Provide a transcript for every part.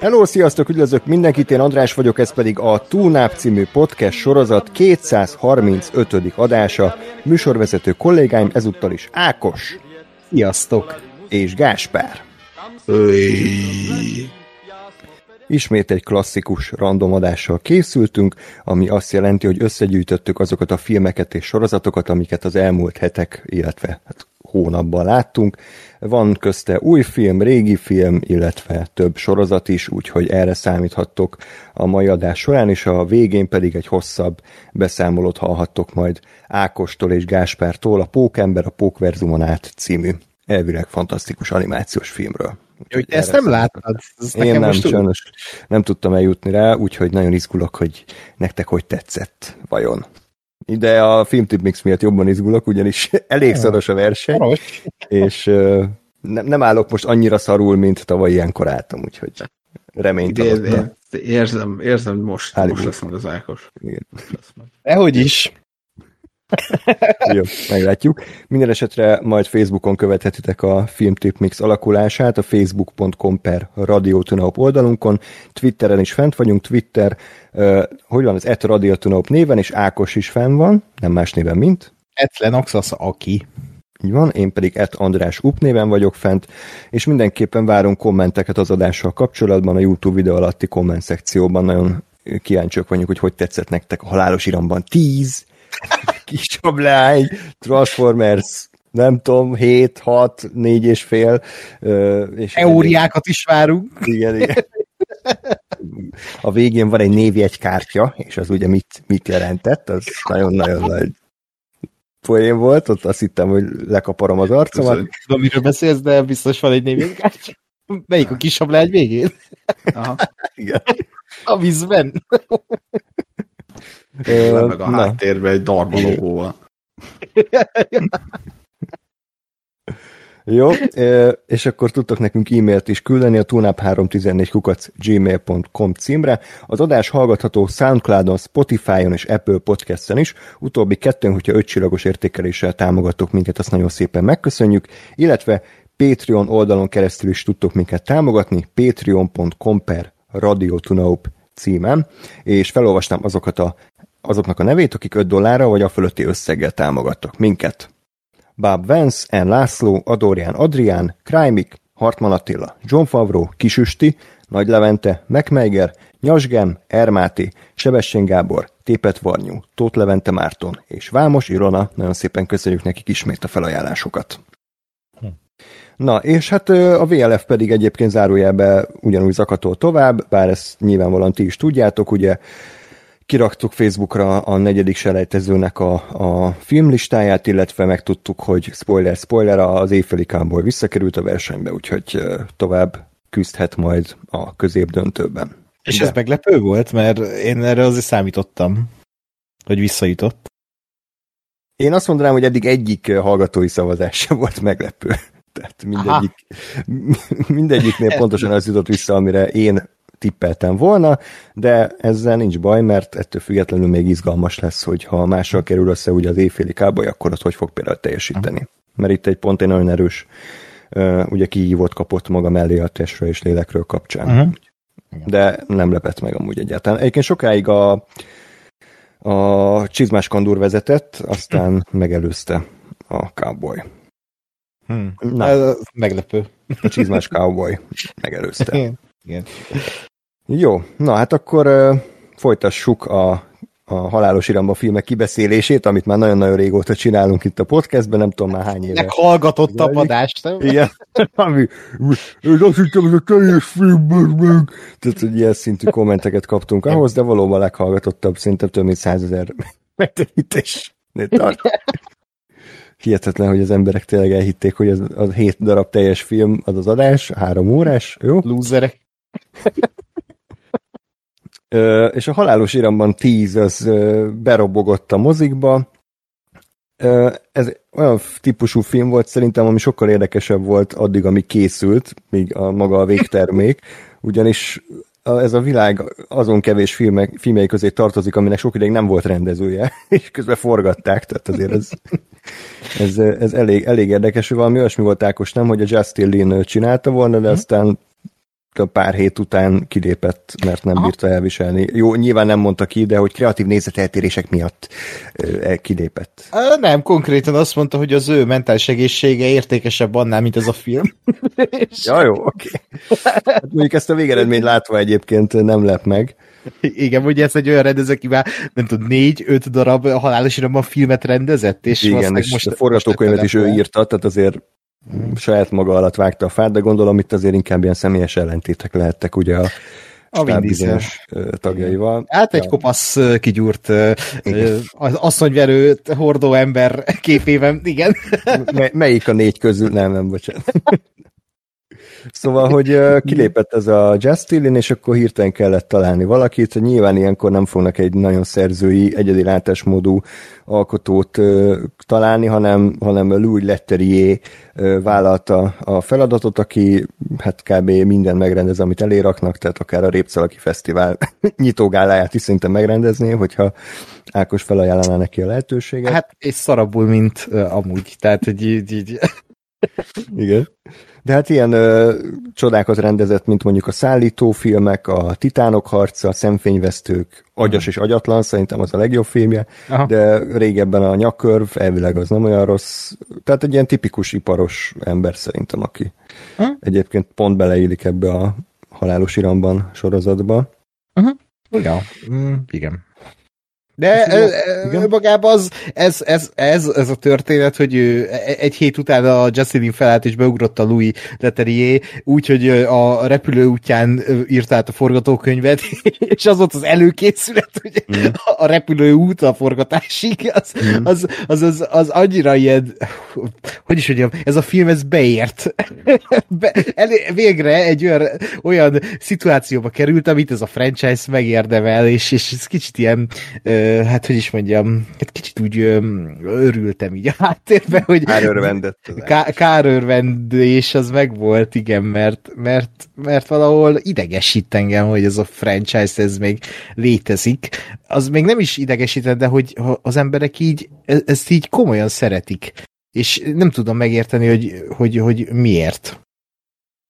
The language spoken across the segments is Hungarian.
Hello, sziasztok, üdvözlök mindenkit, én András vagyok, ez pedig a Túnáp című podcast sorozat 235. adása. Műsorvezető kollégáim ezúttal is Ákos. Sziasztok! És Gáspár. Ismét egy klasszikus random adással készültünk, ami azt jelenti, hogy összegyűjtöttük azokat a filmeket és sorozatokat, amiket az elmúlt hetek, illetve hát hónapban láttunk. Van közte új film, régi film, illetve több sorozat is, úgyhogy erre számíthattok a mai adás során, és a végén pedig egy hosszabb beszámolót hallhattok majd Ákostól és Gáspártól a Pókember a Pókverzumon át című elvileg fantasztikus animációs filmről. Hogy te ezt nem láttad? Ez Én nem, sajnos nem tudtam eljutni rá, úgyhogy nagyon izgulok, hogy nektek hogy tetszett, vajon. De a filmtip mix miatt jobban izgulok, ugyanis elég szoros a verseny, Szoros. és nem, nem állok most annyira szarul, mint tavaly ilyenkor álltam, úgyhogy reményt érzem, érzem, hogy most, Állj, most lesz majd az Ákos. Igen. Dehogy is. Jó, meglátjuk. Minden esetre majd Facebookon követhetitek a Filmtip Mix alakulását, a facebook.com per Radiotunaup oldalunkon, Twitteren is fent vagyunk, Twitter, uh, hogy van, az et Radiotunaup néven, és Ákos is fenn van, nem más néven, mint. Etlen Axasz, aki. Így van, én pedig et András Up néven vagyok fent, és mindenképpen várunk kommenteket az adással kapcsolatban a YouTube videó alatti komment szekcióban. Nagyon kíváncsiak vagyunk, hogy hogy tetszett nektek a halálos iramban 10, kis ablány, Transformers, nem tudom, 7, 6, 4 és fél. És Teóriákat is várunk. igen, igen. A végén van egy névjegykártya, és az ugye mit, mit jelentett, az nagyon-nagyon nagy poén volt, ott azt hittem, hogy lekaparom az arcomat. Tudom, miről beszélsz, de biztos van egy névjegykártya. Melyik a kis ablány végén? Aha. Igen. A vízben. Ö, meg a na, háttérben egy darba logóval. jó, és akkor tudtok nekünk e-mailt is küldeni a tunap314 kukac gmail.com címre. Az adás hallgatható Soundcloudon, Spotify-on és Apple Podcast-en is. Utóbbi kettőn, hogyha öt csillagos értékeléssel támogattok minket, azt nagyon szépen megköszönjük, illetve Patreon oldalon keresztül is tudtok minket támogatni, patreon.com per radiotunaup címen, és felolvastam azokat a, azoknak a nevét, akik 5 dollárra vagy a fölötti összeggel támogattak minket. Bob Vance, N. László, Adorján Adrián, Krajmik, Hartman Attila, John Favreau, Kisüsti, Nagy Levente, Megmeiger, Nyasgem, Ermáti, Sebestyén Gábor, Tépet Varnyú, Tóth Levente Márton és Vámos Ilona. Nagyon szépen köszönjük nekik ismét a felajánlásokat. Na, és hát a VLF pedig egyébként zárójelbe ugyanúgy zakatol tovább, bár ezt nyilvánvalóan ti is tudjátok, ugye kiraktuk Facebookra a negyedik selejtezőnek a, a filmlistáját, illetve megtudtuk, hogy spoiler, spoiler, az éjféli kámból visszakerült a versenybe, úgyhogy tovább küzdhet majd a középdöntőben. És De- ez meglepő volt, mert én erre azért számítottam, hogy visszajutott. Én azt mondanám, hogy eddig egyik hallgatói szavazás sem volt meglepő. Tehát mindegyik, mindegyiknél pontosan az jutott vissza, amire én tippeltem volna, de ezzel nincs baj, mert ettől függetlenül még izgalmas lesz, hogy ha mással kerül össze ugye az éjféli káboly, akkor az hogy fog például teljesíteni. Mert itt egy pont egy nagyon erős ugye kihívót kapott maga mellé a testről és lélekről kapcsán. Uh-huh. De nem lepett meg amúgy egyáltalán. Egyébként sokáig a, a csizmás kandúr vezetett, aztán megelőzte a cowboy. Hmm. Na. Ez meglepő. A csizmás cowboy megelőzte. Igen. Igen. Jó, na hát akkor uh, folytassuk a, a Halálos Iramba filmek kibeszélését, amit már nagyon-nagyon régóta csinálunk itt a podcastben, nem tudom már hány éve. Meghallgatottabb adást, nem? Igen, ami, én azt hittem, ez a teljes film, bazd meg. Tehát, hogy ilyen szintű kommenteket kaptunk ahhoz, de valóban leghallgatottabb, szerintem több mint százezer megterítés. tart. Hihetetlen, hogy az emberek tényleg elhitték, hogy ez a hét darab teljes film az az adás, három órás, jó? Lúzerek. Ö, és a halálos iramban 10 az ö, berobogott a mozikba, Ö, Ez olyan típusú film volt szerintem, ami sokkal érdekesebb volt addig, amíg készült, míg a maga a végtermék, ugyanis a- ez a világ azon kevés filmek, filmjei közé tartozik, aminek sok ideig nem volt rendezője, és közben forgatták, tehát azért ez, ez, ez elég, elég érdekes, hogy valami olyasmi volt Ákos, nem, hogy a Justin Lin csinálta volna, de aztán pár hét után kilépett, mert nem Aha. bírta elviselni. Jó, nyilván nem mondta ki, de hogy kreatív nézeteltérések miatt ö, el- kilépett. Á, Nem, konkrétan azt mondta, hogy az ő mentális egészsége értékesebb annál, mint ez a film. Ja, jó, oké. Hát mondjuk ezt a végeredményt látva egyébként nem lep meg. Igen, ugye ez egy olyan rendező, aki már nem tudom, négy-öt darab halálos iramban filmet rendezett, és Igen, és most a forgatókönyvet is ő írta, tehát azért saját maga alatt vágta a fát, de gondolom itt azért inkább ilyen személyes ellentétek lehettek ugye a A bizonyos tagjaival. Hát egy kopasz ö, kigyúrt az asszonyverőt hordó ember képében, igen. Me- melyik a négy közül? Nem, nem, bocsánat. Szóval, hogy kilépett ez a Justin Lin, és akkor hirtelen kellett találni valakit. Nyilván ilyenkor nem fognak egy nagyon szerzői, egyedi látásmódú alkotót találni, hanem, hanem Louis Leterrier ö, vállalta a feladatot, aki hát kb. minden megrendez, amit eléraknak, tehát akár a Répcelaki Fesztivál nyitógáláját is szerintem megrendezné, hogyha Ákos felajánlaná neki a lehetőséget. Hát és szarabul, mint ö, amúgy. Tehát, hogy így, így Igen. De hát ilyen ö, csodákat rendezett, mint mondjuk a szállítófilmek, a Titánok harca, a Szemfényvesztők, Agyas és Agyatlan, szerintem az a legjobb filmje, Aha. de régebben a Nyakörv, elvileg az nem olyan rossz, tehát egy ilyen tipikus iparos ember szerintem, aki Ha? egyébként pont beleillik ebbe a halálos iramban sorozatba. Ja, mm, igen. De magában az, ez, ez, ez, ez a történet, hogy ő e- egy hét után a Justin Lin felállt és beugrott a Louis Leterrier, úgyhogy a repülő útján írt át a forgatókönyvet, és az volt az előkészület, hogy Mm. a repülő út a forgatásig, az, az, az, az, az annyira ilyen, hogy is mondjam, ez a film, ez beért. Be, elé, végre egy olyan, olyan szituációba került, amit ez a franchise megérdemel, és, és ez kicsit ilyen, ö, hát hogy is mondjam, hát kicsit úgy örültem így a háttérben, hogy Árörvendett. ká- kárörvendés az megvolt, igen, mert, mert, mert valahol idegesít engem, hogy ez a franchise ez még létezik. Az még nem is idegesített, de hogy az emberek így, e- ezt így komolyan szeretik. És nem tudom megérteni, hogy, hogy, hogy miért.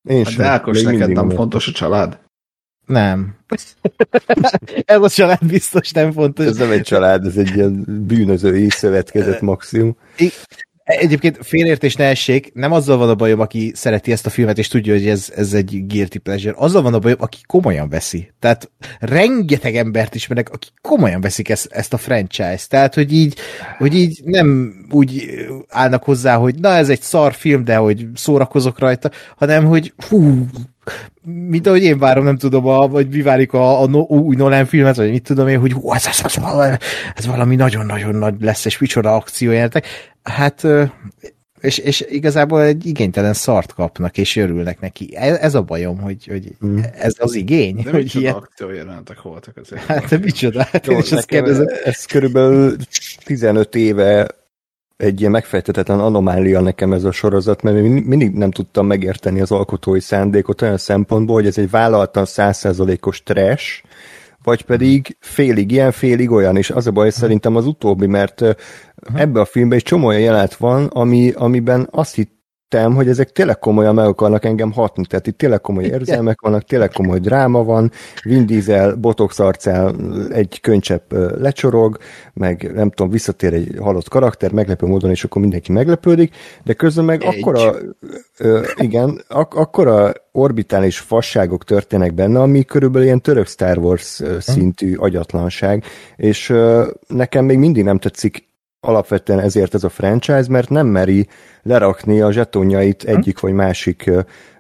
Én Hát sem. de Ákos, neked nem fontos a család? Nem. ez a család biztos nem fontos. Ez nem egy család, ez egy ilyen bűnözői szövetkezet maximum. Egyébként félértés ne essék, nem azzal van a bajom, aki szereti ezt a filmet, és tudja, hogy ez, ez egy guilty pleasure. Azzal van a bajom, aki komolyan veszi. Tehát rengeteg embert ismerek, akik komolyan veszik ezt, ezt a franchise. Tehát, hogy így, hogy így nem úgy állnak hozzá, hogy na, ez egy szar film, de hogy szórakozok rajta, hanem, hogy hú, mint ahogy én várom, nem tudom, a, vagy mi várjuk a, a no, új Nolan filmet, vagy mit tudom én, hogy hú, ez, ez, ez, valami- ez valami nagyon-nagyon nagy lesz, és micsoda akció jelentek. Hát, és, és igazából egy igénytelen szart kapnak, és örülnek neki. Ez, ez a bajom, hogy, hogy Mm. ez az igény, De hogy micsoda ilyen, akciójelenetek voltak azért. hát de micsoda, hát én Jó, is azt nekem kérdezem. Ez körülbelül 15 éve egy ilyen megfejtetetlen anomália nekem ez a sorozat, mert én mindig nem tudtam megérteni az alkotói szándékot olyan szempontból, hogy ez egy vállaltan százszerzalékos trash, vagy pedig félig ilyen, félig olyan, és az a baj szerintem az utóbbi, mert ebbe a filmben egy csomó olyan jelenet van, ami, amiben azt hittem, hogy ezek tényleg komolyan meg akarnak engem hatni, tehát itt tényleg komoly érzelmek vannak, tényleg komoly dráma van, Vin Diesel botox arccal egy könycsepp lecsorog, meg nem tudom, visszatér egy halott karakter, meglepő módon, és akkor mindenki meglepődik, de közben meg Egy. akkora, ö, igen, ak- akkora orbitális fasságok történnek benne, ami körülbelül ilyen török Star Wars ö, szintű agyatlanság, és ö, nekem még mindig nem tetszik alapvetően ezért ez a franchise, mert nem meri lerakni a zsetonjait egyik vagy másik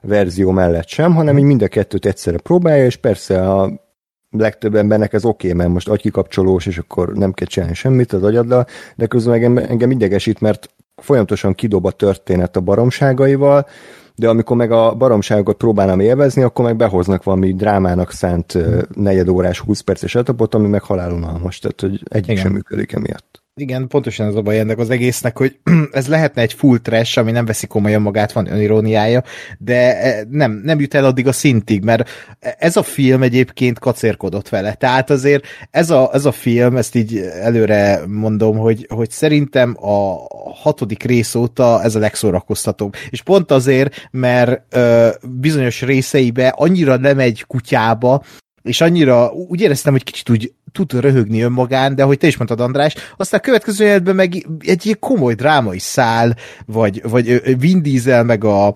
verzió mellett sem, hanem így mind a kettőt egyszerre próbálja, és persze a legtöbb embernek ez oké, okay, mert most agykikapcsolós, és akkor nem kell csinálni semmit az agyaddal, de közben engem, engem idegesít, mert folyamatosan kidob a történet a baromságaival, de amikor meg a baromságokat próbálnám élvezni, akkor meg behoznak valami drámának szánt ö, negyed órás, 20 perces etapot, ami meg halálunalmas, tehát hogy egyik Igen. sem működik emiatt. Igen, pontosan ez a baj ennek az egésznek, hogy ez lehetne egy full trash, ami nem veszi komolyan magát, van öniróniája, de eh, nem, nem jut el addig a szintig, mert ez a film egyébként kacérkodott vele. Tehát azért ez a, ez a film, ezt így előre mondom, hogy, hogy szerintem a hatodik rész óta ez a legszórakoztatóbb. És pont azért, mert ö, bizonyos részeibe annyira nem egy kutyába, és annyira úgy éreztem, hogy kicsit úgy tud röhögni önmagán, de ahogy te is mondtad, András, aztán a következő életben meg egy ilyen komoly drámai szál, vagy, vagy Vin Diesel meg a,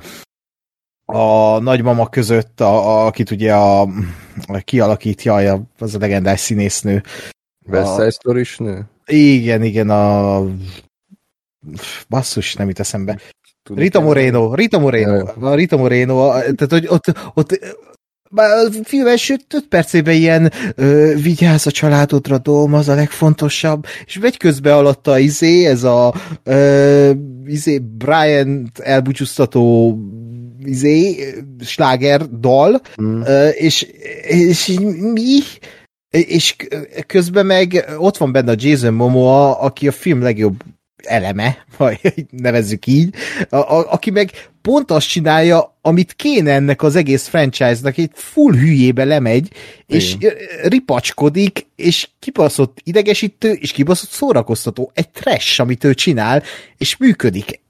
a nagymama között, a, a, akit ugye a, a kialakítja, az a legendás színésznő. West Side Story nő? Igen, igen, a basszus, nem jut eszembe. Rita Moreno, Rita Moreno, a Rita Moreno, tehát hogy ott, ott a film első 5 percében ilyen ö, vigyázz a családodra, Dóm, az a legfontosabb, és megy közbe alatta izé, ez a ö, izé Brian elbúcsúztató izé, sláger dal, mm. ö, és, és mi? És közben meg ott van benne a Jason Momoa, aki a film legjobb eleme, vagy nevezzük így, a, a, aki meg pont azt csinálja, amit kéne ennek az egész franchise-nak, egy full hülyébe lemegy, és Igen. ripacskodik, és kibaszott idegesítő, és kibaszott szórakoztató. Egy trash, amit ő csinál, és működik.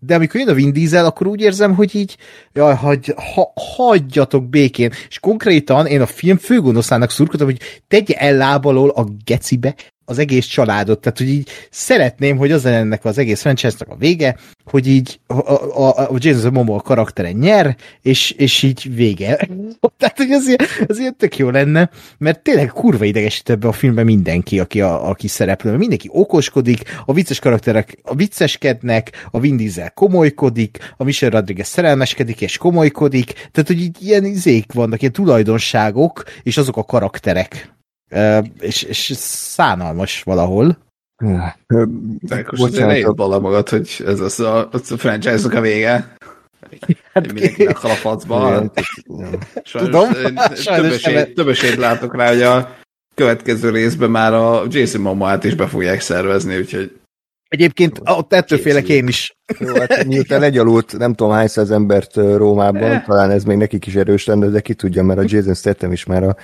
De amikor jön a Vin Diesel, akkor úgy érzem, hogy így jaj, hagy, ha, hagyjatok békén. És konkrétan én a film főgonoszának szurkoltam, hogy tegye el lábalól a gecibe, az egész családot. Tehát, hogy így szeretném, hogy az ennek az egész franchise a vége, hogy így a, a, a Jason Momoa karaktere nyer, és, és így vége. Tehát, hogy az ilyen, az ilyen tök jó lenne, mert tényleg kurva idegesít ebbe a filmben mindenki, aki, a, aki szereplő. Mindenki okoskodik, a vicces karakterek a vicceskednek, a Vin Diesel komolykodik, a Michelle Rodriguez szerelmeskedik és komolykodik, tehát, hogy így ilyen izék vannak, ilyen tulajdonságok, és azok a karakterek és, és szánalmas valahol. De most ne bala magad, hogy ez az a, az a franchise-nak a vége. Hát mindenkinek hal a facba. Tudom, esélyt látok rá, hogy a következő részben már a Jason Momoa-t is be fogják szervezni, úgyhogy Egyébként ott ettől félek én is. Jó, hát miután legyalult nem tudom hány száz embert Rómában, eh. talán ez még nekik is erős lenne, de ki tudja, mert a Jason Statham is már a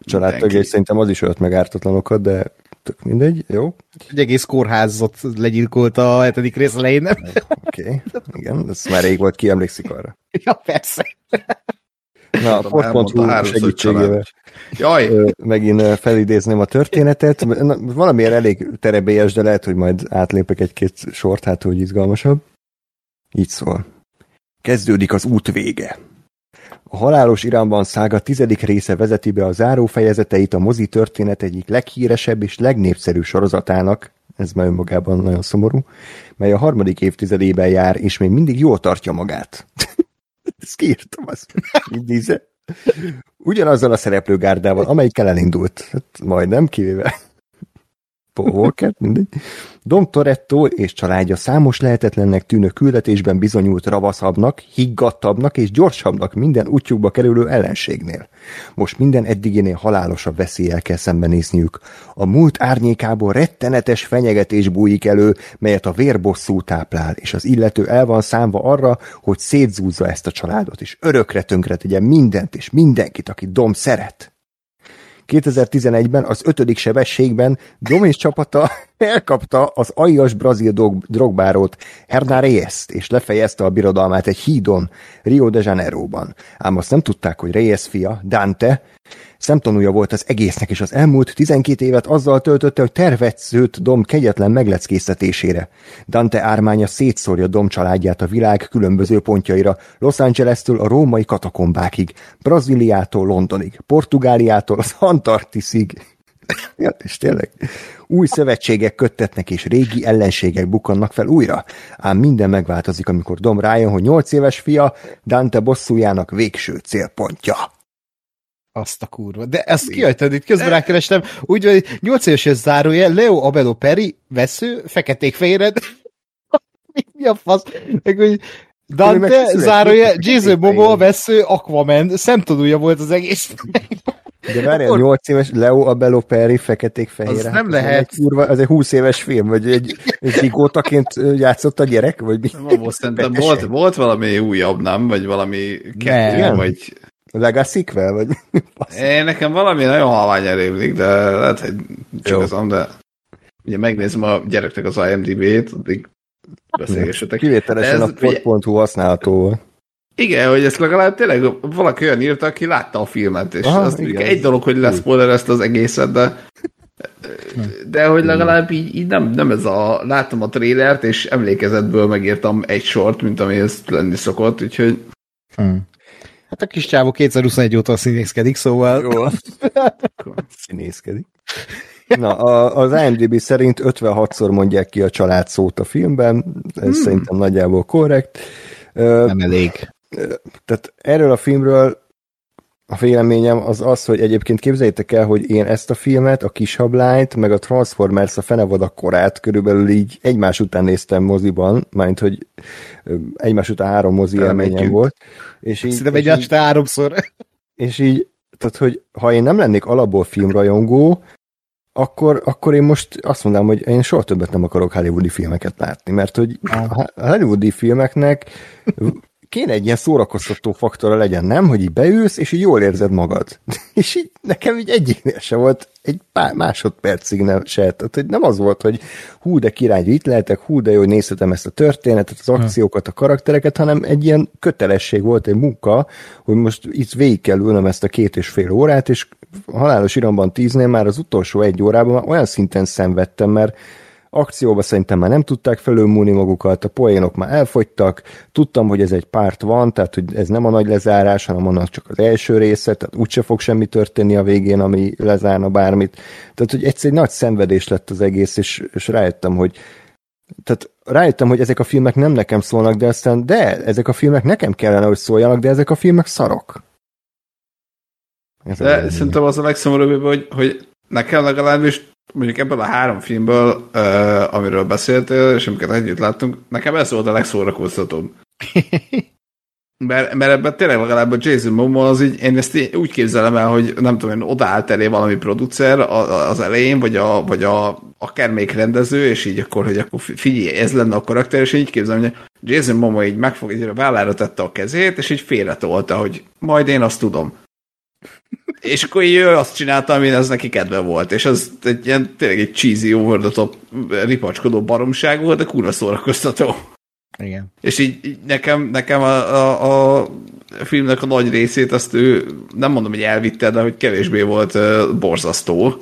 családtagja, és szerintem az is ölt meg ártatlanokat, de tök mindegy, jó? Egy egész kórházat legyilkolt a hetedik rész elején, Oké, okay. igen, ez már rég volt, ki emlékszik arra. Ja, persze. Na, a Port.hu segítségével Jaj. megint felidézném a történetet. Na, valamiért elég terebélyes, de lehet, hogy majd átlépek egy-két sort, hát hogy izgalmasabb. Így szól. Kezdődik az út vége. A halálos Iránban szága tizedik része vezeti be a záró fejezeteit a mozi történet egyik leghíresebb és legnépszerűbb sorozatának, ez már önmagában nagyon szomorú, mely a harmadik évtizedében jár, és még mindig jól tartja magát. Ezt kiírtam, azt. Ugyanazzal a szereplőgárdával, amelyikkel elindult. Hát majdnem, kivéve Walker, mindegy. Dom Toretto és családja számos lehetetlennek tűnő küldetésben bizonyult ravaszabbnak, higgadtabbnak és gyorsabbnak minden útjukba kerülő ellenségnél. Most minden eddiginél halálosabb veszélyel kell szembenézniük. A múlt árnyékából rettenetes fenyegetés bújik elő, melyet a vérbosszú táplál, és az illető el van számva arra, hogy szétzúzza ezt a családot, és örökre tönkre tegye mindent és mindenkit, akit Dom szeret. 2011-ben az ötödik sebességben Domis csapata elkapta az aljas brazil drogbárót Hernán reyes és lefejezte a birodalmát egy hídon Rio de Janeiroban. Ám azt nem tudták, hogy Reyes fia, Dante, Szemtanúja volt az egésznek, és az elmúlt 12 évet azzal töltötte, hogy tervet Dom kegyetlen megleckésztetésére. Dante ármánya szétszórja Dom családját a világ különböző pontjaira, Los Angeles-től a római katakombákig, Brazíliától Londonig, Portugáliától az Antarktiszig. Ja, és tényleg. Új szövetségek köttetnek, és régi ellenségek bukannak fel újra. Ám minden megváltozik, amikor Dom rájön, hogy nyolc éves fia Dante bosszújának végső célpontja. Azt a kurva. De ezt kihagytad, itt közben rákerestem. Úgy hogy 8 éves zárója, Leo Abelo Peri, vesző, feketék fejéred. Mi a fasz? Meg, hogy Dante, zárója, Jason Momoa, vesző, Aquaman, szemtanúja volt az egész. De várjál, Akkor... 8 éves Leo Abello Perry feketék-fehér. Az nem lehet. Az egy, kurva, az egy 20 éves film, vagy egy, egy zsigótaként játszott a gyerek, vagy mi? Nem, most szerintem volt, volt valami újabb, nem? Vagy valami kettő, vagy... Legacy vagy? Én nekem valami nagyon halvány rémlik, de lehet, hogy csak de ugye megnézem a gyereknek az IMDb-t, addig beszélgessetek. Kivételesen ez, a port.hu használható. Igen, hogy ezt legalább tényleg valaki olyan írta, aki látta a filmet, és Aha, azt igen. egy dolog, hogy lesz ezt az egészet, de de hogy legalább így, így nem, nem ez a... Láttam a trélert, és emlékezetből megírtam egy sort, mint ami ez lenni szokott, úgyhogy... Hmm. Hát a kis csávó 2021 óta színészkedik, szóval... Jó. színészkedik. Na, a, az IMDb szerint 56-szor mondják ki a család szót a filmben, ez hmm. szerintem nagyjából korrekt. Nem elég. Tehát erről a filmről a véleményem az az, hogy egyébként képzeljétek el, hogy én ezt a filmet, a Kishablányt, meg a Transformers a Fenevad korát körülbelül így egymás után néztem moziban, majd hogy egymás után három mozi élményem volt. És így, Szerintem egymás után háromszor. És így, tehát hogy ha én nem lennék alapból filmrajongó, akkor, akkor én most azt mondanám, hogy én soha többet nem akarok hollywoodi filmeket látni, mert hogy a hollywoodi filmeknek kéne egy ilyen szórakoztató faktora legyen, nem? Hogy így beülsz, és így jól érzed magad. és így nekem így egyiknél se volt egy pár másodpercig nem se. Tehát, hogy nem az volt, hogy hú, de király, itt lehetek, hú, de jó, hogy nézhetem ezt a történetet, az akciókat, a karaktereket, hanem egy ilyen kötelesség volt, egy munka, hogy most itt végig kell ülnöm ezt a két és fél órát, és halálos iramban tíznél már az utolsó egy órában olyan szinten szenvedtem, mert akcióba szerintem már nem tudták felülmúlni magukat, a poénok már elfogytak, tudtam, hogy ez egy párt van, tehát hogy ez nem a nagy lezárás, hanem annak csak az első része, tehát úgyse fog semmi történni a végén, ami lezárna bármit. Tehát, hogy egyszer egy nagy szenvedés lett az egész, és, és rájöttem, hogy tehát rájöttem, hogy ezek a filmek nem nekem szólnak, de aztán de, ezek a filmek nekem kellene, hogy szóljanak, de ezek a filmek szarok. Ez de szerintem az a legszomorúbb, hogy, hogy nekem legalábbis mondjuk ebből a három filmből, uh, amiről beszéltél, és amiket együtt láttunk, nekem ez volt a legszórakoztatóbb. mert, mert ebben tényleg legalább a Jason Momoa az így, én ezt úgy képzelem el, hogy nem tudom, én odaállt elé valami producer az elején, vagy, a, vagy a, akár még rendező, és így akkor, hogy akkor figyelj, ez lenne a karakter, és így képzelem, hogy Jason Momoa így megfog, így a vállára tette a kezét, és így félretolta, hogy majd én azt tudom és akkor ő azt csinálta, ami az neki kedve volt, és az egy ilyen tényleg egy cheesy, over the top, ripacskodó baromság volt, de kurva szórakoztató. Igen. És így, így nekem, nekem a, a, a filmnek a nagy részét azt ő nem mondom, hogy elvitte, de hogy kevésbé volt uh, borzasztó.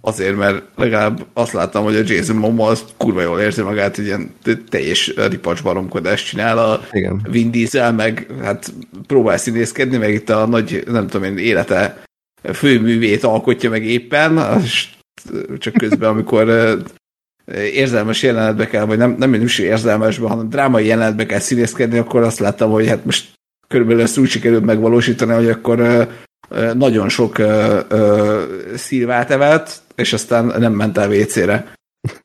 Azért, mert legalább azt láttam, hogy a Jason Momoa az kurva jól érzi magát, hogy ilyen teljes ripacs baromkodást csinál a Igen. Vin Diesel, meg hát próbál színészkedni, meg itt a nagy, nem tudom én, élete főművét alkotja meg éppen, és csak közben, amikor érzelmes jelenetbe kell, vagy nem, nem is érzelmesbe, hanem drámai jelenetbe kell színészkedni, akkor azt láttam, hogy hát most körülbelül ezt úgy sikerült megvalósítani, hogy akkor nagyon sok szilvát evett, és aztán nem ment el WC-re.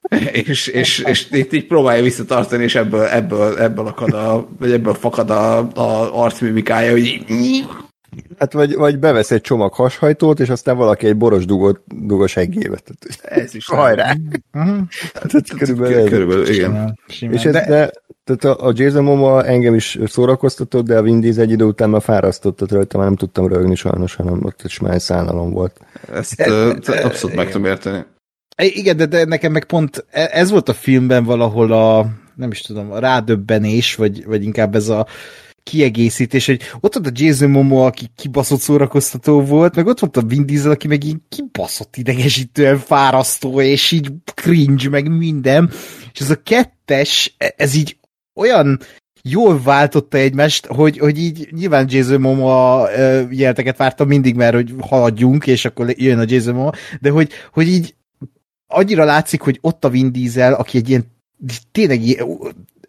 és, és, és itt így próbálja visszatartani, és ebből, ebből, ebből, akad a, vagy ebből fakad a, a arcmimikája, hogy Hát vagy, vagy bevesz egy csomag hashajtót, és aztán valaki egy boros dugó, dugos eggévet. Ez is. Hajrá! Tehát körülbelül, körülbelül igen. És ez, de, tehát a Jason Momoa engem is szórakoztatott, de a Vin Diesel egy idő után már fárasztott, rajta már nem tudtam rögni sajnos, hanem ott is már egy szállalom volt. Ezt abszolút meg tudom érteni. Igen, de, de nekem meg pont e- ez volt a filmben valahol a, nem is tudom, a rádöbbenés, vagy, vagy inkább ez a kiegészítés, hogy ott volt a Jason Momoa, aki kibaszott szórakoztató volt, meg ott volt a Vin Diesel, aki meg így kibaszott idegesítően fárasztó, és így cringe, meg minden, és ez a kettes, e- ez így olyan jól váltotta egymást, hogy, hogy így nyilván Jason Momoa jelteket vártam mindig, mert hogy haladjunk, és akkor jön a Jason Momoa, de hogy, hogy így annyira látszik, hogy ott a Vin Diesel, aki egy ilyen tényleg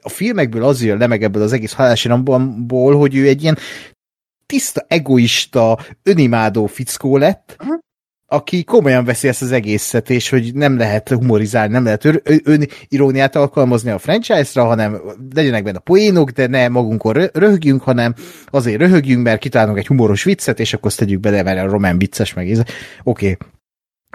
a filmekből az jön le meg ebből az egész halásinamból, hogy ő egy ilyen tiszta, egoista, önimádó fickó lett, aki komolyan veszi ezt az egészet, és hogy nem lehet humorizálni, nem lehet ön, iróniát alkalmazni a franchise-ra, hanem legyenek benne poénok, de ne magunkon röhögjünk, hanem azért röhögjünk, mert kitalálunk egy humoros viccet, és akkor azt tegyük bele, mert a román vicces meg. Oké, okay.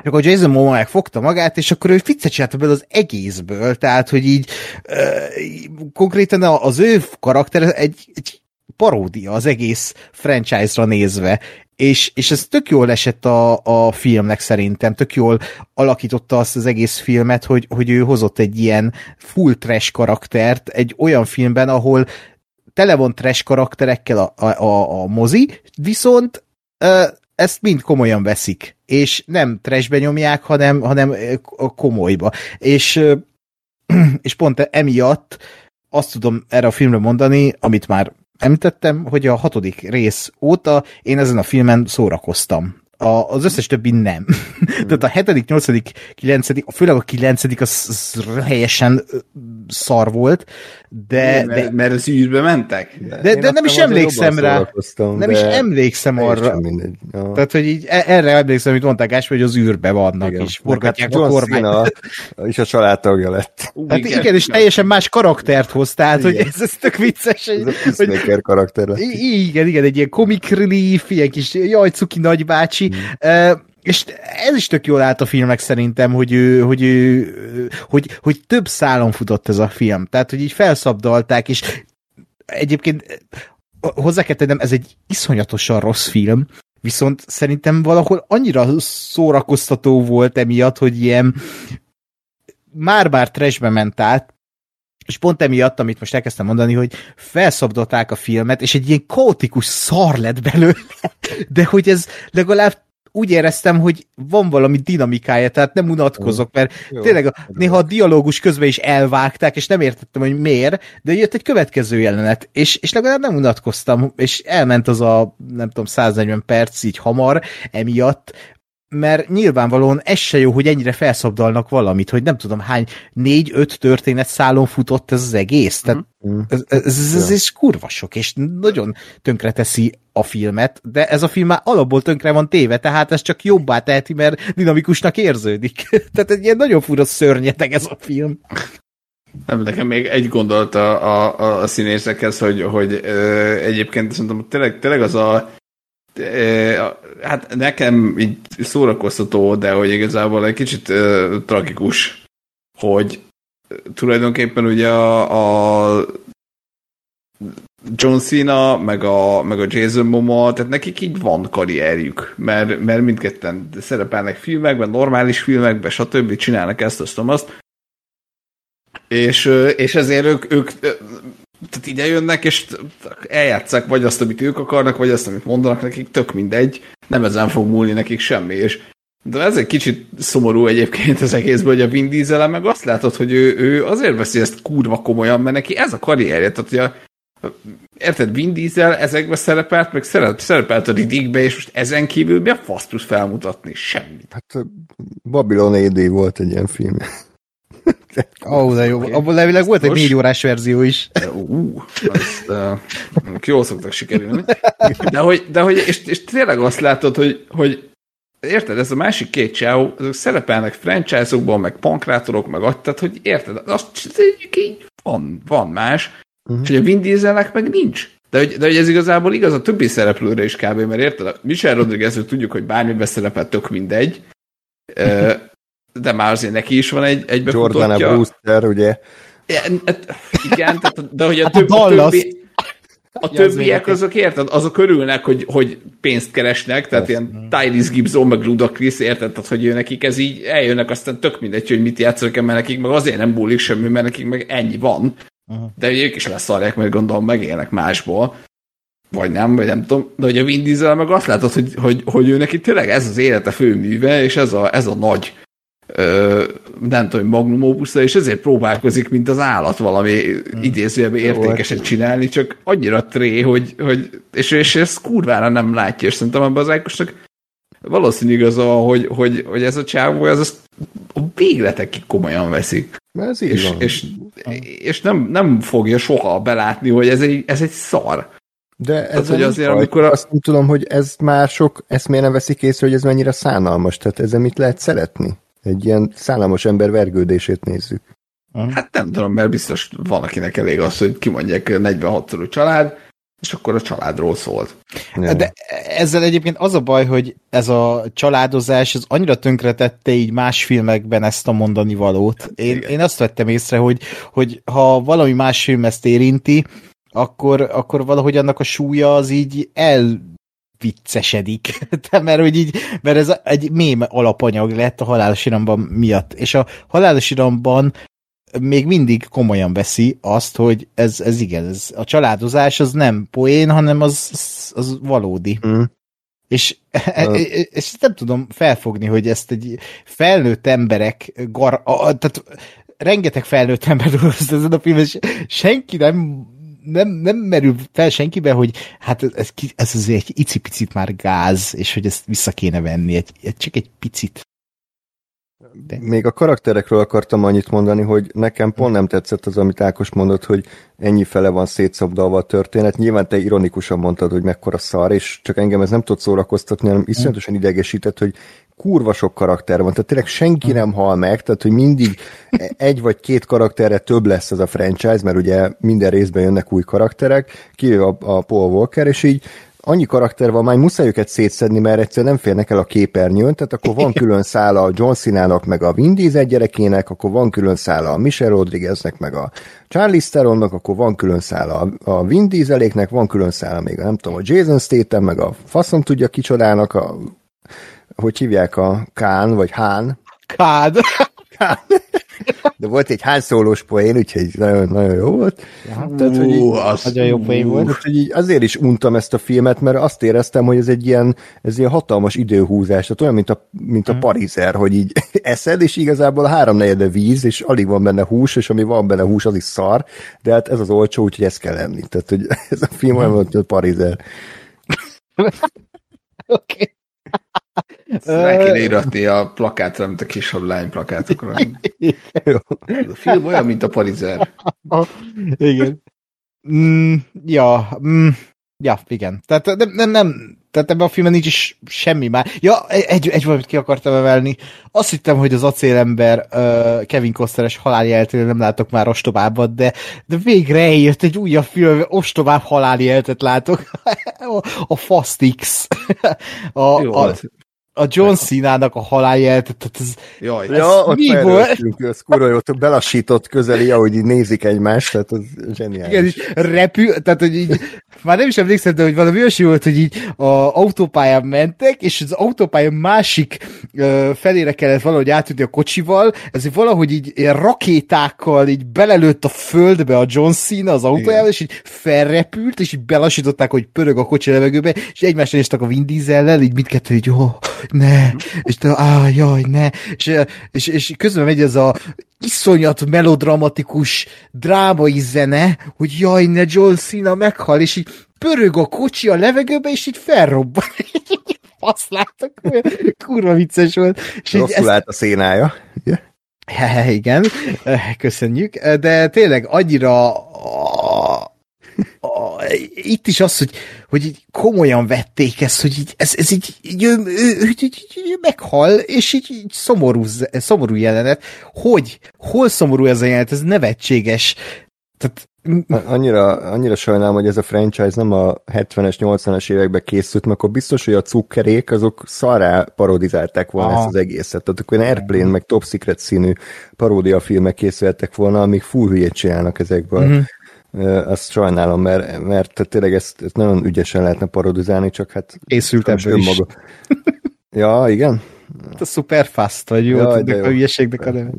És akkor Jason Momoa megfogta magát, és akkor ő viccet csinálta belőle az egészből, tehát, hogy így uh, konkrétan az ő karakter egy, egy paródia az egész franchise-ra nézve, és, és ez tök jól esett a, a filmnek szerintem, tök jól alakította azt az egész filmet, hogy, hogy ő hozott egy ilyen full trash karaktert egy olyan filmben, ahol tele van trash karakterekkel a, a, a, a mozi, viszont ezt mind komolyan veszik, és nem trashbe nyomják, hanem, hanem komolyba. És, és pont emiatt azt tudom erre a filmre mondani, amit már említettem, hogy a hatodik rész óta én ezen a filmen szórakoztam a, az összes többi nem. Mm. Tehát a hetedik, nyolcadik, kilencedik, főleg a kilencedik az, az helyesen szar volt, de... mert, de, mert az űrbe mentek? De, de, de nem is emlékszem rá. Nem de is emlékszem arra. Tehát, hogy így e- erre emlékszem, amit mondták Ás, hogy az űrbe vannak, igen. és forgatják hát a kormányt. És a családtagja lett. Hát igen, igen, és teljesen más karaktert hoz, tehát, igen. hogy ez, ez tök vicces. Ez a hogy, karakter lett. Igen, igen, egy ilyen comic relief, ilyen kis jaj, cuki nagybácsi, Mm. és ez is tök jól állt a filmek szerintem, hogy, ő, hogy, ő, hogy, hogy több szálon futott ez a film. Tehát, hogy így felszabdalták, és egyébként hozzá kell tennem, ez egy iszonyatosan rossz film, viszont szerintem valahol annyira szórakoztató volt emiatt, hogy ilyen már-bár trashbe ment át, és pont emiatt, amit most elkezdtem mondani, hogy felszabdolták a filmet, és egy ilyen kaotikus szar lett belőle, de hogy ez legalább úgy éreztem, hogy van valami dinamikája, tehát nem unatkozok, mert Jó, tényleg a, néha a dialógus közben is elvágták, és nem értettem, hogy miért, de jött egy következő jelenet, és, és legalább nem unatkoztam, és elment az a, nem tudom, 140 perc így hamar emiatt, mert nyilvánvalóan ez se jó, hogy ennyire felszabdalnak valamit, hogy nem tudom hány, négy-öt történet szálon futott ez az egész. Tehát mm. ez, ez, ez, ez, ez kurva sok, és nagyon tönkreteszi a filmet, de ez a film már alapból tönkre van téve, tehát ez csak jobbá teheti, mert dinamikusnak érződik. tehát egy ilyen nagyon fura szörnyeteg ez a film. Nem, nekem még egy gondolat a, a, a színészekhez, hogy, hogy ö, egyébként szerintem tényleg, tényleg az a hát nekem így szórakoztató, de hogy igazából egy kicsit tragikus, hogy tulajdonképpen ugye a, a John Cena, meg a, meg a Jason Momoa, tehát nekik így van karrierjük, mert, mert mindketten szerepelnek filmekben, normális filmekben, stb. csinálnak ezt, azt, azt. És, és ezért ők, ők tehát ide jönnek, és eljátszák vagy azt, amit ők akarnak, vagy azt, amit mondanak nekik, tök mindegy, nem ezen fog múlni nekik semmi, és de ez egy kicsit szomorú egyébként az egészből, hogy a Vin Diesel meg azt látod, hogy ő, ő azért veszi ezt kurva komolyan, mert neki ez a karrierje, tehát hogy a, érted, Vin Diesel ezekbe szerepelt, meg szerepelt a Riddickbe, és most ezen kívül mi a fasz felmutatni? Semmit. Hát Babylon AD volt egy ilyen film. Ó, oh, de jó. Okay. Abból levileg volt egy négy órás verzió is. Ú, azt uh, jól szoktak sikerülni. De hogy, de hogy és, és tényleg azt látod, hogy, hogy érted, ez a másik két csáó, azok szerepelnek franchise-okban, meg pankrátorok, meg ott, tehát hogy érted, azt így van, van más, uh-huh. és hogy a Vin Dieselnek meg nincs. De hogy, de hogy ez igazából igaz a többi szereplőre is kb. Mert érted, Michel Rodriguez, tudjuk, hogy bármiben szerepel, tök mindegy de már azért neki is van egy, egy Jordan Brewster, ugye? Hát, igen, tehát, de hogy a, több, a, többi, a többiek azok érted, azok örülnek, hogy, hogy pénzt keresnek, tehát Ezt. ilyen Tyrese Gibson, meg Ludacris, érted, tehát hogy ő nekik ez így eljönnek, aztán tök mindegy, hogy mit játszanak mert nekik meg azért nem búlik semmi, mert nekik meg ennyi van. Uh-huh. De ők is leszarják, mert gondolom megélnek másból. Vagy nem, vagy nem tudom, de hogy a Vin Diesel meg azt látod, hogy, hogy, hogy ő neki tényleg ez az élete főműve, és ez a, ez a nagy ö, nem tudom, magnum opusza, és ezért próbálkozik, mint az állat valami hmm. idézőjelben értékeset csinálni, csak annyira tré, hogy, hogy és, és ezt kurvára nem látja, és szerintem ebben az Ákosnak valószínű igaz, hogy, hogy, hogy ez a csávó, ez azt a végletekig komolyan veszik. Ez így és, van. és, és nem, nem fogja soha belátni, hogy ez egy, ez egy szar. De ez hogy azért, amikor a... azt nem tudom, hogy ez mások ezt miért nem veszik észre, hogy ez mennyire szánalmas, tehát ezzel mit lehet szeretni? Egy ilyen szánalmas ember vergődését nézzük. Hát nem tudom, mert biztos van, akinek elég az, hogy kimondják 46-szorú család, és akkor a családról szólt. De ezzel egyébként az a baj, hogy ez a családozás az annyira tönkretette így más filmekben ezt a mondani valót. Én, én azt vettem észre, hogy, hogy ha valami más film ezt érinti, akkor, akkor valahogy annak a súlya az így el viccesedik, de mert, hogy így, mert ez egy mém alapanyag lett a halálos iramban miatt, és a halálos iramban még mindig komolyan veszi azt, hogy ez, ez igen, ez, a családozás az nem poén, hanem az, az, valódi. Mm. És, uh. és nem tudom felfogni, hogy ezt egy felnőtt emberek, gar, a, tehát rengeteg felnőtt ember dolgozott ezen a filmen, és senki nem nem, nem merül fel senkibe, hogy hát ez, ez azért egy icipicit már gáz, és hogy ezt vissza kéne venni, egy, csak egy picit. De. Még a karakterekről akartam annyit mondani, hogy nekem pont nem tetszett az, amit Ákos mondott, hogy ennyi fele van szétszabdalva a történet. Nyilván te ironikusan mondtad, hogy mekkora szar, és csak engem ez nem tud szórakoztatni, hanem iszonyatosan idegesített, hogy kurva sok karakter van, tehát tényleg senki nem hal meg, tehát hogy mindig egy vagy két karakterre több lesz ez a franchise, mert ugye minden részben jönnek új karakterek, kivéve a, a Paul Walker, és így annyi karakter van, már muszáj őket szétszedni, mert egyszerűen nem férnek el a képernyőn, tehát akkor van külön szála a John Cena-nak, meg a Vin Diesel gyerekének, akkor van külön szála a Michelle Rodrigueznek, meg a Charlie Theronnak, akkor van külön szála a Vin Dieseléknek, van külön szála még a, nem tudom, a Jason Statham, meg a faszom tudja kicsodának, a, hogy hívják a Kán, vagy Hán. Kád. Kán. De volt egy hányszólós poén, úgyhogy nagyon, nagyon jó volt. Ja, Tehát, hogy így, az nagyon jó poén volt. hogy így azért is untam ezt a filmet, mert azt éreztem, hogy ez egy ilyen, ez ilyen hatalmas időhúzás, tehát olyan, mint a, mint a mm. parizer, hogy így eszed, és igazából a háromnegyede víz, és alig van benne hús, és ami van benne hús, az is szar, de hát ez az olcsó, úgyhogy ezt kell lenni. Tehát, hogy ez a film olyan, mint a parizer. Oké. okay. Rá kéne íratni a plakátra, mint a kis lány plakátokra. a film olyan, mint a parizer. Igen. Mm, ja, mm, ja, igen. Tehát nem, nem, nem, tehát ebben a filmben nincs is semmi már. Ja, egy, egy valamit ki akartam emelni. Azt hittem, hogy az acélember uh, Kevin Costneres haláli eltől nem látok már ostobábbat, de, de végre eljött egy újabb film, ostobább haláli eltet látok. a Fast X. a, Jó, a, a John Cena-nak a haláljelet, tehát ez, Jaj, ez ja, ott mi volt? Ez kurva jó, belassított közeli, ahogy így nézik egymást, tehát az zseniális. Igen, így repül, tehát hogy így, már nem is emlékszem, de hogy valami olyasmi volt, hogy így a autópályán mentek, és az autópálya másik uh, felére kellett valahogy átütni a kocsival, ez valahogy így ilyen rakétákkal így belelőtt a földbe a John Cena az autójával, és így felrepült, és így belassították, hogy pörög a kocsi levegőbe, és egymást néztek a Vin Diesel-lel, így mit kettő, hogy jó, ne, és te, á, jaj, ne, és, és, és közben megy ez a iszonyat melodramatikus drámai zene, hogy jaj, ne, John Cena meghal, és így pörög a kocsi a levegőbe, és így felrobban. Azt látok, kurva vicces volt. És Rosszul ezt... a szénája. Yeah. Igen, köszönjük, de tényleg annyira itt is az, hogy, hogy így komolyan vették ezt, hogy így, ez, ez így, így, ő, ő, ő, így, így meghal, és így, így szomorú, szomorú jelenet. Hogy? Hol szomorú ez a jelenet? Ez nevetséges. Tehát Annyira, annyira sajnálom, hogy ez a franchise nem a 70-es, 80-es években készült, mert akkor biztos, hogy a cukkerék azok szarrá parodizálták volna Aha. ezt az egészet. Tehát akkor Airplane, meg Top Secret színű paródiafilmek készültek volna, amik full hülyét csinálnak ezekből. Mm-hmm azt sajnálom, mert, mert tényleg ezt, ezt nagyon ügyesen lehetne parodizálni, csak hát... Készült ebből is. ja, igen? Hát a super fast vagy jó, Jaj, tudnak a hülyeségnek a neve.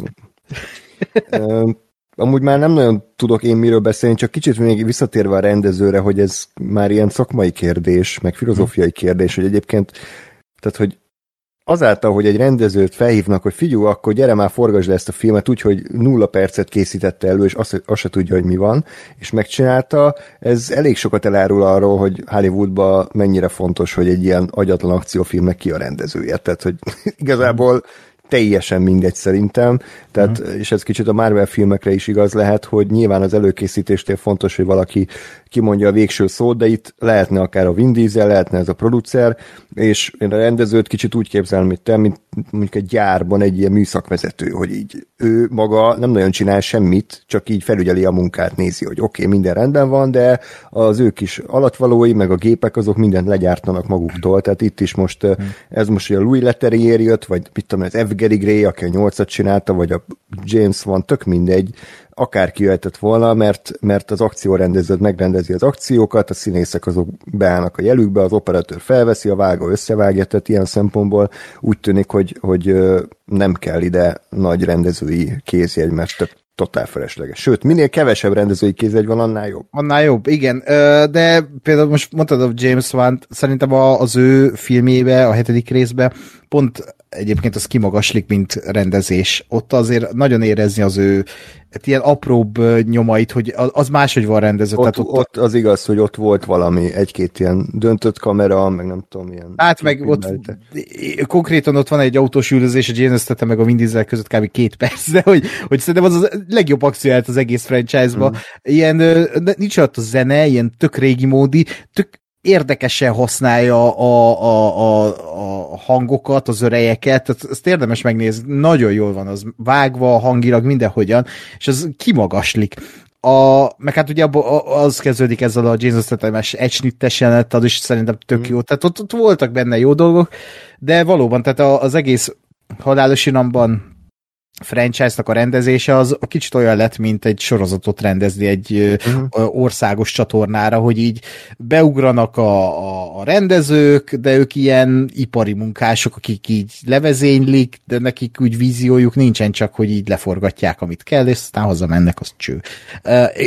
Amúgy már nem nagyon tudok én miről beszélni, csak kicsit még visszatérve a rendezőre, hogy ez már ilyen szakmai kérdés, meg filozófiai kérdés, hogy egyébként, tehát hogy azáltal, hogy egy rendezőt felhívnak, hogy figyelj, akkor gyere már, forgasd le ezt a filmet úgy, hogy nulla percet készítette elő, és azt, azt se tudja, hogy mi van, és megcsinálta, ez elég sokat elárul arról, hogy Hollywoodban mennyire fontos, hogy egy ilyen agyatlan akciófilmnek ki a rendezője. Tehát, hogy igazából teljesen mindegy szerintem, tehát, mm. és ez kicsit a Marvel filmekre is igaz lehet, hogy nyilván az előkészítéstél fontos, hogy valaki kimondja a végső szót, de itt lehetne akár a Vin Diesel, lehetne ez a producer, és én a rendezőt kicsit úgy képzelem, mint te, mint mondjuk egy gyárban egy ilyen műszakvezető, hogy így ő maga nem nagyon csinál semmit, csak így felügyeli a munkát, nézi, hogy oké, okay, minden rendben van, de az ők is alatvalói, meg a gépek azok mindent legyártanak maguktól, tehát itt is most ez most, hogy a Louis Leterrier jött, vagy mit tudom, az F. Gary Gray, aki a nyolcat csinálta, vagy a James van, tök mindegy, akárki jöhetett volna, mert, mert az akciórendeződ megrendezi az akciókat, a színészek azok beállnak a jelükbe, az operatőr felveszi, a vágó összevágja, tehát ilyen szempontból úgy tűnik, hogy, hogy nem kell ide nagy rendezői kézjegy, mert totál felesleges. Sőt, minél kevesebb rendezői kézjegy van, annál jobb. Annál jobb, igen. De például most mondtad a James Wan, szerintem az ő filmjébe, a hetedik részbe pont egyébként az kimagaslik, mint rendezés. Ott azért nagyon érezni az ő hát ilyen apróbb nyomait, hogy az máshogy van rendezve. Ott, tehát ott, ott az igaz, hogy ott volt valami, egy-két ilyen döntött kamera, meg nem tudom, ilyen... Hát meg ott melte. konkrétan ott van egy autós üldözés, James Statham meg a Vin Diesel között kb. két perc, de hogy, hogy szerintem az a legjobb akció az egész franchise-ba. Mm. Ilyen, nincs ott a zene, ilyen tök régi módi, tök érdekesen használja a, a, a, a hangokat, az örejeket, ezt érdemes megnézni, nagyon jól van az vágva, hangilag, mindenhogyan, és az kimagaslik. A, meg hát ugye az kezdődik ezzel a Jason Statham-es egysnittes jelenet, az is szerintem tök mm. jó. Tehát ott, ott voltak benne jó dolgok, de valóban, tehát az egész halálos iramban franchise-nak a rendezése az kicsit olyan lett, mint egy sorozatot rendezni egy uh-huh. országos csatornára, hogy így beugranak a, a, a rendezők, de ők ilyen ipari munkások, akik így levezénylik, de nekik úgy víziójuk nincsen csak, hogy így leforgatják, amit kell, és aztán hazamennek, az cső.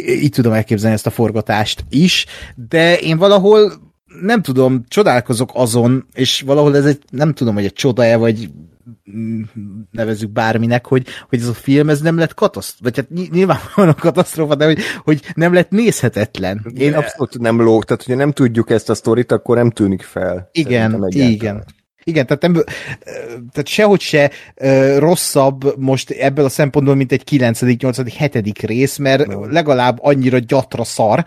Így tudom elképzelni ezt a forgatást is, de én valahol nem tudom, csodálkozok azon, és valahol ez egy, nem tudom, hogy egy csoda-e, vagy nevezük bárminek, hogy, hogy ez a film ez nem lett katasztrófa, vagy hát nyilvánvalóan katasztrófa, de hogy, hogy nem lett nézhetetlen. Én abszolút nem lóg, tehát hogyha nem tudjuk ezt a sztorit, akkor nem tűnik fel. Igen, igen. Igen, tehát, nem, tehát sehogy se rosszabb most ebből a szempontból, mint egy 9., 8., 7. rész, mert legalább annyira gyatra szar,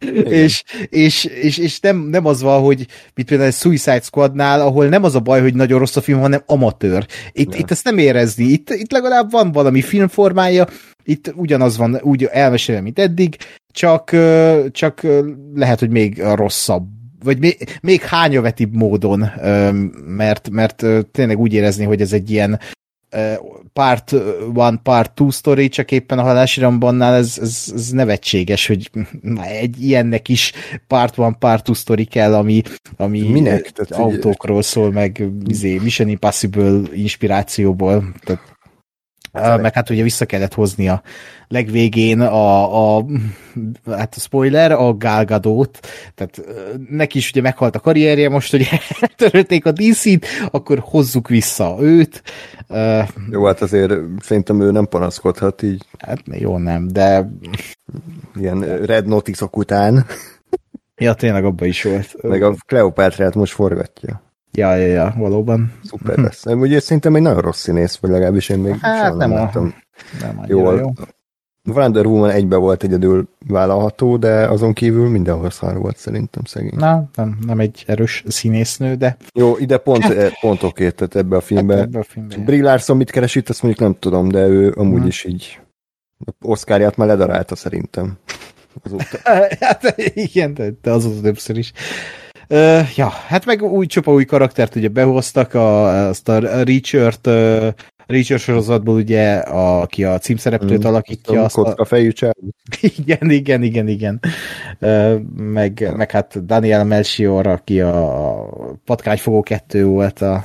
és, és, és, és nem, nem az van, hogy mit például egy Suicide Squadnál, ahol nem az a baj, hogy nagyon rossz a film, hanem amatőr. Itt, ja. itt ezt nem érezni, itt, itt legalább van valami filmformája, itt ugyanaz van, úgy elmesélve, mint eddig, csak, csak lehet, hogy még rosszabb vagy még, még módon, mert, mert tényleg úgy érezni, hogy ez egy ilyen part one, part two story, csak éppen a halásirambannál ez, ez, ez nevetséges, hogy egy ilyennek is part one, part two story kell, ami, ami Minek? Tehát autókról szól, meg izé, Mission Impossible inspirációból. Tehát Uh, meg hát ugye vissza kellett hozni a legvégén a, a hát a spoiler, a Gálgadót, tehát neki is ugye meghalt a karrierje, most hogy eltörölték a DC-t, akkor hozzuk vissza őt. Jó, hát azért szerintem ő nem panaszkodhat így. Hát jó nem, de... Ilyen Red Notice-ok után. ja, tényleg abban is volt. Meg a Kleopátrát most forgatja. Ja, ja, ja, valóban. Szuper lesz. Nem, ugye szerintem egy nagyon rossz színész, vagy legalábbis én még hát, nem, nem láttam. Nem jól. Jó. Wonder Woman egybe volt egyedül vállalható, de azon kívül mindenhol szar volt szerintem szegény. Na, nem, nem egy erős színésznő, de... Jó, ide pont, hát, pont oké, tehát ebbe a filmbe. Hát ebbe a filmbe. Brie Larson mit keres itt, azt mondjuk nem tudom, de ő amúgy hmm. is így Oscarját már ledarálta szerintem. hát igen, de azóta többször is. Uh, ja, hát meg új csopa új karaktert ugye behoztak, a, azt a Richard uh, Richard sorozatból ugye, a, aki a címszereplőt mm, alakítja. Azt a fejű Igen, igen, igen, igen. Uh, meg, meg hát Daniel Melchior, aki a Patkányfogó 2 volt a,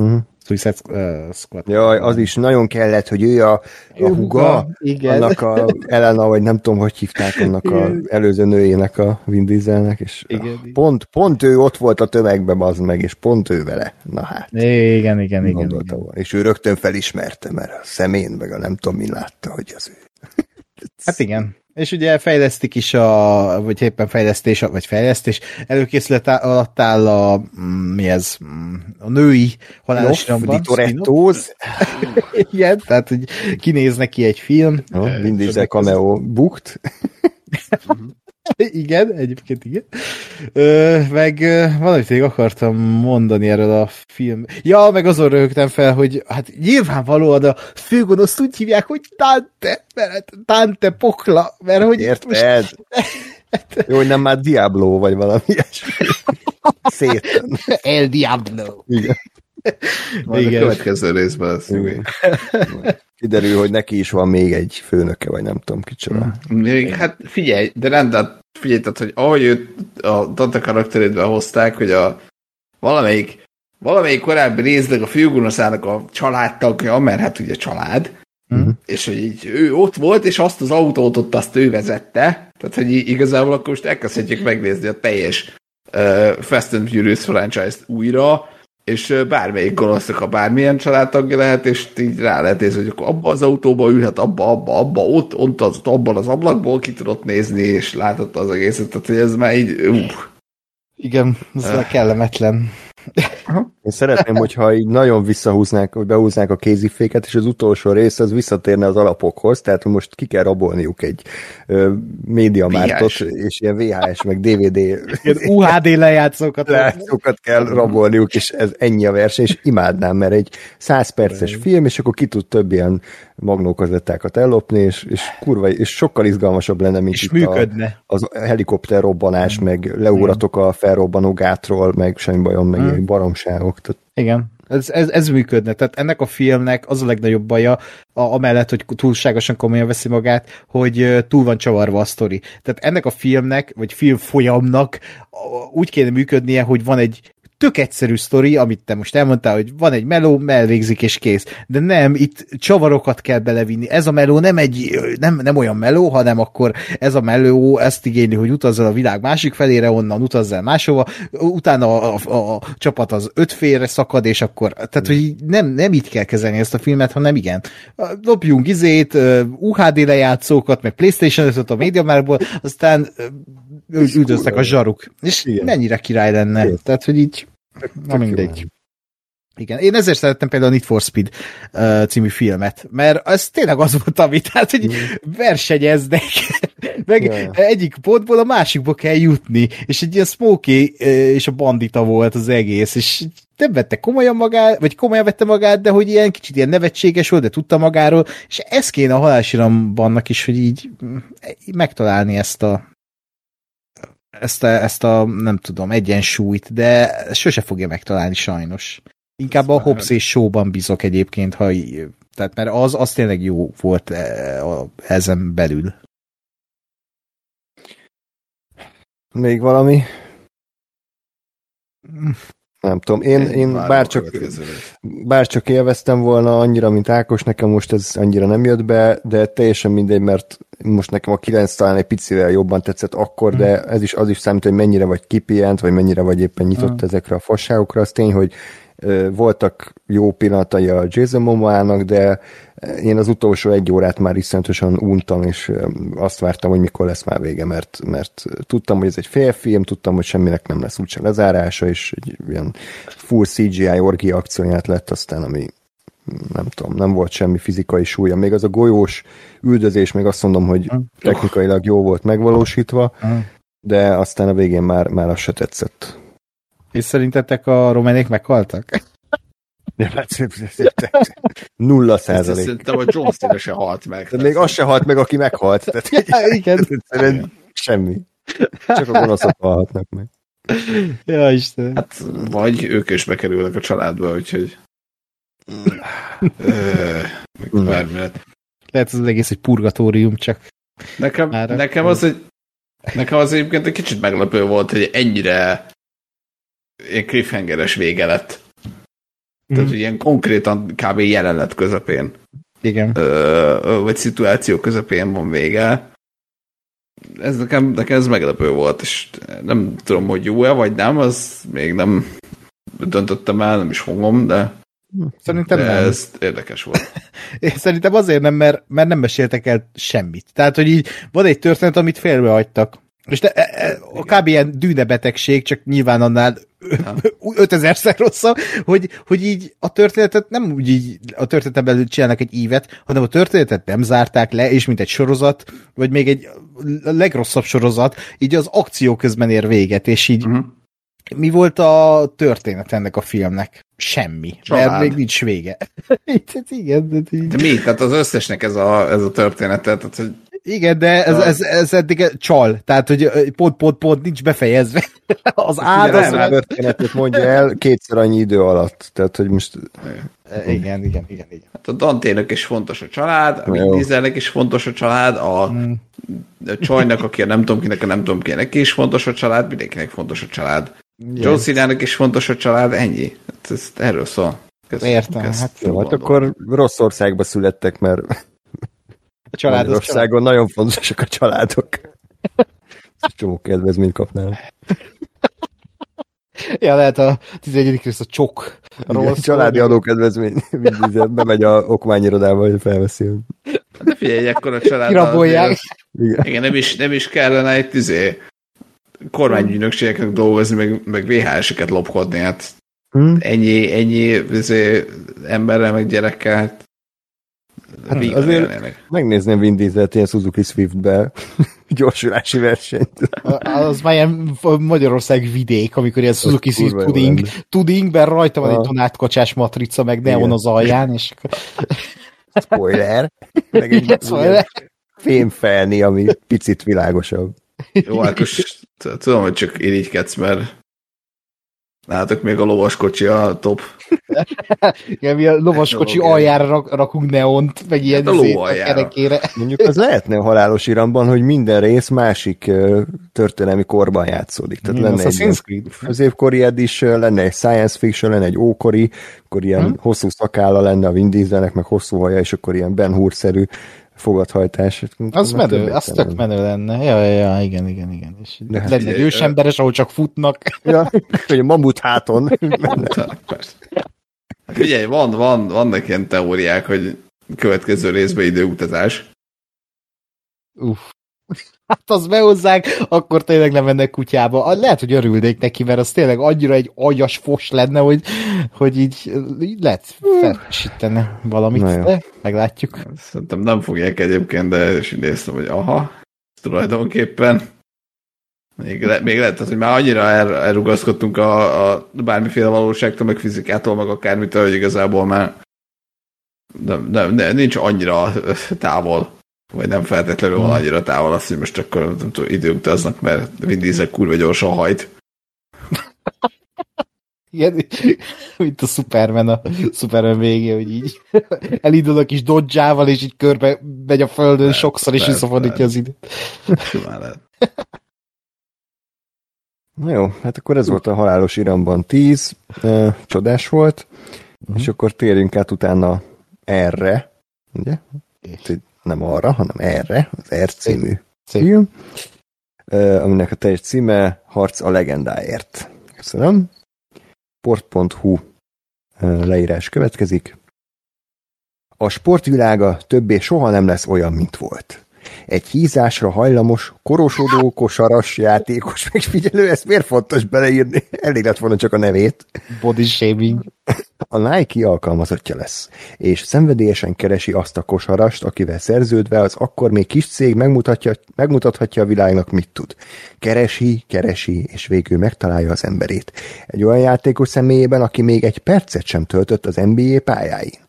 mm. Suicide Squad. Jaj, az is nagyon kellett, hogy ő a, a huga, igen. annak a Elena, vagy nem tudom, hogy hívták annak a előző nőjének a Vin Dieselnek, és igen, pont, pont ő ott volt a tömegben, az meg, és pont ő vele. Na hát. Igen, igen, igen. igen. És ő rögtön felismerte, mert a szemén, meg a nem tudom, mi látta, hogy az ő. hát igen. És ugye fejlesztik is a, vagy éppen fejlesztés, vagy fejlesztés, előkészület alatt áll a, mm, mi ez, mm, a női halálosramban. Torettóz. Igen, tehát, hogy kinéz neki egy film. No, Vin Diesel cameo bukt. igen, egyébként igen. Ö, meg valamit még akartam mondani erről a film. Ja, meg azon rögtem fel, hogy hát nyilvánvalóan a főgonoszt úgy hívják, hogy Dante, mert Dante pokla, mert hogy... Érted? Most... Jó, hogy nem már Diablo vagy valami ilyesmi. Szépen. El Diablo. Igen. Majd Igen. a következő részben lesz. Kiderül, hogy neki is van még egy főnöke, vagy nem tudom kicsoda. Még, hát figyelj, de rendben, figyelj, tehát, hogy ahogy őt a Dante karakterét hozták, hogy a valamelyik, valamelyik korábbi részleg a főgonoszának a családtagja, mert hát ugye család, uh-huh. és hogy így ő ott volt, és azt az autót ott azt ő vezette, tehát hogy igazából akkor most elkezdhetjük megnézni a teljes uh, Fast and Furious franchise-t újra, és bármelyik gonosznak a bármilyen családtagja lehet, és így rá lehet nézni, hogy akkor abba az autóba ülhet, abba, abba, abba, ott, ott az, abban az ablakból ki tudott nézni, és látott az egészet, tehát hogy ez már így, uh. Igen, ez uh. kellemetlen. Én szeretném, hogyha így nagyon visszahúznák, hogy behúznák a kéziféket, és az utolsó rész az visszatérne az alapokhoz, tehát most ki kell rabolniuk egy ö, médiamártot, és ilyen VHS, meg DVD ilyen UHD lejátszókat lejátszókat kell rabolniuk, és ez ennyi a verseny, és imádnám, mert egy 100 perces film, és akkor ki tud több ilyen magnókazettákat ellopni, és, és kurva, és sokkal izgalmasabb lenne, mint és itt működne. A, az helikopter robbanás, mm. meg leúratok a felrobbanó gátról, meg semmi bajom, meg mm. baromságok. Tehát... Igen, ez, ez, ez működne. Tehát ennek a filmnek az a legnagyobb baja, a, amellett, hogy túlságosan komolyan veszi magát, hogy túl van csavarva a sztori. Tehát ennek a filmnek, vagy film folyamnak úgy kéne működnie, hogy van egy tök egyszerű sztori, amit te most elmondtál, hogy van egy meló, elvégzik és kész. De nem, itt csavarokat kell belevinni. Ez a meló nem egy, nem, nem olyan meló, hanem akkor ez a meló ezt igényli, hogy utazzal a világ másik felére, onnan utazzal máshova, utána a, a, a csapat az öt félre szakad, és akkor, tehát, hogy nem, nem itt kell kezelni ezt a filmet, hanem igen. Lopjunk izét, UHD lejátszókat, meg Playstation 5 a médiamárból, aztán üldöztek a zsaruk. És igen. mennyire király lenne. Igen. Tehát, hogy így Na mindegy. Igen, én ezért szerettem például a Need for Speed uh, című filmet, mert ez tényleg az volt, ami, tehát, hogy mm. versenyeznek, meg yeah. egyik pontból a másikba kell jutni, és egy ilyen Smokey uh, és a bandita volt az egész, és nem vette komolyan magát, vagy komolyan vette magát, de hogy ilyen kicsit ilyen nevetséges volt, de tudta magáról, és ez kéne a halálsirambannak is, hogy így megtalálni ezt a ezt a, ezt a, nem tudom, egyensúlyt, de sose fogja megtalálni sajnos. Inkább a Hobbs és Showban bízok egyébként, ha tehát mert az, az tényleg jó volt e, ezen belül. Még valami? Nem tudom, én, én bárcsak, bárcsak élveztem volna annyira, mint Ákos, nekem most ez annyira nem jött be, de teljesen mindegy, mert most nekem a 9 talán egy picivel jobban tetszett akkor, de hmm. ez is az is számít, hogy mennyire vagy kipient, vagy mennyire vagy éppen nyitott hmm. ezekre a fasságokra. Az tény, hogy voltak jó pillanatai a Jason Momoának, de én az utolsó egy órát már iszonyatosan untam, és azt vártam, hogy mikor lesz már vége, mert, mert tudtam, hogy ez egy félfilm, tudtam, hogy semminek nem lesz úgyse lezárása, és egy ilyen full CGI orgi akcióját lett aztán, ami nem tudom, nem volt semmi fizikai súlya. Még az a golyós üldözés, még azt mondom, hogy technikailag jó volt megvalósítva, de aztán a végén már, már az se tetszett. És szerintetek a románék meghaltak? Nulla százalék. Szerintem a John Cena se halt meg. De még az se halt meg, aki meghalt. Tehát, ja, igen. semmi. Csak a gonoszok halhatnak meg. Ja, Isten. Hát, vagy ők is bekerülnek a családba, úgyhogy... Bármilyen. Lehet az egész egy purgatórium, csak... Nekem, nekem az egy Nekem az egyébként egy kicsit meglepő volt, hogy ennyire ilyen cliffhangeres vége lett. Mm. Tehát, hogy ilyen konkrétan kb. jelenet közepén. Igen. Ö, vagy szituáció közepén van vége. Ez nekem, nekem ez meglepő volt, és nem tudom, hogy jó-e, vagy nem, az még nem döntöttem el, nem is fogom, de Szerintem de nem. ez érdekes volt. Én szerintem azért nem, mert, mert nem meséltek el semmit. Tehát, hogy így van egy történet, amit félrehagytak. És de, e, e, a kb. ilyen dűnebetegség, csak nyilván annál 5000-szer rosszabb, hogy, hogy így a történetet nem úgy így a történetet belül csinálnak egy ívet, hanem a történetet nem zárták le, és mint egy sorozat, vagy még egy a legrosszabb sorozat, így az akció közben ér véget, és így uh-huh. Mi volt a történet ennek a filmnek? Semmi, Család. mert még nincs vége. Igen, de, így... de mi? Tehát az összesnek ez a, ez a történet, tehát hogy igen, de ez, ez, ez eddig csal, tehát hogy pont, pont, pont nincs befejezve. Az áld az... Nem, történetet mondja el kétszer annyi idő alatt, tehát hogy most... Igen, igen, igen. igen. Hát a Dantének is fontos a család, a Vin is fontos a család, a, hmm. a Csajnak, aki a nem tudom kinek, a nem tudom kinek is fontos a család, mindenkinek fontos a család. Yes. John Cena-nak is fontos a család, ennyi. Hát ez, erről szól. Köszön, Értem. Köszön, hát, jó, hát akkor rossz országba születtek, mert a család Magyarországon család. nagyon fontosak a családok. Csomó kedvezményt kapnál. Ja, lehet a 11. rész a csok. Igen, családi adókedvezmény. Bemegy a okmányirodába, hogy felveszi. De figyelj, akkor a család... Kirabolják. Igen. Igen, nem is, nem is kellene egy tizé kormányügynökségeknek dolgozni, meg, meg VHS-eket lopkodni, hát hmm. ennyi, ennyi tizé, emberrel, meg gyerekkel, hát Hát azért élnének. megnézném Vin Diesel-t ilyen Suzuki Swift-be gyorsulási versenyt. Az már ilyen Magyarország vidék, amikor ilyen Suzuki Swift tuding, tudingben rajta van a... egy donátkocsás matrica, meg neon Igen. az alján, és Spoiler. Meg egy Spoiler. fémfelni, ami picit világosabb. Jó, Ákos, tudom, hogy csak irigykedsz, mert Látok még a lovaskocsi a top. Igen, mi a lovaskocsi aljára rak, rakunk neont, meg ilyen hát a kerekére. Mondjuk az lehetne a halálos iramban, hogy minden rész másik uh, történelmi korban játszódik. Tehát hmm, lenne egy középkori edition, lenne egy science fiction, lenne egy ókori, akkor ilyen hmm. hosszú szakálla lenne a Vin Dieselnek, meg hosszú haja, és akkor ilyen Ben Hur-szerű fogadhajtás. Az menő, az tök menő lenne. Ja, ja, ja, igen, igen, igen. És De hát egy ősemberes, ahol csak futnak. Ja, hogy a mamut háton. Hát figyelj, van, van, vannak ilyen teóriák, hogy következő részben időutazás. Uff. Hát az behozzák, akkor tényleg nem mennek kutyába. Lehet, hogy örülnék neki, mert az tényleg annyira egy agyas fos lenne, hogy, hogy így, így lehet felsítene valamit, de meglátjuk. Szerintem nem fogják egyébként, de is néztem, hogy aha, tulajdonképpen még, le, még lehet, hogy már annyira el, elrugaszkodtunk a, a bármiféle valóságtól, meg fizikától, meg akármitől, hogy igazából már de, de, de nincs annyira távol vagy nem feltétlenül van annyira távol azt, hogy most akkor nem tudom, időutaznak, mert Vin kurva gyorsan hajt. Igen, mint a Superman, a Superman végé, hogy így elindul a kis dodge és így körbe megy a földön lehet, sokszor, és visszafordítja az időt. Na jó, hát akkor ez volt a halálos iramban 10, uh, csodás volt, uh-huh. és akkor térjünk át utána erre, ugye? Nem arra, hanem erre, az R című film, aminek a teljes címe Harc a legendáért. Köszönöm. Sport.hu leírás következik. A sportvilága többé soha nem lesz olyan, mint volt egy hízásra hajlamos, korosodó, kosaras játékos megfigyelő, ezt miért fontos beleírni? Elég lett volna csak a nevét. Body shaming. A Nike alkalmazottja lesz, és szenvedélyesen keresi azt a kosarast, akivel szerződve az akkor még kis cég megmutatja, megmutathatja a világnak, mit tud. Keresi, keresi, és végül megtalálja az emberét. Egy olyan játékos személyében, aki még egy percet sem töltött az NBA pályáin.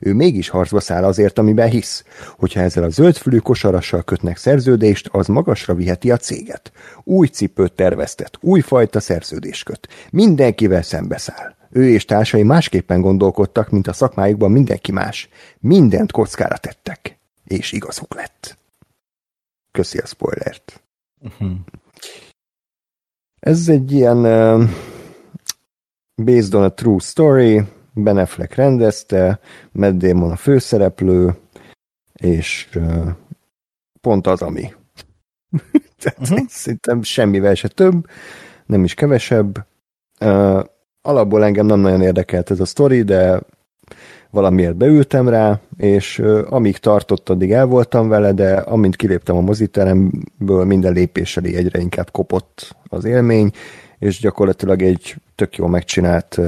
Ő mégis harcba száll azért, amiben hisz. Hogyha ezzel a zöldfülű kosarassal kötnek szerződést, az magasra viheti a céget. Új cipőt terveztet, újfajta szerződést köt. Mindenkivel szembeszáll. Ő és társai másképpen gondolkodtak, mint a szakmájukban mindenki más. Mindent kockára tettek. És igazuk lett. Köszi a spoilert. Uh-huh. Ez egy ilyen uh, based on a true story, Ben Affleck rendezte, Matt Damon a főszereplő, és uh, pont az, ami. Tehát uh-huh. szerintem semmivel se több, nem is kevesebb. Uh, alapból engem nem nagyon érdekelt ez a sztori, de valamiért beültem rá, és amíg tartott, addig el voltam vele, de amint kiléptem a moziteremből, minden lépéssel egyre inkább kopott az élmény, és gyakorlatilag egy tök jól megcsinált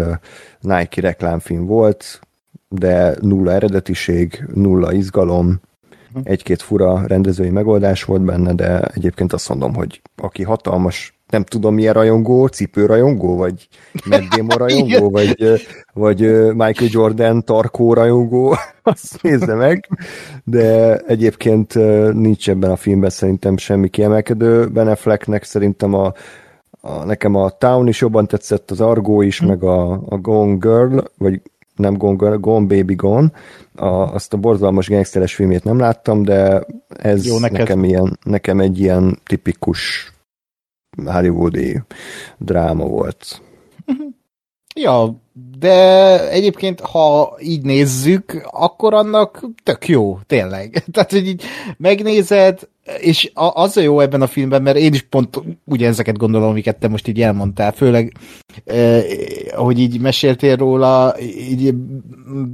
Nike reklámfilm volt, de nulla eredetiség, nulla izgalom, hm. egy-két fura rendezői megoldás volt benne, de egyébként azt mondom, hogy aki hatalmas nem tudom milyen rajongó, cipőrajongó, vagy Matt Damon rajongó, vagy, vagy Michael Jordan tarkó rajongó, azt nézze meg, de egyébként nincs ebben a filmben szerintem semmi kiemelkedő. Ben Afflecknek szerintem a, a, nekem a Town is jobban tetszett, az Argo is, hmm. meg a, a Gone Girl, vagy nem Gone Girl, Gone Baby Gone, a, azt a borzalmas gangsteres filmét nem láttam, de ez Jó, nekem, ilyen, nekem egy ilyen tipikus hollywoodi dráma volt. Ja, de egyébként, ha így nézzük, akkor annak tök jó, tényleg. Tehát, hogy így megnézed, és az a jó ebben a filmben, mert én is pont ugye ezeket gondolom, amiket te most így elmondtál, főleg, eh, ahogy így meséltél róla, így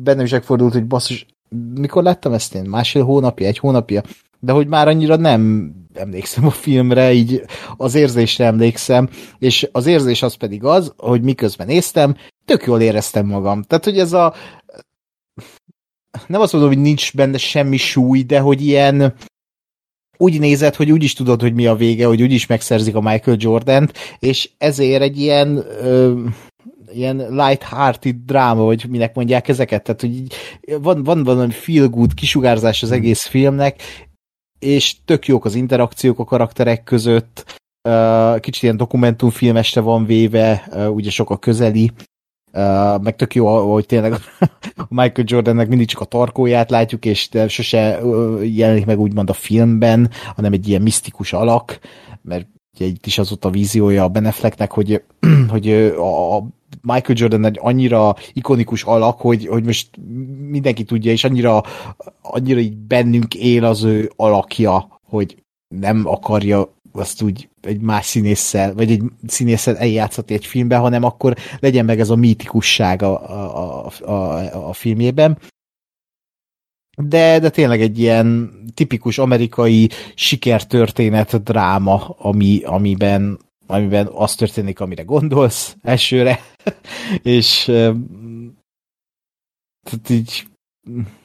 bennem is megfordult, hogy basszus, mikor láttam ezt én? Másfél hónapja, egy hónapja? De hogy már annyira nem emlékszem a filmre, így az érzésre emlékszem, és az érzés az pedig az, hogy miközben néztem, tök jól éreztem magam. Tehát, hogy ez a nem azt mondom, hogy nincs benne semmi súly, de hogy ilyen úgy nézed, hogy úgy is tudod, hogy mi a vége, hogy úgy is megszerzik a Michael Jordan-t, és ezért egy ilyen ö, ilyen light-hearted dráma, vagy minek mondják ezeket, tehát hogy van, van valami feel good kisugárzás az egész filmnek, és tök jók az interakciók a karakterek között, kicsit ilyen dokumentumfilmeste van véve, ugye sok a közeli, meg tök jó, hogy tényleg a Michael Jordannek mindig csak a tarkóját látjuk, és sose jelenik meg úgymond a filmben, hanem egy ilyen misztikus alak, mert itt is az ott a víziója a Benefleknek, hogy, hogy a Michael Jordan egy annyira ikonikus alak, hogy, hogy most mindenki tudja, és annyira, annyira így bennünk él az ő alakja, hogy nem akarja azt úgy egy más színésszel, vagy egy színésszel eljátszati egy filmben, hanem akkor legyen meg ez a mítikusság a, a, a, a filmjében. De, de tényleg egy ilyen tipikus amerikai sikertörténet dráma, ami, amiben amiben az történik, amire gondolsz elsőre, és tehát így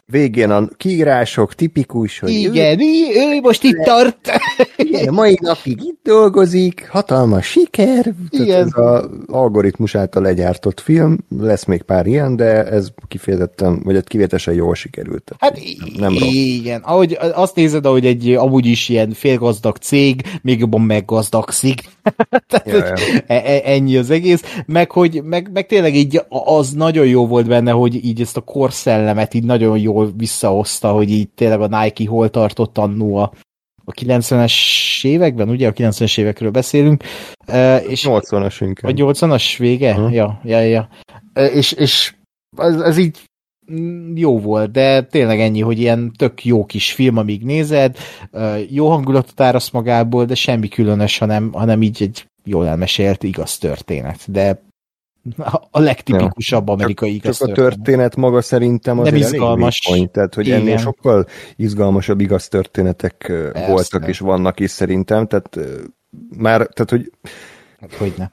végén a kiírások tipikus, hogy Igen, ő, ő most itt tart. Igen, mai napig itt dolgozik, hatalmas siker. Igen. Ez az algoritmus által legyártott film, lesz még pár ilyen, de ez kifejezetten, vagy egy kivétesen jól sikerült. Hát nem rossz. Igen, ahogy azt nézed, ahogy egy amúgy is ilyen félgazdag cég, még jobban meggazdagszik. Tehát, ja, ja. E, e, ennyi az egész. Meg, hogy meg, meg tényleg így az nagyon jó volt benne, hogy így ezt a korszellemet így nagyon jó jól visszahozta, hogy így tényleg a Nike hol tartott annó a, a 90-es években, ugye a 90-es évekről beszélünk. És 80-as inkább. A 80-as vége? Uh-huh. Ja, ja, ja. És, és ez, ez így jó volt, de tényleg ennyi, hogy ilyen tök jó kis film, amíg nézed, jó hangulatot árasz magából, de semmi különös, hanem, hanem így egy jól elmesélt igaz történet. De a legtipikusabb amerikai csak, igaz csak a történet maga szerintem az nem izgalmas. Elég tehát, hogy Igen. ennél sokkal izgalmasabb igaz történetek Persze. voltak és vannak is szerintem, tehát már, tehát, hogy Hát, hogy ne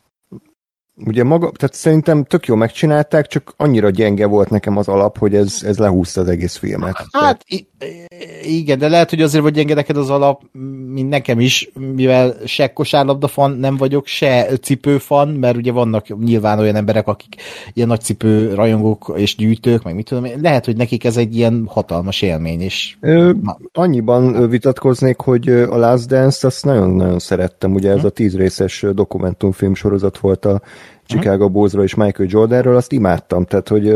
ugye maga, tehát szerintem tök jó megcsinálták, csak annyira gyenge volt nekem az alap, hogy ez, ez lehúzta az egész filmet. Hát igen, de lehet, hogy azért vagy gyenge neked az alap, mint nekem is, mivel se kosárlabda fan nem vagyok, se cipő fan, mert ugye vannak nyilván olyan emberek, akik ilyen nagy cipő rajongók és gyűjtők, meg mit tudom én, lehet, hogy nekik ez egy ilyen hatalmas élmény is. Ö, annyiban vitatkoznék, hogy a Last Dance-t azt nagyon-nagyon szerettem, ugye ez hm. a tíz részes dokumentumfilm sorozat volt a Chicago Bullsról és Michael Jordanről, azt imádtam, tehát hogy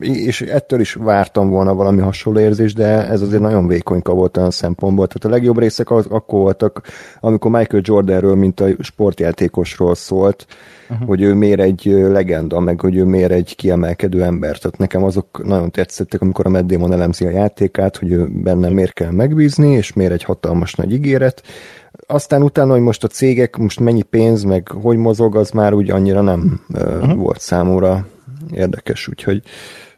és ettől is vártam volna valami hasonló érzés, de ez azért nagyon vékonyka volt olyan szempontból. Tehát a legjobb részek az, akkor voltak, amikor Michael Jordanről, mint a sportjátékosról szólt, uh-huh. hogy ő miért egy legenda, meg hogy ő miért egy kiemelkedő ember. Tehát nekem azok nagyon tetszettek, amikor a Matt Damon elemzi a játékát, hogy ő benne miért kell megbízni, és miért egy hatalmas nagy ígéret aztán utána, hogy most a cégek, most mennyi pénz, meg hogy mozog, az már úgy annyira nem uh-huh. volt számomra érdekes, úgyhogy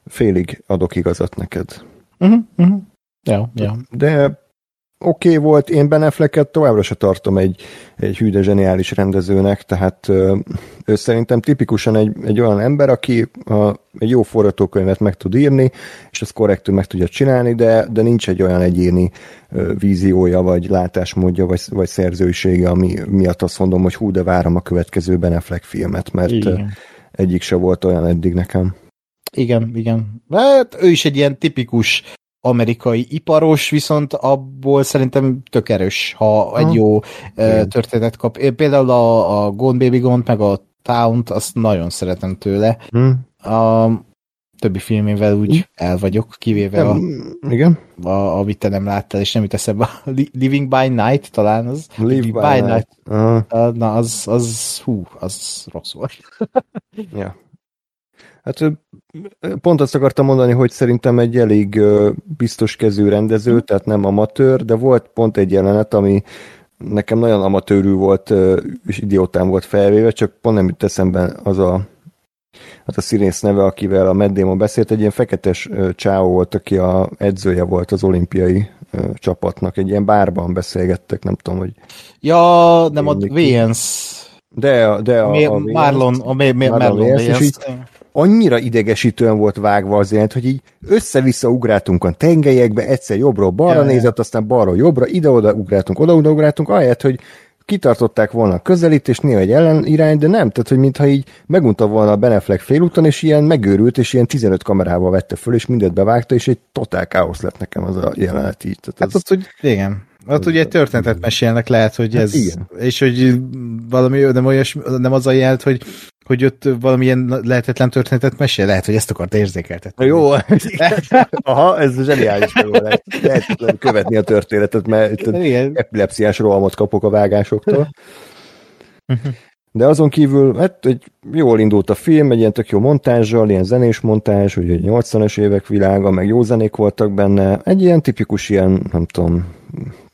félig adok igazat neked. Uh-huh, uh-huh. Ja, ja. De oké okay volt, én Ben Afflecket továbbra se tartom egy, egy hűde zseniális rendezőnek, tehát ő szerintem tipikusan egy, egy olyan ember, aki a, egy jó forgatókönyvet meg tud írni, és ezt korrektül meg tudja csinálni, de, de nincs egy olyan egyéni víziója, vagy látásmódja, vagy, vagy szerzősége, ami miatt azt mondom, hogy hú, de várom a következő Ben Affleck filmet, mert Igen. Egyik se volt olyan eddig nekem. Igen, igen. Hát ő is egy ilyen tipikus amerikai iparos, viszont abból szerintem tök erős, ha egy jó uh, történet kap. Én például a, a Gone Baby Gone, meg a Town-t, azt nagyon szeretem tőle. Hmm. A többi filmével úgy hmm. el vagyok, kivéve a, igen. A, amit te nem láttál, és nem jut eszembe. A Living by Night talán az. Live Living by, by Night. night. Uh-huh. Na, az, az, hú, az rossz volt. ja. Hát pont azt akartam mondani, hogy szerintem egy elég biztos kezű rendező, hmm. tehát nem amatőr, de volt pont egy jelenet, ami nekem nagyon amatőrű volt, és idiótán volt felvéve, csak pont nem jut eszembe az a, az a színész neve, akivel a Matt beszélt, egy ilyen feketes csáó volt, aki a edzője volt az olimpiai csapatnak, egy ilyen bárban beszélgettek, nem tudom, hogy... Ja, nem a Vance. De, de a, a, a Marlon, a, a Marlon, Marlon Vance, és így, annyira idegesítően volt vágva az jelent, hogy így össze-vissza ugráltunk a tengelyekbe, egyszer jobbról balra ja, nézett, aztán balról jobbra, ide-oda ugráltunk, oda-oda ugráltunk, ahelyett, hogy kitartották volna a közelítést, néha egy ellenirány, de nem, tehát hogy mintha így megunta volna a Beneflek félúton, és ilyen megőrült, és ilyen 15 kamerával vette föl, és mindent bevágta, és egy totál káosz lett nekem az a jelenet így. Tehát hát ez... ott, hogy igen, ott ugye egy történetet mesélnek, lehet, hogy hát ez, hát igen. és hogy valami nem, olyas, nem az a jelent, hogy hogy ott valamilyen lehetetlen történetet mesél? Lehet, hogy ezt akart érzékeltetni. Jó, aha, ez zseniális megoldás. Lehet követni a történetet, mert itt epilepsziás rohamot kapok a vágásoktól. De azon kívül, hát egy jól indult a film, egy ilyen tök jó montázsal, ilyen zenés montázs, ugye 80-as évek világa, meg jó zenék voltak benne. Egy ilyen tipikus ilyen, nem tudom,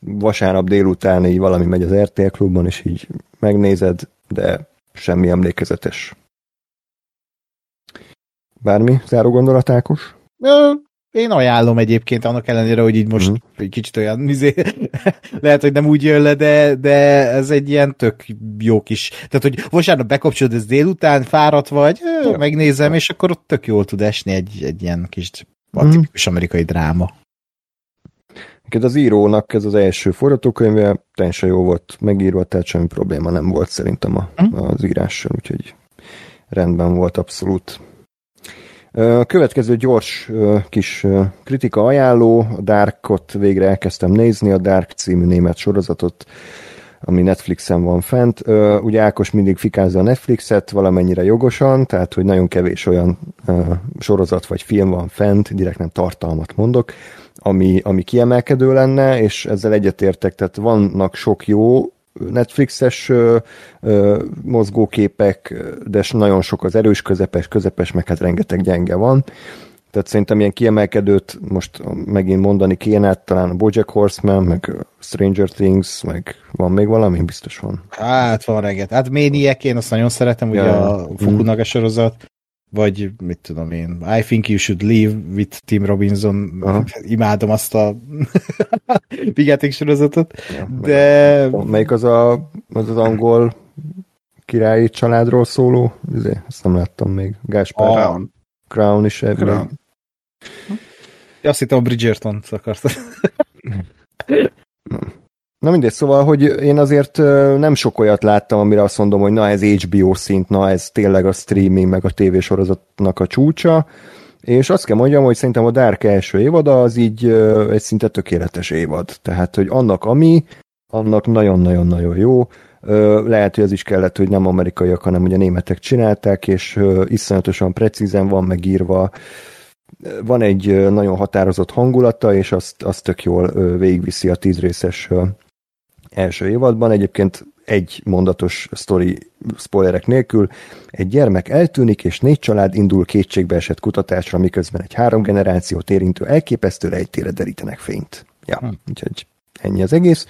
vasárnap délután így valami megy az RTL klubban, és így megnézed, de semmi emlékezetes. Bármi záró gondolatákos? Én ajánlom egyébként, annak ellenére, hogy így most mm. egy kicsit olyan mizé, lehet, hogy nem úgy jön le, de, de ez egy ilyen tök jó kis, tehát, hogy vasárnap bekapcsolod ez délután, fáradt vagy, ja. megnézem, és akkor ott tök jól tud esni egy, egy ilyen kis mm. tipikus amerikai dráma. Neked az írónak ez az első forgatókönyve teljesen jó volt megírva, tehát semmi probléma nem volt szerintem a, hm? az írással, úgyhogy rendben volt abszolút. A következő gyors kis kritika ajánló, a Darkot végre elkezdtem nézni, a Dark című német sorozatot, ami Netflixen van fent. Ugye Ákos mindig fikázza a Netflixet valamennyire jogosan, tehát hogy nagyon kevés olyan sorozat vagy film van fent, direkt nem tartalmat mondok, ami, ami kiemelkedő lenne, és ezzel egyetértek, tehát vannak sok jó Netflixes ö, ö, mozgóképek, de nagyon sok az erős közepes, közepes, meg hát rengeteg gyenge van. Tehát szerintem ilyen kiemelkedőt most megint mondani kéne, talán a Bojack Horseman, meg Stranger Things, meg van még valami? Biztos van. Hát van renget. Hát Maniac, én azt nagyon szeretem, ugye ja. a Fukunaga sorozat vagy mit tudom én, I think you should leave with Tim Robinson, Aha. imádom azt a vigyáték sorozatot, ja, de... Melyik az, a, az az angol királyi családról szóló? Ezért, ezt nem láttam még. Gáspár. Crown. Crown is ebből. Crown. Azt hittem a Bridgerton-t akartad. Na mindegy, szóval, hogy én azért nem sok olyat láttam, amire azt mondom, hogy na ez HBO szint, na ez tényleg a streaming, meg a tévésorozatnak a csúcsa, és azt kell mondjam, hogy szerintem a Dark első évada az így egy szinte tökéletes évad. Tehát, hogy annak ami, annak nagyon-nagyon-nagyon jó. Lehet, hogy az is kellett, hogy nem amerikaiak, hanem ugye németek csinálták, és iszonyatosan precízen van megírva, van egy nagyon határozott hangulata, és azt, azt tök jól végigviszi a tízrészes első évadban. Egyébként egy mondatos sztori spoilerek nélkül. Egy gyermek eltűnik, és négy család indul esett kutatásra, miközben egy három generációt érintő elképesztő rejtére derítenek fényt. Ja, hm. úgyhogy ennyi az egész.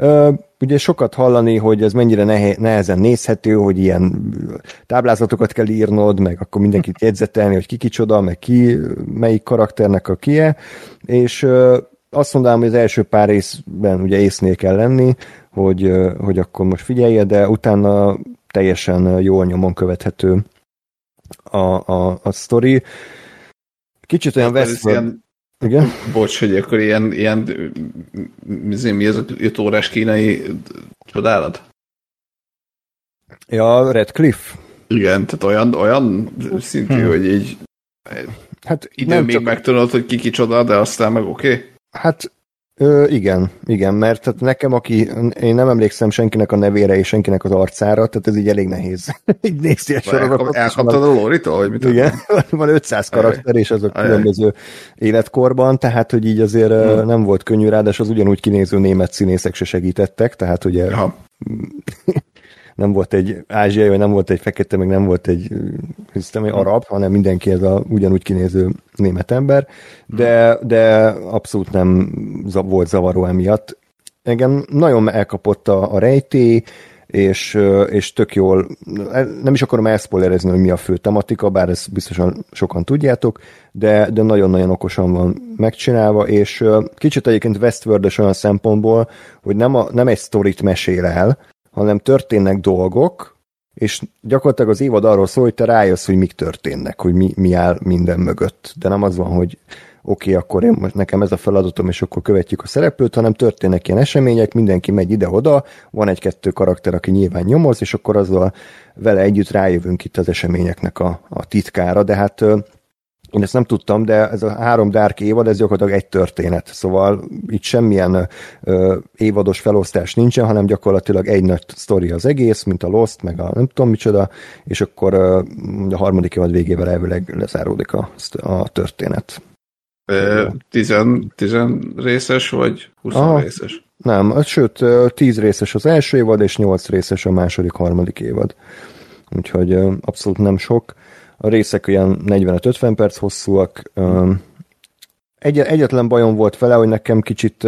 Uh, ugye sokat hallani, hogy ez mennyire nehezen nézhető, hogy ilyen táblázatokat kell írnod, meg akkor mindenkit jegyzetelni, hogy ki kicsoda, meg ki, melyik karakternek a kie, és uh, azt mondanám, hogy az első pár részben ugye észnél kell lenni, hogy, hogy akkor most figyelje, de utána teljesen jól nyomon követhető a, a, a sztori. Kicsit olyan Westworld... Ilyen, Igen? Bocs, hogy akkor ilyen, ilyen mi az 5 órás kínai csodálat? Ja, Redcliffe. Igen, tehát olyan, olyan szintű, hmm. hogy így hát idő még csak... megtanult, hogy ki kicsoda, de aztán meg oké. Okay. Hát Ö, igen, igen, mert tehát nekem, aki, én nem emlékszem senkinek a nevére és senkinek az arcára, tehát ez így elég nehéz. így nézni a sorozatot. Elkaptad a Lóritól, hogy mit Igen, van 500 karakter, és azok Ajaj. különböző életkorban, tehát, hogy így azért hmm. nem volt könnyű, ráadásul az ugyanúgy kinéző német színészek se segítettek, tehát ugye ja. nem volt egy ázsiai, vagy nem volt egy fekete, meg nem volt egy, hiszem, egy arab, hanem mindenki ez a ugyanúgy kinéző német ember, de, de abszolút nem volt zavaró emiatt. Engem nagyon elkapott a, a rejtély, és, és tök jól, nem is akarom elszpoilerezni, hogy mi a fő tematika, bár ezt biztosan sokan tudjátok, de, de nagyon-nagyon okosan van megcsinálva, és kicsit egyébként westworld olyan szempontból, hogy nem, a, nem egy sztorit mesél el, hanem történnek dolgok, és gyakorlatilag az évad arról szól, hogy te rájössz, hogy mik történnek, hogy mi, mi áll minden mögött. De nem az van, hogy oké, okay, akkor én most nekem ez a feladatom, és akkor követjük a szereplőt, hanem történnek ilyen események, mindenki megy ide-oda, van egy-kettő karakter, aki nyilván nyomoz, és akkor azzal vele együtt rájövünk itt az eseményeknek a, a titkára, de hát én ezt nem tudtam, de ez a három Dark évad, ez gyakorlatilag egy történet. Szóval itt semmilyen ö, évados felosztás nincsen, hanem gyakorlatilag egy nagy sztori az egész, mint a Lost, meg a nem tudom micsoda, és akkor ö, a harmadik évad végével elvileg lezáródik a, a történet. Tizen, tizen részes, vagy 20 Aha, részes? Nem, sőt, tíz részes az első évad, és nyolc részes a második, harmadik évad. Úgyhogy abszolút nem sok a részek olyan 45-50 perc hosszúak. Egy, egyetlen bajom volt vele, hogy nekem kicsit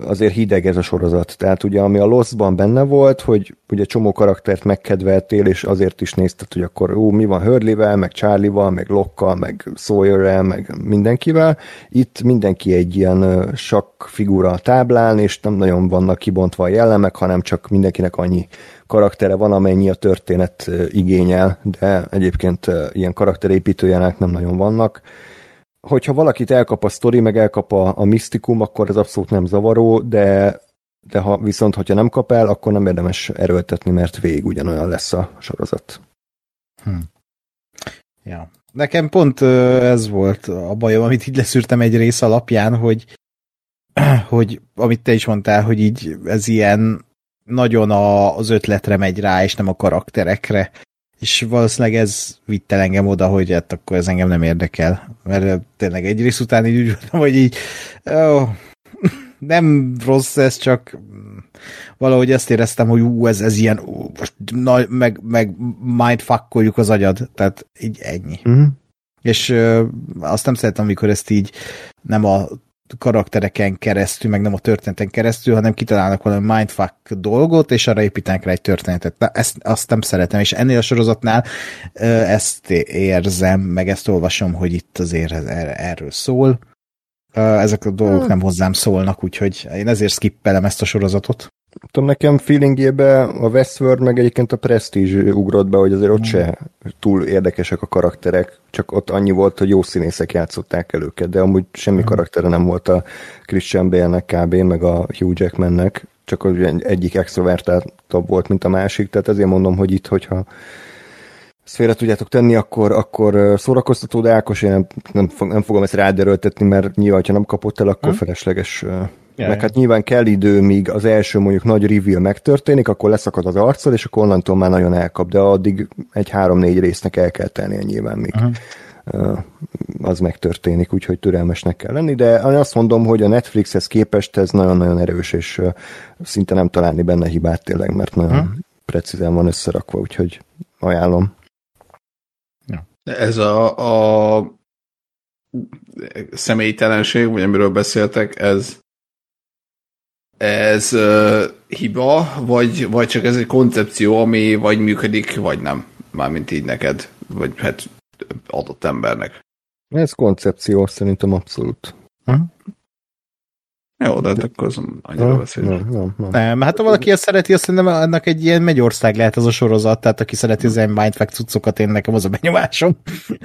azért hideg ez a sorozat. Tehát ugye, ami a Lost-ban benne volt, hogy ugye csomó karaktert megkedveltél, és azért is nézted, hogy akkor ó, mi van Hurley-vel, meg Charlie-val, meg Lockkal, meg Sawyerrel, meg mindenkivel. Itt mindenki egy ilyen sakk figura a táblán, és nem nagyon vannak kibontva a jellemek, hanem csak mindenkinek annyi karaktere van, amennyi a történet igényel, de egyébként ilyen karakterépítőjenek nem nagyon vannak. Hogyha valakit elkap a sztori, meg elkap a, a misztikum, akkor ez abszolút nem zavaró, de, de ha viszont, hogyha nem kap el, akkor nem érdemes erőltetni, mert végig ugyanolyan lesz a sorozat. Hm. Ja. Nekem pont ez volt a bajom, amit így leszűrtem egy rész alapján, hogy hogy amit te is mondtál, hogy így ez ilyen nagyon a, az ötletre megy rá, és nem a karakterekre. És valószínűleg ez vitt el engem oda, hogy hát akkor ez engem nem érdekel. Mert tényleg egy rész után így úgy voltam, hogy így ó, nem rossz ez, csak valahogy ezt éreztem, hogy ú, ez, ez ilyen, ú, most na, meg, meg mindfuckoljuk az agyad. Tehát így ennyi. Uh-huh. És ö, azt nem szeretem, amikor ezt így nem a karaktereken keresztül, meg nem a történeten keresztül, hanem kitalálnak valami mindfuck dolgot, és arra építenek rá egy történetet. Na, ezt, azt nem szeretem, és ennél a sorozatnál ezt érzem, meg ezt olvasom, hogy itt azért er, erről szól. Ezek a dolgok hmm. nem hozzám szólnak, úgyhogy én ezért skippelem ezt a sorozatot. Tudom, nekem feelingjébe a Westworld meg egyébként a Prestige ugrott be, hogy azért ott se túl érdekesek a karakterek, csak ott annyi volt, hogy jó színészek játszották el őket, de amúgy semmi mm. karaktere nem volt a Christian Bale-nek kb. meg a Hugh Jackmannek, csak egyik extrovertáltabb volt, mint a másik, tehát ezért mondom, hogy itt, hogyha ezt félre tudjátok tenni, akkor, akkor szórakoztató, de Ákos, én nem, nem, nem fogom ezt ráderőltetni, mert nyilván, ha nem kapott el, akkor hmm. felesleges Ja, meg hát nyilván kell idő, míg az első mondjuk nagy reveal megtörténik, akkor leszakad az arcod, és akkor onnantól már nagyon elkap, de addig egy három-négy résznek el kell tennie nyilván, míg uh-huh. az megtörténik, úgyhogy türelmesnek kell lenni, de azt mondom, hogy a Netflixhez képest ez nagyon-nagyon erős, és szinte nem találni benne hibát tényleg, mert nagyon uh-huh. precízen van összerakva, úgyhogy ajánlom. Ja. Ez a, a személytelenség, vagy amiről beszéltek, ez ez uh, hiba, vagy, vagy csak ez egy koncepció, ami vagy működik, vagy nem. Mármint így neked, vagy hát adott embernek. Ez koncepció, szerintem abszolút. Jó, de hát akkor az annyira beszél. Nem, nem, nem. nem, hát ha valaki ezt szereti, azt szerintem ennek egy ilyen megyország lehet az a sorozat, tehát aki szereti az ilyen mindfuck cuccokat, én nekem az a benyomásom.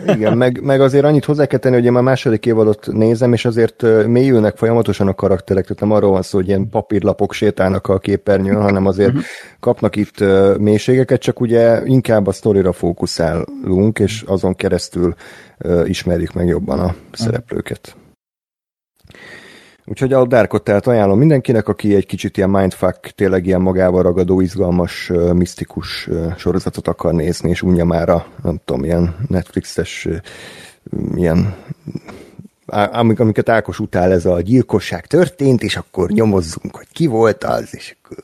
Igen, meg, meg azért annyit hozzá kell tenni, hogy én már második évadot nézem, és azért mélyülnek folyamatosan a karakterek, tehát nem arról van szó, hogy ilyen papírlapok sétálnak a képernyőn, hanem azért uh-huh. kapnak itt mélységeket, csak ugye inkább a sztorira fókuszálunk, és azon keresztül ismerjük meg jobban a uh-huh. szereplőket. Úgyhogy a Darkot tehát ajánlom mindenkinek, aki egy kicsit ilyen mindfuck, tényleg ilyen magával ragadó, izgalmas, misztikus sorozatot akar nézni, és unja már a, nem tudom, ilyen Netflixes ilyen amik, amiket Ákos utál, ez a gyilkosság történt, és akkor nyomozzunk, hogy ki volt az, és akkor...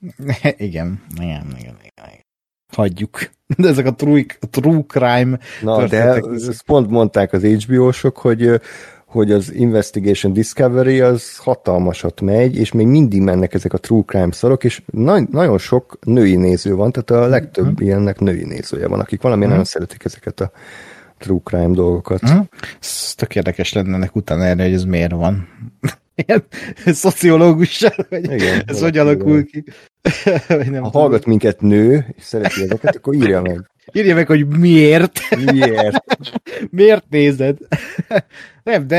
Igen, igen, igen, igen. Hagyjuk. De ezek a true, true crime Na, de ezt pont mondták az HBO-sok, hogy hogy az Investigation Discovery az hatalmasat megy, és még mindig mennek ezek a true crime szarok, és na- nagyon sok női néző van, tehát a legtöbb mm-hmm. ilyennek női nézője van, akik valami mm-hmm. nagyon szeretik ezeket a true crime dolgokat. Mm-hmm. Ez tök érdekes lenne ennek utána erre, hogy ez miért van. Ilyen szociológussal, hogy igen, ez hogy alakul ki. nem ha hallgat minket nő, és szereti ezeket, akkor írja meg. Írja meg, hogy miért. Miért? miért nézed? Nem, de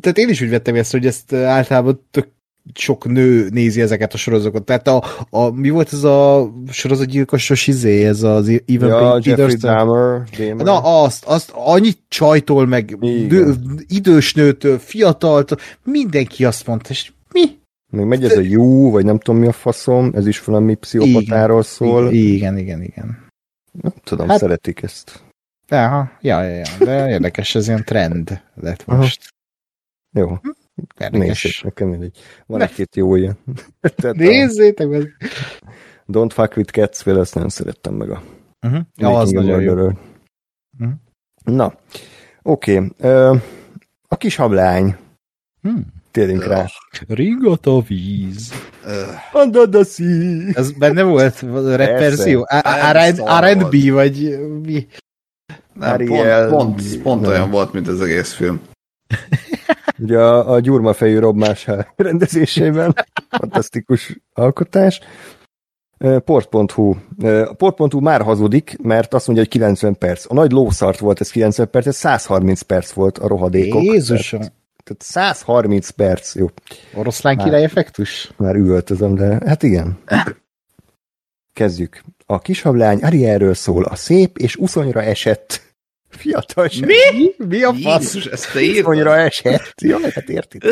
tehát én is úgy vettem ezt, hogy ezt általában tök sok nő nézi ezeket a sorozatokat. Tehát a, a mi volt ez a sorozatgyilkosos izé, ez az Even ja, Jeffrey Dahmer, Dahmer. Na azt, azt annyit csajtól, meg nő, idős nőtől, fiataltól, mindenki azt mondta, és mi? Még megy ez a jó, vagy nem tudom mi a faszom, ez is valami pszichopatáról szól. Igen, igen, igen. Nem tudom, hát, szeretik ezt. Aha, ja, ja, ja, de érdekes, ez ilyen trend lett most. Aha. Jó. Nézzék, nekem mindegy. Van egy-két jó ilyen. Nézzétek meg! Don't fuck with cats, fél, ezt nem szerettem meg a uh-huh. Ja, az nagyon jó. Uh-huh. Na, oké. Okay. a kis hablány. Hmm. Térjünk rá. Ringot a víz. Under the sea. Ez benne volt a rap verzió? R&B vagy mi? Nem, Ariel, pont, pont, pont nem. olyan volt, mint az egész film. Ugye a, a gyurmafejű Rob Máshá rendezésében. Fantasztikus alkotás. Port.hu. A Port.hu már hazudik, mert azt mondja, hogy 90 perc. A nagy lószart volt ez 90 perc, ez 130 perc volt a rohadékok. Jézusom! Tehát 130 perc, jó. Oroszlán király effektus? Már üvöltözöm, de hát igen. Kezdjük. A kishablány Arielről szól, a szép és uszonyra esett fiatal sem. Mi? Mi a fasz? Jézus, ezt te Uszonyra esett. Jó, hát érted.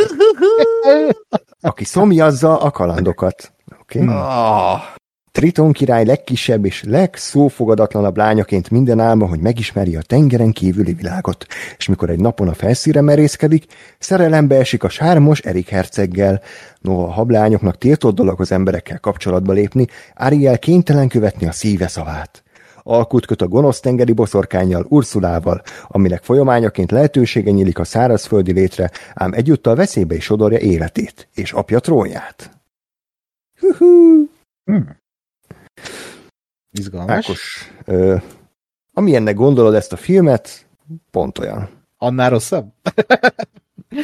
Aki szomjazza a kalandokat. Oké? Okay? Oh. Triton király legkisebb és legszófogadatlanabb lányaként minden álma, hogy megismeri a tengeren kívüli világot, és mikor egy napon a felszíre merészkedik, szerelembe esik a sármos Erik herceggel. Noha a hablányoknak tiltott dolog az emberekkel kapcsolatba lépni, Ariel kénytelen követni a szíve szavát. Alkut köt a gonosz tengeri boszorkányjal, Ursulával, aminek folyamányaként lehetősége nyílik a szárazföldi létre, ám egyúttal veszélybe is sodorja életét, és apja trónját. Hmm. Izgalmas. Ákos, ö, amilyennek gondolod ezt a filmet, pont olyan. Annál rosszabb?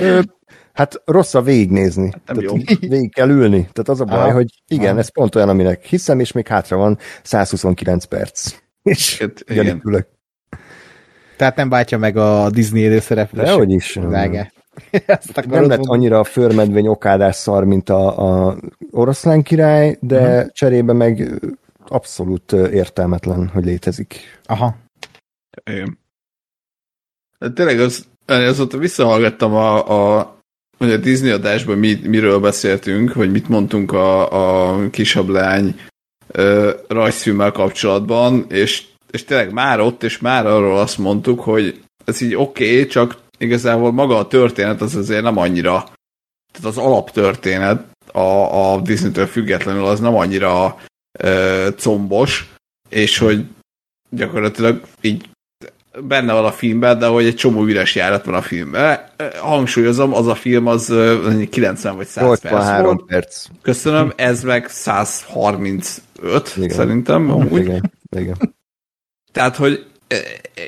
ö, hát rosszabb végignézni. Hát Tehát jó. Végig kell ülni. Tehát az a baj, Aha. hogy igen, Aha. ez pont olyan, aminek hiszem, és még hátra van 129 perc. És hát, igen. ülök. Tehát nem váltja meg a Disney előszereplés. Dehogy is. nem lett annyira a förmedvény okádás szar, mint a, a oroszlán király, de uh-huh. cserébe meg abszolút értelmetlen, hogy létezik. Aha. Igen. De tényleg az, azóta visszahallgattam a, a, hogy a Disney adásban mi, miről beszéltünk, vagy mit mondtunk a, a kisablány ö, rajzfilmmel kapcsolatban, és, és tényleg már ott, és már arról azt mondtuk, hogy ez így oké, okay, csak igazából maga a történet az azért nem annyira, tehát az alaptörténet a, a Disney-től függetlenül az nem annyira ö, combos, és hogy gyakorlatilag így benne van a filmben, de hogy egy csomó üres járat van a filmben. Hangsúlyozom, az a film az 90 vagy 100 perc volt. perc. Köszönöm, ez meg 135 igen. szerintem. Amúgy. Igen, igen. Tehát, hogy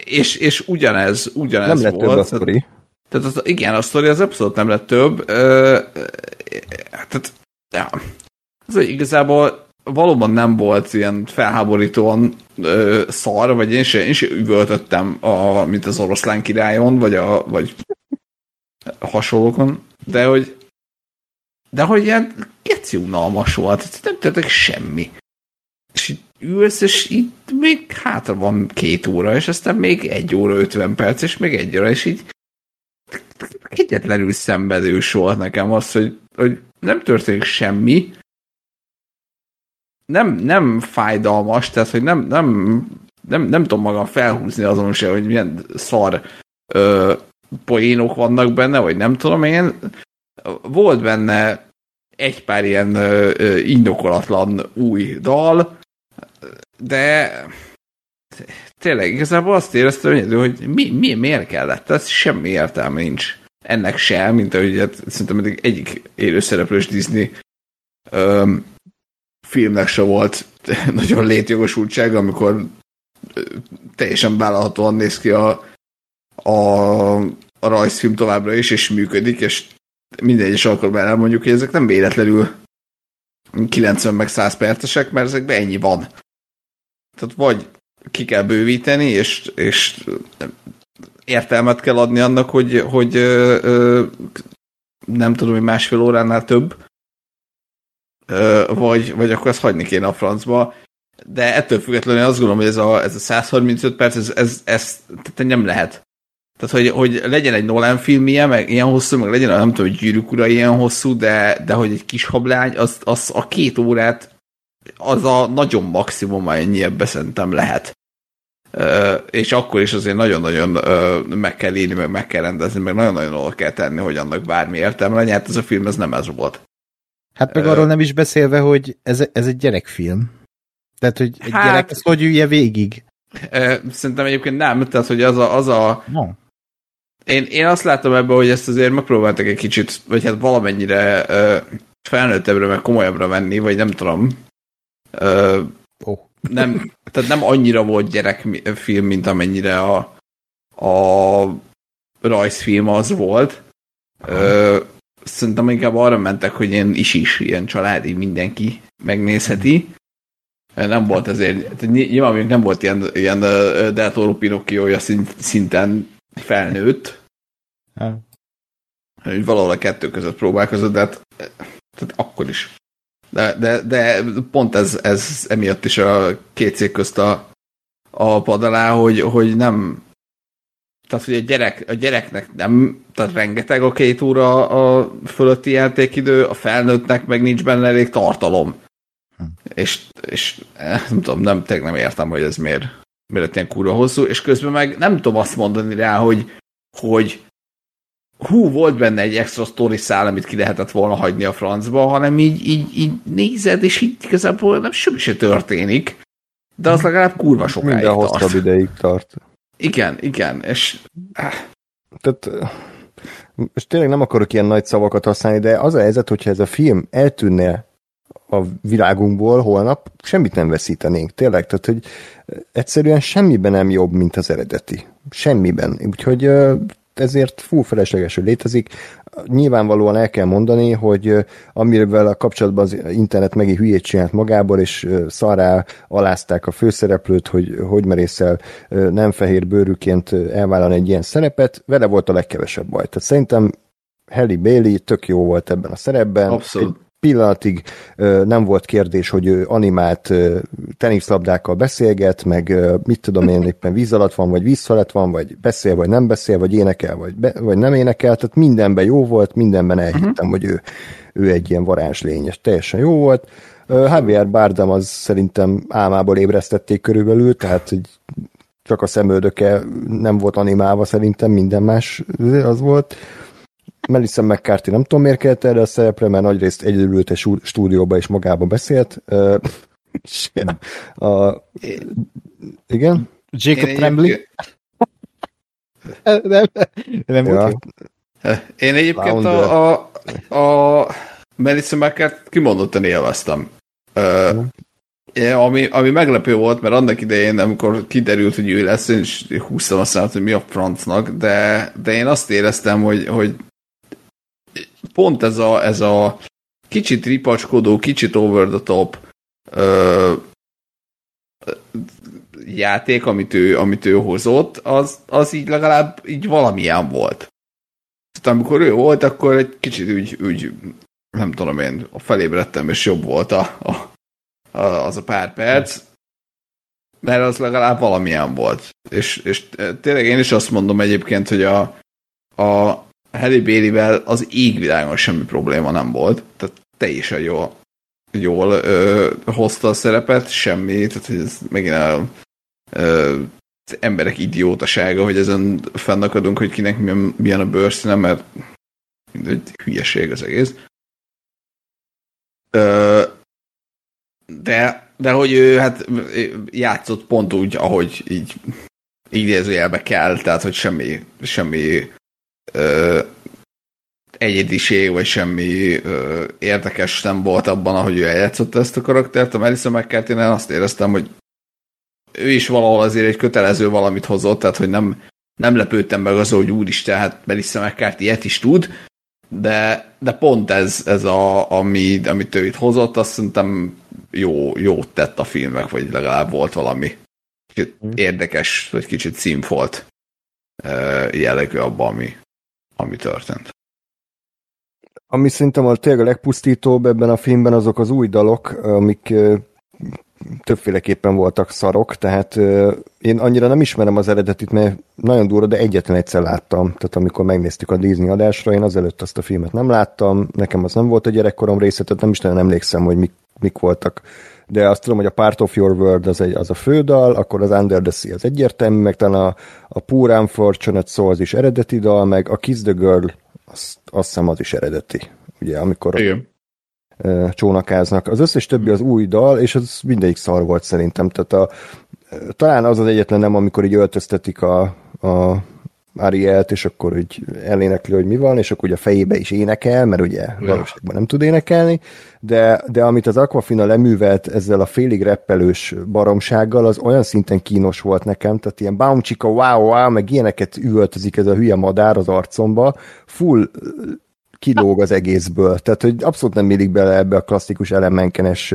és, és ugyanez, ugyanez nem lett volt. Több a sztori. Tehát az, igen, a sztori az abszolút nem lett több, tehát, ja, ez igazából valóban nem volt ilyen felháborítóan ö, szar, vagy én sem, én sem üvöltöttem, a, mint az oroszlán királyon, vagy, a, vagy hasonlókon, de hogy de hogy ilyen keci unalmas volt, nem tettek semmi. És itt ülsz, és itt még hátra van két óra, és aztán még egy óra ötven perc, és még egy óra, és így egyetlenül szenvedős volt nekem az, hogy, hogy nem történik semmi, nem, nem fájdalmas, tehát hogy nem, nem, nem, nem tudom magam felhúzni azon se, hogy milyen szar ö, poénok vannak benne, vagy nem tudom én. Volt benne egy pár ilyen ö, ö, indokolatlan új dal, de tényleg igazából azt éreztem, hogy, mi, mi, miért kellett, ez semmi értelme nincs ennek sem, mint ahogy hát, szerintem egyik élőszereplős Disney filmnek se volt nagyon létjogosultsága, amikor teljesen vállalhatóan néz ki a, a, a rajzfilm továbbra is, és működik, és minden egyes alkalommal elmondjuk, hogy ezek nem véletlenül 90 meg 100 percesek, mert ezekben ennyi van. Tehát vagy ki kell bővíteni, és, és értelmet kell adni annak, hogy, hogy ö, ö, nem tudom, hogy másfél óránál több, vagy, vagy akkor ezt hagyni kéne a francba. De ettől függetlenül azt gondolom, hogy ez a, ez a 135 perc, ez, ez, ez tehát nem lehet. Tehát, hogy, hogy legyen egy Nolan film ilyen, meg ilyen hosszú, meg legyen, nem tudom, hogy gyűrűk ura ilyen hosszú, de, de hogy egy kis hablány, az, az a két órát, az a nagyon maximum, ennyi ebbe szerintem lehet. Uh, és akkor is azért nagyon-nagyon uh, meg kell írni, meg meg kell rendezni, meg nagyon-nagyon oda kell tenni, hogy annak bármi értelme legyen. Hát ez a film ez nem ez volt. Hát meg arról nem is beszélve, hogy ez, ez egy gyerekfilm. Tehát, hogy egy hát, gyerek ezt hogy ülje végig? Szerintem egyébként nem, tehát, hogy az a... Az a no. én, én azt látom ebben, hogy ezt azért megpróbáltak egy kicsit, vagy hát valamennyire uh, felnőttebbre, meg komolyabbra venni, vagy nem tudom. Uh, oh. nem, tehát nem annyira volt gyerekfilm, mint amennyire a, a rajzfilm az volt. Uh, szerintem inkább arra mentek, hogy ilyen is-is, ilyen családi mindenki megnézheti. Nem volt ezért, nyilván még nem volt ilyen, ilyen Del Toro Pinocchio-ja szinten felnőtt. Ha. Hogy valahol a kettő között próbálkozott, de hát, tehát akkor is. De, de, de pont ez, ez emiatt is a két cég közt a, a pad alá, hogy, hogy nem, tehát, hogy a, gyerek, a gyereknek nem, tehát rengeteg a két óra a fölötti játékidő, a felnőttnek meg nincs benne elég tartalom. Hm. És, és eh, nem tudom, nem, tényleg nem értem, hogy ez miért, miért ilyen kurva hosszú, és közben meg nem tudom azt mondani rá, hogy, hogy hú, volt benne egy extra story szál, amit ki lehetett volna hagyni a francba, hanem így, így, így nézed, és így igazából nem semmi se történik, de az legalább kurva sokáig Minden tart. hosszabb ideig tart. Igen, igen, és... Tehát, és tényleg nem akarok ilyen nagy szavakat használni, de az a helyzet, hogyha ez a film eltűnne a világunkból holnap, semmit nem veszítenénk, tényleg. Tehát, hogy egyszerűen semmiben nem jobb, mint az eredeti. Semmiben. Úgyhogy ezért full felesleges, hogy létezik. Nyilvánvalóan el kell mondani, hogy amivel a kapcsolatban az internet megint hülyét csinált magából, és szará alázták a főszereplőt, hogy hogy merészel nem fehér bőrűként elvállalni egy ilyen szerepet, vele volt a legkevesebb baj. Tehát szerintem Halle Bailey tök jó volt ebben a szerepben. Abszolút pillanatig nem volt kérdés, hogy ő animált teniszlabdákkal beszélget, meg mit tudom én, éppen víz alatt van, vagy víz alatt van, vagy beszél, vagy nem beszél, vagy énekel, vagy, be, vagy nem énekel, tehát mindenben jó volt, mindenben elhittem, uh-huh. hogy ő, ő egy ilyen varázslény, és teljesen jó volt. Javier Bardem az szerintem álmából ébresztették körülbelül, tehát hogy csak a szemöldöke nem volt animálva szerintem, minden más az volt. Melissa McCarthy nem tudom miért kellett erre a szerepre, mert nagyrészt egyedül ült egy stúdióba és magába beszélt. a, igen? Jacob Tremblay? nem, nem ja. Én egyébként a, a, a Melissa McCarthy kimondottan élveztem. Uh, ami, ami meglepő volt, mert annak idején, amikor kiderült, hogy ő lesz, én is húztam azt hogy mi a francnak, de, de én azt éreztem, hogy, hogy pont ez a, ez a kicsit ripacskodó, kicsit over the top ö, játék, amit ő, amit ő hozott, az, az így legalább így valamilyen volt. Tehát amikor ő volt, akkor egy kicsit úgy, úgy nem tudom én, felébredtem, és jobb volt a, a, a, az a pár perc, mert az legalább valamilyen volt. És, és tényleg én is azt mondom egyébként, hogy a, a Harry Bailey-vel az égvilágon semmi probléma nem volt. Tehát teljesen jól, jól ö, hozta a szerepet, semmi, tehát ez megint a, ö, az emberek idiótasága, hogy ezen fennakadunk, hogy kinek milyen, milyen a bőrszíne, mert egy hülyeség az egész. Ö, de, de hogy ő hát játszott pont úgy, ahogy így idézőjelbe kell, tehát hogy semmi, semmi ö, egyediség, vagy semmi ö, érdekes nem volt abban, ahogy ő eljátszotta ezt a karaktert. A Melissa mccarthy azt éreztem, hogy ő is valahol azért egy kötelező valamit hozott, tehát hogy nem, nem lepődtem meg az, hogy úristen, hát Melissa McCarthy ilyet is tud, de, de pont ez, ez a, ami, amit ő itt hozott, azt szerintem jó, jót tett a filmek, vagy legalább volt valami kicsit mm. érdekes, vagy kicsit színfolt jellegű abban, ami, ami történt. Ami szerintem a tényleg a legpusztítóbb ebben a filmben azok az új dalok, amik többféleképpen voltak szarok, tehát én annyira nem ismerem az eredetit, mert nagyon durva, de egyetlen egyszer láttam. Tehát amikor megnéztük a Disney adásra, én azelőtt azt a filmet nem láttam, nekem az nem volt a gyerekkorom része, tehát nem is nagyon emlékszem, hogy mik, mik voltak de azt tudom, hogy a Part of Your World az, egy, az a fődal, akkor az Under the Sea az egyértelmű, meg talán a, a Poor Unfortunate Soul az is eredeti dal, meg a Kiss the Girl, azt, azt hiszem az is eredeti, ugye, amikor Igen. csónakáznak. Az összes többi az új dal, és az mindegyik szar volt szerintem, tehát a, talán az az egyetlen nem, amikor így öltöztetik a, a Arielt, és akkor úgy elénekli, hogy mi van, és akkor ugye a fejébe is énekel, mert ugye ja. valóságban nem tud énekelni, de, de amit az Aquafina leművelt ezzel a félig reppelős baromsággal, az olyan szinten kínos volt nekem, tehát ilyen bouncsika, wow, wow, meg ilyeneket üvöltözik ez a hülye madár az arcomba, full kilóg az egészből. Tehát, hogy abszolút nem illik bele ebbe a klasszikus elemenkenes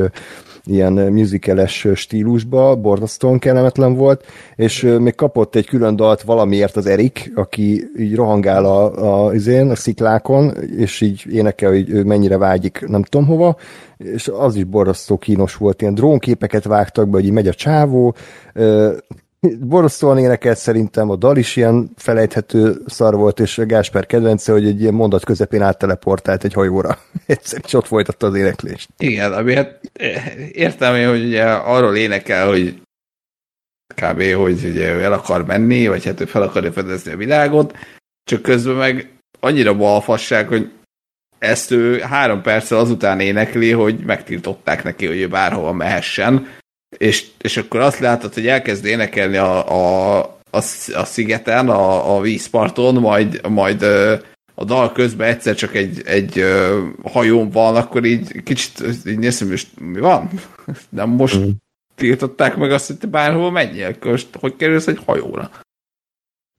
ilyen musicales stílusba, borzasztóan kellemetlen volt, és még kapott egy külön dalt valamiért az Erik, aki így rohangál a, a, izén, a sziklákon, és így énekel, hogy ő mennyire vágyik nem tudom hova, és az is borzasztó kínos volt, ilyen drónképeket vágtak be, hogy így megy a csávó, borzasztóan énekelt szerintem, a dal is ilyen felejthető szar volt, és Gásper kedvence, hogy egy ilyen mondat közepén átteleportált egy hajóra. Egyszer is ott folytatta az éneklést. Igen, ami hát értem én, hogy ugye arról énekel, hogy kb. hogy ugye el akar menni, vagy hát ő fel akarja fedezni a világot, csak közben meg annyira balfasság, hogy ezt ő három perccel azután énekli, hogy megtiltották neki, hogy ő bárhova mehessen, és, és akkor azt látod, hogy elkezd énekelni a, a, a, a szigeten, a, a vízparton, majd, majd a dal közben egyszer csak egy, egy hajón van, akkor így kicsit így nézem, és mi van? Nem most mm. tiltották meg azt, hogy te bárhol menjél, akkor most hogy kerülsz egy hajóra?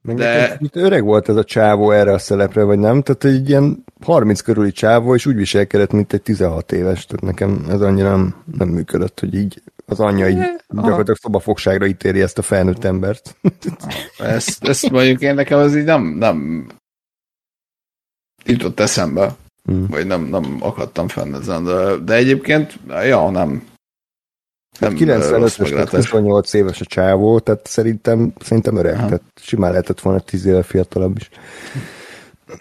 Meg De... Itt öreg volt ez a csávó erre a szelepre, vagy nem? Tehát egy ilyen 30 körüli csávó, és úgy viselkedett, mint egy 16 éves. Tehát nekem ez annyira nem, nem működött, hogy így az anyja így gyakorlatilag szobafogságra ítéri ezt a felnőtt embert. ezt, ezt mondjuk én nekem az így nem, nem jutott eszembe, hmm. vagy nem, nem akadtam fenn ezen, de, de egyébként, ja, nem. Hát 95 28 éves a csávó, tehát szerintem, szerintem öreg, Aha. tehát simán lehetett volna 10 éve fiatalabb is.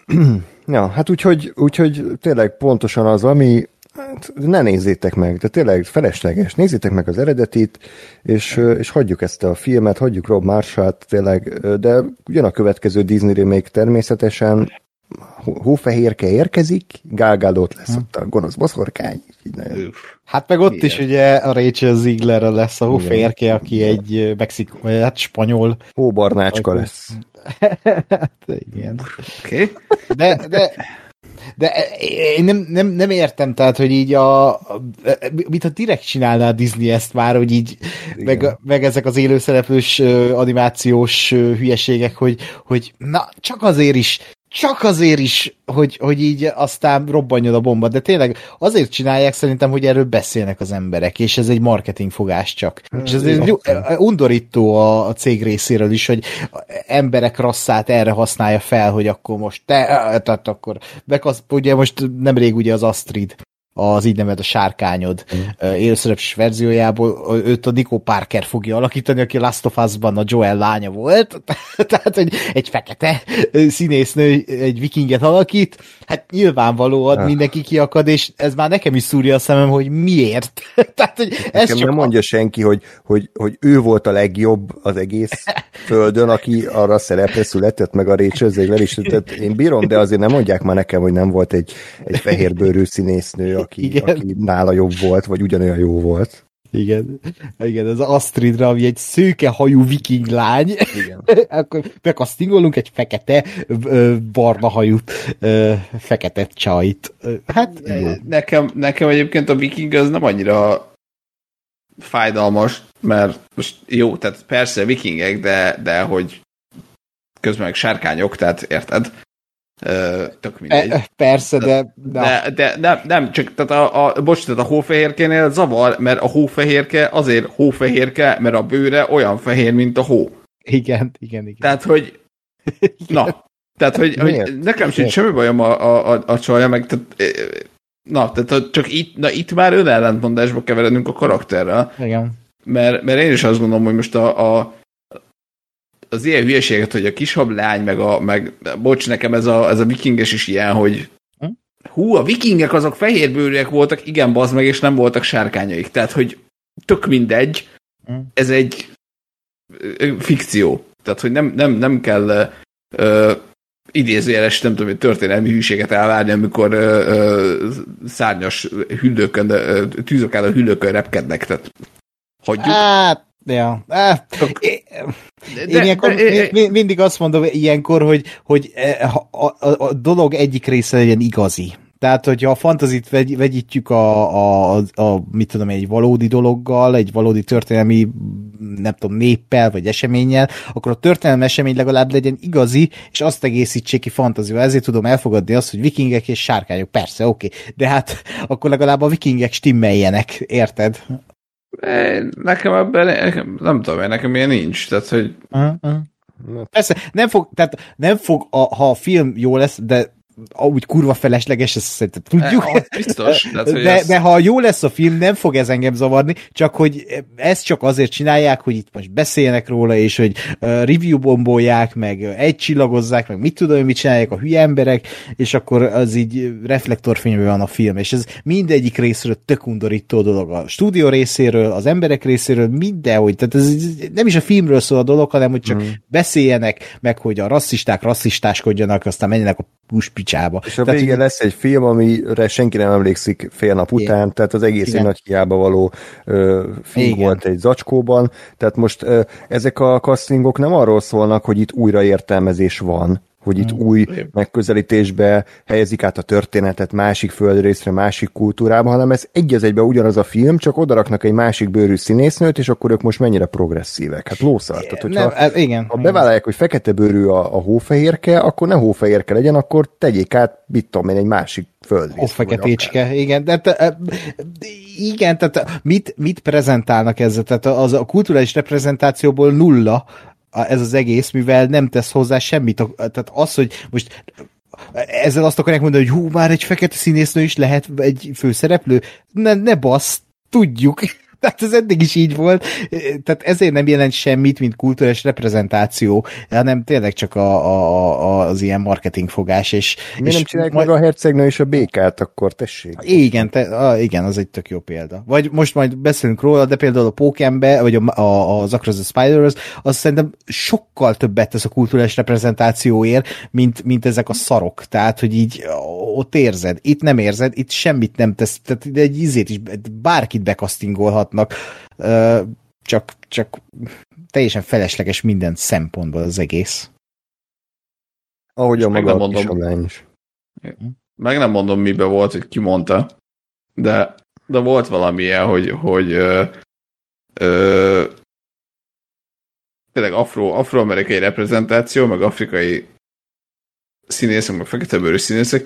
ja, hát úgyhogy, úgyhogy tényleg pontosan az, ami, Hát, ne nézzétek meg, de tényleg felesleges. Nézzétek meg az eredetit, és, és hagyjuk ezt a filmet, hagyjuk Rob Marshall-t tényleg, de ugyan a következő Disney remake természetesen hófehérke érkezik, Gálgádót lesz ott a gonosz boszorkány. Hát meg ott Igen. is ugye a Rachel Ziegler lesz a hófehérke, aki egy mexikó, hát spanyol. Hóbarnácska lesz. hát, igen. Oké. Okay. De, de de én nem, nem, nem értem, tehát, hogy így a, a mit a direkt csinálná a Disney ezt már, hogy így, meg, meg, ezek az élőszereplős animációs hülyeségek, hogy, hogy na, csak azért is csak azért is, hogy, hogy így aztán robbanjon a bomba, de tényleg azért csinálják szerintem, hogy erről beszélnek az emberek, és ez egy marketing fogás csak. Hmm, és ez egy undorító a, a cég részéről is, hogy emberek rasszát erre használja fel, hogy akkor most te, tehát akkor bekasz, ugye most nemrég ugye az Astrid az így nevet a sárkányod mm. élszereps verziójából, őt a Nico Parker fogja alakítani, aki Last of Us-ban a Joel lánya volt, tehát hogy egy fekete színésznő egy vikinget alakít, hát nyilvánvalóan ah. mindenki kiakad, és ez már nekem is szúrja a szemem, hogy miért. tehát, hogy ez csak nem mondja a... senki, hogy, hogy, hogy ő volt a legjobb az egész földön, aki arra a szerepre született, meg a Rachel Zegler is, tehát én bírom, de azért nem mondják már nekem, hogy nem volt egy, egy fehérbőrű színésznő, aki, Igen. aki nála jobb volt, vagy ugyanolyan jó volt. Igen, igen, ez Astridra, ami egy szőke hajú viking lány, igen. akkor bekasztingolunk egy fekete, barna hajú, fekete csajt. Hát jó. Nekem, nekem egyébként a viking az nem annyira fájdalmas, mert most jó, tehát persze vikingek, de, de hogy közben meg sárkányok, tehát érted? Tök mindegy. E, persze, de... De, de, de nem, nem, csak tehát a, a, bocs, tehát a hófehérkénél zavar, mert a hófehérke azért hófehérke, mert a bőre olyan fehér, mint a hó. Igen, igen, igen. Tehát, hogy na, tehát, hogy, hogy nekem sincs semmi bajom a, a, a, a csalja, meg tehát, na, tehát csak itt, na, itt már önellentmondásba keveredünk a karakterrel. Igen. Mert, mert én is azt gondolom, hogy most a, a az ilyen hülyeséget, hogy a kisabb lány, meg a, meg, bocs, nekem ez a, ez a vikinges is ilyen, hogy hm? hú, a vikingek azok fehérbőrűek voltak, igen, bazd meg, és nem voltak sárkányaik. Tehát, hogy tök mindegy, hm? ez egy fikció. Tehát, hogy nem, nem, nem kell ö, idézőjeles, nem tudom, történelmi hűséget elvárni, amikor ö, ö, szárnyas hüllőkön, tűzokáló hüllőkön repkednek. Tehát hagyjuk. Hát, Ja. Én, de, ilyenkor, de, de, mindig azt mondom ilyenkor, hogy, hogy eh, a, a, a dolog egyik része legyen igazi. Tehát, hogyha a fantazit vegy, vegyítjük a, a, a, a, mit tudom, egy valódi dologgal, egy valódi történelmi, nem tudom, néppel, vagy eseménnyel, akkor a történelmi esemény legalább legyen igazi, és azt egészítsék ki fantazival. Ezért tudom elfogadni azt, hogy vikingek és sárkányok. Persze, oké. Okay. De hát akkor legalább a vikingek stimmeljenek, érted? Nekem ebben, nekem, nem tudom, nekem ilyen nincs, tehát hogy... Uh-huh. Persze, nem fog, tehát nem fog, a, ha a film jó lesz, de úgy kurva felesleges, ezt szerintem tudjuk. E, biztos. Tehát, de, ez... de ha jó lesz a film, nem fog ez engem zavarni, csak hogy ezt csak azért csinálják, hogy itt most beszéljenek róla, és hogy uh, review bombolják, meg egy csillagozzák, meg mit tudom, mit csinálják a hülye emberek, és akkor az így reflektorfényben van a film, és ez mindegyik részről tök undorító dolog. A stúdió részéről, az emberek részéről, mindenhogy. Tehát ez nem is a filmről szól a dolog, hanem hogy csak mm. beszéljenek, meg hogy a rasszisták rasszistáskodjanak, aztán menjenek a picsába. És a tehát, vége lesz egy film, amire senki nem emlékszik fél nap után, igen. tehát az egész igen. egy nagy hiába való ö, film igen. volt egy zacskóban, tehát most ö, ezek a castingok nem arról szólnak, hogy itt újraértelmezés van, hogy itt mm. új megközelítésbe helyezik át a történetet másik földrészre, másik kultúrába, hanem ez egy az egyben ugyanaz a film, csak odaraknak egy másik bőrű színésznőt, és akkor ők most mennyire progresszívek. Hát lószart. Tehát, hogyha Nem, hát igen, ha bevállalják, hogy fekete bőrű a, a hófehérke, akkor ne hófehérke legyen, akkor tegyék át, mit tudom én, egy másik földrész. Hófeketécske, igen. De, de, igen, tehát mit, mit prezentálnak ezzel? Tehát az a kulturális reprezentációból nulla ez az egész, mivel nem tesz hozzá semmit. Tehát az, hogy most ezzel azt akarják mondani, hogy hú, már egy fekete színésznő is lehet egy főszereplő. Ne, ne basz, tudjuk. Tehát ez eddig is így volt, tehát ezért nem jelent semmit, mint kulturális reprezentáció, hanem tényleg csak a, a, a, az ilyen marketing fogás. És, Mi és nem csinálják majd... meg a hercegnő és a békát, akkor tessék. Igen, te, a, igen, az egy tök jó példa. Vagy most majd beszélünk róla, de például a Pókembe, vagy a, a, az Across the Spiders, az szerintem sokkal többet tesz a kulturális reprezentációért, mint, mint ezek a szarok. Tehát, hogy így ott érzed. Itt nem érzed, itt semmit nem tesz. Tehát egy izét is, bárkit bekasztingolhat csinálhatnak, csak, csak teljesen felesleges minden szempontból az egész. Ahogy a maga mondom, is. Meg nem mondom, mibe volt, hogy ki mondta, de, de volt valamilyen, hogy, hogy ö, ö, tényleg afro, afroamerikai reprezentáció, meg afrikai színészek, meg fekete bőrű színészek,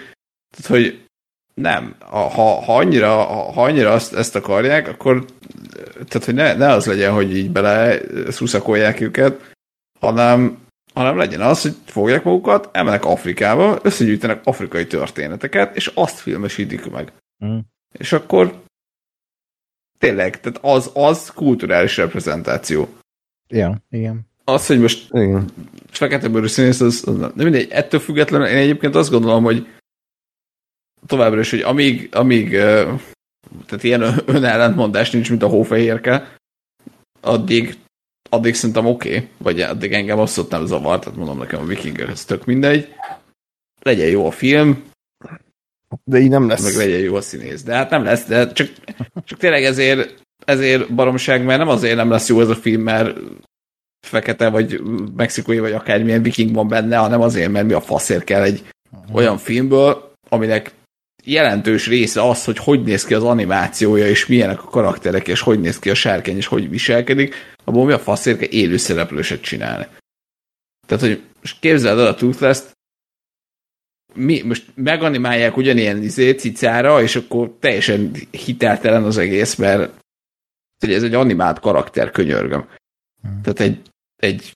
tehát hogy nem, ha, ha annyira, ha annyira azt, ezt akarják, akkor tehát, hogy ne, ne az legyen, hogy így bele szuszakolják őket, hanem, hanem legyen az, hogy fogják magukat, emelnek Afrikába, összegyűjtenek afrikai történeteket, és azt filmesítik meg. Mm. És akkor tényleg, tehát az, az kulturális reprezentáció. Ja, igen. Az, hogy most igen. fekete bőrű színész, az, az nem mindegy, ettől függetlenül én egyébként azt gondolom, hogy továbbra is, hogy amíg, amíg tehát ilyen önellentmondás nincs, mint a hófehérke, addig, addig szerintem oké, okay, vagy addig engem azt nem zavar, tehát mondom nekem a vikingek, ez tök mindegy. Legyen jó a film, de így nem lesz. Meg legyen jó a színész. De hát nem lesz, de csak, csak tényleg ezért, ezért baromság, mert nem azért nem lesz jó ez a film, mert fekete, vagy mexikói, vagy akármilyen viking van benne, hanem azért, mert mi a faszért kell egy olyan filmből, aminek jelentős része az, hogy hogy néz ki az animációja, és milyenek a karakterek, és hogy néz ki a sárkány, és hogy viselkedik, abból mi a faszért kell élő szereplőset csinálni. Tehát, hogy most képzeld el a Toothless-t, mi, most meganimálják ugyanilyen izé, cicára, és akkor teljesen hiteltelen az egész, mert ez egy animált karakter, könyörgöm. Hmm. Tehát egy, egy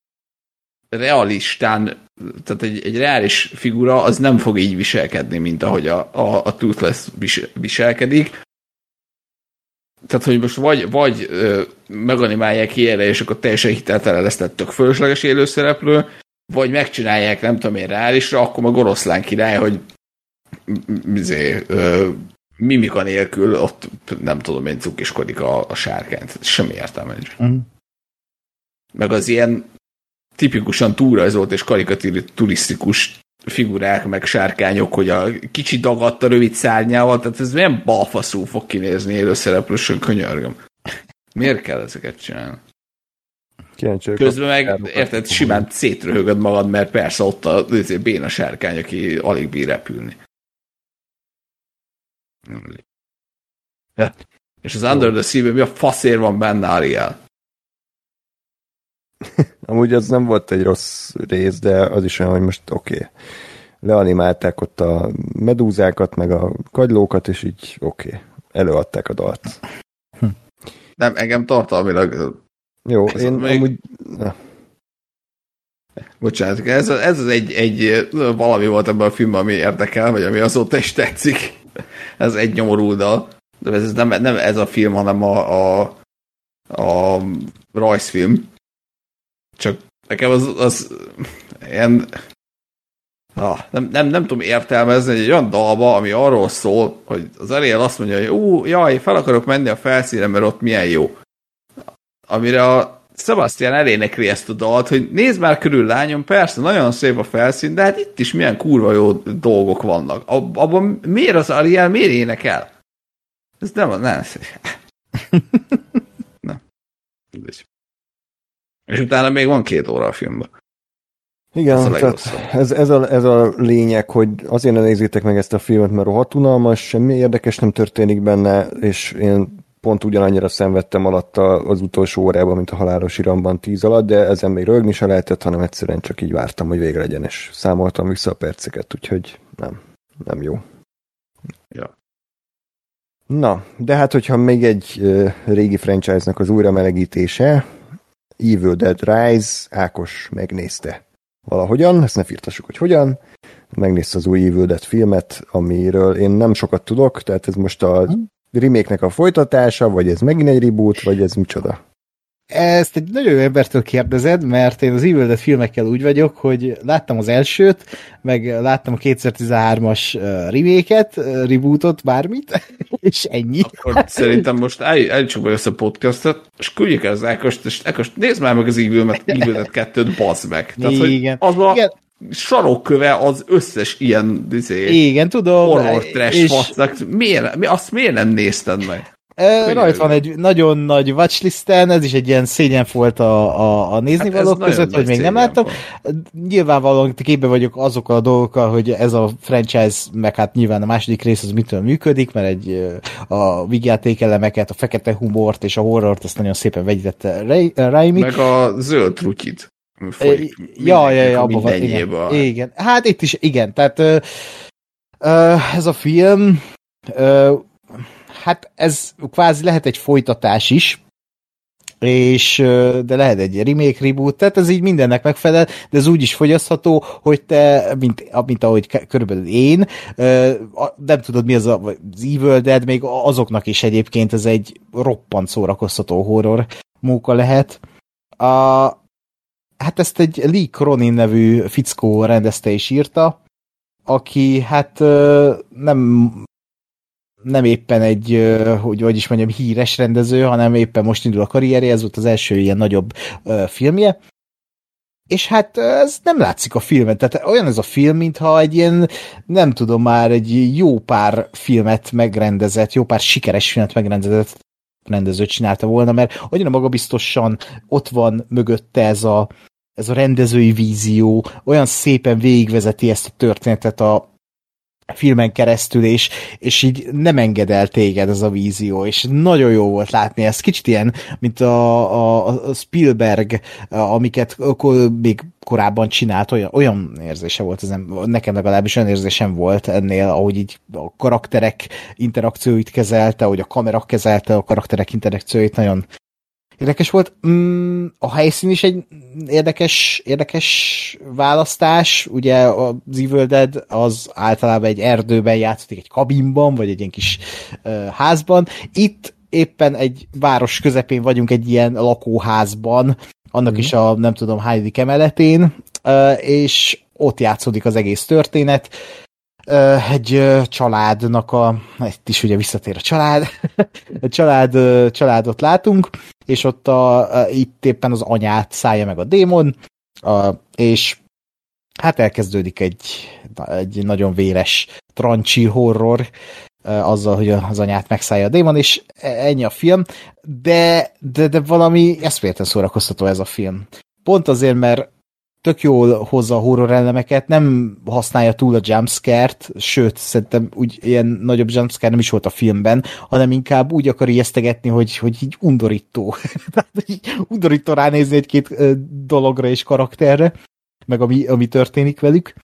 realistán, tehát egy, egy reális figura az nem fog így viselkedni, mint ahogy a, a, a Toothless viselkedik. Tehát, hogy most vagy, vagy ö, meganimálják ilyenre, és akkor teljesen hiteltelen lesz, tök fölösleges élőszereplő, vagy megcsinálják, nem tudom én, reálisra, akkor meg oroszlán király, hogy izé, ö, mimika nélkül ott nem tudom én cukiskodik a, a sárkányt. Semmi értelme nincs. Mm. Meg az ilyen tipikusan túrajzolt és karikaturisztikus figurák, meg sárkányok, hogy a kicsi dagadt a rövid szárnyával, tehát ez milyen balfaszú fog kinézni élőszereplősön, könyörgöm. Miért kell ezeket csinálni? Kíváncsiak Közben meg, érted, simán szétröhögöd magad, mert persze ott a béna sárkány, aki alig bír repülni. Ja. És az Under the Sea-ben mi a faszér van benne Ariel? Amúgy az nem volt egy rossz rész, de az is olyan, hogy most oké. Okay. Leanimálták ott a medúzákat, meg a kagylókat, és így oké. Okay. Előadták a dalt. Nem, engem tartalmilag jó, ez én még... amúgy... Na. Bocsánat, ez, ez az egy, egy valami volt ebben a filmben, ami érdekel, vagy ami azóta is tetszik. Ez egy nyomorú dal. De ez nem, nem ez a film, hanem a, a, a rajzfilm. Csak nekem az, az ilyen ah, nem, nem, nem tudom értelmezni egy olyan dalba, ami arról szól, hogy az Ariel azt mondja, hogy ú, jaj, fel akarok menni a felszínre, mert ott milyen jó amire a Sebastian elénekli ezt a dalt, hogy nézd már körül, lányom, persze, nagyon szép a felszín, de hát itt is milyen kurva jó dolgok vannak. Ab, abban miért az Ariel, miért énekel? Ez nem, nem. nem. És utána még van két óra a filmben. Igen, ez a, tehát ez, ez, a, ez a lényeg, hogy azért ne nézzétek meg ezt a filmet, mert rohadt unalmas, semmi érdekes nem történik benne, és én pont ugyanannyira szenvedtem alatta az utolsó órában, mint a halálos iramban tíz alatt, de ezen még rögni se lehetett, hanem egyszerűen csak így vártam, hogy végre legyen, és számoltam vissza a perceket, úgyhogy nem, nem jó. Ja. Na, de hát, hogyha még egy régi franchise-nak az újra melegítése, Evil Dead Rise, Ákos megnézte valahogyan, ezt ne firtassuk, hogy hogyan, megnézte az új Evil Dead filmet, amiről én nem sokat tudok, tehát ez most a remake a folytatása, vagy ez megint egy reboot, vagy ez micsoda? Ezt egy nagyon jó embertől kérdezed, mert én az Evil Dead filmekkel úgy vagyok, hogy láttam az elsőt, meg láttam a 2013-as remake-et, rebootot, bármit, és ennyi. Akkor szerintem most állítsuk be ezt a podcastot, és küldjük el az Ákost, és Ákost, nézd már meg az Evil Dead 2-t, bazd meg. Tehát, Igen. az a, Igen sarokköve az összes ilyen izé, Igen, tudom. Horror trash és... fasznak. Miért, mi, azt miért nem nézted meg? E, rajta van egy nagyon nagy watchlisten, ez is egy ilyen szégyen volt a, a, a nézni hát valók között, hogy még nem láttam. Volt. Nyilvánvalóan képbe vagyok azokkal a dolgokkal, hogy ez a franchise, meg hát nyilván a második rész az mitől működik, mert egy a vigyáték elemeket, a fekete humort és a horrort ezt nagyon szépen vegyítette Raimi. Meg a zöld trutyit. folyik ja, ja, ja, abban van, igen, igen. Hát itt is, igen, tehát ö, ö, ez a film ö, hát ez kvázi lehet egy folytatás is, és de lehet egy remake, reboot, tehát ez így mindennek megfelel, de ez úgy is fogyasztható, hogy te, mint, mint ahogy körülbelül én, nem tudod mi az, az Evil Dead, még azoknak is egyébként ez egy roppant szórakoztató horror móka lehet. A, hát ezt egy Lee Cronin nevű fickó rendezte és írta, aki hát nem nem éppen egy, hogy hogy is mondjam, híres rendező, hanem éppen most indul a karrierje, ez volt az első ilyen nagyobb filmje, és hát ez nem látszik a filmen, tehát olyan ez a film, mintha egy ilyen, nem tudom már, egy jó pár filmet megrendezett, jó pár sikeres filmet megrendezett rendező csinálta volna, mert annyira magabiztosan ott van mögötte ez a, ez a rendezői vízió, olyan szépen végigvezeti ezt a történetet a, filmen keresztül, és, és így nem enged el téged ez a vízió, és nagyon jó volt látni ezt. Kicsit ilyen, mint a, a, a Spielberg, amiket még korábban csinált, olyan, olyan érzése volt, ez nem, nekem legalábbis olyan érzésem volt ennél, ahogy így a karakterek interakcióit kezelte, ahogy a kamera kezelte a karakterek interakcióit, nagyon Érdekes volt. Mm, a helyszín is egy érdekes, érdekes választás. Ugye az Evil Dead az általában egy erdőben játszik, egy kabinban, vagy egy ilyen kis uh, házban. Itt éppen egy város közepén vagyunk egy ilyen lakóházban, annak mm. is a nem tudom hányadik emeletén, uh, és ott játszódik az egész történet egy családnak a, itt is ugye visszatér a család, a család, családot látunk, és ott a, itt éppen az anyát szállja meg a démon, a, és hát elkezdődik egy, egy nagyon véres trancsi horror, azzal, hogy az anyát megszállja a démon, és ennyi a film, de, de, de valami eszméletlen szórakoztató ez a film. Pont azért, mert tök jól hozza a horror elemeket, nem használja túl a jumpscare-t, sőt, szerintem úgy ilyen nagyobb jumpscare nem is volt a filmben, hanem inkább úgy akar ijesztegetni, hogy, hogy így undorító. Tehát így undorító ránézni egy-két dologra és karakterre, meg ami, ami történik velük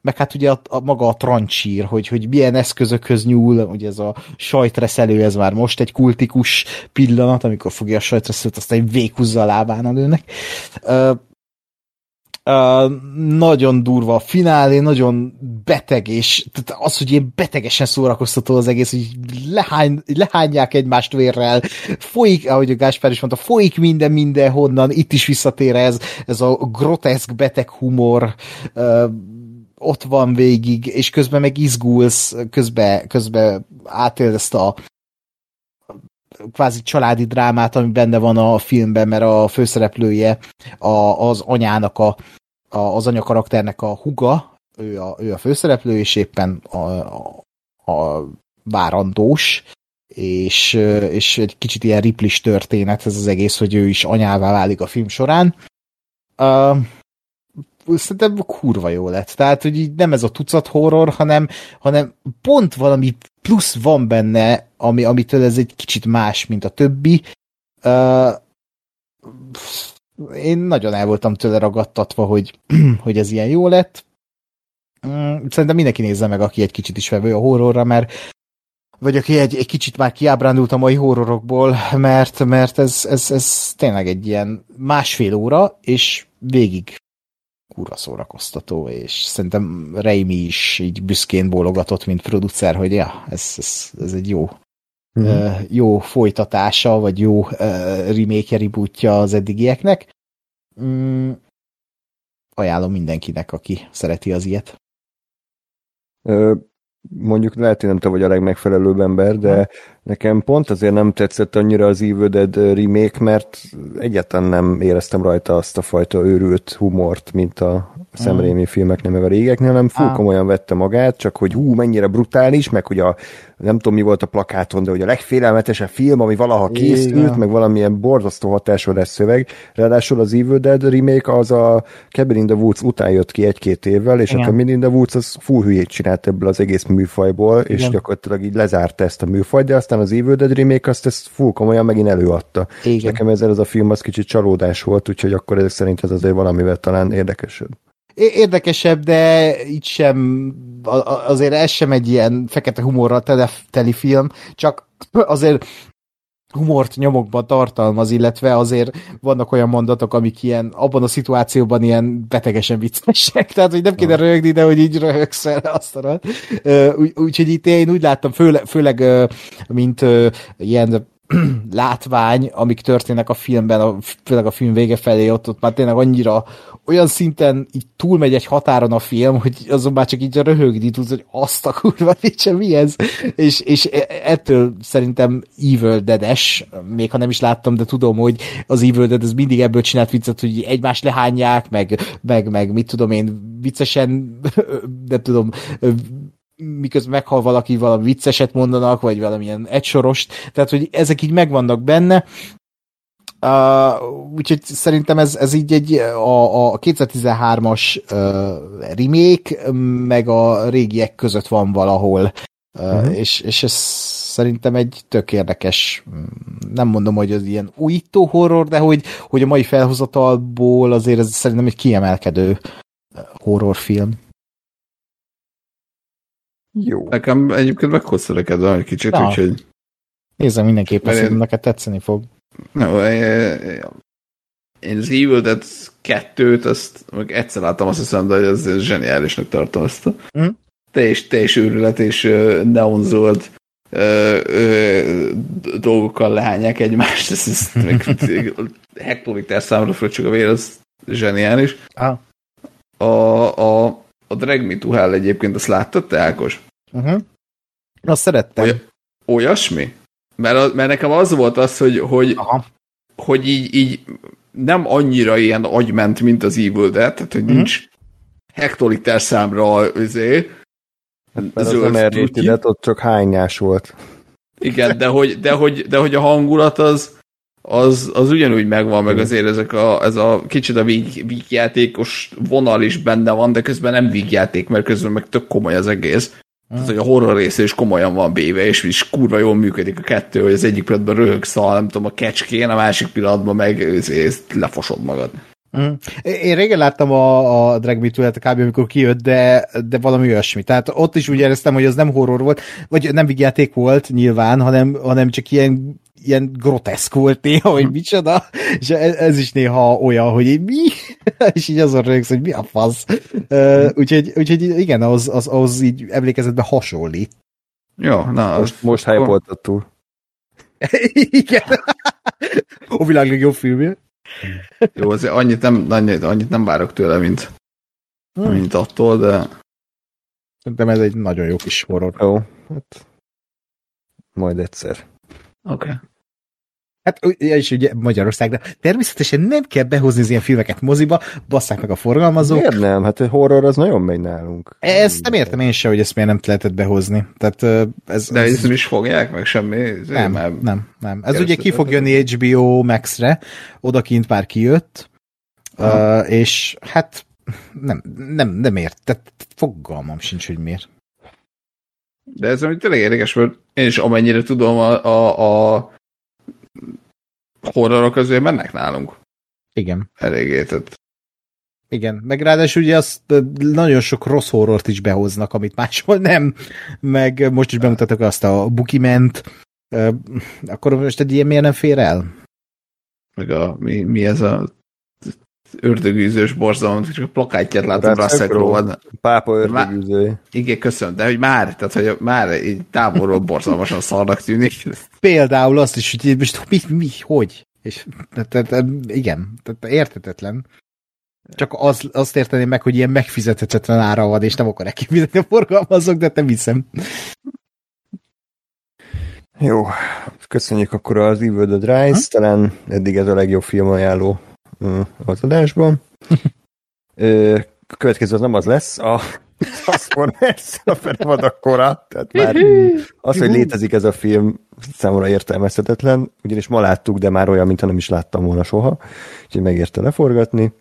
meg hát ugye a, a, maga a trancsír, hogy, hogy milyen eszközökhöz nyúl, ugye ez a sajtreszelő, ez már most egy kultikus pillanat, amikor fogja a sajtreszelőt, aztán véghúzza a lábán a nőnek. Nagyon durva a finálé, nagyon beteg, és tehát az, hogy ilyen betegesen szórakoztató az egész, hogy lehány, lehányják egymást vérrel, folyik, ahogy a Gáspár is mondta, folyik minden mindenhonnan, itt is visszatér ez, ez a groteszk beteg humor, uh, ott van végig, és közben meg izgulsz, közben, közben átéld ezt a kvázi családi drámát, ami benne van a filmben, mert a főszereplője a, az anyának a, a, az anya karakternek a huga, ő a, ő a főszereplő, és éppen a, a, a várandós, és, és egy kicsit ilyen riplis történet ez az egész, hogy ő is anyává válik a film során. Uh, szerintem kurva jó lett. Tehát, hogy így nem ez a tucat horror, hanem, hanem pont valami plusz van benne, ami, amitől ez egy kicsit más, mint a többi. Uh, én nagyon el voltam tőle ragadtatva, hogy, hogy ez ilyen jó lett. Mm, szerintem mindenki nézze meg, aki egy kicsit is vevő a horrorra, mert vagy aki egy, egy kicsit már kiábrándult a mai horrorokból, mert, mert ez, ez, ez tényleg egy ilyen másfél óra, és végig kurva szórakoztató, és szerintem Raimi is így büszkén bólogatott, mint producer, hogy ja, ez, ez, ez egy jó, mm. uh, jó folytatása, vagy jó uh, remake rebootja az eddigieknek. Mm, ajánlom mindenkinek, aki szereti az ilyet. Ö, mondjuk lehet, hogy nem te vagy a legmegfelelőbb ember, de nekem pont azért nem tetszett annyira az Evil Dead remake, mert egyáltalán nem éreztem rajta azt a fajta őrült humort, mint a, szemrémi filmeknél, meg a régeknél, hanem full ah. komolyan vette magát, csak hogy hú, mennyire brutális, meg hogy a, nem tudom mi volt a plakáton, de hogy a legfélelmetesebb film, ami valaha készült, Igen. meg valamilyen borzasztó hatásodás szöveg. Ráadásul az Evil Dead remake az a Cabin in the Woods után jött ki egy-két évvel, és Igen. a Cabin in the Woods az full hülyét csinált ebből az egész műfajból, Igen. és gyakorlatilag így lezárta ezt a műfajt, de aztán az Evil Dead remake azt ezt full komolyan megint előadta. Igen. És nekem ezzel az a film az kicsit csalódás volt, úgyhogy akkor ezek szerint ez azért valamivel talán érdekesebb érdekesebb, de így sem, azért ez sem egy ilyen fekete humorra tele, teli film, csak azért humort nyomokban tartalmaz, illetve azért vannak olyan mondatok, amik ilyen, abban a szituációban ilyen betegesen viccesek, tehát hogy nem kéne röhögni, de hogy így röhögsz el azt a Úgyhogy itt én úgy láttam, főleg, főleg mint ilyen látvány, amik történnek a filmben, a, főleg a film vége felé, ott, ott már tényleg annyira olyan szinten így túlmegy egy határon a film, hogy azon már csak így röhögni tudsz, hogy azt a kurva nincs, mi ez? És, és e, ettől szerintem Evil Dead-es, még ha nem is láttam, de tudom, hogy az Evil Dead ez mindig ebből csinált viccet, hogy egymást lehányják, meg, meg, meg mit tudom én, viccesen, de tudom, miközben meghal valaki, valami vicceset mondanak, vagy valamilyen egysorost, tehát hogy ezek így megvannak benne, Uh, úgyhogy szerintem ez, ez így egy a, a 2013-as uh, remake, meg a régiek között van valahol. Uh, uh-huh. és, és ez szerintem egy tök érdekes, nem mondom, hogy az ilyen újító horror, de hogy, hogy a mai felhozatalból azért ez szerintem egy kiemelkedő horrorfilm. Jó. Nekem egyébként meghozta neked egy kicsit, Na. úgyhogy... Nézzem mindenképpen, szerintem neked tetszeni fog. No, én az Evil Dead 2-t, azt meg egyszer láttam, azt hiszem, de ez zseniálisnak tartom azt. Mm. Teljes, teljes őrület és uh, neonzolt uh, uh, dolgokkal lehányják egymást, ez, ez még hektoliter számra fröccsög a vér, az zseniális. Ah. A, a, a Drag Me to Hell egyébként, azt láttad te, Ákos? Uh-huh. Azt szerettem. Oly, olyasmi? Mert, mert nekem az volt az, hogy, hogy, hogy így, így nem annyira ilyen agyment, mint az Evil Dead, tehát hogy mm. nincs hektoliter számra azért. Hát, mert az Emergency ott csak hányás volt. Igen, de hogy, de hogy, de hogy a hangulat az, az, az ugyanúgy megvan, meg azért ezek a, ez a kicsit a víg, vígjátékos vonal is benne van, de közben nem vígjáték, mert közben meg tök komoly az egész. Tehát, hogy a horror része is komolyan van béve, és is kurva jól működik a kettő, hogy az egyik pillanatban röhögsz a, nem tudom, a kecskén, a másik pillanatban meg ezt lefosod magad. Mm. Én régen láttam a, a Drag Me to kb. amikor kijött, de, de valami olyasmi. Tehát ott is úgy éreztem, hogy az nem horror volt, vagy nem vigyáték volt nyilván, hanem, hanem csak ilyen ilyen groteszk volt néha, hogy micsoda, és ez, ez is néha olyan, hogy én mi? és így azon rögsz, hogy mi a fasz. Uh, úgyhogy, úgyhogy igen, az, az, az így emlékezetben hasonlít. Jó, na. Most, most hype túl. igen. a világ legjobb filmje. Jó, azért annyit nem, annyit, annyit nem várok tőle, mint, hmm. mint attól, de... Szerintem ez egy nagyon jó kis horror. Jó, hát majd egyszer. Oké. Okay. Hát, és ugye Magyarországra természetesen nem kell behozni az ilyen filmeket moziba, basszák meg a forgalmazók. Miért nem? Hát a horror az nagyon megy nálunk. Ezt nem értem én se, hogy ezt miért nem lehetett behozni. Tehát, ez, De ez, nem is fogják meg semmi? Nem, már nem, nem. Ez ugye ki fog jönni HBO Max-re, odakint már kijött, uh, és hát nem, nem, nem ért. Tehát fogalmam sincs, hogy miért. De ez ami tényleg érdekes, mert én is amennyire tudom, a, a, a horrorok azért mennek nálunk. Igen. Eléggé, tehát igen, meg ráadásul ugye azt nagyon sok rossz horrort is behoznak, amit máshol nem, meg most is bemutatok azt a Bukiment, akkor most egy ilyen miért nem fér el? Meg a, mi, mi ez a ördögűzős borzalom, csak a plakátját látom Russell Crowe. Pápa ördögűző. Igen, köszönöm, de hogy már, tehát hogy már így távolról borzalmasan szarnak tűnik. Például azt is, hogy most mi, mi hogy? És, tehát, igen, tehát értetetlen. Csak az, azt érteném meg, hogy ilyen megfizethetetlen ára van, és nem akarják kifizetni a forgalmazók, de nem hiszem. Jó, köszönjük akkor az Evil the Rise, talán eddig ez a legjobb film ajánló az adásban. következő az nem az lesz, a Transformers a fenn akkora, tehát már az, hogy létezik ez a film, számomra értelmezhetetlen, ugyanis ma láttuk, de már olyan, mintha nem is láttam volna soha, úgyhogy megérte leforgatni.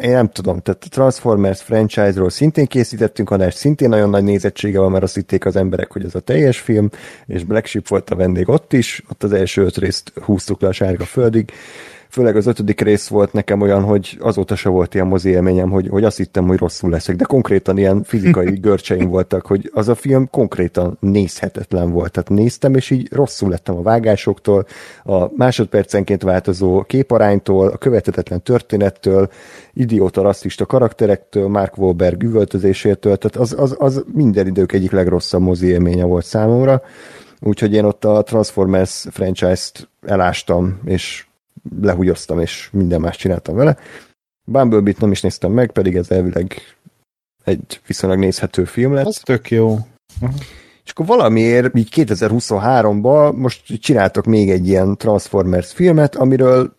Én nem tudom, tehát a Transformers franchise-ról szintén készítettünk adást, szintén nagyon nagy nézettsége van, mert azt hitték az emberek, hogy ez a teljes film, és Black Sheep volt a vendég ott is, ott az első öt részt húztuk le a sárga földig, főleg az ötödik rész volt nekem olyan, hogy azóta se volt ilyen mozi élményem, hogy, hogy azt hittem, hogy rosszul leszek, de konkrétan ilyen fizikai görcseim voltak, hogy az a film konkrétan nézhetetlen volt. Tehát néztem, és így rosszul lettem a vágásoktól, a másodpercenként változó képaránytól, a követhetetlen történettől, idióta rasszista karakterektől, Mark Wahlberg üvöltözésétől, tehát az, az, az minden idők egyik legrosszabb mozi élménye volt számomra. Úgyhogy én ott a Transformers franchise-t elástam, és lehúgyoztam, és minden más csináltam vele. Bumblebee-t nem is néztem meg, pedig ez elvileg egy viszonylag nézhető film lett. Ez tök jó. Uh-huh. És akkor valamiért így 2023-ban most csináltak még egy ilyen Transformers filmet, amiről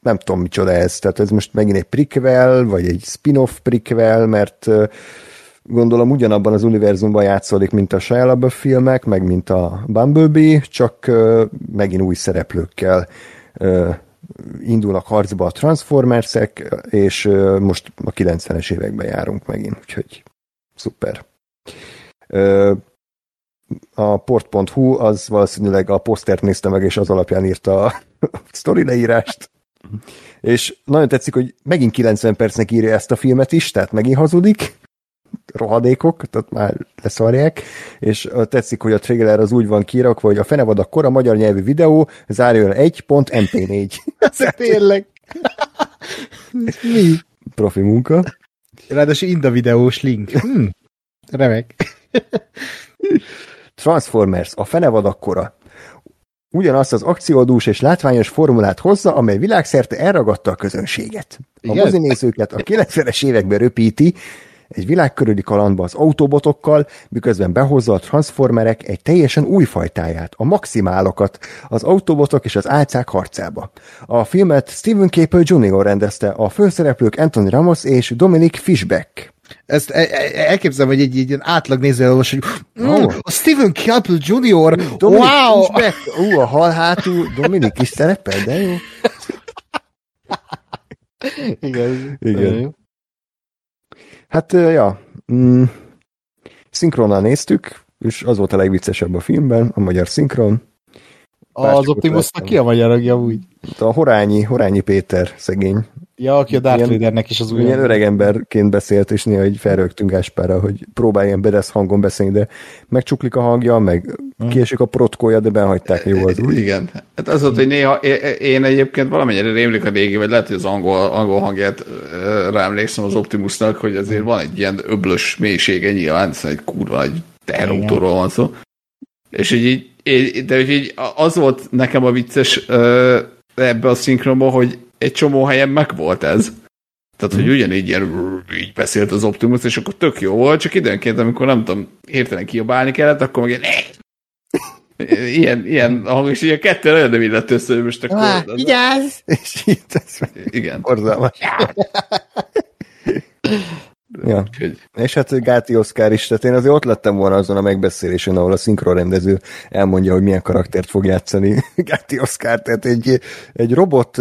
nem tudom micsoda ez, tehát ez most megint egy prequel, vagy egy spin-off prequel, mert gondolom ugyanabban az univerzumban játszódik, mint a Shia LaBeouf filmek, meg mint a Bumblebee, csak megint új szereplőkkel indulnak harcba a Transformersek, és most a 90-es években járunk megint, úgyhogy szuper. A port.hu az valószínűleg a posztert nézte meg, és az alapján írta a sztori leírást. És nagyon tetszik, hogy megint 90 percnek írja ezt a filmet is, tehát megint hazudik, rohadékok, tehát már leszarják, és tetszik, hogy a trailer az úgy van kirakva, hogy a fenevad a kora magyar nyelvű videó, zárjon 1.mp4. Ez tényleg. Mi? Profi munka. Ráadásul Inda videós link. Hm. Remek. Transformers, a fenevad akkora. Ugyanazt az akciódús és látványos formulát hozza, amely világszerte elragadta a közönséget. A mozinézőket a 90-es években röpíti, egy világkörüli kalandba az autobotokkal, miközben behozza a transformerek egy teljesen új fajtáját, a maximálokat, az autobotok és az álcák harcába. A filmet Steven Caple Jr. rendezte, a főszereplők Anthony Ramos és Dominic Fishback. Ezt e- e- elképzelem, hogy egy, ilyen átlag néző hogy mm, oh. a Steven Caple Jr. Dominic wow! Fishback. Ú, a hal hátul Dominic is szerepel, de jó. Igen. Igen. Hát, ja, mm, szinkronnal néztük, és az volt a legviccesebb a filmben, a magyar szinkron. Az Optimusnak ki a magyar agja úgy? A Horányi, Horányi Péter szegény. Ja, aki a Darth Vadernek is az új. Ilyen öreg emberként beszélt, és néha hogy felrögtünk Áspára, hogy próbálj ilyen bedesz hangon beszélni, de megcsuklik a hangja, meg hmm. kiesik a protkója, de behagyták jó az úgy. Igen. Hát az volt, hogy néha én egyébként valamennyire rémlik a régi, vagy lehet, hogy az angol, angol hangját ráemlékszem az Optimusnak, hogy azért van egy ilyen öblös mélysége nyilván, szóval egy kurva egy teherautóról van szó. És így, így, de így az volt nekem a vicces ebbe a szinkronban, hogy egy csomó helyen meg volt ez. Tehát, hogy mhm. ugyanígy ilyen, így beszélt az Optimus, és akkor tök jó volt, csak időnként, amikor nem tudom, hirtelen kiabálni kellett, akkor meg ilyen, ilyen, ilyen hang, és ilyen kettő nagyon nem illett össze, hogy most akkor... Ah, vigyázz! És így ez Igen. Borzalmas. Ja. És hát Gáti Oszkár is, tehát én azért ott lettem volna azon a megbeszélésen, ahol a szinkronrendező elmondja, hogy milyen karaktert fog játszani Gáti Oszkár, tehát egy, egy robot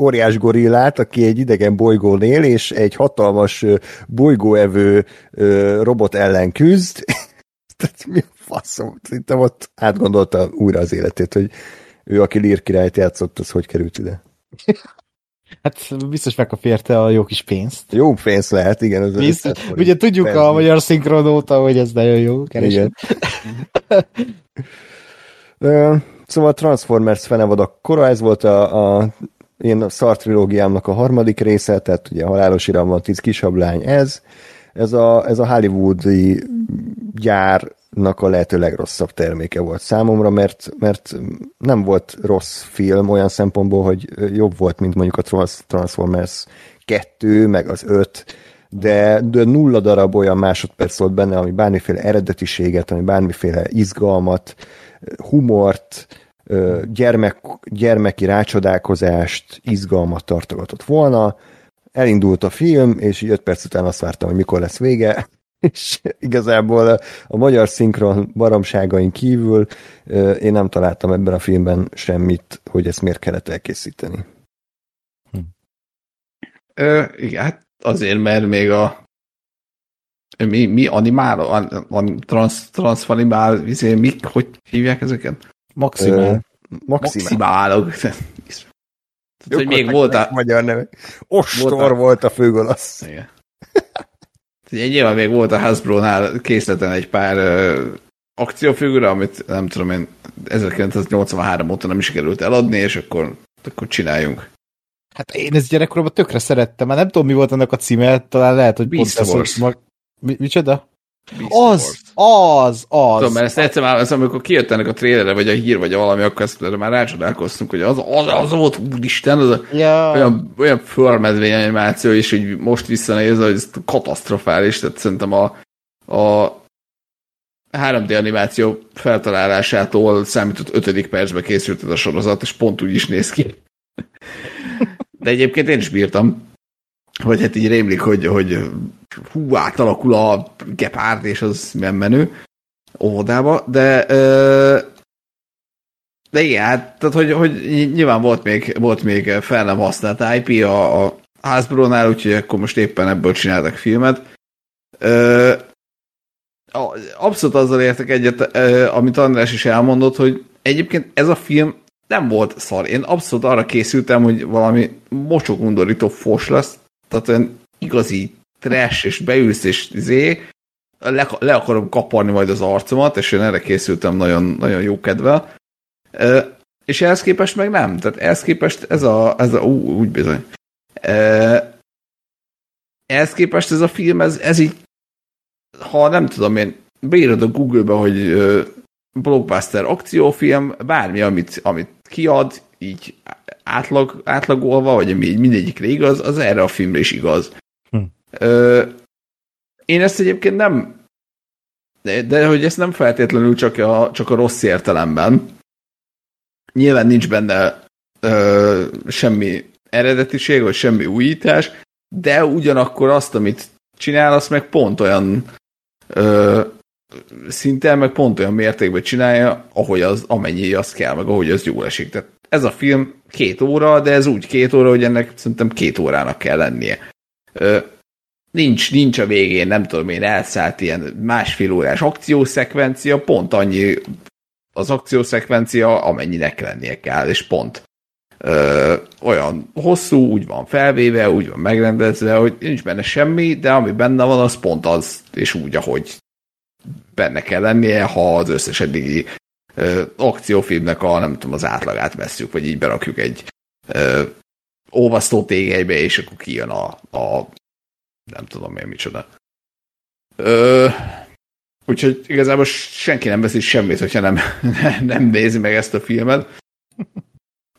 óriás gorillát, aki egy idegen bolygón él, és egy hatalmas bolygóevő robot ellen küzd, tehát mi a faszom? Szerintem ott átgondolta újra az életét, hogy ő, aki Lír királyt játszott, az hogy került ide. Hát biztos megkapérte a jó kis pénzt. Jó pénz lehet, igen. Az Biztos. Az, Ugye tudjuk a magyar szinkron óta, hogy ez nagyon jó kereső. Igen. szóval a Transformers fenevad a kora, ez volt a, a én a Szar trilógiámnak a harmadik része, tehát ugye a halálos iramban tíz kisablány ez. Ez a, ez a hollywoodi gyár nak a lehető legrosszabb terméke volt számomra, mert, mert nem volt rossz film olyan szempontból, hogy jobb volt, mint mondjuk a Transformers 2, meg az 5, de, de nulla darab olyan másodperc volt benne, ami bármiféle eredetiséget, ami bármiféle izgalmat, humort, gyermek, gyermeki rácsodálkozást, izgalmat tartogatott volna. elindult a film, és így öt perc után azt vártam, hogy mikor lesz vége, és igazából a magyar szinkron baromságain kívül én nem találtam ebben a filmben semmit, hogy ezt miért kellett elkészíteni. Hm. Ö, igen, hát azért, mert még a mi, mi animál, an, an, trans, transfanimál, izé, mi, hogy hívják ezeket? Maximál. Ö, maximálok. Tehát, hogy még volt a... Magyar neve. Ostor volt a, volt a főgolasz. Igen. Nyilván még volt a Hasbro-nál készleten egy pár akciófigura, amit nem tudom én 1983 óta nem is sikerült eladni, és akkor, akkor csináljunk. Hát én ezt gyerekkoromban tökre szerettem, már nem tudom mi volt annak a címe, talán lehet, hogy Beast pont Wars. Mag... Mi, micsoda? Az, az, az. Tudom, mert ezt egyszer már, az, amikor kijött ennek a trailerre, vagy a hír, vagy a valami, akkor ezt már rácsodálkoztunk, hogy az, az, az volt, úristen, az ja. olyan, olyan fölmedvény animáció, és hogy most visszanéz, hogy ez katasztrofális, tehát szerintem a, a 3D animáció feltalálásától számított ötödik percbe készült ez a sorozat, és pont úgy is néz ki. De egyébként én is bírtam. Vagy hát így rémlik, hogy, hogy hú, átalakul a gepárd, és az nem menő óvodába, de de igen, hát, tehát, hogy, hogy nyilván volt még, volt még fel nem használt IP a, a Hasbro-nál, úgyhogy akkor most éppen ebből csináltak filmet. Abszolút azzal értek egyet, amit András is elmondott, hogy egyébként ez a film nem volt szar. Én abszolút arra készültem, hogy valami mocsokundorító fos lesz, tehát olyan igazi trash, és beülsz, és zé, le, le akarom kaparni majd az arcomat, és én erre készültem nagyon, nagyon jó kedvel. E, és ehhez képest meg nem. Tehát ehhez képest ez a, ez a ú, úgy bizony. E, ehhez képest ez a film, ez, ez így, ha nem tudom én, beírod a Google-be, hogy blockbuster akciófilm, bármi, amit, amit kiad, így átlag, átlagolva, vagy ami mindegyikre igaz, az erre a filmre is igaz. Én ezt egyébként nem, de, hogy ezt nem feltétlenül csak a, csak a rossz értelemben. Nyilván nincs benne ö, semmi eredetiség, vagy semmi újítás, de ugyanakkor azt, amit csinál, azt meg pont olyan ö, szinten, meg pont olyan mértékben csinálja, ahogy az, amennyi az kell, meg ahogy az jól esik. Tehát ez a film két óra, de ez úgy két óra, hogy ennek szerintem két órának kell lennie. Ö, nincs, nincs a végén, nem tudom én, elszállt ilyen másfél órás akciószekvencia, pont annyi az akciószekvencia, amennyinek lennie kell, és pont. Ö, olyan hosszú, úgy van felvéve, úgy van megrendezve, hogy nincs benne semmi, de ami benne van, az pont az, és úgy, ahogy benne kell lennie, ha az összes eddigi ö, akciófilmnek a, nem tudom, az átlagát veszük, vagy így berakjuk egy ö, olvasztó tégelybe, és akkor kijön a, a nem tudom én micsoda. Ö, úgyhogy igazából senki nem veszi semmit, hogyha nem, nem nézi meg ezt a filmet.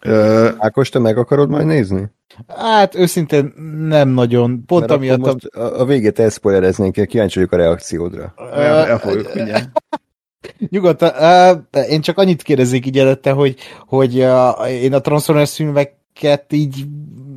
Ö, Ákos, te meg akarod majd nézni? Hát őszintén nem nagyon. Pont Mert amiatt... Most a, a végét elszpoilereznénk, kíváncsi vagyok a reakciódra. El, el fogjuk Nyugodtan. Uh, én csak annyit kérdezik így előtte, hogy, hogy uh, én a Transformers filmeket így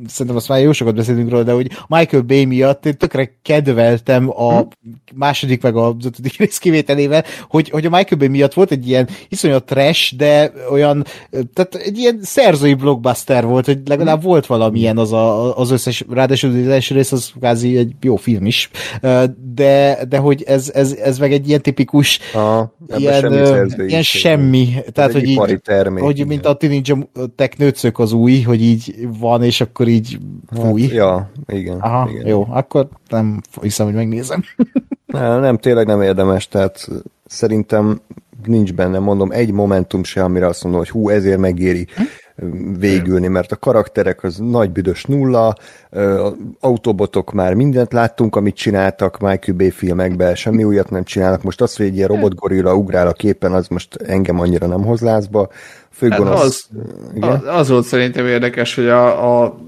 szerintem azt már jó sokat beszélünk róla, de hogy Michael Bay miatt én tökre kedveltem a hm? második meg az ötödik rész kivételével, hogy, hogy a Michael Bay miatt volt egy ilyen iszonyat trash, de olyan, tehát egy ilyen szerzői blockbuster volt, hogy legalább volt valamilyen az a, az összes, ráadásul az első rész az kvázi egy jó film is, de, de hogy ez, ez, ez meg egy ilyen tipikus Aha, ilyen, semmi, ilyen semmi, tehát hogy így, termék, hogy mint a Teenage Tech nőcök az új, hogy így van, és akkor így fúj. Hát, ja, igen. Aha, igen. jó, akkor nem hiszem, hogy megnézem. nem, nem, tényleg nem érdemes, tehát szerintem nincs benne, mondom, egy momentum se, amire azt mondom, hogy hú, ezért megéri végülni, mert a karakterek az nagy büdös nulla, autobotok már mindent láttunk, amit csináltak Michael Bay filmekben, semmi újat nem csinálnak. Most az, hogy egy ilyen robotgorilla ugrál a képen, az most engem annyira nem hoz lázba. Főgonosz, hát az, igen? az, az volt szerintem érdekes, hogy a, a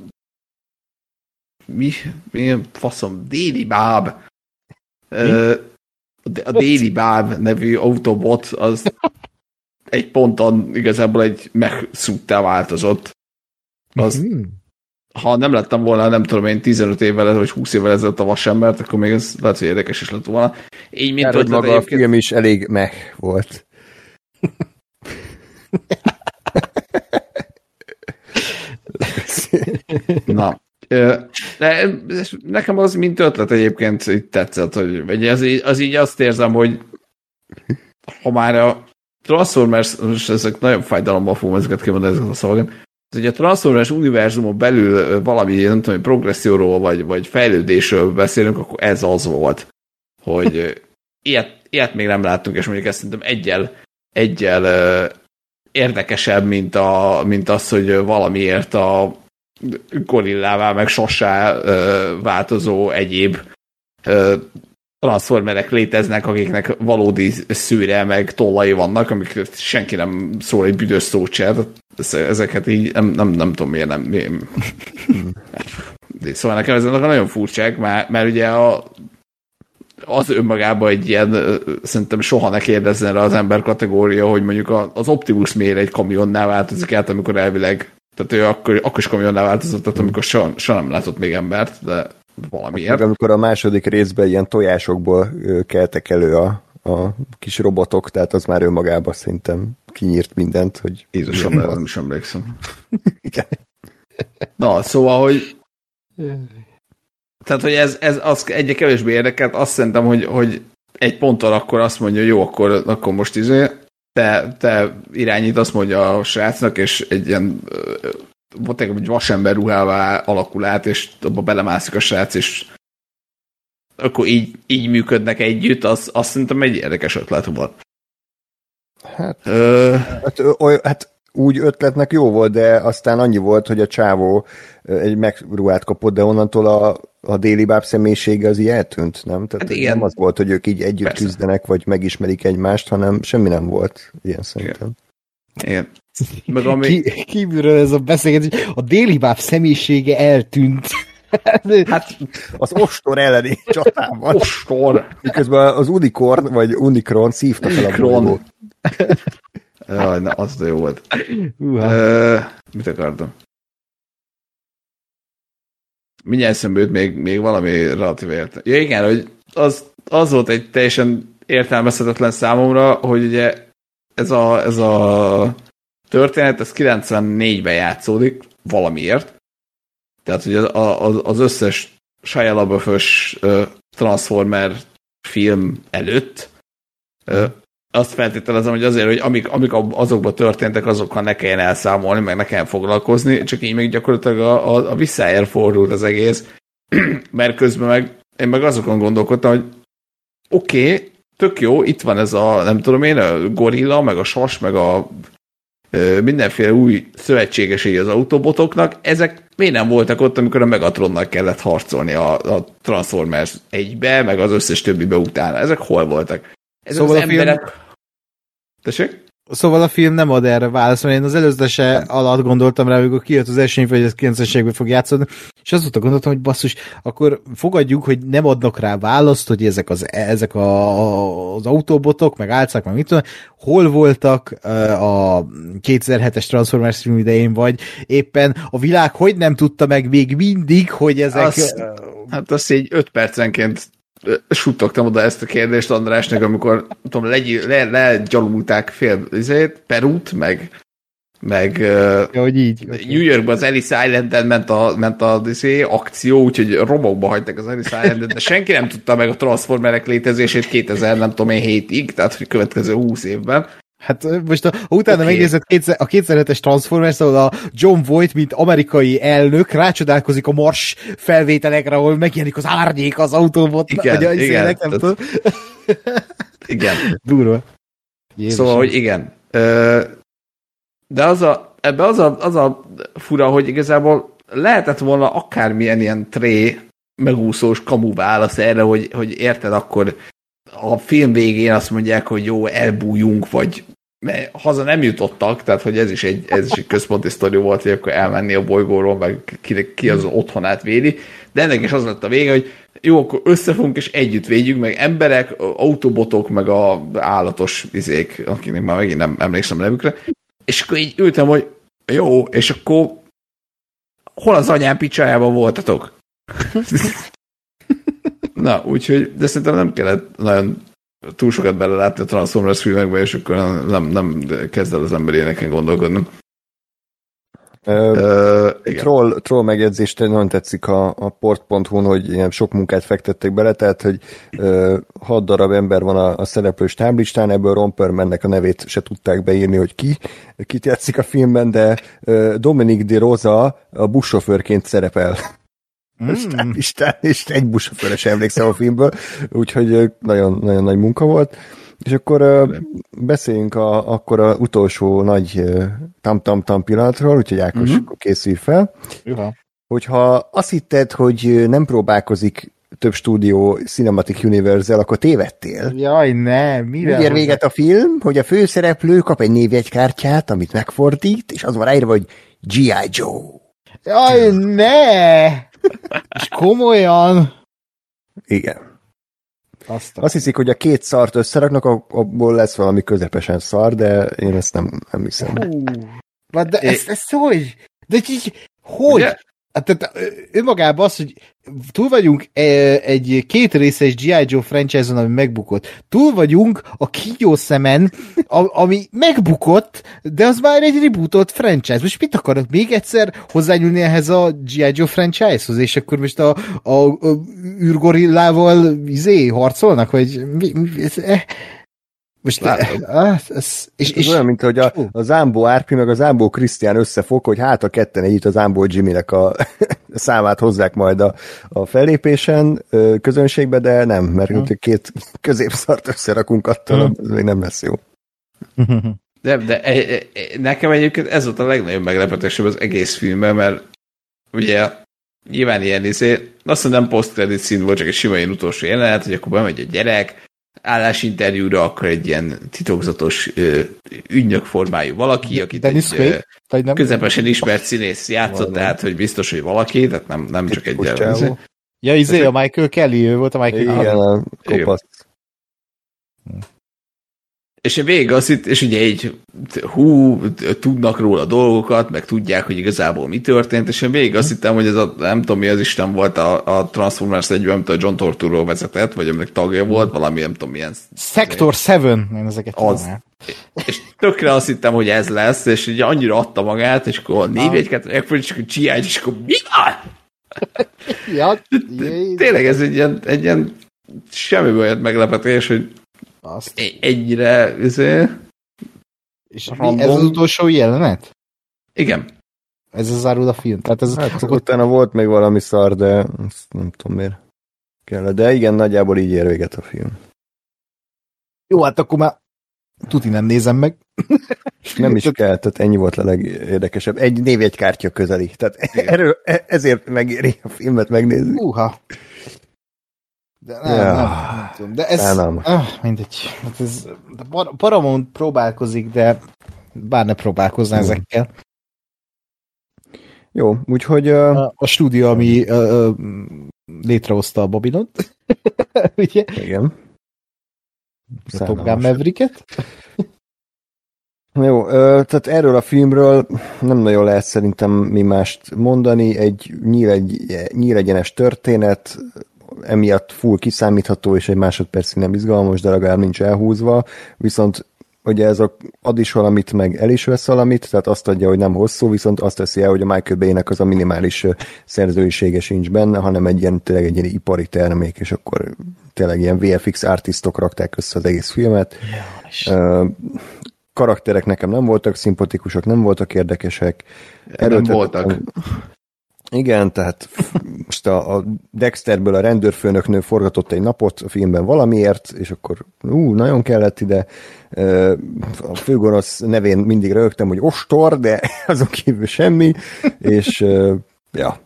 mi, mi faszom, Déli Báb a Déli Báb nevű Autobot az egy ponton igazából egy megszúttá változott. Az, mm. ha nem lettem volna, nem tudom én, 15 évvel vagy 20 évvel ezelőtt a vasembert, akkor még ez lehet, hogy érdekes is lett volna. Így, mint hogy maga a film is elég meh volt. Na, de nekem az mint ötlet egyébként így tetszett, hogy vagy az, így, az így azt érzem, hogy ha már a Transformers, most ezek nagyon fájdalommal fogom ezeket kimondani ezeket a szavakat, ugye a Transformers univerzumon belül valami, nem tudom, progresszióról vagy, vagy fejlődésről beszélünk, akkor ez az volt, hogy ilyet, ilyet még nem láttunk, és mondjuk ezt szerintem egyel, egyel érdekesebb, mint, a, mint az, hogy valamiért a gorillává, meg sosá változó egyéb transformerek léteznek, akiknek valódi szűre, meg tollai vannak, amik senki nem szól egy büdös szót se. Ezeket így nem, nem, nem tudom miért nem. Miért. szóval nekem ez nagyon furcsák, mert, mert ugye a, az önmagában egy ilyen, szerintem soha ne kérdezzen rá az ember kategória, hogy mondjuk az Optimus miért egy kamionná változik át, amikor elvileg, tehát ő akkor, akkor is kamionná változott, tehát amikor soha, soha nem látott még embert, de valamiért. Meg amikor a második részben ilyen tojásokból keltek elő a, a kis robotok, tehát az már önmagában szerintem kinyírt mindent, hogy... Jézusom, nem is emlékszem. Igen. Na, szóval, hogy tehát, hogy ez, ez az egyre kevésbé érdekelt, azt szerintem, hogy, hogy egy ponttal akkor azt mondja, jó, akkor, akkor most izé, te, te irányít, azt mondja a srácnak, és egy ilyen volt egy vasember ruhává alakul át, és abba belemászik a srác, és akkor így, így működnek együtt, az, azt szerintem egy érdekes ötlet volt. Hát, Ö... hát, oly, hát úgy ötletnek jó volt, de aztán annyi volt, hogy a csávó egy megruhát kapott, de onnantól a, a déli báb személyisége az így eltűnt, nem? Tehát hát igen. nem az volt, hogy ők így együtt Persze. küzdenek, vagy megismerik egymást, hanem semmi nem volt ilyen szerintem. Igen. igen. Meg ami... Ki, kívülről ez a beszélgetés, a déli báb személyisége eltűnt. Hát az ostor elleni csatában. Ostor. Miközben az Unicorn, vagy Unicron szívta fel a bolygót. Jaj, na, az jó volt. Uh, mit akartam? Mindjárt eszembe jut még, még valami relatív értelme. Ja igen, hogy az, az volt egy teljesen értelmezhetetlen számomra, hogy ugye ez a, ez a történet, ez 94-ben játszódik valamiért. Tehát, hogy az, az, az összes Shia LaBeouf-ös Transformer film előtt uh, azt feltételezem, hogy azért, hogy amik, amik azokban történtek, azokkal ne kelljen elszámolni, meg ne kelljen foglalkozni, csak így meg gyakorlatilag a, a, a visszáért fordult az egész, mert közben meg én meg azokon gondolkodtam, hogy oké, okay, tök jó, itt van ez a, nem tudom én, a gorilla, meg a sas, meg a mindenféle új szövetségesei az autóbotoknak, ezek miért nem voltak ott, amikor a Megatronnak kellett harcolni a, a Transformers egybe, meg az összes többibe utána. Ezek hol voltak? Ezek szóval az a emberek... Film... Tessék? Szóval a film nem ad erre választ, mert én az előzőse alatt gondoltam rá, amikor kijött az első hogy ez 90 fog játszani, és azóta gondoltam, hogy basszus, akkor fogadjuk, hogy nem adnak rá választ, hogy ezek az, ezek a, az autóbotok, meg álcák, meg mit tudom, hol voltak a 2007-es Transformers film idején, vagy éppen a világ hogy nem tudta meg még mindig, hogy ezek... Az, hát azt így 5 percenként suttogtam oda ezt a kérdést Andrásnak, amikor tudom, legy, le, legyalulták fél izét, Perút, meg meg ja, hogy így, New Yorkban az Ellis Island-en ment a, ment a izé, akció, úgyhogy romokba hagytak az Ellis island de senki nem tudta meg a Transformerek létezését 2000, nem tudom én, 7-ig, tehát hogy következő 20 évben. Hát most a, utána okay. megnézed a 2007-es Transformers, ahol a John Voight, mint amerikai elnök rácsodálkozik a Mars felvételekre, ahol megjelenik az árnyék az autóbot. Igen, vagy igen. Izének, nem tehát... igen. Durva. Jézus. Szóval, hogy igen. De az a, ebbe az a, az a fura, hogy igazából lehetett volna akármilyen ilyen tré megúszós kamu válasz erre, hogy, hogy érted, akkor a film végén azt mondják, hogy jó, elbújunk, vagy mert haza nem jutottak, tehát hogy ez is egy, ez is egy központi sztori volt, hogy akkor elmenni a bolygóról, meg ki, ki az otthonát védi, de ennek is az lett a vége, hogy jó, akkor összefogunk és együtt védjük, meg emberek, autobotok, meg a állatos izék, akinek már megint nem emlékszem nevükre, és akkor így ültem, hogy jó, és akkor hol az anyám picsájában voltatok? Na, úgyhogy, de szerintem nem kellett nagyon túl sokat belelátni a Transformers filmekbe, és akkor nem, nem kezd el az ember ilyeneken gondolkodni. Uh, troll, troll megjegyzést nagyon tetszik a, a port.hu-n, hogy ilyen sok munkát fektettek bele, tehát hogy uh, hat darab ember van a, a szereplős táblistán, ebből Rompermannek a nevét se tudták beírni, hogy ki, kit játszik a filmben, de uh, Dominic de Rosa a buszsofőrként szerepel. Mm. Táblistán, és egy buszsofőre sem emlékszem a filmből, úgyhogy nagyon, nagyon nagy munka volt. És akkor beszéljünk a, akkor a utolsó nagy tam-tam-tam pillanatról, úgyhogy Ákos, uh-huh. készülj fel. Juha. Hogyha azt hitted, hogy nem próbálkozik több stúdió Cinematic Universe-el, akkor tévedtél. Jaj, ne, mivel? Úgy ér véget a film, hogy a főszereplő kap egy névjegykártyát, amit megfordít, és az van ráírva, hogy G.I. Joe. Jaj, ne! És komolyan? Igen. Azt, Azt hiszik, hogy a két szart összeraknak, abból lesz valami közepesen szar, de én ezt nem, nem hiszem. Hú, de ezt, ezt hogy? De így, hogy? Ugye? Hát, tehát önmagában az, hogy túl vagyunk egy két részes G.I. Joe franchise-on, ami megbukott. Túl vagyunk a kígyó szemen, ami megbukott, de az már egy rebootot franchise. Most mit akarok még egyszer hozzányúlni ehhez a G.I. Joe franchise-hoz, és akkor most a, a, a űrgorillával izé harcolnak, vagy mi, mi, ez, eh, most Látom. Ez, ez, és, és, olyan, mint hogy a, a Zámbó Árpi meg a Zámbó Krisztián összefog, hogy hát a ketten együtt a Zámbó Jimmynek a számát hozzák majd a, a fellépésen közönségbe, de nem, mert hmm. két középszart összerakunk attól, hmm. ez még nem lesz jó. De, de e, e, e, nekem egyébként ez volt a legnagyobb meglepetésem az egész filmben, mert ugye nyilván ilyen izé, azt mondom, nem post-credit szín volt, csak egy sima ilyen utolsó jelenet, hogy akkor bemegy a gyerek, állásinterjúra, akkor egy ilyen titokzatos ö, ügynök formájú valaki, akit Dennis egy ö, nem? közepesen ismert színész játszott, Valami. tehát hogy biztos, hogy valaki, tehát nem, nem csak egy jellemző. Ja, izé, a Michael Kelly, ő volt a Michael Kelly. Igen, a kopasz. És a végig az itt, és ugye így hú, tudnak róla dolgokat, meg tudják, hogy igazából mi történt, és én végig azt hittem, hogy ez a, nem tudom mi az Isten volt a, a Transformers 1 amit a John Torturo vezetett, vagy aminek tagja volt, valami nem tudom milyen. Sector 7, én ezeket az. És tökre azt hittem, hogy ez lesz, és ugye annyira adta magát, és akkor névjegyket, és akkor csiálj, és akkor mi van? ja, Tényleg ez egy ilyen, egy ilyen semmiből jött meglepetés, hogy azt. Egyre, izé... És mi, ez az utolsó jelenet? Igen. Ez az zárul a film. Tehát ez hát, akkor... utána volt még valami szar, de nem tudom miért kell. De igen, nagyjából így ér véget a film. Jó, hát akkor már tuti nem nézem meg. Nem is kell, tehát ennyi volt a legérdekesebb. Egy névjegykártya közeli. Tehát erről, e- ezért megéri a filmet megnézni. Uha. De nem, ja, nem, nem tudom. De ez, nem. Ah, mindegy. Hát ez, Paramount próbálkozik, de bár ne próbálkozná hmm. ezekkel. Jó, úgyhogy... Uh... A, a stúdió, ami uh, létrehozta a Babylont. Ugye? Igen. A Top Gun Mavericket. Jó, tehát erről a filmről nem nagyon lehet szerintem mi mást mondani. Egy nyílegyenes történet, emiatt full kiszámítható, és egy másodpercig nem izgalmas, de legalább nincs elhúzva, viszont ugye ez a ad is valamit, meg el is vesz valamit, tehát azt adja, hogy nem hosszú, viszont azt teszi el, hogy a Michael Bay-nek az a minimális szerzőisége sincs benne, hanem egy ilyen, tényleg egy ilyen ipari termék, és akkor tényleg ilyen VFX artistok rakták össze az egész filmet. Ja, karakterek nekem nem voltak szimpatikusak, nem voltak érdekesek. Nem voltak. Igen, tehát most a, Dexterből a rendőrfőnöknő forgatott egy napot a filmben valamiért, és akkor ú, nagyon kellett ide. A főgonosz nevén mindig rögtem, hogy ostor, de azon kívül semmi, és ja,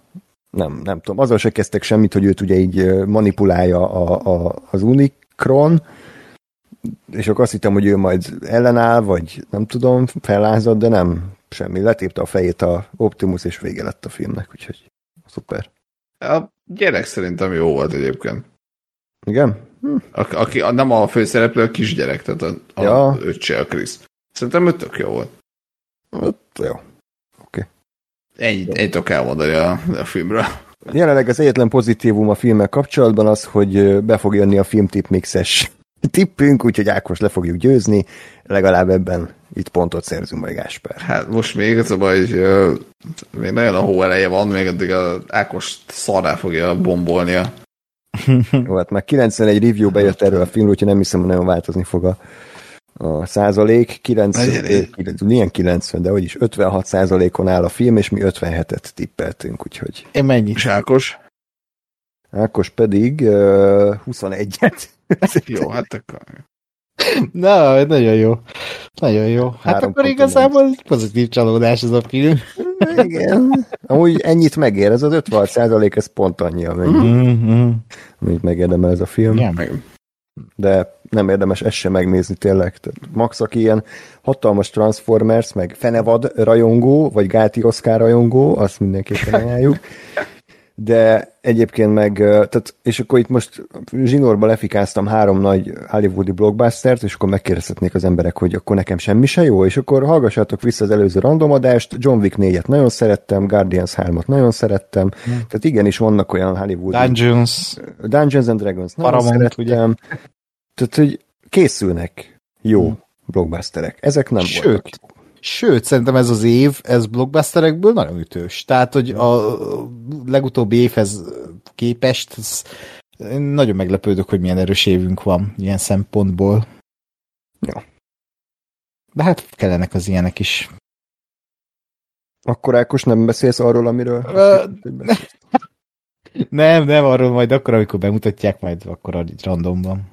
nem, nem tudom. Azzal se kezdtek semmit, hogy őt ugye így manipulálja a, a, az Unicron, és akkor azt hittem, hogy ő majd ellenáll, vagy nem tudom, fellázad, de nem, semmi. Letépte a fejét a Optimus, és vége lett a filmnek, úgyhogy szuper. A gyerek szerintem jó volt egyébként. Igen? Hm. A, aki a, nem a főszereplő, a kisgyerek, tehát a, a ja. öccse, a Krisz. Szerintem ő tök jó volt. Hát, jó. Oké. Okay. Ennyit, ennyit kell mondani a, a filmről. Jelenleg az egyetlen pozitívum a filmmel kapcsolatban az, hogy be fog jönni a filmtip mixes tippünk, úgyhogy Ákos le fogjuk győzni, legalább ebben itt pontot szerzünk majd Gásper. Hát most még az a baj, hogy uh, még nagyon a hó eleje van, még addig a Ákos szarrá fogja bombolnia. Jó, hát már 91 review bejött erről a filmről, úgyhogy nem hiszem, hogy nagyon változni fog a, a százalék. 90, milyen 90, de is 56 százalékon áll a film, és mi 57-et tippeltünk, úgyhogy... Én mennyi? És Ákos? Pedig uh, 21-et. jó, hát akkor... Na, nagyon jó. Nagyon jó. Hát Három akkor igazából pozitív csalódás ez a film. Igen. Amúgy ennyit megér, ez az 56 százalék, ez pont annyi, amennyi, mm-hmm. amit megérdemel ez a film. Igen. De nem érdemes ezt sem megnézni tényleg. Tehát Max, aki ilyen hatalmas Transformers, meg Fenevad rajongó, vagy Gáti Oscar rajongó, azt mindenképpen ajánljuk de egyébként meg, tehát, és akkor itt most zsinórba lefikáztam három nagy hollywoodi blockbustert, és akkor megkérdezhetnék az emberek, hogy akkor nekem semmi se jó, és akkor hallgassátok vissza az előző randomadást, John Wick 4-et nagyon szerettem, Guardians 3-at nagyon szerettem, hmm. tehát igenis vannak olyan Hollywood Dungeons. Dungeons and Dragons nagyon Paramount, szerettem. Ugye? Tehát, hogy készülnek jó hmm. blockbusterek. Ezek nem Sőt, voltak. Sőt, szerintem ez az év, ez blockbusterekből nagyon ütős. Tehát, hogy a legutóbbi évhez képest én nagyon meglepődök, hogy milyen erős évünk van ilyen szempontból. Ja. De hát kellenek az ilyenek is. Akkor Ákos nem beszélsz arról, amiről? nem, nem, arról majd akkor, amikor bemutatják, majd akkor a randomban.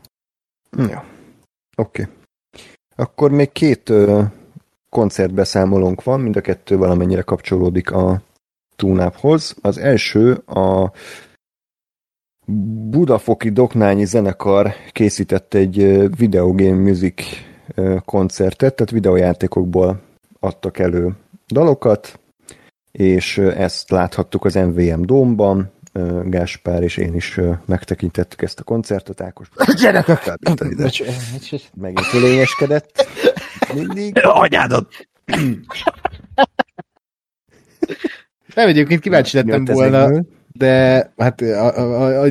Ja. Oké. Okay. Akkor még két koncertbeszámolónk van, mind a kettő valamennyire kapcsolódik a túnáphoz. Az első a Budafoki Doknányi zenekar készített egy videogame music koncertet, tehát videójátékokból adtak elő dalokat, és ezt láthattuk az MVM Dómban, Gáspár és én is megtekintettük ezt a koncertet, Ákos. Gyerekek! Megint fölényeskedett. Mindig. Anyádat! Nem, egyébként kíváncsi lettem volna, de hát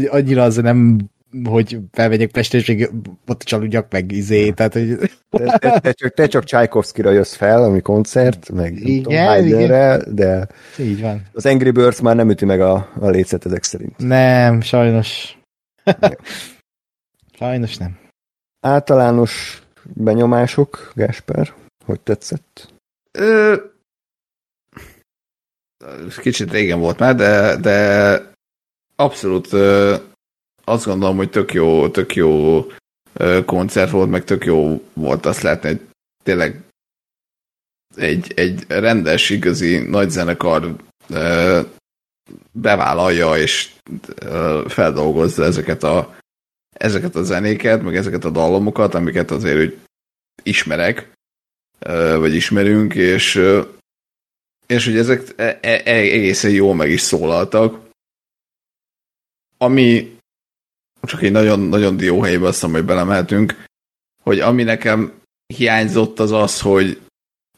annyira az nem hogy felvegyek Pestre, ott csaludjak meg izé, tehát hogy... Te, te, te, csak, te csak Csajkovszkira jössz fel, ami koncert, meg igen, igen. de Így van. az Angry Birds már nem üti meg a, a lécet ezek szerint. Nem, sajnos. sajnos nem. Általános benyomások, Gásper, hogy tetszett? Ö... Kicsit régen volt már, de, de abszolút ö, azt gondolom, hogy tök jó, tök jó koncert volt, meg tök jó volt azt látni, hogy tényleg egy, egy rendes, igazi nagy zenekar bevállalja és feldolgozza ezeket a, ezeket a zenéket, meg ezeket a dallamokat, amiket azért úgy ismerek, vagy ismerünk, és, és hogy ezek e, e, egészen jól meg is szólaltak. Ami csak egy nagyon, nagyon dióhelybe azt hogy belemehetünk, hogy ami nekem hiányzott az az, hogy,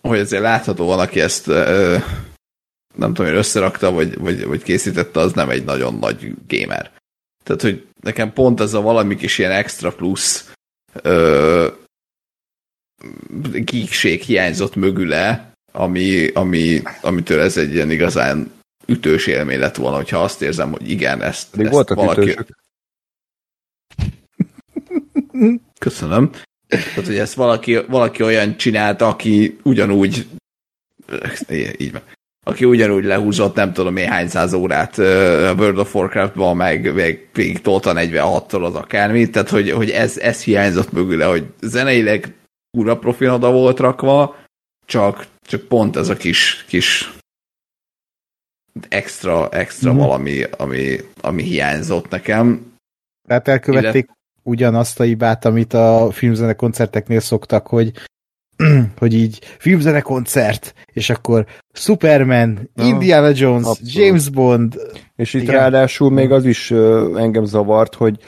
hogy azért látható van, aki ezt nem tudom, hogy összerakta, vagy, vagy, vagy készítette, az nem egy nagyon nagy gamer. Tehát, hogy nekem pont ez a valami kis ilyen extra plusz ö, geekség hiányzott mögüle, ami, ami, amitől ez egy ilyen igazán ütős élmény lett volna, hogyha azt érzem, hogy igen, ezt, ezt voltak valaki... Ütősök. Köszönöm. Tehát, hogy ezt valaki, valaki olyan csinálta, aki ugyanúgy így van. Aki ugyanúgy lehúzott, nem tudom én hány száz órát uh, World of Warcraft-ban, meg, meg végig tolta 46-tól az akármit, tehát hogy, hogy ez, ez hiányzott mögüle, hogy zeneileg ura profin oda volt rakva, csak, csak pont ez a kis, kis extra, extra mm. valami, ami, ami hiányzott nekem. Tehát elkövették ugyanazt a hibát, amit a filmzene koncerteknél szoktak, hogy hogy így filmzene koncert, és akkor Superman, ja, Indiana Jones, abszolút. James Bond. És itt igen. ráadásul még az is engem zavart, hogy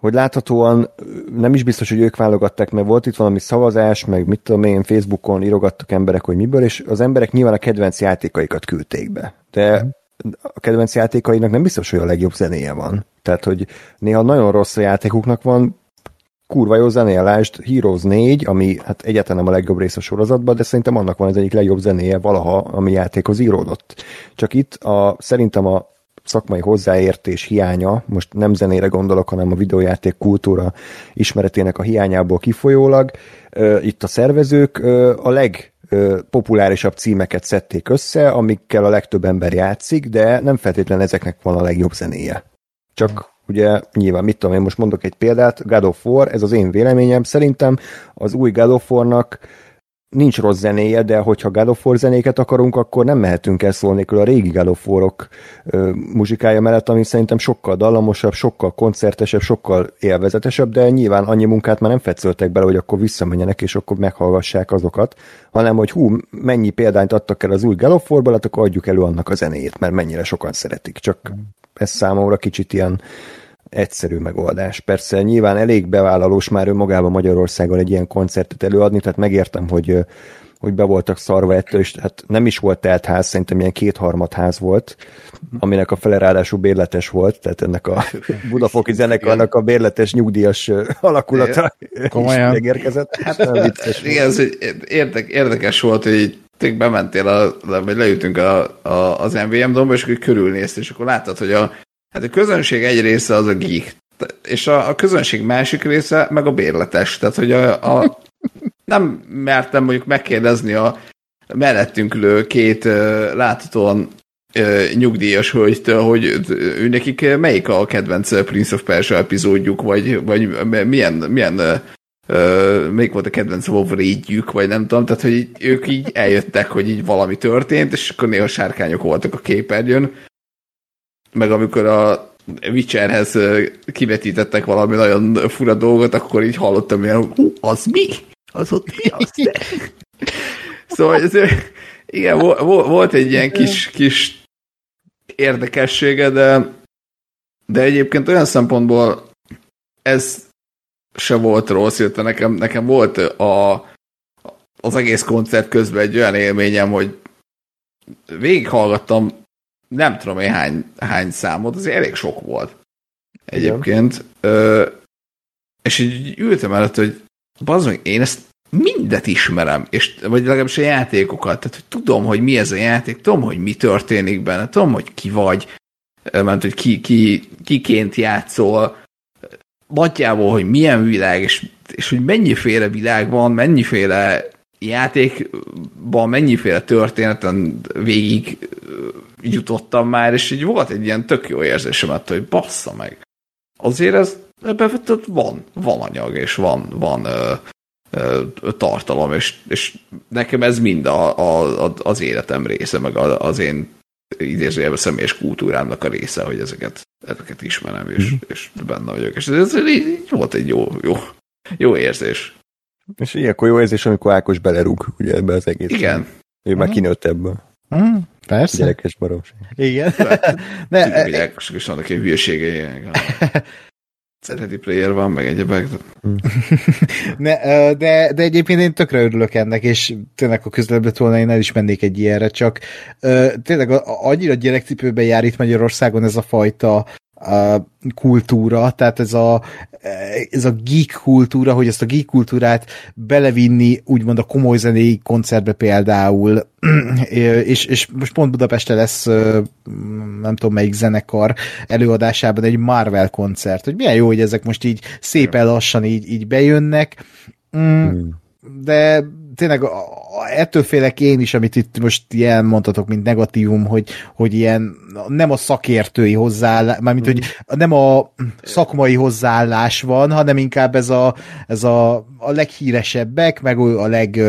hogy láthatóan nem is biztos, hogy ők válogatták, mert volt itt valami szavazás, meg mit tudom én, Facebookon írogattak emberek, hogy miből, és az emberek nyilván a kedvenc játékaikat küldték be. De a kedvenc játékainak nem biztos, hogy a legjobb zenéje van. Tehát, hogy néha nagyon rossz a játékuknak van, kurva jó zenéje, lásd Heroes 4, ami hát egyáltalán nem a legjobb rész a sorozatban, de szerintem annak van az egyik legjobb zenéje valaha, ami játékhoz íródott. Csak itt a, szerintem a szakmai hozzáértés hiánya, most nem zenére gondolok, hanem a videójáték kultúra ismeretének a hiányából kifolyólag, itt a szervezők a leg populárisabb címeket szedték össze, amikkel a legtöbb ember játszik, de nem feltétlenül ezeknek van a legjobb zenéje. Csak ugye nyilván, mit tudom én, most mondok egy példát, God of War, ez az én véleményem, szerintem az új God of War-nak nincs rossz zenéje, de hogyha God of War zenéket akarunk, akkor nem mehetünk el szólni a régi God of War-ok muzsikája mellett, ami szerintem sokkal dallamosabb, sokkal koncertesebb, sokkal élvezetesebb, de nyilván annyi munkát már nem fetszöltek bele, hogy akkor visszamenjenek, és akkor meghallgassák azokat, hanem hogy hú, mennyi példányt adtak el az új God of War-ból, hát akkor adjuk elő annak a zenéjét, mert mennyire sokan szeretik. Csak ez számomra kicsit ilyen egyszerű megoldás. Persze nyilván elég bevállalós már önmagában Magyarországon egy ilyen koncertet előadni, tehát megértem, hogy hogy be voltak szarva ettől, és hát nem is volt telt ház, szerintem ilyen kétharmad ház volt, aminek a fele ráadásul bérletes volt, tehát ennek a Budafoki zenekarnak a bérletes nyugdíjas alakulata Komolyan. megérkezett. Hát, igen, ez érdek, érdekes volt, hogy tényleg bementél, a, vagy leütünk a, a, az MVM domba, és akkor körülnéztél, és akkor láttad, hogy a, Hát a közönség egy része az a geek, és a, a közönség másik része meg a bérletes. Tehát, hogy a, a nem mertem mondjuk megkérdezni a mellettünk ülő két uh, láthatóan uh, nyugdíjas hölgytől, hogy ő nekik melyik a kedvenc Prince of Persia epizódjuk, vagy, vagy milyen, milyen uh, melyik volt a kedvenc wolverine vagy nem tudom, tehát hogy így, ők így eljöttek, hogy így valami történt, és akkor néha sárkányok voltak a képernyőn, meg amikor a Witcherhez kivetítettek valami nagyon fura dolgot, akkor így hallottam, hogy hú, az mi? Az ott mi az? De? szóval ez, igen, volt egy ilyen kis, kis érdekessége, de, de egyébként olyan szempontból ez se volt rossz, illetve nekem, nekem volt a, az egész koncert közben egy olyan élményem, hogy végighallgattam nem tudom én hány, hány számot, azért elég sok volt egyébként. Ö, és így ültem előtt, hogy bazd én ezt mindet ismerem, és, vagy legalábbis a játékokat, tehát hogy tudom, hogy mi ez a játék, tudom, hogy mi történik benne, tudom, hogy ki vagy, mert hogy ki, ki, kiként játszol, nagyjából, hogy milyen világ, és, és hogy mennyiféle világ van, mennyiféle játékban mennyiféle történeten végig jutottam már, és így volt egy ilyen tök jó érzésem attól, hogy bassza meg. Azért ez ebben van, van anyag, és van, van ö, ö, tartalom, és, és nekem ez mind a, a, az életem része, meg az én idézőjelben személyes kultúrámnak a része, hogy ezeket, ezeket ismerem, és, mm-hmm. és benne vagyok. És ez, ez így volt egy jó, jó, jó érzés. És ilyenkor jó érzés, amikor Ákos belerúg ugye ebbe az egész. Igen. Ő már kinőtt ebből. Mm, persze. Gyerekes baromság. Igen. De, Ákosok is vannak egy hülyeségei. Szereti player van, meg egyebek. Ne, de, de egyébként én tökre örülök ennek, és tényleg a közelebbre volna én el is mennék egy ilyenre, csak tényleg annyira gyerekcipőben jár itt Magyarországon ez a fajta kultúra, tehát ez a, ez a geek kultúra, hogy ezt a geek kultúrát belevinni úgymond a komoly zenéi koncertbe például, és, és most pont Budapesten lesz nem tudom melyik zenekar előadásában egy Marvel koncert, hogy milyen jó, hogy ezek most így szépen lassan így, így bejönnek, mm, de tényleg ettől félek én is, amit itt most ilyen mondhatok, mint negatívum, hogy, hogy ilyen nem a szakértői hozzáállás, mármint, hogy nem a szakmai hozzáállás van, hanem inkább ez a, ez a, a leghíresebbek, meg a leg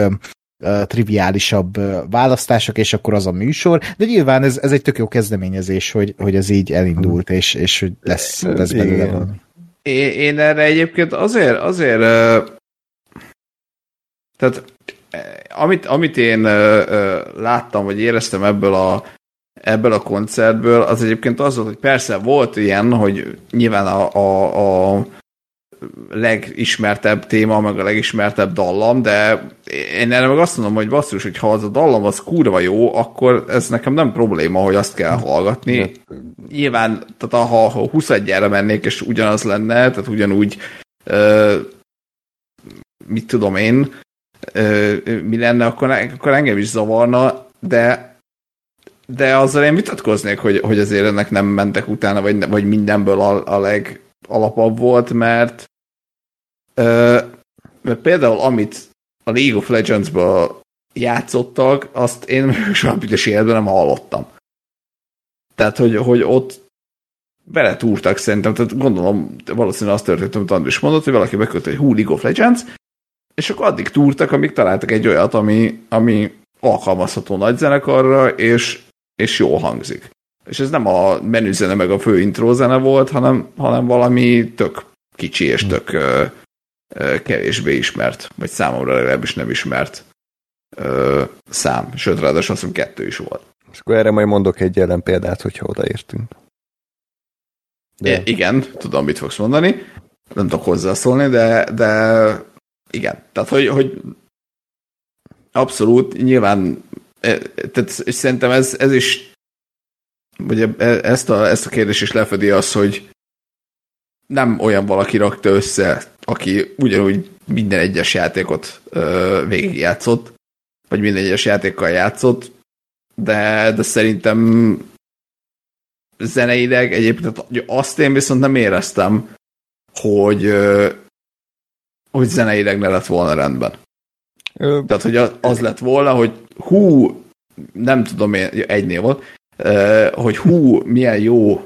triviálisabb választások, és akkor az a műsor, de nyilván ez, ez egy tök jó kezdeményezés, hogy, hogy ez így elindult, és, és hogy lesz, lesz belőle Én, én erre egyébként azért, azért tehát amit, amit én láttam, vagy éreztem ebből a, ebből a koncertből, az egyébként az volt, hogy persze volt ilyen, hogy nyilván a, a, a legismertebb téma, meg a legismertebb dallam, de én erre meg azt mondom, hogy basszus, hogy ha az a dallam az kurva jó, akkor ez nekem nem probléma, hogy azt kell hallgatni. Nyilván, tehát ha, ha 21 mennék, és ugyanaz lenne, tehát ugyanúgy ö, mit tudom én, mi lenne, akkor, akkor engem is zavarna, de de azzal én vitatkoznék, hogy, hogy azért ennek nem mentek utána, vagy, vagy mindenből a, a legalapabb volt, mert, ö, mert például amit a League of Legends-ből játszottak, azt én soha büdös életben nem hallottam. Tehát, hogy, hogy ott beletúrtak szerintem, tehát gondolom valószínűleg azt történt, amit Andris mondott, hogy valaki bekölt egy hú League of Legends, és akkor addig túrtak, amíg találtak egy olyat, ami, ami alkalmazható nagy zenekarra, és és jól hangzik. És ez nem a menüzene meg a fő intrózene volt, hanem, hanem valami tök kicsi és tök ö, ö, kevésbé ismert, vagy számomra legalábbis nem ismert ö, szám. Sőt, ráadásul azt hiszem kettő is volt. És akkor erre majd mondok egy jelen példát, hogyha odaértünk. De... É, igen, tudom, mit fogsz mondani. Nem tudok hozzászólni, de, de igen. Tehát, hogy, hogy abszolút, nyilván E, tehát és szerintem ez, ez is, vagy e, ezt a, ezt a kérdést is lefedi az, hogy nem olyan valaki rakta össze, aki ugyanúgy minden egyes játékot ö, végigjátszott, vagy minden egyes játékkal játszott, de, de szerintem zeneileg egyébként azt én viszont nem éreztem, hogy, hogy zeneileg ne lett volna rendben. Ö, Tehát, hogy az lett volna, hogy hú, nem tudom én, egy név volt, hogy hú, milyen jó,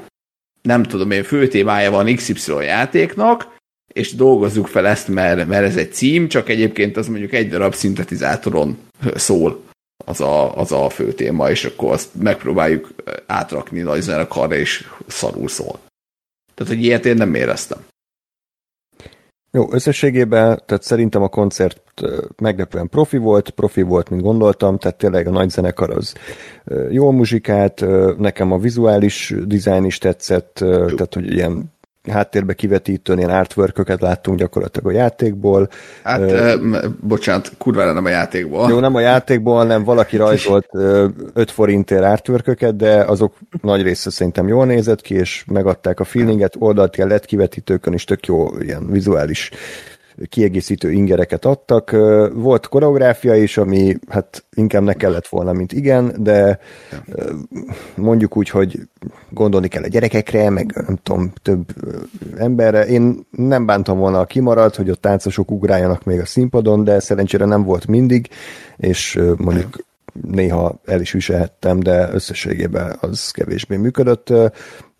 nem tudom én, főtémája van XY játéknak, és dolgozzuk fel ezt, mert, mert ez egy cím, csak egyébként az mondjuk egy darab szintetizátoron szól az a, az a fő téma, és akkor azt megpróbáljuk átrakni nagy zenekarra, és szarul szól. Tehát, hogy ilyet én nem éreztem. Jó, összességében, tehát szerintem a koncert meglepően profi volt, profi volt, mint gondoltam, tehát tényleg a nagy zenekar az jó muzsikált, nekem a vizuális dizájn is tetszett, tehát hogy ilyen háttérbe kivetítőn ilyen artwork láttunk gyakorlatilag a játékból. Hát, uh, bocsánat, kurvára nem a játékból. Jó, nem a játékból, nem valaki rajzolt 5 forintért artwork de azok nagy része szerintem jól nézett ki, és megadták a feelinget, oldalt ilyen LED kivetítőkön is tök jó ilyen vizuális kiegészítő ingereket adtak. Volt koreográfia is, ami hát inkább ne kellett volna, mint igen, de mondjuk úgy, hogy gondolni kell a gyerekekre, meg nem tudom, több emberre. Én nem bántam volna, a kimaradt, hogy a táncosok ugráljanak még a színpadon, de szerencsére nem volt mindig, és mondjuk néha el is viselhettem, de összességében az kevésbé működött.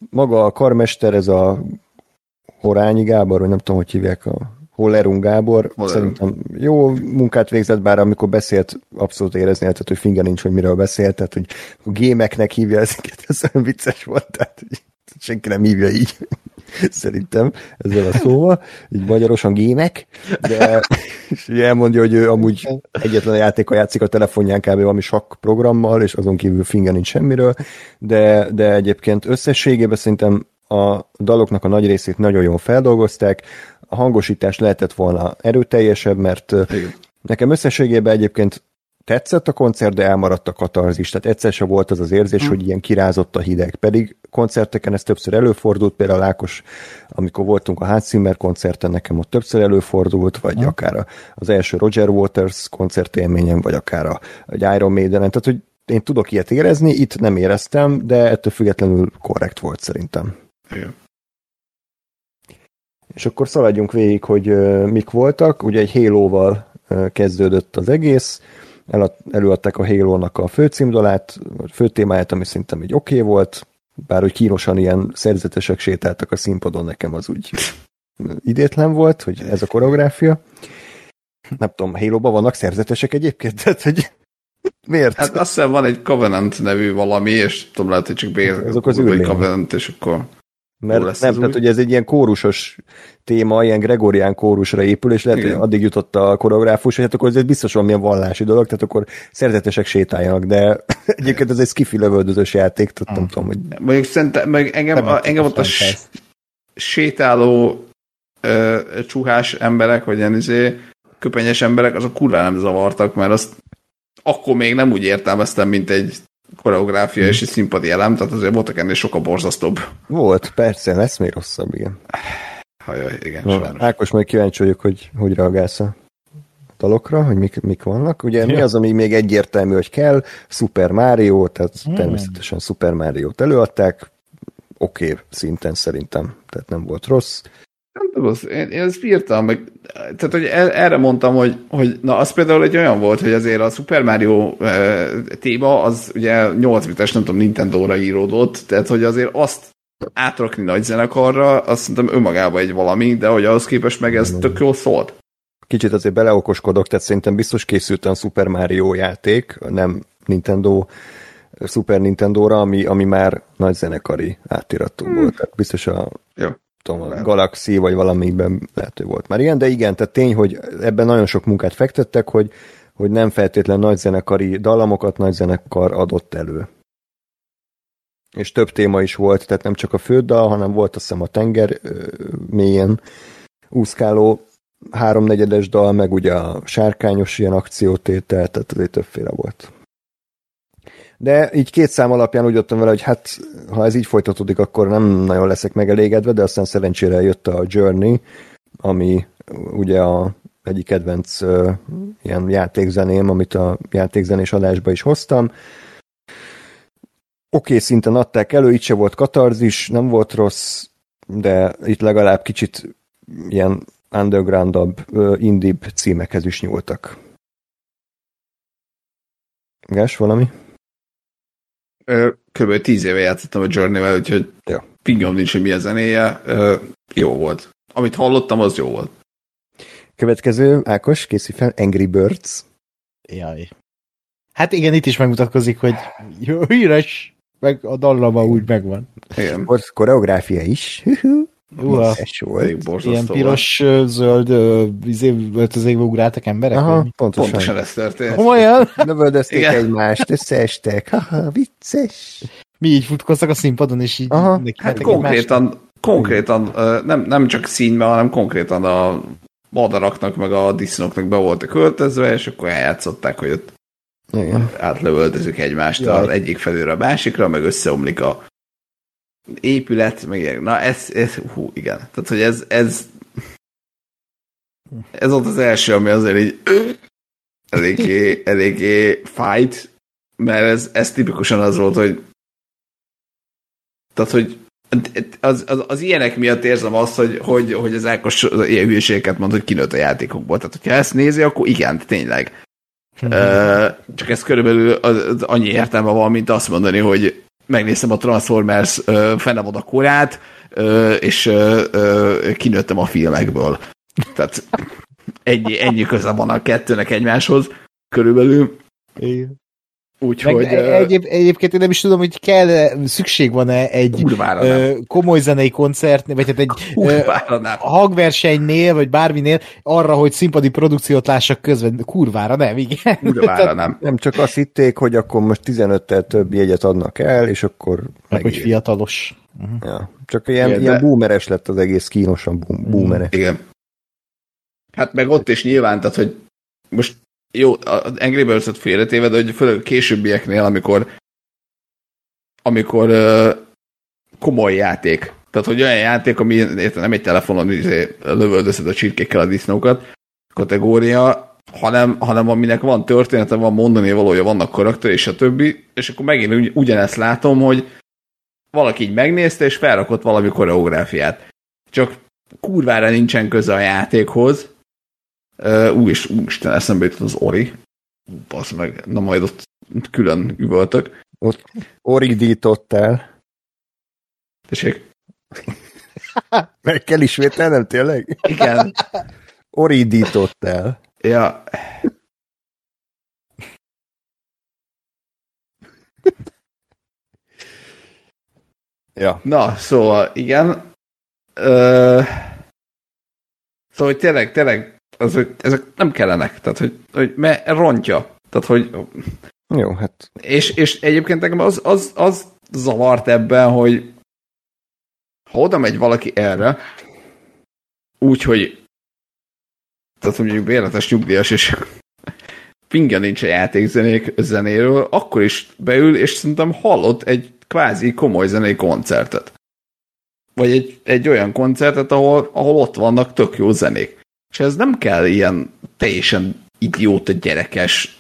Maga a karmester, ez a Horányi Gábor, vagy nem tudom, hogy hívják a Hollerung Gábor Hollerung. szerintem jó munkát végzett, bár amikor beszélt, abszolút érezni lehetett, hogy finger nincs, hogy miről beszélt, tehát hogy a gémeknek hívja ezeket, ez olyan vicces volt, tehát hogy senki nem hívja így, szerintem, ezzel a szóval, így magyarosan gémek, de és elmondja, hogy ő amúgy egyetlen játéka játszik a telefonján kb. valami sok programmal, és azon kívül finger nincs semmiről, de, de egyébként összességében szerintem a daloknak a nagy részét nagyon jól feldolgozták, a hangosítás lehetett volna erőteljesebb, mert Igen. nekem összességében egyébként tetszett a koncert, de elmaradt a katarzis. Tehát egyszer sem volt az az érzés, hmm. hogy ilyen kirázott a hideg. Pedig koncerteken ez többször előfordult, például Lákos, amikor voltunk a Hans Zimmer koncerten, nekem ott többször előfordult, vagy hmm. akár az első Roger Waters koncertélményem, vagy akár a, a Iron maiden Tehát, hogy én tudok ilyet érezni, itt nem éreztem, de ettől függetlenül korrekt volt szerintem. Igen. És akkor szaladjunk végig, hogy mik voltak. Ugye egy Halo-val kezdődött az egész, El, előadták a Halo-nak a főcímdalát, vagy főtémáját, ami szerintem egy oké okay volt, bár hogy kínosan ilyen szerzetesek sétáltak a színpadon, nekem az úgy idétlen volt, hogy ez a koreográfia. Nem tudom, Halo-ban vannak szerzetesek egyébként? Tehát, hogy miért? Hát azt hiszem van egy Covenant nevű valami, és tudom, lehet, hogy csak bér, azok az Covenant, és akkor mert nem, tehát úgy? hogy ez egy ilyen kórusos téma, ilyen gregorián kórusra épül, és lehet, Igen. hogy addig jutott a koreográfus, hogy hát akkor ez biztos valamilyen vallási dolog, tehát akkor szerzetesek sétáljanak, de egyébként ez egy skifi lövöldözős játék, tehát nem hmm. tudom, hogy... Mondjuk szerintem, meg engem, a, engem ott a sétáló ö, csuhás emberek, vagy ilyen izé, köpenyes emberek, azok kurva nem zavartak, mert azt akkor még nem úgy értelmeztem, mint egy koreográfia és egy színpadi elem, tehát azért voltak ennél sokkal borzasztóbb. Volt, persze, lesz még rosszabb, igen. Hajaj, igen, no, Ákos, majd kíváncsi vagyok, hogy hogy reagálsz a dalokra, hogy mik, mik vannak. Ugye ja. mi az, ami még egyértelmű, hogy kell? Super Mario, tehát hmm. természetesen Super Mario-t előadták, oké okay, szinten szerintem, tehát nem volt rossz. Nem tudom, én, én ezt írtam, meg, tehát hogy erre mondtam, hogy, hogy na az például egy olyan volt, hogy azért a Super Mario e, téma az ugye 8 bites, nem tudom, Nintendo-ra íródott, tehát hogy azért azt átrakni nagy zenekarra, azt szerintem önmagában egy valami, de hogy ahhoz képest meg ez tök jól szólt. Kicsit azért beleokoskodok, tehát szerintem biztos készült a Super Mario játék, nem Nintendo Super Nintendo-ra, ami, ami már nagy zenekari átiratú hmm. volt. Tehát biztos a, Jó. Tudom, a Galaxy vagy valamiben lehető volt már ilyen, de igen, tehát tény, hogy ebben nagyon sok munkát fektettek, hogy, hogy nem feltétlen nagy zenekari dallamokat nagy zenekar adott elő. És több téma is volt, tehát nem csak a főddal, hanem volt azt hiszem a tenger mélyen úszkáló háromnegyedes dal, meg ugye a sárkányos ilyen akciótétel, tehát azért többféle volt. De így két szám alapján úgy jöttem vele, hogy hát ha ez így folytatódik, akkor nem nagyon leszek megelégedve, de aztán szerencsére jött a Journey, ami ugye a egyik kedvenc uh, ilyen játékzeném, amit a játékzenés adásba is hoztam. Oké, okay, szinten adták elő, itt se volt katarzis, nem volt rossz, de itt legalább kicsit ilyen undergroundabb, uh, indibb címekhez is nyúltak. Gás, valami? Kb. tíz éve játszottam a Journey-vel, úgyhogy ja. pingom nincs, hogy mi a zenéje. Jó volt. Amit hallottam, az jó volt. Következő, Ákos, készít fel, Angry Birds. Jaj. Hát igen, itt is megmutatkozik, hogy jó, híres, meg a dallama úgy megvan. Igen. Volt koreográfia is. Uha, volt. Ilyen piros, zöld, izé, öltözékbe ugráltak emberek? Aha, pontosan. Pontosan ez történt. Olyan? Lövöldözték egymást, összeestek. Haha, vicces. Mi így futkoztak a színpadon, és így Aha. Hát konkrétan, konkrétan nem, nem csak színben, hanem konkrétan a madaraknak, meg a disznóknak be voltak költözve, és akkor eljátszották, hogy ott Igen. átlövöldözik egymást Jaj. az egyik felőre a másikra, meg összeomlik a épület, meg na ez, ez hú, igen. Tehát, hogy ez, ez ez volt az első, ami azért így eléggé, eléggé fájt, mert ez, ez tipikusan az volt, hogy tehát, hogy az, az, az ilyenek miatt érzem azt, hogy, hogy, hogy az Ákos ilyen hülyeségeket mond, hogy kinőtt a játékokból. Tehát, hogyha ezt nézi, akkor igen, tényleg. Uh, csak ez körülbelül az, az annyi értelme van, mint azt mondani, hogy megnéztem a Transformers uh, a korát, és kinőttem a filmekből. Tehát ennyi, ennyi köze van a kettőnek egymáshoz körülbelül. Igen. Úgyhogy... Egyéb, egyébként én nem is tudom, hogy kell, szükség van-e egy ö, komoly zenei koncert, vagy hát egy ö, hangversenynél, vagy bárminél arra, hogy színpadi produkciót lássak közben. Kurvára nem, igen. Kurvára nem. Nem csak azt hitték, hogy akkor most 15-tel több jegyet adnak el, és akkor... Meg, hogy fiatalos. Uh-huh. Ja, csak ilyen, igen, ilyen de... boomeres lett az egész, kínosan boomeres. Igen. Hát meg ott is nyilván, tehát hogy most jó, az Angry Birds-ot félretéve, de hogy főleg későbbieknél, amikor amikor uh, komoly játék. Tehát, hogy olyan játék, ami érte, nem egy telefonon izé, lövöldözhet a csirkékkel a disznókat, kategória, hanem, hanem aminek van története, van mondani valója, vannak karakter, és a többi, és akkor megint ugyanezt látom, hogy valaki így megnézte, és felrakott valami koreográfiát. Csak kurvára nincsen köze a játékhoz, Uh, ú, és úristen, eszembe jutott az Ori. Basz meg, na majd ott külön üvöltök. Ott origdítottál. Tessék? meg kell ismételnem, tényleg? Igen. Oridítottál. Ja. ja. Na, szóval igen. Ö... Szóval hogy tényleg, tényleg az, hogy ezek nem kellenek, tehát hogy, hogy mert rontja. Tehát, hogy... Jó, hát... És, és egyébként nekem az, az, az zavart ebben, hogy ha oda megy valaki erre, úgy, hogy tehát mondjuk véletes nyugdíjas, és pinge nincs a játékzenék zenéről, akkor is beül, és szerintem hallott egy kvázi komoly zenei koncertet. Vagy egy, egy olyan koncertet, ahol, ahol ott vannak tök jó zenék. És ez nem kell ilyen teljesen idióta gyerekes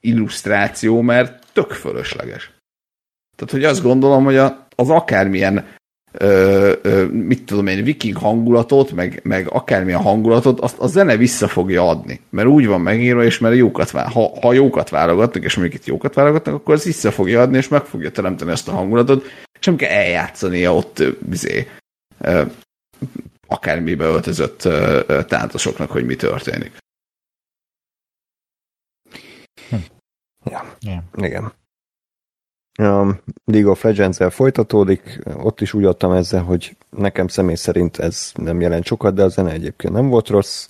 illusztráció, mert tök fölösleges. Tehát, hogy azt gondolom, hogy a, az akármilyen ö, ö, mit tudom én, viking hangulatot, meg, meg akármilyen hangulatot, azt a zene vissza fogja adni. Mert úgy van megírva, és mert jókat vál, ha, ha jókat válogatnak, és mondjuk itt jókat válogatnak, akkor az vissza fogja adni, és meg fogja teremteni ezt a hangulatot, és nem kell eljátszania ott bizé, akármibe öltözött táncosoknak, hogy mi történik. Hm. Ja, yeah. igen a League of Legends-el folytatódik, ott is úgy adtam ezzel, hogy nekem személy szerint ez nem jelent sokat, de a zene egyébként nem volt rossz.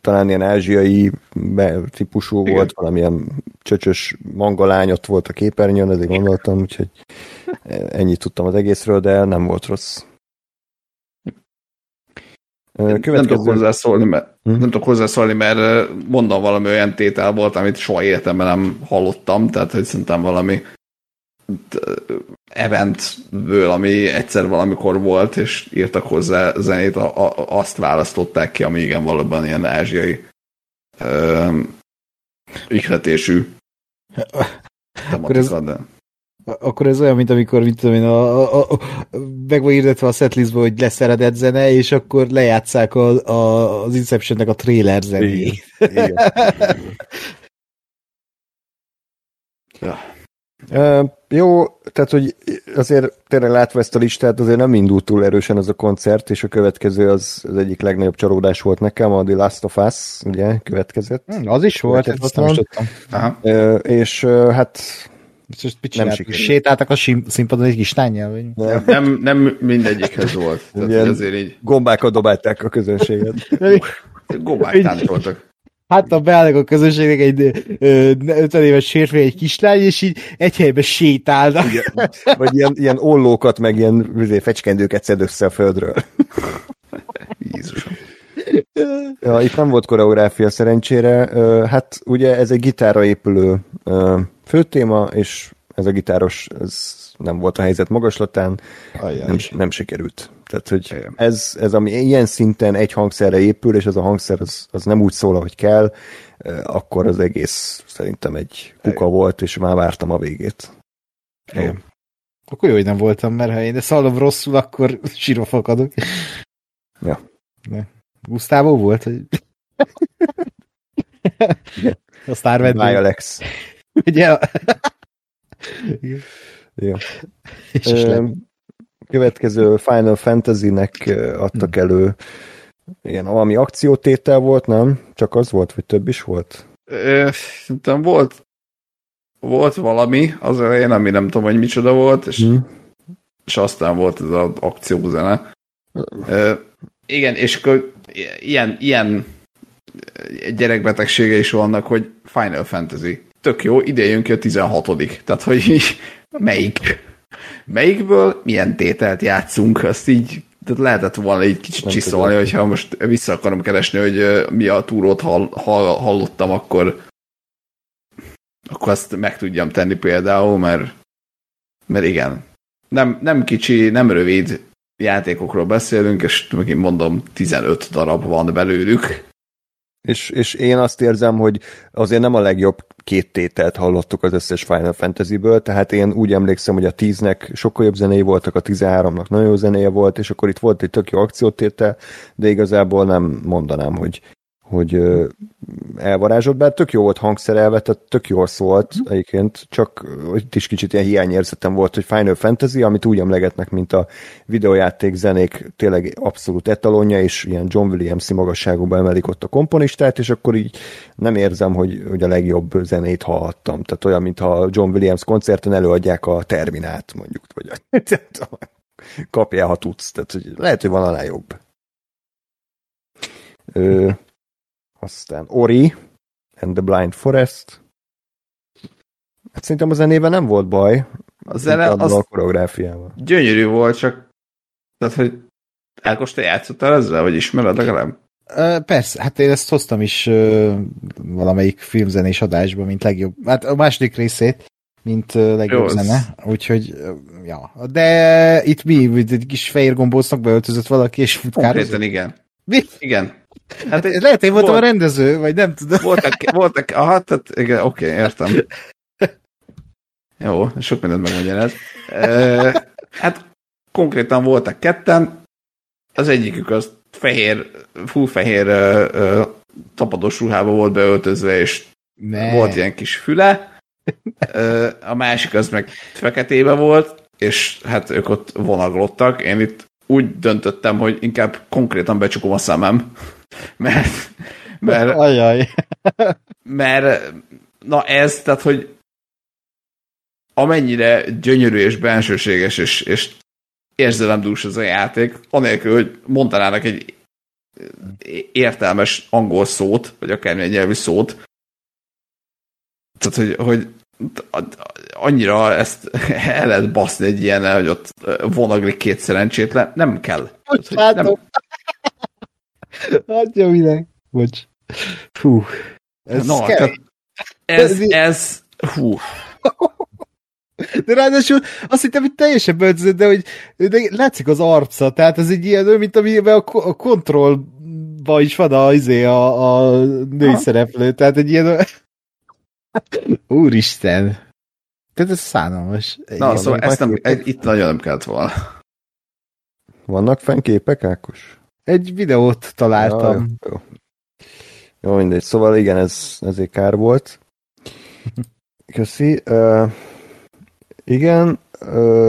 Talán ilyen ázsiai típusú Igen. volt, valamilyen csöcsös mangalány ott volt a képernyőn, ezért gondoltam, úgyhogy ennyit tudtam az egészről, de nem volt rossz. Következő... Nem tudok hozzászólni, mert, hm? nem tudok hozzászólni, mert mondom valami olyan tétel volt, amit soha életemben nem hallottam, tehát hogy szerintem valami eventből, ami egyszer valamikor volt, és írtak hozzá zenét, a, a, azt választották ki, ami igen valóban ilyen ázsiai ihletésű akkor ez, de... akkor ez olyan, mint amikor, mint tudom én, a, a, a, meg van írdetve a setlistbe, hogy lesz eredet zene, és akkor lejátszák a, a, az Inception-nek a trailer zenét. Igen. igen. ja. Uh, jó, tehát hogy azért tényleg látva ezt a listát, azért nem indult túl erősen ez a koncert, és a következő az, az egyik legnagyobb csalódás volt nekem, a The Last of Us, ugye, következett. Hmm, az is volt, ezt nem is tudtam. Uh, és uh, hát most mit nem sikerült. Sétáltak a színpadon egy kis tányjal? Vagy? Nem, nem, nem mindegyikhez volt. Tehát azért így... Gombákat dobálták a közönséget. Gombák táncoltak. Hát a beállnak a közönségnek egy ö, 50 éves férfi, egy kislány, és így egy helyben sétálnak. Igen. Vagy ilyen, ilyen ollókat, meg ilyen vizé, fecskendőket szed össze a földről. Jézusom. Ja, itt nem volt koreográfia szerencsére. Hát ugye ez egy gitára épülő főtéma, és ez a gitáros ez nem volt a helyzet magaslatán, nem, nem sikerült. Tehát, hogy ez, ez ami ilyen szinten egy hangszerre épül, és ez a hangszer az, az nem úgy szól, ahogy kell, akkor az egész szerintem egy kuka volt, és már vártam a végét. Jó. Akkor jó, hogy nem voltam, mert ha én de szalom rosszul, akkor sírva fakadok. Ja. De. Gustavo volt, hogy... a sztárvedő. Alex. Ugye? Jó. És következő Final Fantasy-nek adtak elő ilyen valami akciótétel volt, nem? Csak az volt, vagy több is volt? Szerintem volt volt valami az elején, ami nem tudom, hogy micsoda volt, és, hmm. és aztán volt ez az akciózene. Uh, igen, és akkor ilyen, ilyen gyerekbetegsége is vannak, hogy Final Fantasy. Tök jó, ide jön ki a 16 Tehát, hogy melyik, melyikből milyen tételt játszunk, azt így tehát lehetett volna egy kicsit csiszolni, hogyha most vissza akarom keresni, hogy mi a túrót hall, hall, hallottam, akkor akkor azt meg tudjam tenni például, mert, mert igen, nem, nem kicsi, nem rövid játékokról beszélünk, és megint mondom, 15 darab van belőlük. És, és én azt érzem, hogy azért nem a legjobb két tételt hallottuk az összes Final Fantasy-ből, tehát én úgy emlékszem, hogy a 10-nek sokkal jobb zenéi voltak, a 13-nak nagyon jó zenéje volt, és akkor itt volt egy tök jó akciótétel, de igazából nem mondanám, hogy hogy elvarázsolt, bár tök jó volt hangszerelve, tehát tök jól szólt mm. egyébként, csak itt is kicsit ilyen hiányérzetem volt, hogy Final Fantasy, amit úgy emlegetnek, mint a videójáték zenék tényleg abszolút etalonja, és ilyen John williams magasságúban emelik ott a komponistát, és akkor így nem érzem, hogy, hogy a legjobb zenét hallhattam. Tehát olyan, mintha John Williams koncerten előadják a Terminát, mondjuk, vagy a, kapjál, ha tudsz. Tehát hogy lehet, hogy van alá jobb. Ö, aztán Ori and the Blind Forest. Hát szerintem a zenével nem volt baj. A zene az a koreográfiával. gyönyörű volt, csak tehát, hogy Ákos, te játszottál ezzel, vagy ismered legalább? Persze, hát én ezt hoztam is valamelyik filmzenés adásban, mint legjobb, hát a második részét, mint legjobb Jó, zene, úgyhogy, ja. De itt mi, egy kis fehér gombócnak beöltözött valaki, és futkározott? Konkrétan igen. Mi? Igen. Hát, hát lehet, én voltam volt, a rendező, vagy nem tudom. Voltak, voltak aha, tehát igen, oké, okay, értem. Jó, sok mindent megmagyaráz. E, hát konkrétan voltak ketten, az egyikük az fehér, fehér ö, ö, tapados ruhába volt beöltözve, és ne. volt ilyen kis füle. Ö, a másik az meg feketébe volt, és hát ők ott vonaglottak. Én itt úgy döntöttem, hogy inkább konkrétan becsukom a szemem, mert mert, Ajaj. mert na ez, tehát, hogy amennyire gyönyörű és bensőséges és, és érzelemdús ez a játék, anélkül, hogy mondanának egy értelmes angol szót, vagy akármilyen nyelvű szót. Tehát, hogy, hogy annyira ezt el lehet baszni egy ilyen, hogy ott vonaglik két szerencsétlen, nem kell. Hogy nem... Adja minek. Bocs. Hú. Ez, no, tehát ez, ez, hú. De ráadásul azt hittem, hogy teljesen beöltözött, de hogy de látszik az arca, tehát ez egy ilyen, mint amiben a, a kontrollba is van a, izé, a, a női szereplő, tehát egy ilyen Úristen! Tehát ez szánalmas. Na, szóval ezt nem, egy, itt nagyon nem kellett volna. Vannak fenn képek, Ákos? Egy videót találtam. Ja, jó, jó. jó, mindegy. Szóval igen, ez ezért kár volt. Köszi. Uh, igen,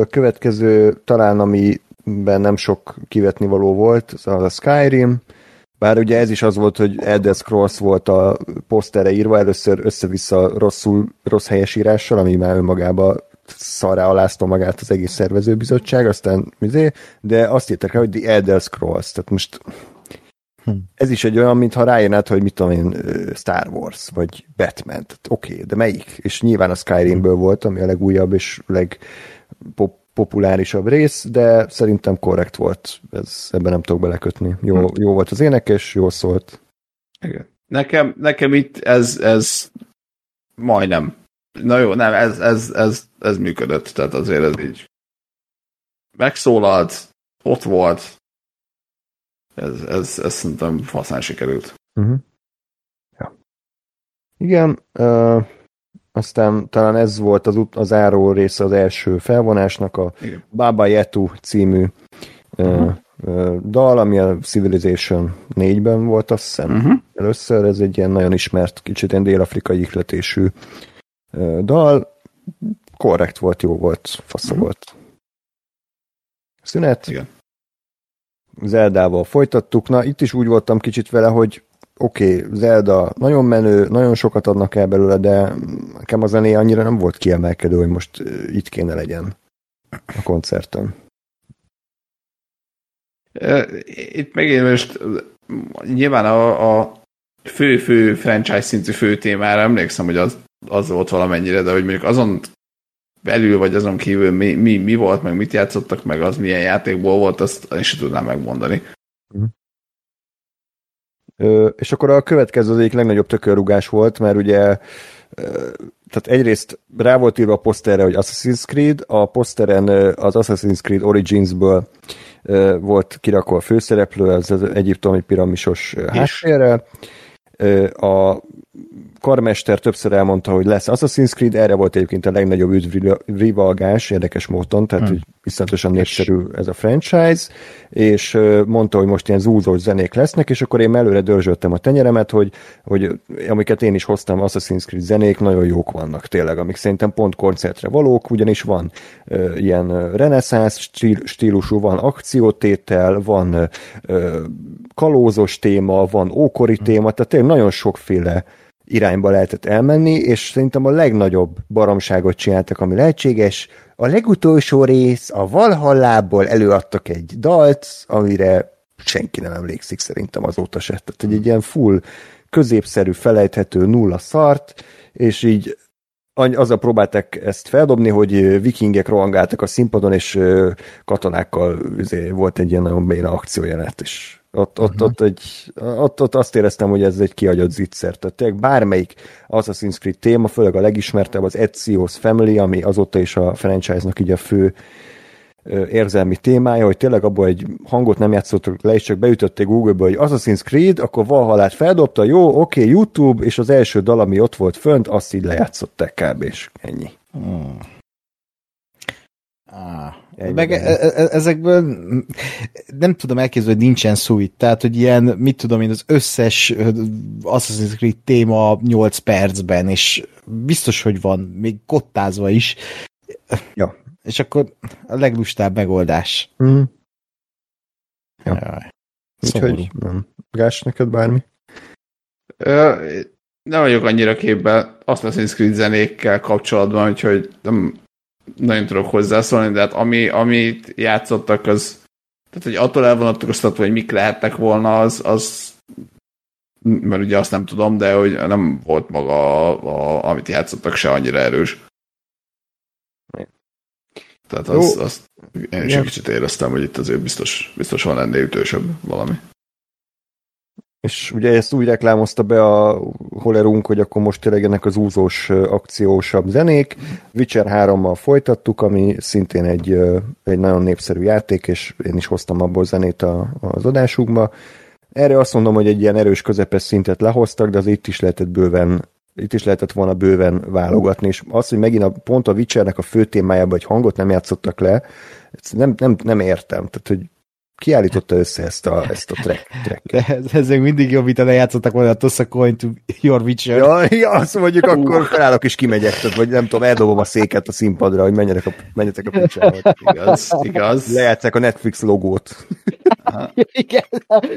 következő talán, amiben nem sok kivetni való volt, az a Skyrim, bár ugye ez is az volt, hogy Elder Scrolls volt a posztere írva, először össze-vissza rosszul, rossz helyesírással, ami már önmagában szarrá alázta magát az egész szervezőbizottság, aztán mizé, de azt írtak rá, hogy The Elder Scrolls, tehát most Hm. Ez is egy olyan, mintha rájönnek, hogy mit tudom én, Star Wars, vagy Batman. Oké, okay, de melyik? És nyilván a Skyrimből volt, ami a legújabb és legpopulárisabb rész, de szerintem korrekt volt. Ez, ebben nem tudok belekötni. Jó, hm. jó volt az énekes, jó szólt. Igen. Nekem, nekem itt ez, ez majdnem. Na jó, nem, ez, ez, ez, ez működött, tehát azért ez így megszólalt, ott volt, ez, ez, ez szerintem faszán sikerült. Uh-huh. Ja. Igen, uh, aztán talán ez volt az, az áró része az első felvonásnak, a Igen. Baba Yetu című uh-huh. uh, dal, ami a Civilization 4-ben volt, azt hiszem. Uh-huh. Először ez egy ilyen nagyon ismert, kicsit ilyen dél-afrikai ihletésű dal. Korrekt volt, jó volt, fasz uh-huh. volt. Szünet. Igen. Zeldával folytattuk. Na, itt is úgy voltam kicsit vele, hogy oké, okay, Zelda nagyon menő, nagyon sokat adnak el belőle, de nekem a zené annyira nem volt kiemelkedő, hogy most itt kéne legyen a koncerten. Itt megint most nyilván a, a fő-fő franchise szintű fő témára emlékszem, hogy az, az volt valamennyire, de hogy mondjuk azon belül, vagy azon kívül mi, mi, mi volt, meg mit játszottak, meg az milyen játékból volt, azt én sem tudnám megmondani. Uh-huh. Ö, és akkor a következő az egyik legnagyobb tökörrugás volt, mert ugye tehát egyrészt rá volt írva a poszterre, hogy Assassin's Creed, a poszteren az Assassin's Creed Origins-ből volt kirakva a főszereplő, az, az egyiptomi piramisos háttérrel. A karmester többször elmondta, hogy lesz Assassin's Creed, erre volt egyébként a legnagyobb üdvrivalgás, érdekes módon, tehát hmm. hogy viszontosan népszerű ez a franchise, és mondta, hogy most ilyen zúzós zenék lesznek, és akkor én előre dörzsöltem a tenyeremet, hogy, hogy amiket én is hoztam, Assassin's Creed zenék, nagyon jók vannak tényleg, amik szerintem pont koncertre valók, ugyanis van uh, ilyen reneszánsz stíl, stílusú, van akciótétel, van uh, kalózos téma, van ókori hmm. téma, tehát tényleg nagyon sokféle irányba lehetett elmenni, és szerintem a legnagyobb baromságot csináltak, ami lehetséges. A legutolsó rész, a Valhallából előadtak egy dalt, amire senki nem emlékszik szerintem azóta se. Tehát egy, egy ilyen full, középszerű, felejthető nulla szart, és így azzal próbálták ezt feldobni, hogy vikingek rohangáltak a színpadon, és katonákkal izé, volt egy ilyen nagyon béna akciójelenet, és ott, ott, uh-huh. ott, egy, ott, ott azt éreztem, hogy ez egy kiagyott zicser. Tehát tényleg bármelyik Assassin's Creed téma, főleg a legismertebb az Ezio's Family, ami azóta is a franchise-nak így a fő érzelmi témája, hogy tényleg abból egy hangot nem játszottak le, és csak beütötték Google-ba, hogy Assassin's Creed, akkor Valhallát feldobta, jó, oké, okay, YouTube, és az első dal, ami ott volt fönt, azt így lejátszották kb. és ennyi. Hmm. Ah, meg e, e, e, ezekből nem tudom elképzelni, hogy nincsen szújt. Tehát, hogy ilyen, mit tudom én, az összes Assassin's Creed téma 8 percben, és biztos, hogy van, még kottázva is. Ja. És akkor a leglustább megoldás. Mm. Ja. Úgyhogy nem. Gás, neked bármi? Ö, nem vagyok annyira képben Assassin's Creed zenékkel kapcsolatban, úgyhogy nem nagyon tudok hozzászólni, de hát ami, amit játszottak, az tehát, hogy attól elvonatkoztatva, hogy mik lehettek volna, az, az mert ugye azt nem tudom, de hogy nem volt maga, a, a, amit játszottak se annyira erős. Tehát az, azt én is egy kicsit éreztem, hogy itt azért biztos, biztos van ennél ütősebb valami. És ugye ezt úgy reklámozta be a Holerunk, hogy akkor most tényleg ennek az úzós, akciósabb zenék. Witcher 3-mal folytattuk, ami szintén egy, egy nagyon népszerű játék, és én is hoztam abból zenét a, az adásunkba. Erre azt mondom, hogy egy ilyen erős közepes szintet lehoztak, de az itt is lehetett bőven itt is lehetett volna bőven válogatni, és az, hogy megint a, pont a Witchernek a fő témájában egy hangot nem játszottak le, nem, nem, nem értem. Tehát, hogy kiállította össze ezt a, ezt a track, track. Ez, ez még mindig jobb, mint a lejátszottak volna a Toss a coin to your Witcher. Ja, ja azt mondjuk, akkor felállok és kimegyek, tehát, vagy nem tudom, eldobom a széket a színpadra, hogy menjenek a, menjetek a picsába. Igaz, igaz. Lejátszák a Netflix logót. Igen,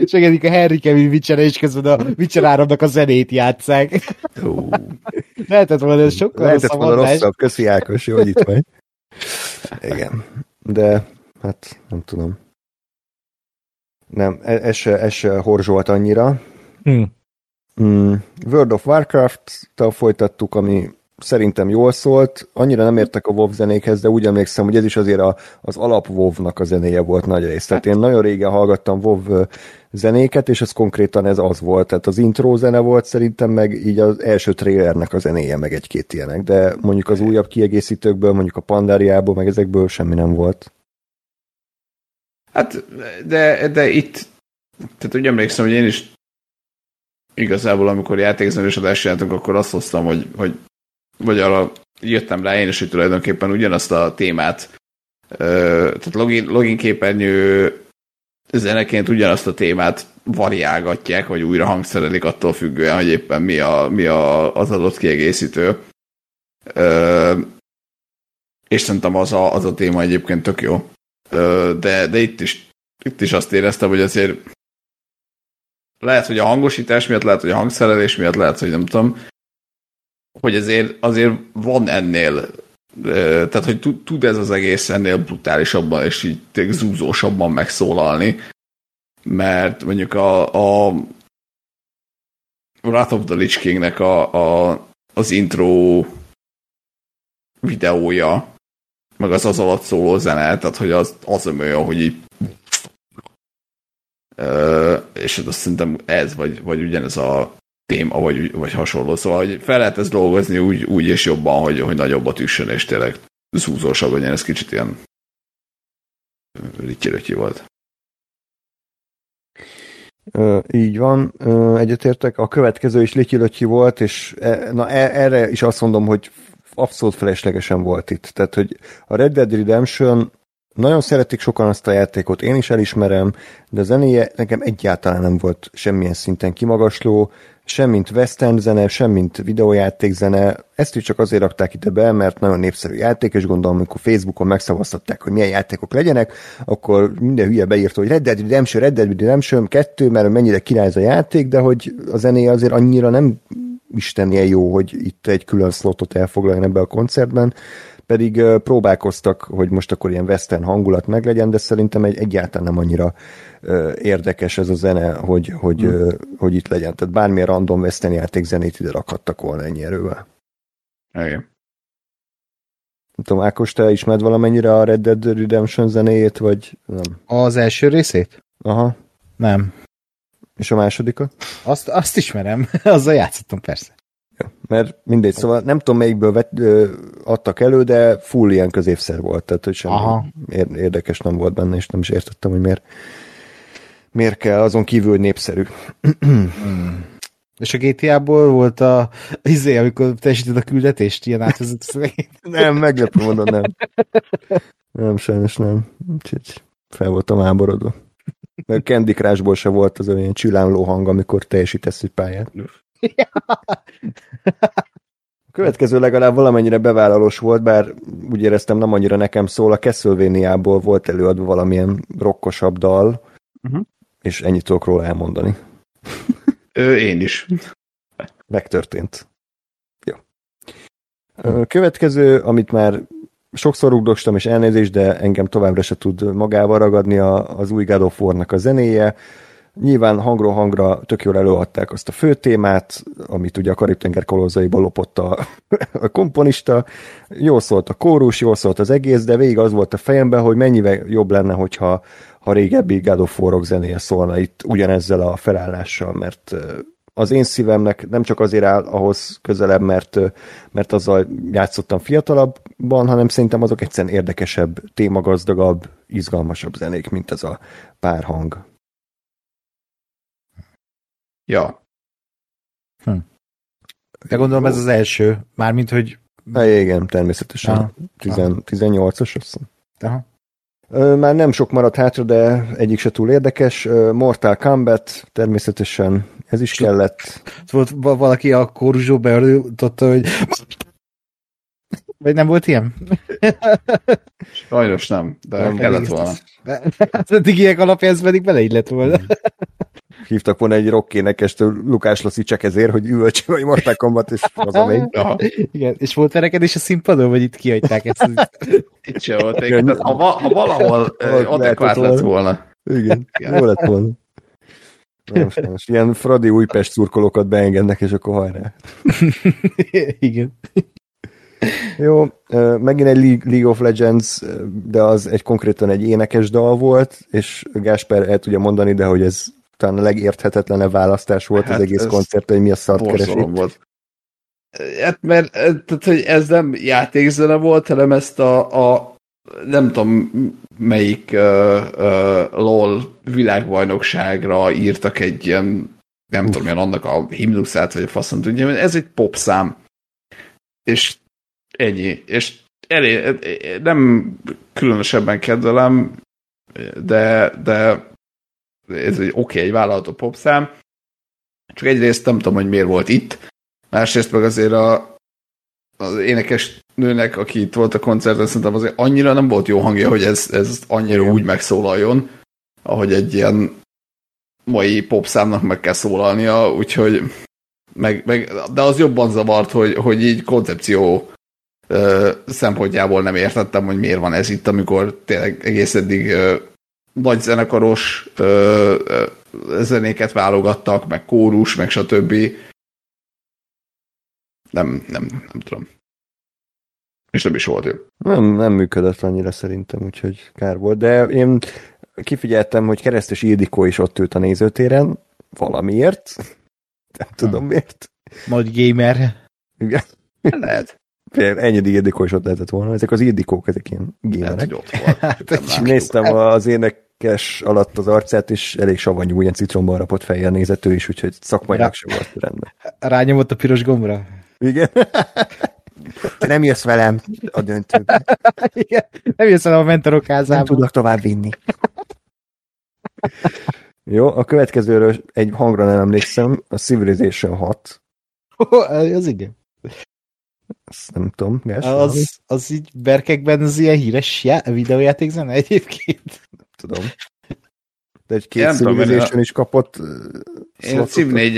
segítik a Henry Cavill Witcher, és közben a Witcher áramnak a zenét játszák. Lehetett volna ez sokkal Lehetett volna rosszabb, köszi Ákos, jó, hogy itt vagy. Igen, de hát nem tudom. Nem, e- ez se, ez se horzsolt annyira. Hmm. Mm, World of Warcraft-tal folytattuk, ami szerintem jól szólt. Annyira nem értek a WoW zenékhez, de úgy emlékszem, hogy ez is azért a, az alap WoW-nak a zenéje volt nagy rész. Tehát én nagyon régen hallgattam WoW zenéket, és ez konkrétan ez az volt. Tehát az intro zene volt szerintem, meg így az első trailernek a zenéje, meg egy-két ilyenek. De mondjuk az újabb kiegészítőkből, mondjuk a Pandáriából, meg ezekből semmi nem volt. Hát, de, de itt, tehát úgy emlékszem, hogy én is igazából, amikor játékzenős adást csináltunk, akkor azt hoztam, hogy, hogy vagy arra jöttem rá én is, hogy tulajdonképpen ugyanazt a témát, tehát login, login képernyő zeneként ugyanazt a témát variálgatják, vagy újra hangszerelik attól függően, hogy éppen mi, a, mi a, az adott kiegészítő. és szerintem az a, az a téma egyébként tök jó de, de itt, is, itt is azt éreztem, hogy azért lehet, hogy a hangosítás miatt, lehet, hogy a hangszerelés miatt, lehet, hogy nem tudom, hogy azért, azért van ennél, tehát, hogy tud ez az egész ennél brutálisabban és így zúzósabban megszólalni, mert mondjuk a, a Wrath of the Lich Kingnek a, a, az intro videója, meg az az alatt szóló zene, tehát hogy az, az olyan, hogy így Uh, és azt szerintem ez, vagy, vagy ugyanez a téma, vagy, vagy hasonló. Szóval, hogy fel lehet ezt dolgozni úgy, úgy és jobban, hogy, hogy nagyobbat üssön, és tényleg zúzósabb legyen. Ez kicsit ilyen rityirötyi volt. Uh, így van, uh, egyetértek. A következő is lityilötyi volt, és e, na, e, erre is azt mondom, hogy abszolút feleslegesen volt itt. Tehát, hogy a Red Dead Redemption nagyon szeretik sokan azt a játékot, én is elismerem, de a zenéje nekem egyáltalán nem volt semmilyen szinten kimagasló, sem mint western zene, sem mint videójáték zene. Ezt is csak azért rakták ide be, mert nagyon népszerű játék, és gondolom, amikor Facebookon megszavaztatták, hogy milyen játékok legyenek, akkor minden hülye beírta, hogy Red Dead Redemption, Red Dead Redemption 2, mert mennyire király a játék, de hogy a zenéje azért annyira nem istenje jó, hogy itt egy külön slotot elfoglaljon ebbe a koncertben, pedig próbálkoztak, hogy most akkor ilyen western hangulat meglegyen, de szerintem egy, egyáltalán nem annyira érdekes ez a zene, hogy, hogy, hmm. hogy itt legyen. Tehát bármilyen random western játék zenét ide rakhattak volna ennyi erővel. Igen. Nem tudom, Ákos, te ismered valamennyire a Red Dead Redemption zenéjét, vagy nem? Az első részét? Aha. Nem. És a másodikat? Azt, azt ismerem, azzal játszottam persze. Ja, mert mindegy, szóval nem tudom melyikből vet, ö, adtak elő, de full ilyen középszer volt, tehát hogy semmi Aha. érdekes nem volt benne, és nem is értettem, hogy miért, miért kell, azon kívül népszerű. hmm. És a GTA-ból volt a izé, amikor teljesíted a küldetést, ilyen átvezető Nem, meglepő mondom, nem. Nem, sajnos nem. Úgyhogy fel voltam áborodva. Mert Candy Crushból se volt az olyan csillámló hang, amikor teljesítesz egy pályát. A következő legalább valamennyire bevállalós volt, bár úgy éreztem nem annyira nekem szól, a castlevania volt előadva valamilyen rokkosabb dal, uh-huh. és ennyit tudok róla elmondani. Ö, én is. Megtörtént. Jó. Következő, amit már sokszor rugdostam, és elnézést, de engem továbbra se tud magával ragadni a, az új God of War-nak a zenéje. Nyilván hangról hangra tök jól előadták azt a fő témát, amit ugye a Karib-tenger kolózaiból lopott a, a komponista. Jól szólt a kórus, jól szólt az egész, de végig az volt a fejemben, hogy mennyivel jobb lenne, hogyha ha régebbi God of War-ok zenéje szólna itt ugyanezzel a felállással, mert az én szívemnek nem csak azért áll ahhoz közelebb, mert, mert azzal játszottam fiatalabban, hanem szerintem azok egyszerűen érdekesebb, témagazdagabb, izgalmasabb zenék, mint ez a pár hang. Ja. Hm. De gondolom ez az első, mármint, hogy... Na, igen, természetesen. 18-as, azt hiszem. Aha. Már nem sok maradt hátra, de egyik se túl érdekes. Mortal Kombat, természetesen ez is kellett. Volt valaki a kóruzsó beállította, hogy vagy nem volt ilyen? Sajnos nem, de nem kellett volna. Hát eddig ilyenek alapján ez pedig beleillett volna. Hívtak volna egy rockénekestől Lukás Lassi csak ezért, hogy üvölcsön, vagy Mortal Kombat, és még. Igen, és volt verekedés a színpadon, vagy itt kihagyták ezt? itt se volt. Ha, ha valahol adekvát lett volna. Igen, jó lett volna. Most, most ilyen Fradi Újpest szurkolókat beengednek, és akkor hajrá. Igen. Jó, megint egy League of Legends, de az egy konkrétan egy énekes dal volt, és Gásper el tudja mondani, de hogy ez talán a legérthetetlenebb választás volt hát az egész koncert, hogy mi a szart keresik. Volt. Hát mert tehát, hogy ez nem játékzene volt, hanem ezt a, a nem tudom melyik uh, uh, LOL világbajnokságra írtak egy ilyen, nem Uf. tudom, milyen annak a himnuszát, vagy a faszon tudja, ez egy popszám. És ennyi. És elé, nem különösebben kedvelem, de, de ez egy oké, okay, egy vállalható popszám. Csak egyrészt nem tudom, hogy miért volt itt, másrészt meg azért a, az énekes nőnek, aki itt volt a koncerten, szerintem azért annyira nem volt jó hangja, hogy ez, ez annyira úgy megszólaljon, ahogy egy ilyen mai popszámnak meg kell szólalnia, úgyhogy meg, meg, de az jobban zavart, hogy, hogy így koncepció ö, szempontjából nem értettem, hogy miért van ez itt, amikor tényleg egész eddig ö, nagy zenekaros ö, ö, zenéket válogattak, meg kórus, meg stb. Nem, nem, nem tudom. És nem is volt jó. Nem, nem működött annyira szerintem, úgyhogy kár volt. De én kifigyeltem, hogy Keresztes Ildikó is ott ült a nézőtéren, valamiért. Nem tudom hmm. miért. Majd gamer. Igen. Lehet. Ennyi Ildikó is ott lehetett volna. Ezek az Ildikók, ezek ilyen gamerek. Lehet, hát, Néztem az énekes alatt az arcát, és elég savanyú, ilyen citromban rapott fejjel nézett ő is, úgyhogy szakmailag sem volt rendben. Rányomott a piros gombra? Igen. Te nem jössz velem a döntőbe. Igen, nem jössz velem a mentorokházába. Nem tudok tovább vinni. Jó, a következőről egy hangra nem emlékszem, a Civilization 6. Oh, az igen. Azt nem tudom. Gás, az, az így berkekben az ilyen híres já- videójáték zene egyébként? Nem tudom. De egy két Civilization is kapott. Én a Civ 4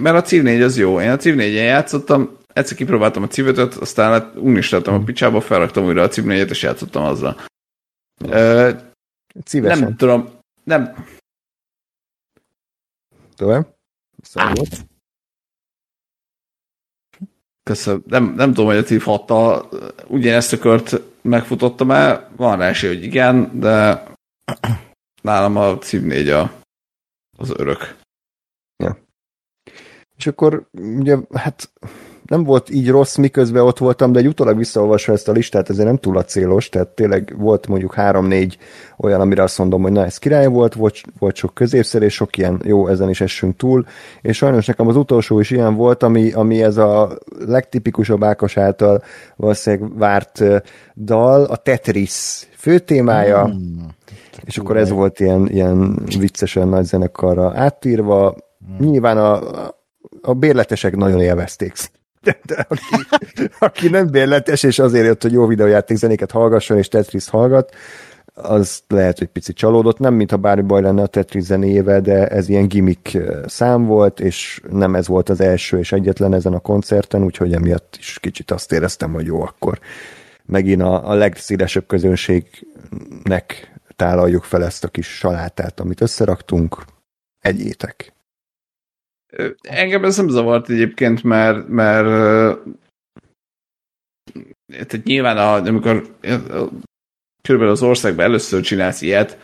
mert a Civ 4 az jó. Én a Civ 4 játszottam, egyszer kipróbáltam a civetet, aztán hát unisteltem a hmm. picsába, felraktam újra a 4 és játszottam azzal. Uh, Nem tudom, nem. Tovább? Át. Köszönöm. Nem, nem tudom, hogy a Thief 6 ugyanezt a kört megfutottam el, van rá esély, hogy igen, de nálam a Civ 4 a, az örök. Ja. És akkor ugye, hát nem volt így rossz, miközben ott voltam, de egy utólag visszaolvasva ezt a listát, ezért nem túl a célos, tehát tényleg volt mondjuk három-négy olyan, amire azt mondom, hogy na ez király volt, volt, volt sok középszer, és sok ilyen, jó, ezen is essünk túl, és sajnos nekem az utolsó is ilyen volt, ami, ami ez a legtipikusabb Ákos által valószínűleg várt dal, a Tetris főtémája, hmm. és akkor ez volt ilyen, ilyen viccesen nagy zenekarra átírva, hmm. nyilván a, a bérletesek nagyon élvezték de, de aki, aki nem bérletes, és azért jött, hogy jó videójáték zenéket hallgasson, és Tetris hallgat, az lehet, hogy picit csalódott, nem mintha bármi baj lenne a Tetris zenéjével, de ez ilyen gimmick szám volt, és nem ez volt az első és egyetlen ezen a koncerten, úgyhogy emiatt is kicsit azt éreztem, hogy jó, akkor megint a, a legszélesebb közönségnek tálaljuk fel ezt a kis salátát, amit összeraktunk, egyétek. Engem ez nem zavart egyébként, mert, mert tehát nyilván a, amikor körülbelül az országban először csinálsz ilyet,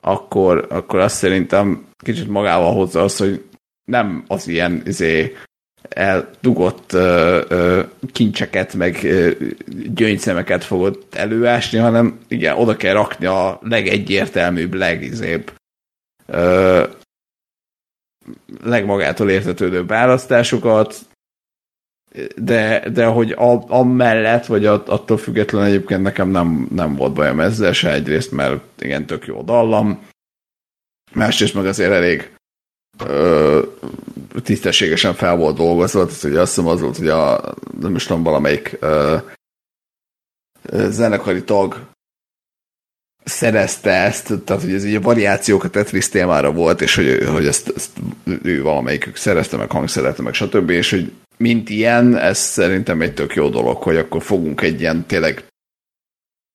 akkor, akkor azt szerintem kicsit magával hozza az, hogy nem az ilyen izé, eldugott ö, ö, kincseket, meg ö, gyöngyszemeket fogod előásni, hanem igen, oda kell rakni a legegyértelműbb, legizébb legmagától értetődő választásokat, de, de hogy a, amellett, vagy attól független egyébként nekem nem, nem volt bajom ezzel se egyrészt, mert igen, tök jó dallam, másrészt meg azért elég ö, tisztességesen fel volt dolgozva, tehát ugye azt hiszem az volt, hogy a, nem is tudom, valamelyik ö, zenekari tag szerezte ezt, tehát hogy ez így a variációk a Tetris témára volt, és hogy, hogy ezt, ezt ő valamelyikük szerezte, meg hangszerelte, meg stb., és hogy mint ilyen, ez szerintem egy tök jó dolog, hogy akkor fogunk egy ilyen tényleg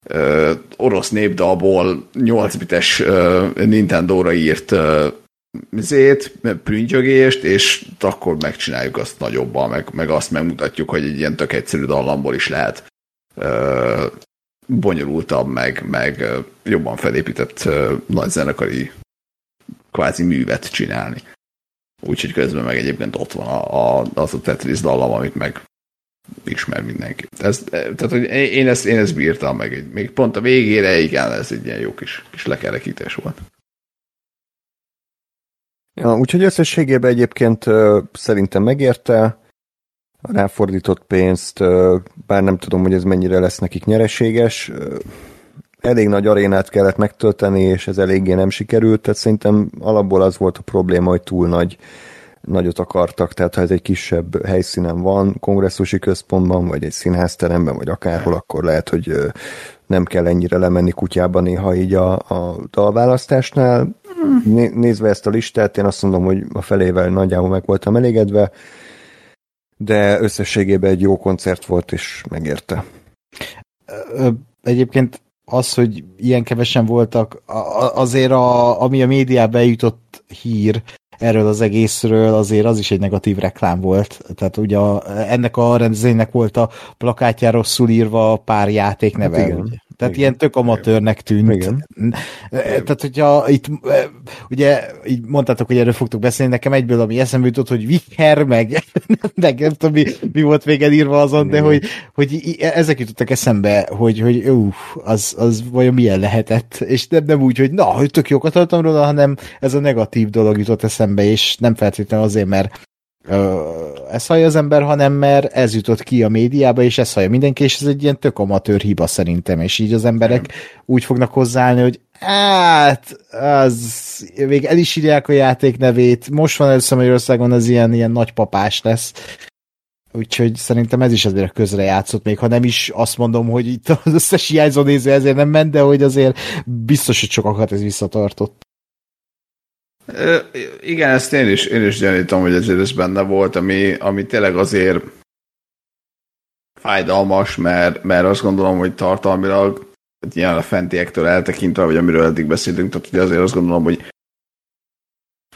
ö, orosz népdalból 8 bites Nintendo-ra írt ö, zét, prüntjögést, és akkor megcsináljuk azt nagyobban, meg, meg azt megmutatjuk, hogy egy ilyen tök egyszerű dallamból is lehet ö, bonyolultabb, meg, meg jobban felépített nagy zenekari kvázi művet csinálni. Úgyhogy közben meg egyébként ott van a, a, az a Tetris dallam, amit meg ismer mindenki. Ez, tehát, hogy én ezt, én ezt bírtam meg, még pont a végére, igen, ez egy ilyen jó kis, kis lekerekítés volt. Ja, úgyhogy összességében egyébként szerintem megérte ráfordított pénzt, bár nem tudom, hogy ez mennyire lesz nekik nyereséges. Elég nagy arénát kellett megtölteni, és ez eléggé nem sikerült, tehát szerintem alapból az volt a probléma, hogy túl nagy nagyot akartak, tehát ha ez egy kisebb helyszínen van, kongresszusi központban, vagy egy színházteremben, vagy akárhol, akkor lehet, hogy nem kell ennyire lemenni kutyába néha így a, a dalválasztásnál. Nézve ezt a listát, én azt mondom, hogy a felével nagyjából meg voltam elégedve, de összességében egy jó koncert volt, és megérte. Egyébként az, hogy ilyen kevesen voltak, azért a, ami a médiába jutott hír erről az egészről, azért az is egy negatív reklám volt. Tehát ugye a, ennek a rendezvénynek volt a plakátjára rosszul írva pár játék neve. Hát igen. Tehát Igen. ilyen tök amatőrnek tűnt. Igen. Tehát, hogyha itt, ugye, így mondtátok, hogy erről fogtok beszélni, nekem egyből, ami eszembe jutott, hogy Vicher, meg, meg nem tudom, mi, mi volt még írva azon, de hogy, hogy ezek jutottak eszembe, hogy, hogy uff, az, az vajon milyen lehetett, és nem, nem úgy, hogy na, hogy tök jókat hallottam róla, hanem ez a negatív dolog jutott eszembe, és nem feltétlenül azért, mert ezt hallja az ember, hanem mert ez jutott ki a médiába, és ezt hallja mindenki, és ez egy ilyen tök amatőr hiba szerintem, és így az emberek Nem. úgy fognak hozzáállni, hogy hát, az, még el is írják a játék nevét, most van először Magyarországon az ilyen, ilyen nagypapás lesz, úgyhogy szerintem ez is azért közre játszott, még ha nem is azt mondom, hogy itt az összes hiányzó néző ezért nem ment, de hogy azért biztos, hogy sokakat ez visszatartott. Igen, ezt én is, én is gyanítom, hogy ezért ez benne volt, ami, ami tényleg azért fájdalmas, mert, mert azt gondolom, hogy tartalmilag ilyen a fentiektől eltekintve, vagy amiről eddig beszéltünk, tehát ugye azért azt gondolom, hogy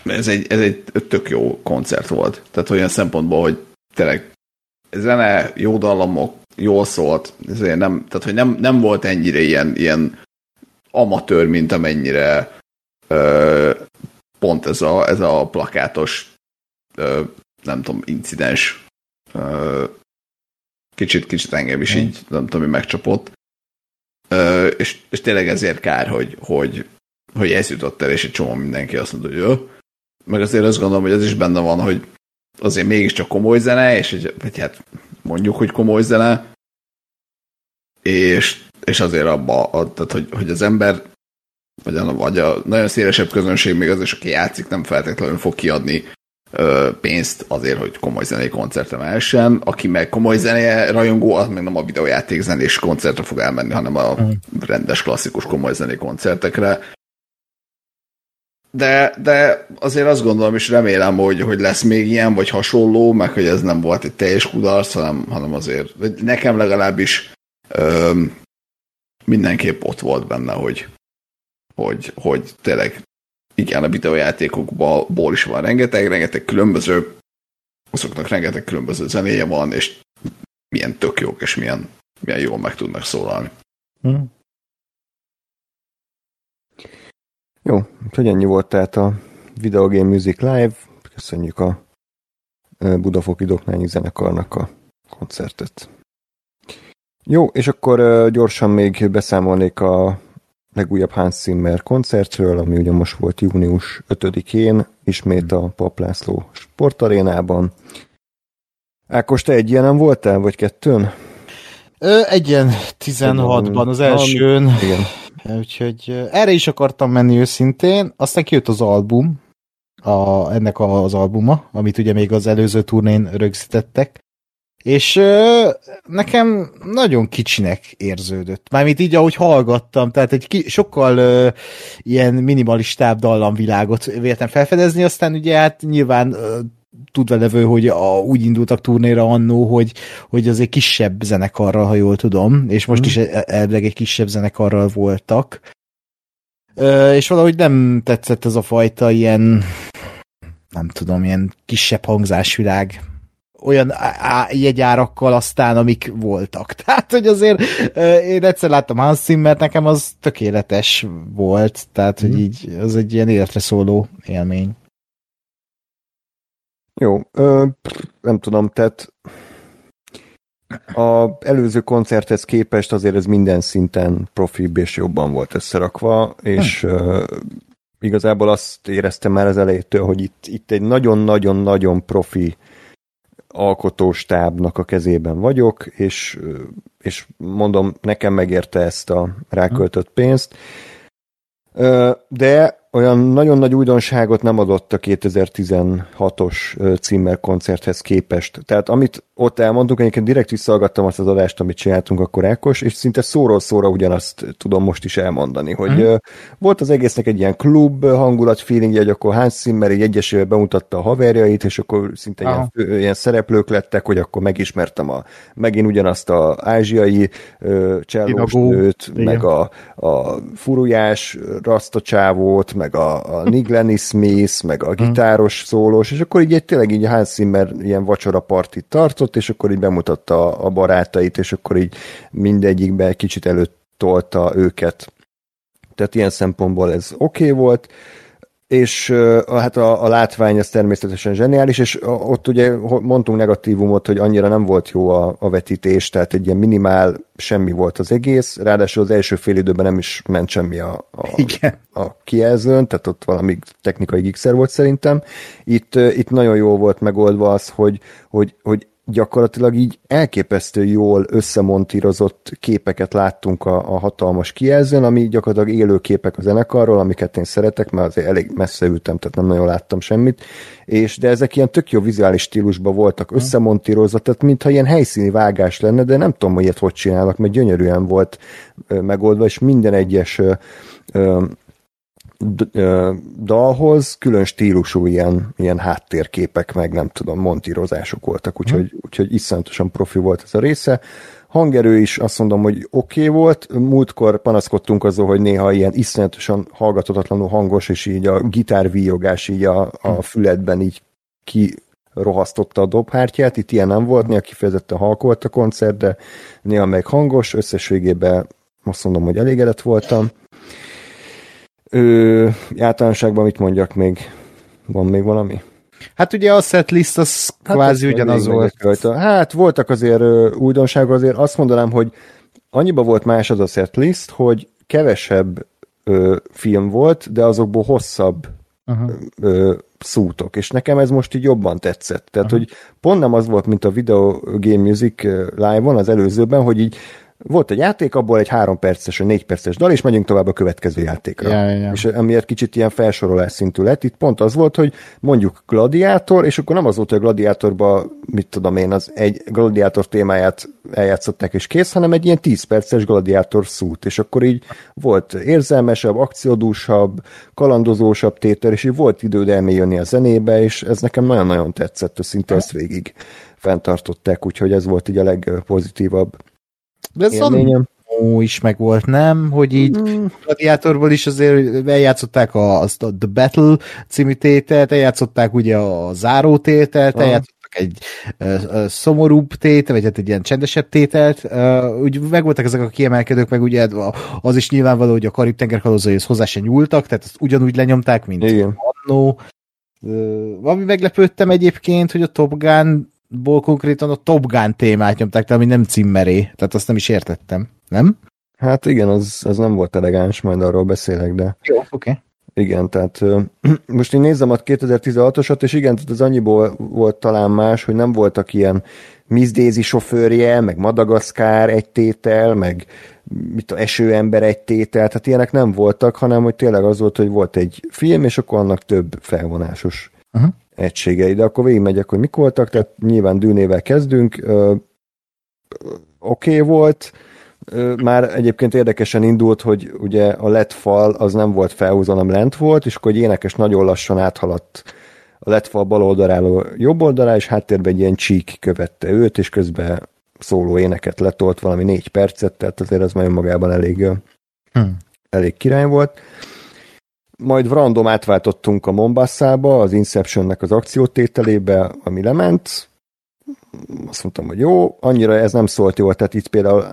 ez egy, ez egy tök jó koncert volt. Tehát olyan szempontból, hogy tényleg zene, jó dallamok, jól szólt, ezért nem, tehát hogy nem, nem volt ennyire ilyen, ilyen amatőr, mint amennyire pont ez a, ez a plakátos ö, nem tudom, incidens ö, kicsit, kicsit engem is így, nem tudom, hogy megcsapott. Ö, és, és tényleg ezért kár, hogy, hogy, hogy ez jutott el, és egy csomó mindenki azt mondta, hogy jó. Meg azért azt gondolom, hogy ez is benne van, hogy azért mégiscsak komoly zene, és hogy, vagy hát mondjuk, hogy komoly zene, és, és azért abba, tehát, hogy, hogy az ember, vagy a, vagy a nagyon szélesebb közönség még az is, aki játszik, nem feltétlenül fog kiadni ö, pénzt azért, hogy komoly zenei koncertre mehessen. Aki meg komoly zené rajongó, az meg nem a videójáték zenés koncertre fog elmenni, hanem a mm. rendes, klasszikus komoly zenei koncertekre. De, de azért azt gondolom, és remélem, hogy, hogy lesz még ilyen, vagy hasonló, meg hogy ez nem volt egy teljes kudarc, hanem, hanem azért nekem legalábbis ö, mindenképp ott volt benne, hogy, hogy, hogy tényleg igen, a videójátékokból is van rengeteg, rengeteg különböző, azoknak rengeteg különböző zenéje van, és milyen tök jók, és milyen, milyen jól meg tudnak szólalni. Hmm. Jó, úgyhogy ennyi volt tehát a Video Game Music Live. Köszönjük a Budafoki Doknányi Zenekarnak a koncertet. Jó, és akkor gyorsan még beszámolnék a legújabb Hans Zimmer koncertről, ami ugye most volt június 5-én, ismét a Paplászló sportarénában. Ákos, te egy ilyenem voltál, vagy kettőn? Ö, egy ilyen 16-ban, az elsőn. Igen. Úgyhogy erre is akartam menni őszintén, aztán kijött az album, a, ennek az albuma, amit ugye még az előző turnén rögzítettek, és ö, nekem nagyon kicsinek érződött. Mármint így, ahogy hallgattam, tehát egy ki, sokkal ö, ilyen minimalistább dallamvilágot véltem felfedezni, aztán ugye hát nyilván ö, tudva levő, hogy a, úgy indultak turnéra annó, hogy, hogy az egy kisebb zenekarral, ha jól tudom, és most mm. is e, elvileg egy kisebb zenekarral voltak. Ö, és valahogy nem tetszett ez a fajta ilyen nem tudom, ilyen kisebb hangzásvilág olyan jegyárakkal aztán, amik voltak. Tehát, hogy azért én egyszer láttam Hans Zimmert, nekem az tökéletes volt, tehát, hogy mhm. így az egy ilyen életre szóló élmény. Jó, ö, nem tudom, tehát a előző koncerthez képest azért ez minden szinten profibb és jobban volt összerakva, és hm. ö, igazából azt éreztem már az elejétől, hogy itt, itt egy nagyon-nagyon-nagyon profi alkotóstábnak a kezében vagyok, és, és mondom, nekem megérte ezt a ráköltött pénzt. De olyan nagyon nagy újdonságot nem adott a 2016-os címmel koncerthez képest. Tehát amit ott elmondtuk, egyébként direkt visszahallgattam azt az adást, amit csináltunk akkor Ákos, és szinte szóról szóra ugyanazt tudom most is elmondani, hogy mm. volt az egésznek egy ilyen klub hangulat feelingje, hogy akkor Hans Zimmer egy egyesével bemutatta a haverjait, és akkor szinte ilyen, ilyen, szereplők lettek, hogy akkor megismertem a, megint ugyanazt a ázsiai csellós nőt, meg a, a furujás rasztacsávót, meg a, a Nick Lenny Smith, meg a gitáros szólós, és akkor így egy, tényleg így Hans Zimmer ilyen vacsora partit tartott, és akkor így bemutatta a barátait, és akkor így mindegyikbe egy kicsit előtt tolta őket. Tehát ilyen szempontból ez oké okay volt és hát a, a látvány az természetesen zseniális, és ott ugye mondtunk negatívumot, hogy annyira nem volt jó a, a vetítés, tehát egy ilyen minimál semmi volt az egész, ráadásul az első fél időben nem is ment semmi a, a, Igen. a kijelzőn, tehát ott valami technikai gigszer volt szerintem. Itt, itt nagyon jó volt megoldva az, hogy, hogy, hogy gyakorlatilag így elképesztő jól összemontírozott képeket láttunk a, a hatalmas kijelzőn, ami gyakorlatilag élő képek a zenekarról, amiket én szeretek, mert azért elég messze ültem, tehát nem nagyon láttam semmit, és de ezek ilyen tök jó vizuális stílusban voltak összemontírozva, tehát mintha ilyen helyszíni vágás lenne, de nem tudom, hogy ilyet hogy csinálnak, mert gyönyörűen volt megoldva, és minden egyes dalhoz külön stílusú ilyen, ilyen háttérképek, meg nem tudom, montírozások voltak, úgyhogy, hmm. úgyhogy iszonyatosan profi volt ez a része. Hangerő is azt mondom, hogy oké okay volt. Múltkor panaszkodtunk azon, hogy néha ilyen iszonyatosan hallgatatlanul hangos, és így a gitárvíjogás így a, a hm. füledben így ki rohasztotta a dobhártyát, itt ilyen nem volt, néha kifejezetten halkolt a koncert, de néha meg hangos, összességében azt mondom, hogy elégedett voltam. Ő, általánosságban mit mondjak még? Van még valami? Hát ugye a setlist az hát kvázi ugyanaz volt. Rajta. Hát voltak azért újdonságok, azért azt mondanám, hogy annyiba volt más az a setlist, hogy kevesebb ö, film volt, de azokból hosszabb ö, szútok, és nekem ez most így jobban tetszett. Tehát, uh-huh. hogy pont nem az volt, mint a Video Game Music live-on az előzőben, hogy így volt egy játék, abból egy három perces, vagy négy perces dal, és megyünk tovább a következő játékra. Ja, ja, ja. És amiért kicsit ilyen felsorolás szintű lett, itt pont az volt, hogy mondjuk gladiátor, és akkor nem az volt, hogy a gladiátorba, mit tudom én, az egy gladiátor témáját eljátszották és kész, hanem egy ilyen 10 perces gladiátor szút, és akkor így volt érzelmesebb, akciódúsabb, kalandozósabb tétel, és így volt időd elmélyülni a zenébe, és ez nekem nagyon-nagyon tetszett, szinte ezt végig fenntartották, úgyhogy ez volt így a legpozitívabb de ez Ó, is meg volt, nem? Hogy így mm. Gladiátorból is azért eljátszották a, azt a The Battle című tételt, eljátszották ugye a záró tételt, ah. eljátszották egy uh, szomorúbb tételt, vagy hát egy ilyen csendesebb tételt. Uh, úgy megvoltak ezek a kiemelkedők, meg ugye az is nyilvánvaló, hogy a Karib-tenger kalózaihoz hozzá se nyúltak, tehát azt ugyanúgy lenyomták, mint Igen. annó. Valami meglepődtem egyébként, hogy a Top Gun ból konkrétan a Top Gun témát nyomták, de ami nem cimmeré, tehát azt nem is értettem, nem? Hát igen, az, az nem volt elegáns, majd arról beszélek, de... Jó, oké. Okay. Igen, tehát most én nézem a 2016-osat, és igen, tehát az annyiból volt talán más, hogy nem voltak ilyen Daisy sofőrje, meg Madagaszkár egy tétel, meg mit a esőember egy tétel, tehát ilyenek nem voltak, hanem hogy tényleg az volt, hogy volt egy film, és akkor annak több felvonásos uh-huh egységei, de akkor végigmegyek, hogy mik voltak, tehát nyilván dűnével kezdünk, oké okay volt, már egyébként érdekesen indult, hogy ugye a lett fal az nem volt felhúzva, hanem lent volt, és akkor egy énekes nagyon lassan áthaladt a lett fal bal oldaláról jobb oldalá, és háttérben egy ilyen csík követte őt, és közben szóló éneket letolt valami négy percet, tehát azért az már magában elég, hmm. elég király volt majd random átváltottunk a Mombasszába, az Inceptionnek az akciótételébe, ami lement, azt mondtam, hogy jó, annyira ez nem szólt jól, tehát itt például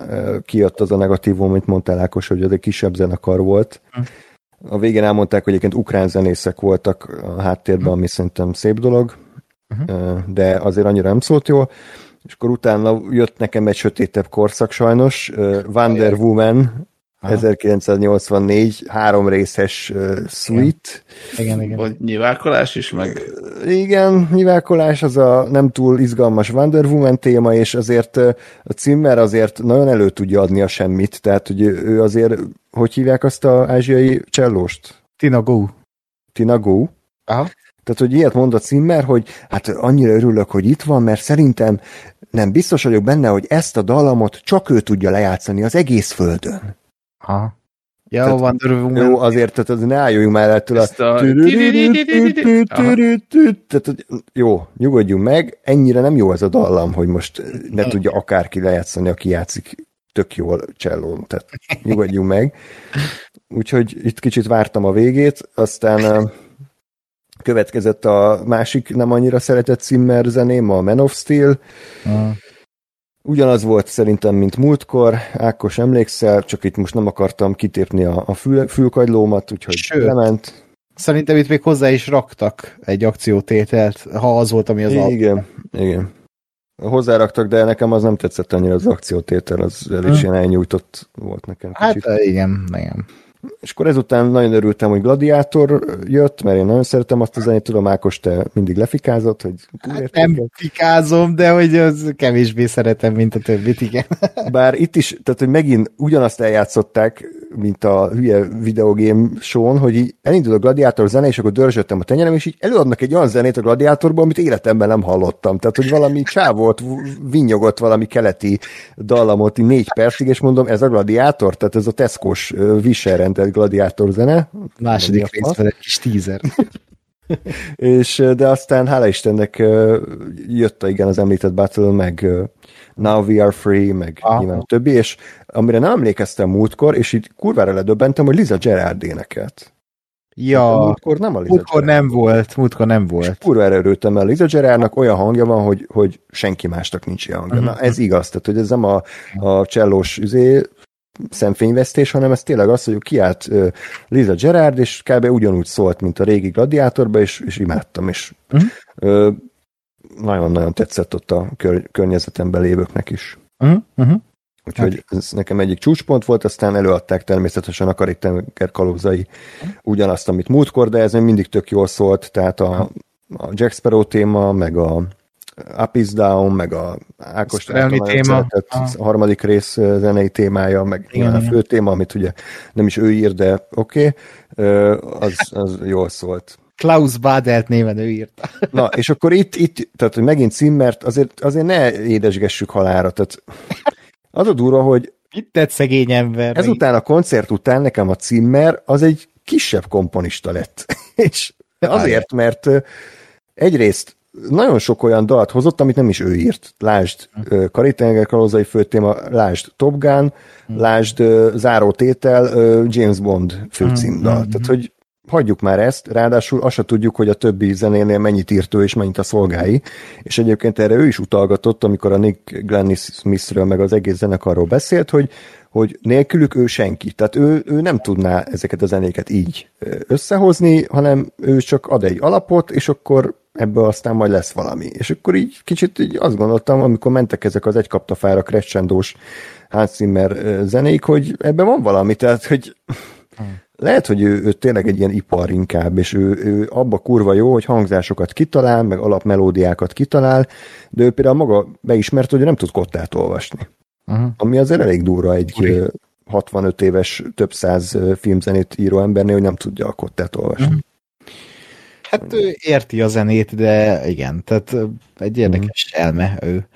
kijött az a negatívum, amit mondtál Ákos, hogy ez egy kisebb zenekar volt. Hm. A végén elmondták, hogy egyébként ukrán zenészek voltak a háttérben, ami szerintem szép dolog, uh-huh. de azért annyira nem szólt jól. És akkor utána jött nekem egy sötétebb korszak sajnos, Wonder Woman, 1984, három részes uh, suite. Igen, igen. Vagy nyivákolás is meg? Igen, nyivákolás az a nem túl izgalmas Wonder Woman téma, és azért a címmer azért nagyon elő tudja adni a semmit, tehát hogy ő azért, hogy hívják azt a ázsiai csellóst? Tina Go. Tina Go? Aha. Tehát, hogy ilyet mond a címmer, hogy hát annyira örülök, hogy itt van, mert szerintem nem biztos vagyok benne, hogy ezt a dallamot csak ő tudja lejátszani az egész földön. Aha. Ja, tehát, Wonder Woman. Jó, azért, tehát az ne álljunk már ettől a... Tehát, jó, nyugodjunk meg, ennyire nem jó ez a dallam, hogy most ne tudja akárki lejátszani, aki játszik tök jól csellón, tehát nyugodjunk meg. Úgyhogy itt kicsit vártam a végét, aztán következett a másik nem annyira szeretett Zimmer zeném, a Man of Steel, uh. Ugyanaz volt szerintem, mint múltkor, Ákos emlékszel, csak itt most nem akartam kitépni a, a fül, fülkagylómat, úgyhogy Sőt, lement. Szerintem itt még hozzá is raktak egy akciótételt, ha az volt, ami az Igen, al- igen. Hozzáraktak, de nekem az nem tetszett annyira az akciótétel, az el is ilyen elnyújtott volt nekem. Kicsit. Hát igen, igen. És akkor ezután nagyon örültem, hogy Gladiátor jött, mert én nagyon szeretem azt a zenét, tudom, Ákos, te mindig lefikázott, hogy hát nem fikázom, de hogy az kevésbé szeretem, mint a többit, igen. Bár itt is, tehát hogy megint ugyanazt eljátszották, mint a hülye videogame show hogy így elindul a Gladiátor zene, és akkor dörzsöttem a tenyerem, és így előadnak egy olyan zenét a Gladiátorban, amit életemben nem hallottam. Tehát, hogy valami csávót vinyogott valami keleti dallamot így négy percig, és mondom, ez a Gladiátor, tehát ez a Tesco-s viselrendelt Gladiátor zene. Második részben egy kis teaser. és, de aztán hála Istennek jött a igen az említett Battle, meg Now We Are Free, meg Aha. nyilván a többi, és amire nem emlékeztem múltkor, és így kurvára ledöbbentem, hogy Liza Gerard énekelt. Ja, múltkor nem a Liza múltkor nem volt, múltkor nem volt. És kurva erőltem el Liza Gerardnak olyan hangja van, hogy, hogy senki másnak nincs ilyen hangja. Uh-huh. Na, ez igaz, tehát hogy ez nem a, a csellós üzé szemfényvesztés, hanem ez tényleg az, hogy kiállt uh, Liza Gerard, és kb. ugyanúgy szólt, mint a régi gladiátorban, és, és imádtam, és uh-huh. uh, nagyon-nagyon tetszett ott a kör, környezetemben lévőknek is. Uh-huh. Uh-huh. Úgyhogy hát. ez nekem egyik csúcspont volt, aztán előadták természetesen a Karib-tenger kalózai ugyanazt, amit múltkor, de ez még mindig tök jól szólt, tehát a, a Jack Sparrow téma, meg a Up is Down, meg a Ákos téma. a harmadik rész zenei témája, meg igen, a fő téma, amit ugye nem is ő ír, de oké, okay, az, az jól szólt. Klaus Badelt néven ő írta. Na, és akkor itt, itt tehát hogy megint Zimmert, azért, azért ne édesgessük halára, tehát az a durva, hogy Itt tett szegény ember. Ezután a koncert után nekem a Zimmer az egy kisebb komponista lett. és azért, mert egyrészt nagyon sok olyan dalt hozott, amit nem is ő írt. Lásd hm. Karitenger kalózai főtéma, lásd Top Gun, hm. lásd Záró tétel, James Bond főcímdal. Hm. Tehát, hogy hagyjuk már ezt, ráadásul azt se tudjuk, hogy a többi zenénél mennyit írt ő és mennyit a szolgái, és egyébként erre ő is utalgatott, amikor a Nick Glennis Smithről meg az egész zenekarról beszélt, hogy, hogy nélkülük ő senki. Tehát ő, ő nem tudná ezeket a zenéket így összehozni, hanem ő csak ad egy alapot, és akkor ebből aztán majd lesz valami. És akkor így kicsit így azt gondoltam, amikor mentek ezek az egy kaptafára crescendós Hans Zimmer zenék, hogy ebben van valami, tehát hogy hmm lehet, hogy ő, ő tényleg egy ilyen ipar inkább, és ő, ő abba kurva jó, hogy hangzásokat kitalál, meg alapmelódiákat kitalál, de ő például maga beismert, hogy nem tud kottát olvasni. Uh-huh. Ami azért elég durva egy Uri. 65 éves, több száz filmzenét író embernél, hogy nem tudja a kottát olvasni. Uh-huh. Hát ő érti a zenét, de igen, tehát egy érdekes mm. elme ő.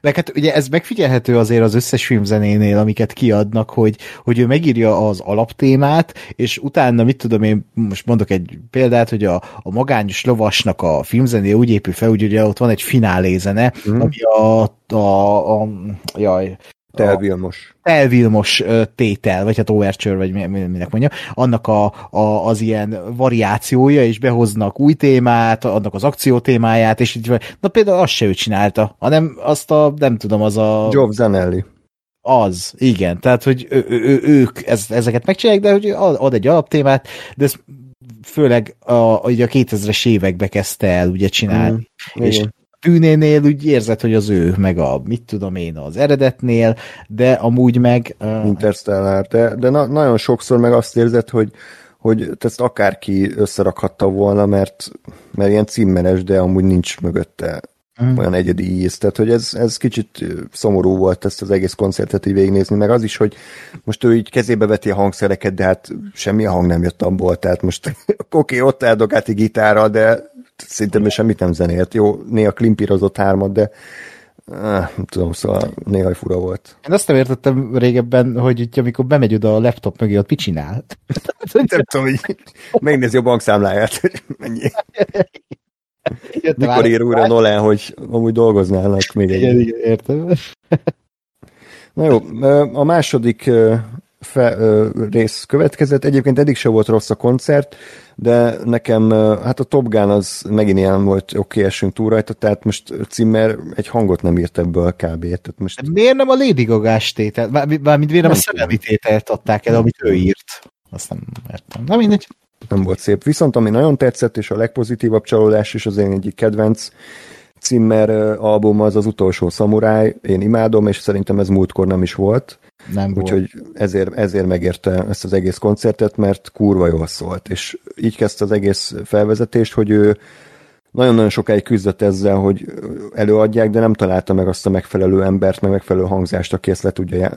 Meg hát ugye ez megfigyelhető azért az összes filmzenénél, amiket kiadnak, hogy, hogy ő megírja az alaptémát, és utána, mit tudom én, most mondok egy példát, hogy a, a magányos lovasnak a filmzené úgy épül fel, úgy ugye ott van egy finálézene, mm. ami a, a, a jaj, Telvilmos. Telvilmos tétel, vagy hát overture, vagy minek mondja, annak a, a, az ilyen variációja, és behoznak új témát, annak az akció témáját, és így, na például azt se ő csinálta, hanem azt a, nem tudom, az a... Job Zanelli. Az, igen, tehát, hogy ő, ő, ők ez, ezeket megcsinálják, de hogy ad egy alaptémát, de ez főleg a, a, a 2000-es évekbe kezdte el ugye csinálni. Mm, és igen tűnénél úgy érzed, hogy az ő, meg a mit tudom én az eredetnél, de amúgy meg... Uh... Interstellar, de, de na, nagyon sokszor meg azt érzed, hogy hogy ezt akárki összerakhatta volna, mert, mert ilyen címmenes, de amúgy nincs mögötte mm. olyan egyedi íz. Tehát, hogy ez, ez kicsit szomorú volt ezt az egész koncertet így végignézni, meg az is, hogy most ő így kezébe veti a hangszereket, de hát semmi a hang nem jött abból, tehát most oké, okay, ott eldogált egy gitárral, de szinte semmit nem zenélt. Jó, néha klimpírozott hármat, de Ah, nem tudom, szóval néha fura volt. Én azt nem értettem régebben, hogy itt, amikor bemegy oda a laptop mögé, ott mit csinál? nem tudom, hogy megnézi a bankszámláját, hogy mennyi. Mikor ír újra Nolan, hogy amúgy dolgoznának még egy. Igen, igen, értem. Na jó, a második fe, rész következett. Egyébként eddig se volt rossz a koncert, de nekem, hát a Top Gun az megint ilyen volt, oké, esünk túl rajta, tehát most Zimmer egy hangot nem írt ebből kb. Tehát most... Miért nem a Lady Gaga-s tételt? Mármint miért nem, a szerelmi tételt adták el, amit ő írt? Azt nem értem. Na mindegy. Nem volt szép. Viszont ami nagyon tetszett, és a legpozitívabb csalódás is az én egyik kedvenc Zimmer album az az utolsó szamuráj. Én imádom, és szerintem ez múltkor nem is volt. Nem Úgyhogy ezért, ezért megérte ezt az egész koncertet, mert kurva jól szólt. És így kezdte az egész felvezetést, hogy ő nagyon-nagyon sokáig küzdött ezzel, hogy előadják, de nem találta meg azt a megfelelő embert, meg megfelelő hangzást, aki ezt le tudja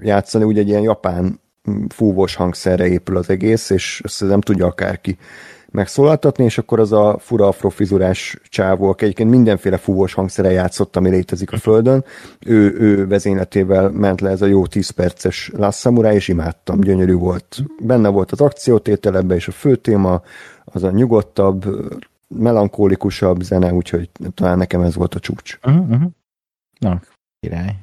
játszani. Ugye egy ilyen japán fúvós hangszerre épül az egész, és ezt nem tudja akárki megszólaltatni, és akkor az a fura afrofizurás csávó, aki egyébként mindenféle fúvós hangszere játszott, ami létezik a földön, ő, ő vezényletével ment le ez a jó 10 perces Last Samurai, és imádtam, gyönyörű volt. Benne volt az akciótétel ebbe, és a fő téma, az a nyugodtabb, melankólikusabb zene, úgyhogy talán nekem ez volt a csúcs. Uh-huh. Na, király.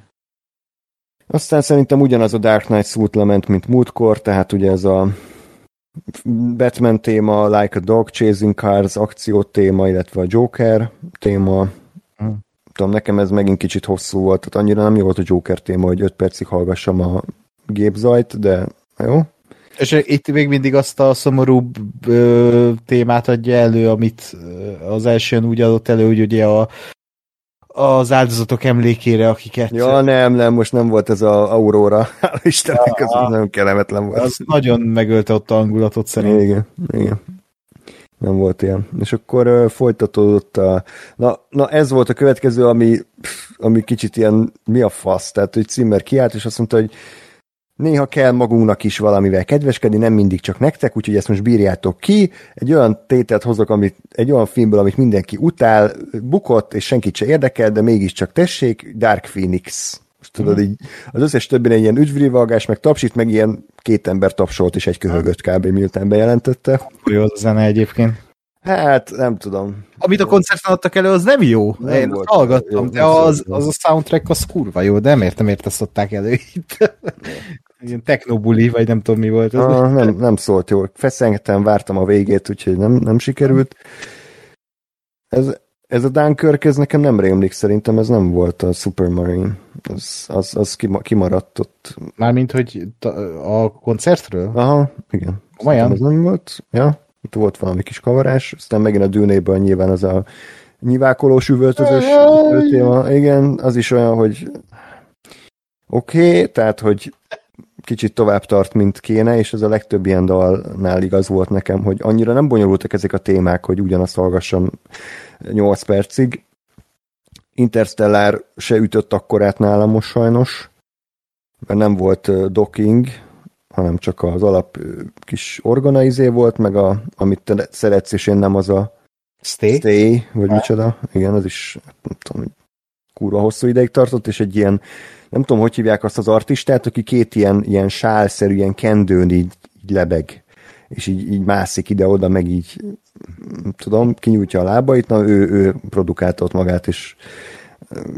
Aztán szerintem ugyanaz a Dark Knight lement, mint múltkor, tehát ugye ez a Batman téma, Like a Dog, Chasing Cars, akció téma, illetve a Joker téma. Hmm. Tudom, nekem ez megint kicsit hosszú volt, tehát annyira nem jó volt a Joker téma, hogy 5 percig hallgassam a gépzajt, de jó. És itt még mindig azt a szomorú ö, témát adja elő, amit az elsőn úgy adott elő, hogy ugye a, az áldozatok emlékére, akiket... Ja, nem, nem, most nem volt ez a Aurora. Istennek, ja, ez nem kellemetlen volt. Az nagyon megölte ott a hangulatot szerintem. Igen, igen. Nem volt ilyen. És akkor uh, folytatódott a... Na, na, ez volt a következő, ami, ami kicsit ilyen mi a fasz, tehát hogy Zimmer kiállt, és azt mondta, hogy néha kell magunknak is valamivel kedveskedni, nem mindig csak nektek, úgyhogy ezt most bírjátok ki. Egy olyan tételt hozok, amit, egy olyan filmből, amit mindenki utál, bukott, és senkit se érdekel, de mégiscsak tessék, Dark Phoenix. Most tudod, mm. így az összes többi egy ilyen ügyvrivalgás, meg tapsít, meg ilyen két ember tapsolt, és egy köhögött kb. miután bejelentette. Jó az a zene egyébként. Hát, nem tudom. Amit a koncerten adtak elő, az nem jó. Nem Én volt hallgattam, jó, de az, az a soundtrack az kurva jó, de miért nem ezt adták elő itt? Ilyen technobuli, vagy nem tudom mi volt. Ez ah, nem, nem szólt jól. Feszengetem, vártam a végét, úgyhogy nem, nem sikerült. Ez, ez a Dunkirk, ez nekem nem rémlik, szerintem ez nem volt a Supermarine. Az, az, az kimaradt ott. Mármint, hogy a koncertről? Aha, igen. Olyan? Ez nem volt, ja. Itt volt valami kis kavarás, aztán megint a dűnéből nyilván az a nyivákolós üvöltözős téma. Igen, az is olyan, hogy oké, okay, tehát, hogy kicsit tovább tart, mint kéne, és ez a legtöbb ilyen dalnál igaz volt nekem, hogy annyira nem bonyolultak ezek a témák, hogy ugyanazt hallgassam 8 percig. Interstellar se ütött akkorát nálam most sajnos, mert nem volt docking, hanem csak az alap kis organizé volt, meg a, amit te szeretsz, és én nem az a Stay, stay vagy micsoda. Igen, az is nem tudom, kurva hosszú ideig tartott, és egy ilyen nem tudom, hogy hívják azt az artistát, aki két ilyen, ilyen sálszerű, ilyen kendőn így, így lebeg, és így, így mászik ide-oda, meg így, tudom, kinyújtja a lábait, na ő, ő produkálta ott magát, és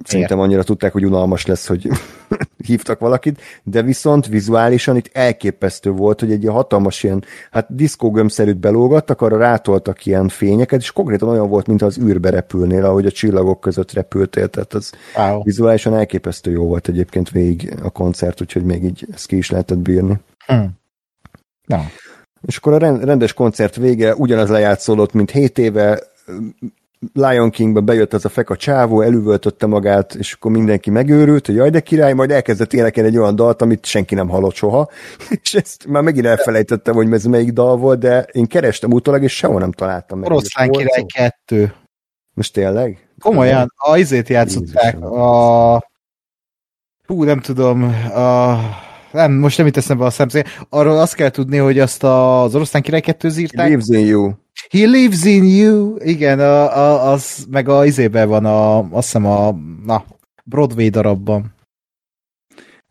Szerintem annyira tudták, hogy unalmas lesz, hogy hívtak valakit, de viszont vizuálisan itt elképesztő volt, hogy egy ilyen hatalmas ilyen, hát diszkógömszerűt belógattak, arra rátoltak ilyen fényeket, és konkrétan olyan volt, mint az űrbe repülnél, ahogy a csillagok között repültél, tehát az wow. vizuálisan elképesztő jó volt egyébként végig a koncert, úgyhogy még így ezt ki is lehetett bírni. Hmm. Na. És akkor a rendes koncert vége ugyanaz lejátszódott, mint 7 éve, Lion Kingbe bejött az a feka csávó, elüvöltötte magát, és akkor mindenki megőrült, hogy jaj, de király, majd elkezdett énekelni egy olyan dalt, amit senki nem hallott soha, és ezt már megint elfelejtettem, hogy ez melyik dal volt, de én kerestem utólag, és sehol nem találtam meg. Oroszlán király kettő. Most tényleg? Komolyan, a izét játszották, a... Hú, nem tudom, a... Nem, most nem itt eszembe a szemszél. Arról azt kell tudni, hogy azt az oroszlán király kettő írták. Lives in you. He lives in you. Igen, a, a, az meg a izében van, a, azt hiszem a na, Broadway darabban.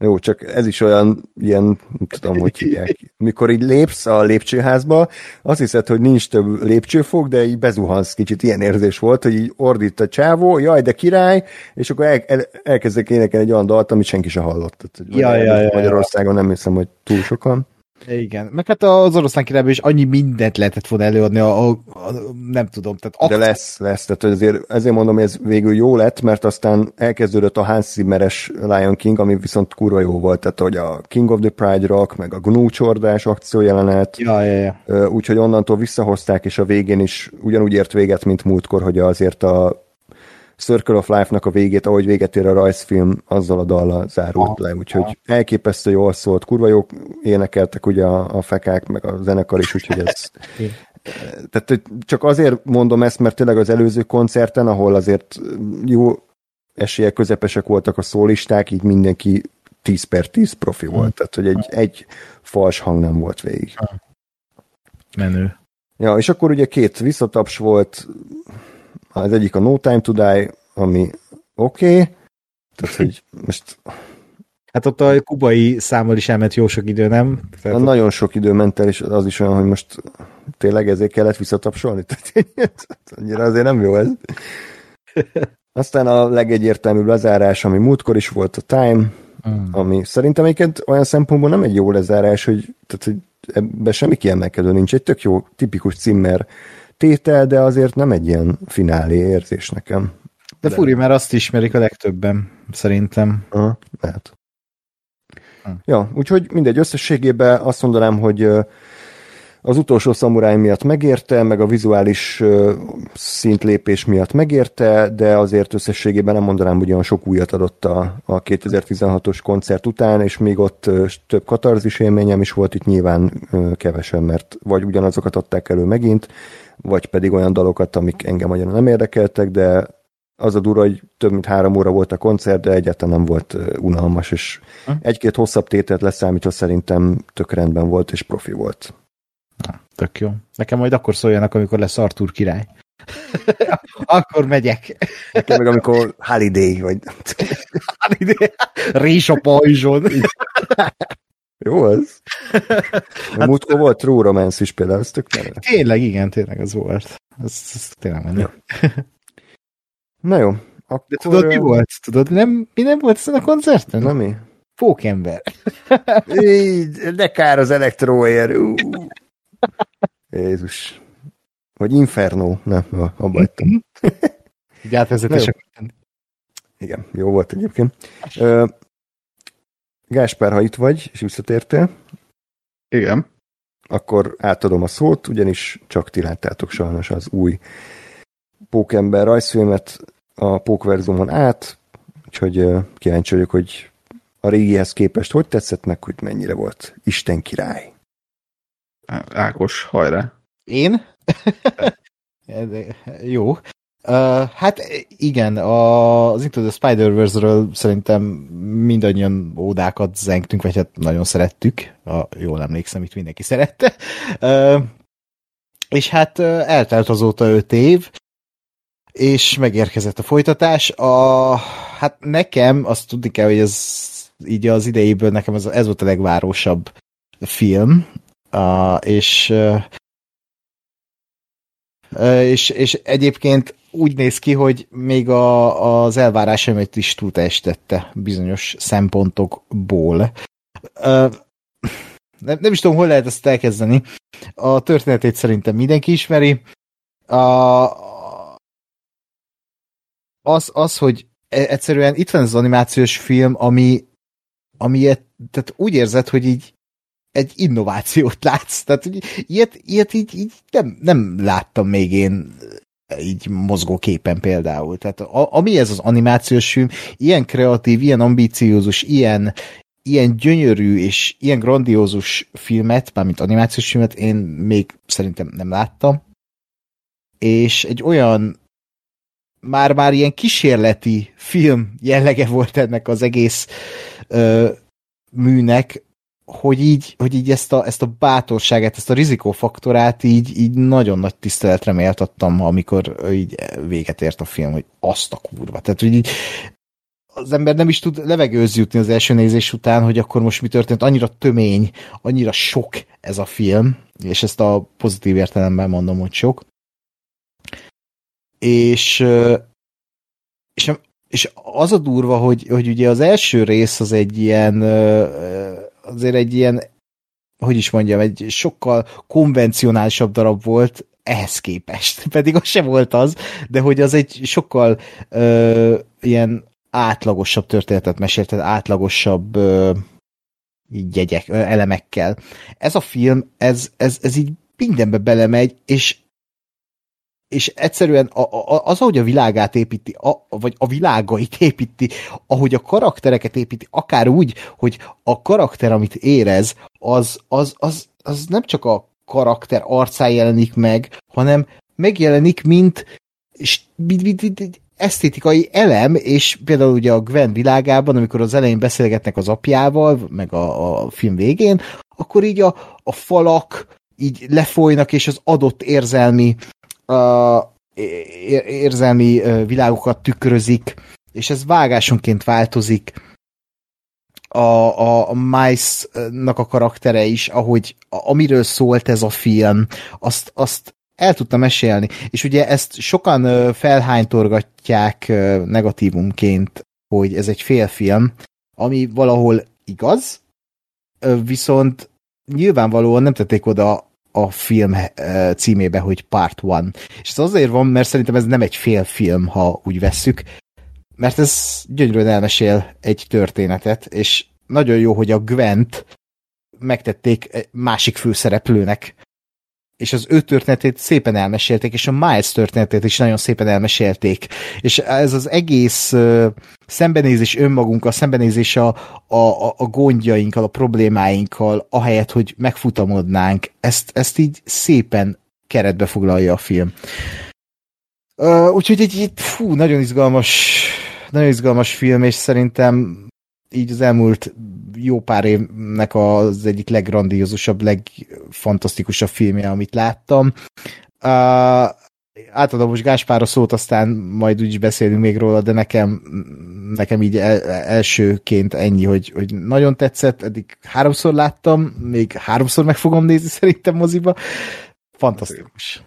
Jó, csak ez is olyan, ilyen, nem tudom, hogy hívják. Mikor így lépsz a lépcsőházba, azt hiszed, hogy nincs több lépcsőfok, de így bezuhansz kicsit, ilyen érzés volt, hogy így ordít a csávó, jaj, de király, és akkor el, el, elkezdek énekelni egy olyan dalt, amit senki se hallott. Tehát, ja, ja, ja, Magyarországon nem hiszem, hogy túl sokan. Igen, meg hát az oroszlán királyban is annyi mindent lehetett volna előadni, a, a, a, nem tudom. Tehát aktív... De lesz, lesz, tehát ezért, ezért mondom, hogy ez végül jó lett, mert aztán elkezdődött a Hans Zimmeres Lion King, ami viszont kurva jó volt, tehát hogy a King of the Pride Rock, meg a Gnu csordás akciójelenet, ja, ja, ja. úgyhogy onnantól visszahozták, és a végén is ugyanúgy ért véget, mint múltkor, hogy azért a Circle of Life-nak a végét, ahogy véget ér a rajzfilm, azzal a dallal zárult le, úgyhogy elképesztő jól szólt, kurva jó énekeltek ugye a, a fekák, meg a zenekar is, úgyhogy ez... tehát csak azért mondom ezt, mert tényleg az előző koncerten, ahol azért jó esélye közepesek voltak a szólisták, így mindenki 10 per 10 profi hmm. volt, tehát hogy egy, egy fals hang nem volt végig. Menő. Ja, és akkor ugye két visszataps volt, az egyik a No Time to Die, ami oké, okay, tehát hogy most... Hát ott a kubai számmal is elment jó sok idő, nem? Tehát nagyon ott... sok idő ment el, és az is olyan, hogy most tényleg ezért kellett visszatapsolni? Tehát annyira azért nem jó ez. Aztán a legegyértelműbb lezárás, ami múltkor is volt a Time, mm. ami szerintem egyébként olyan szempontból nem egy jó lezárás, hogy, tehát, hogy ebben semmi kiemelkedő nincs. Egy tök jó, tipikus cimmer tétel, de azért nem egy ilyen finálé érzés nekem. De, de furi, mert azt ismerik a legtöbben, szerintem. Aha, lehet. Hm. Ja, úgyhogy mindegy, összességében azt mondanám, hogy az utolsó szamuráj miatt megérte, meg a vizuális szintlépés miatt megérte, de azért összességében nem mondanám, hogy olyan sok újat adott a, a 2016-os koncert után, és még ott több katarzis élményem is volt, itt nyilván kevesen, mert vagy ugyanazokat adták elő megint, vagy pedig olyan dalokat, amik engem nagyon nem érdekeltek, de az a dura, hogy több mint három óra volt a koncert, de egyáltalán nem volt unalmas, és egy-két hosszabb tételt leszámítva szerintem tök rendben volt, és profi volt. Tök jó. Nekem majd akkor szóljanak, amikor lesz Artur király. akkor megyek. Nekem meg amikor Holiday, vagy... Holiday. Rés a pajzson. Jó az. Hát, múltkor volt True Romance is például, ez tök menő. Tényleg, igen, tényleg az volt. Ez, ez tényleg menő. Ja. Na jó. Akkor... De tudod, mi volt? Tudod, nem, mi nem volt ezen a koncerten? Na mi? Pókember. Így, de kár az elektroér. Jézus. Vagy Inferno. Nem, abba hagytam. Így átvezetés Igen, jó volt egyébként. Uh, Gáspár, ha itt vagy, és visszatértél. Igen. Akkor átadom a szót, ugyanis csak ti láttátok sajnos az új Pókember rajzfilmet a Pókverzumon át, úgyhogy kíváncsi vagyok, hogy a régihez képest hogy tetszett meg, hogy mennyire volt Isten király. Ákos, hajrá! Én? Jó. Uh, hát igen, a, az Into the Spider-Verse-ről szerintem mindannyian ódákat zengtünk, vagy hát nagyon szerettük. A, jól emlékszem, itt mindenki szerette. Uh, és hát eltelt azóta öt év, és megérkezett a folytatás. A, hát nekem azt tudni kell, hogy ez így az idejéből nekem ez, ez volt a legvárosabb film, uh, és uh, és, és egyébként úgy néz ki, hogy még a, az elvárásaimat is túltestette bizonyos szempontokból. Uh, nem, nem is tudom, hol lehet ezt elkezdeni. A történetét szerintem mindenki ismeri. A, az, az, hogy e, egyszerűen itt van az animációs film, ami, ami tehát úgy érzed, hogy így egy innovációt látsz. Tehát hogy ilyet, ilyet így, így nem, nem láttam még én így mozgóképen például. Tehát a, ami ez az animációs film, ilyen kreatív, ilyen ambíciózus, ilyen, ilyen gyönyörű és ilyen grandiózus filmet, mármint animációs filmet én még szerintem nem láttam. És egy olyan már-már ilyen kísérleti film jellege volt ennek az egész ö, műnek, hogy így, hogy így ezt, a, ezt a bátorságát, ezt a rizikófaktorát így, így nagyon nagy tiszteletre méltattam, amikor így véget ért a film, hogy azt a kurva. Tehát, hogy így az ember nem is tud levegőz jutni az első nézés után, hogy akkor most mi történt. Annyira tömény, annyira sok ez a film, és ezt a pozitív értelemben mondom, hogy sok és, és, és az a durva, hogy, hogy ugye az első rész az egy ilyen, azért egy ilyen, hogy is mondjam, egy sokkal konvencionálisabb darab volt ehhez képest. Pedig az se volt az, de hogy az egy sokkal ö, ilyen átlagosabb történetet mesélt, tehát átlagosabb ö, jegyek, elemekkel. Ez a film, ez, ez, ez így mindenbe belemegy, és és egyszerűen a, a, az, ahogy a világát építi, a, vagy a világait építi, ahogy a karaktereket építi, akár úgy, hogy a karakter, amit érez, az, az, az, az nem csak a karakter arcán jelenik meg, hanem megjelenik, mint, mint, mint, mint esztétikai elem, és például ugye a Gwen világában, amikor az elején beszélgetnek az apjával, meg a, a film végén, akkor így a, a falak így lefolynak, és az adott érzelmi uh, érzelmi világokat tükrözik, és ez vágásonként változik. A, a, a Mice-nak a karaktere is, ahogy amiről szólt ez a film, azt, azt el tudta mesélni. És ugye ezt sokan felhánytorgatják negatívumként, hogy ez egy félfilm, ami valahol igaz, viszont nyilvánvalóan nem tették oda a film címébe, hogy Part One. És ez azért van, mert szerintem ez nem egy fél film, ha úgy vesszük, mert ez gyönyörűen elmesél egy történetet, és nagyon jó, hogy a Gwent megtették másik főszereplőnek, és az ő történetét szépen elmesélték, és a Miles történetét is nagyon szépen elmesélték. És ez az egész uh, szembenézés önmagunkkal, szembenézés a, a, a gondjainkkal, a problémáinkkal, ahelyett, hogy megfutamodnánk, ezt, ezt így szépen keretbe foglalja a film. Uh, úgyhogy egy, egy fú, nagyon izgalmas nagyon izgalmas film, és szerintem így az elmúlt jó pár évnek az egyik leggrandiózusabb, legfantasztikusabb filmje, amit láttam. Uh, átadom most Gáspára szót, aztán majd úgy is beszélünk még róla, de nekem, nekem így el, elsőként ennyi, hogy, hogy nagyon tetszett, eddig háromszor láttam, még háromszor meg fogom nézni szerintem moziba. Fantasztikus.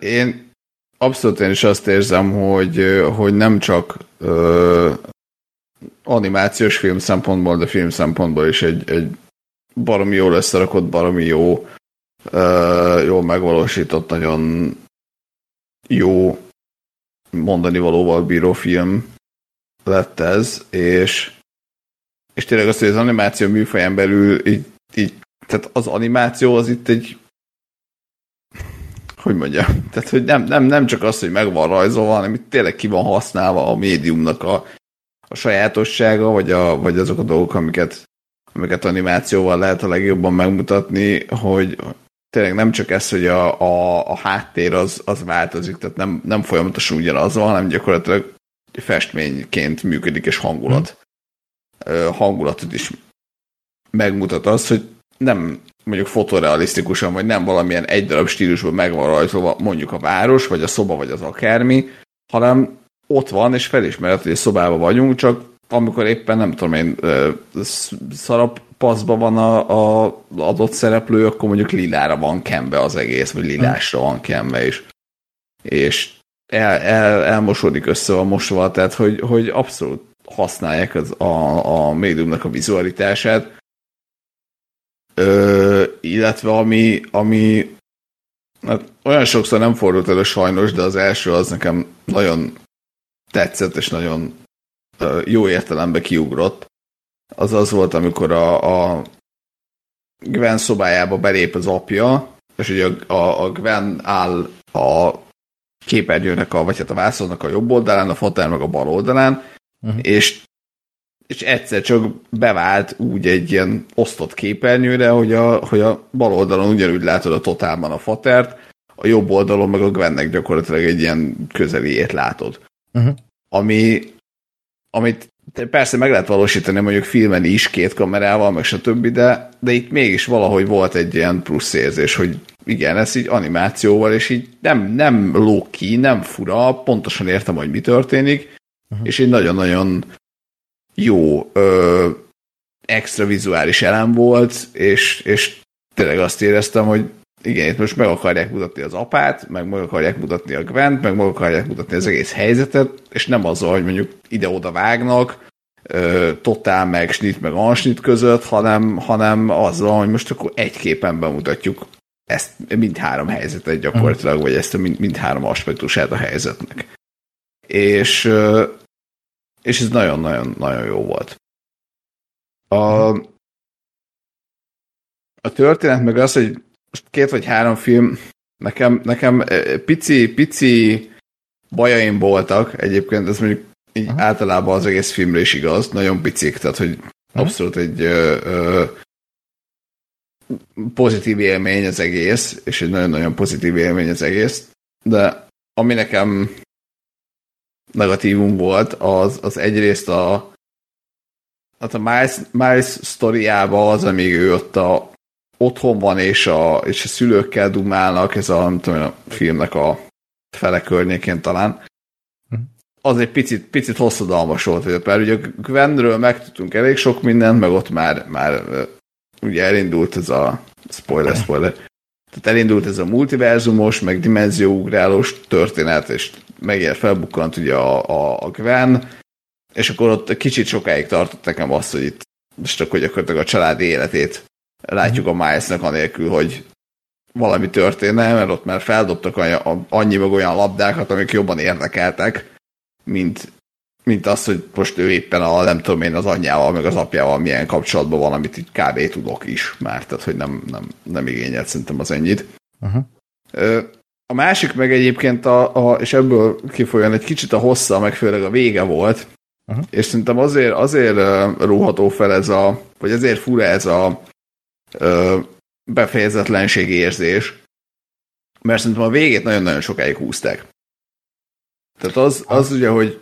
Én abszolút én is azt érzem, hogy, hogy nem csak uh, animációs film szempontból, de film szempontból is egy, egy baromi jól összerakott, baromi jó, uh, jól megvalósított, nagyon jó mondani valóval bíró film lett ez, és, és tényleg az, hogy az animáció műfaján belül így, így tehát az animáció az itt egy hogy mondja, tehát hogy nem, nem, nem csak az, hogy meg van rajzolva, hanem itt tényleg ki van használva a médiumnak a, a sajátossága, vagy, a, vagy azok a dolgok, amiket, amiket animációval lehet a legjobban megmutatni, hogy tényleg nem csak ez, hogy a, a, a háttér az, az változik, tehát nem, nem folyamatosan ugyanaz van, hanem gyakorlatilag festményként működik, és hangulat. Hmm. Hangulatot is megmutat az, hogy nem mondjuk fotorealisztikusan, vagy nem valamilyen egy darab stílusban megvan rajzolva mondjuk a város, vagy a szoba, vagy az akármi, hanem ott van, és felismered, hogy a szobában vagyunk, csak amikor éppen nem tudom én, szarapaszban van a, a adott szereplő, akkor mondjuk lilára van kembe az egész, vagy lilásra van kembe, és, és el, el, elmosódik össze a mosva, tehát hogy, hogy abszolút használják az, a, a médiumnak a vizualitását, Ö, illetve ami, ami hát olyan sokszor nem fordult elő sajnos, de az első az nekem nagyon tetszett, és nagyon ö, jó értelembe kiugrott. Az az volt, amikor a, a Gwen szobájába belép az apja, és ugye a, a, a Gwen áll a képernyőnek, a, vagy hát a vászonnak a jobb oldalán, a fotel meg a bal oldalán, uh-huh. és és egyszer csak bevált úgy egy ilyen osztott képernyőre, hogy a, hogy a bal oldalon ugyanúgy látod a totálban a fatert, a jobb oldalon meg a Gwennek gyakorlatilag egy ilyen közeliét látod. Uh-huh. Ami, amit persze meg lehet valósítani mondjuk filmen is két kamerával, meg stb., de, de itt mégis valahogy volt egy ilyen plusz érzés, hogy igen, ez így animációval, és így nem, nem lók ki, nem fura, pontosan értem, hogy mi történik, uh-huh. és így nagyon-nagyon jó ö, extra vizuális elem volt, és, és tényleg azt éreztem, hogy igen, itt most meg akarják mutatni az apát, meg meg akarják mutatni a Gwent, meg meg akarják mutatni az egész helyzetet, és nem azzal, hogy mondjuk ide-oda vágnak, ö, totál meg snit meg ansnit között, hanem, hanem azzal, hogy most akkor egy képen bemutatjuk ezt mind három helyzetet gyakorlatilag, vagy ezt a mind, mind három aspektusát a helyzetnek. És és ez nagyon-nagyon-nagyon jó volt. A, a történet meg az, hogy most két vagy három film, nekem, nekem e, pici, pici bajaim voltak, egyébként ez mondjuk így uh-huh. általában az egész filmre is igaz, nagyon picik, tehát hogy uh-huh. abszolút egy ö, ö, pozitív élmény az egész, és egy nagyon-nagyon pozitív élmény az egész, de ami nekem negatívum volt, az, az egyrészt a hát a Miles, Miles sztoriába az, amíg ő ott a, otthon van, és a, és a szülőkkel dumálnak, ez a, nem tudom, a filmnek a fele környékén talán, hm. az egy picit, picit hosszadalmas volt, mert ugye Gwenről megtudtunk elég sok mindent, meg ott már, már ugye elindult ez a spoiler, spoiler, tehát elindult ez a multiverzumos, meg dimenzióugrálós történet, és megér felbukkant ugye a, a, a Gwen, és akkor ott kicsit sokáig tartott nekem azt, hogy itt és akkor gyakorlatilag a családi életét látjuk a Milesnek anélkül, hogy valami történne, mert ott már feldobtak annyi meg olyan labdákat, amik jobban érdekeltek, mint, mint az, hogy most ő éppen a, nem tudom én, az anyjával, meg az apjával milyen kapcsolatban van, amit itt kb. tudok is már, tehát hogy nem, nem, nem igényelt szerintem az ennyit. Uh-huh. A másik meg egyébként, a, a, és ebből kifolyóan egy kicsit a hossza, meg főleg a vége volt, uh-huh. és szerintem azért, azért róható fel ez a, vagy azért fura ez a ö, befejezetlenség érzés, mert szerintem a végét nagyon-nagyon sokáig húzták. Tehát az, az ugye, hogy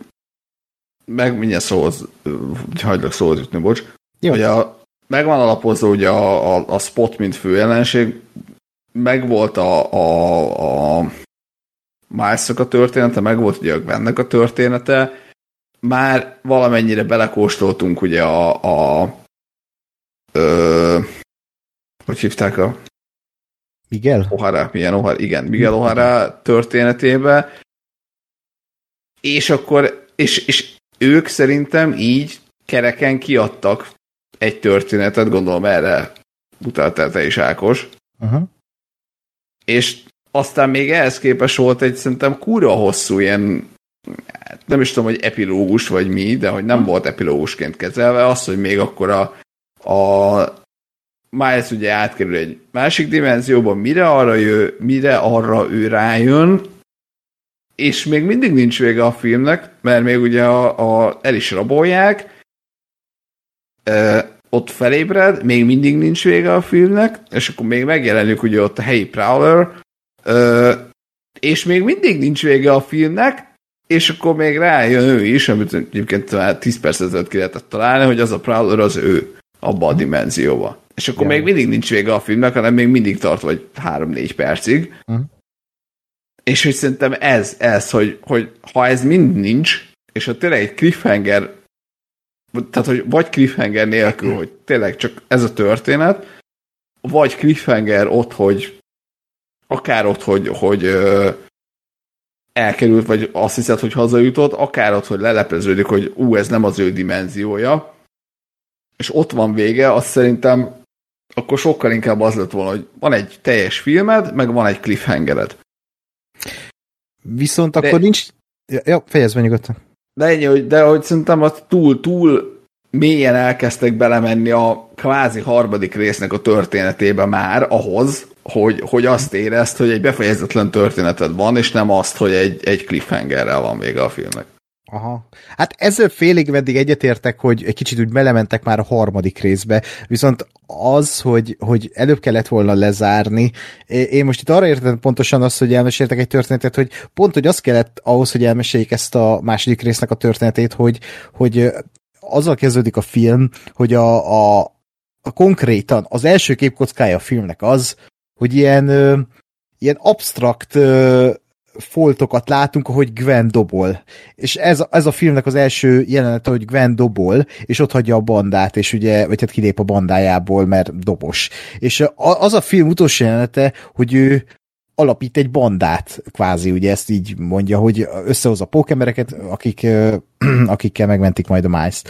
meg mindjárt szóhoz, hagylak szóhoz jutni, bocs, Jó. hogy a, megvan alapozva ugye a, a, a spot, mint fő jelenség, megvolt a, a, a Milesnak a története, megvolt ugye a Gwennek a története, már valamennyire belekóstoltunk ugye a, a ö, hogy hívták a Miguel? Ohara, milyen Ohara, igen, Miguel Ohara történetébe, és akkor, és, és ők szerintem így kereken kiadtak egy történetet, gondolom erre utaltál te is Ákos, uh-huh. És aztán még ehhez képest volt egy szerintem kúra hosszú ilyen nem is tudom, hogy epilógus vagy mi, de hogy nem volt epilógusként kezelve, az, hogy még akkor a, a Miles ugye átkerül egy másik dimenzióba, mire arra, jö, mire arra ő rájön, és még mindig nincs vége a filmnek, mert még ugye a, a, el is rabolják, ott felébred, még mindig nincs vége a filmnek, és akkor még megjelenik ugye ott a helyi Prowler, e, és még mindig nincs vége a filmnek, és akkor még rájön ő is, amit egyébként már 10 perc ezelőtt ki lehetett találni, hogy az a Prowler az ő abba a dimenzióba. És akkor ja. még mindig nincs vége a filmnek, hanem még mindig tart vagy 3-4 percig. Uh-huh. És hogy szerintem ez, ez, hogy, hogy ha ez mind nincs, és ha tényleg egy cliffhanger, tehát hogy vagy cliffhanger nélkül, hogy tényleg csak ez a történet, vagy cliffhanger ott, hogy akár ott, hogy, hogy ö, elkerült, vagy azt hiszed, hogy hazajutott, akár ott, hogy lelepleződik, hogy ú, ez nem az ő dimenziója, és ott van vége, azt szerintem akkor sokkal inkább az lett volna, hogy van egy teljes filmed, meg van egy cliffhangered. Viszont de, akkor nincs... Ja, fejezd be nyugodtan. De ennyi, hogy, de hogy szerintem az túl, túl mélyen elkezdtek belemenni a kvázi harmadik résznek a történetébe már ahhoz, hogy, hogy azt érezt, hogy egy befejezetlen történeted van, és nem azt, hogy egy, egy cliffhangerrel van vége a filmnek. Aha. Hát ezzel félig meddig egyetértek, hogy egy kicsit úgy belementek már a harmadik részbe, viszont az, hogy, hogy előbb kellett volna lezárni, én most itt arra értem pontosan azt, hogy elmeséltek egy történetet, hogy pont, hogy az kellett ahhoz, hogy elmeséljék ezt a második résznek a történetét, hogy, hogy azzal kezdődik a film, hogy a, a, a konkrétan az első képkockája a filmnek az, hogy ilyen, ilyen abstrakt foltokat látunk, ahogy Gwen dobol. És ez, ez a filmnek az első jelenete, hogy Gwen dobol, és ott hagyja a bandát, és ugye, vagy hát kilép a bandájából, mert dobos. És az a film utolsó jelenete, hogy ő alapít egy bandát, kvázi, ugye ezt így mondja, hogy összehoz a pókemereket, akik, akikkel megmentik majd a mice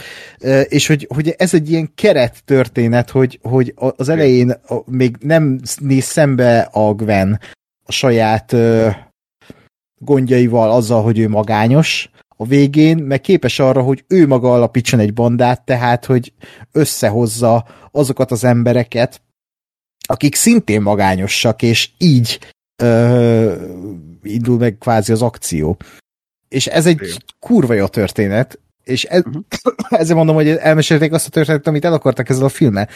És hogy, hogy ez egy ilyen keret történet, hogy, hogy az elején még nem néz szembe a Gwen a saját gondjaival azzal, hogy ő magányos, a végén meg képes arra, hogy ő maga alapítson egy bandát, tehát, hogy összehozza azokat az embereket, akik szintén magányosak, és így ö, indul meg kvázi az akció. És ez egy kurva jó történet, és ez, uh-huh. ezzel mondom, hogy elmesélték azt a történetet, amit el akartak ezzel a filmmel.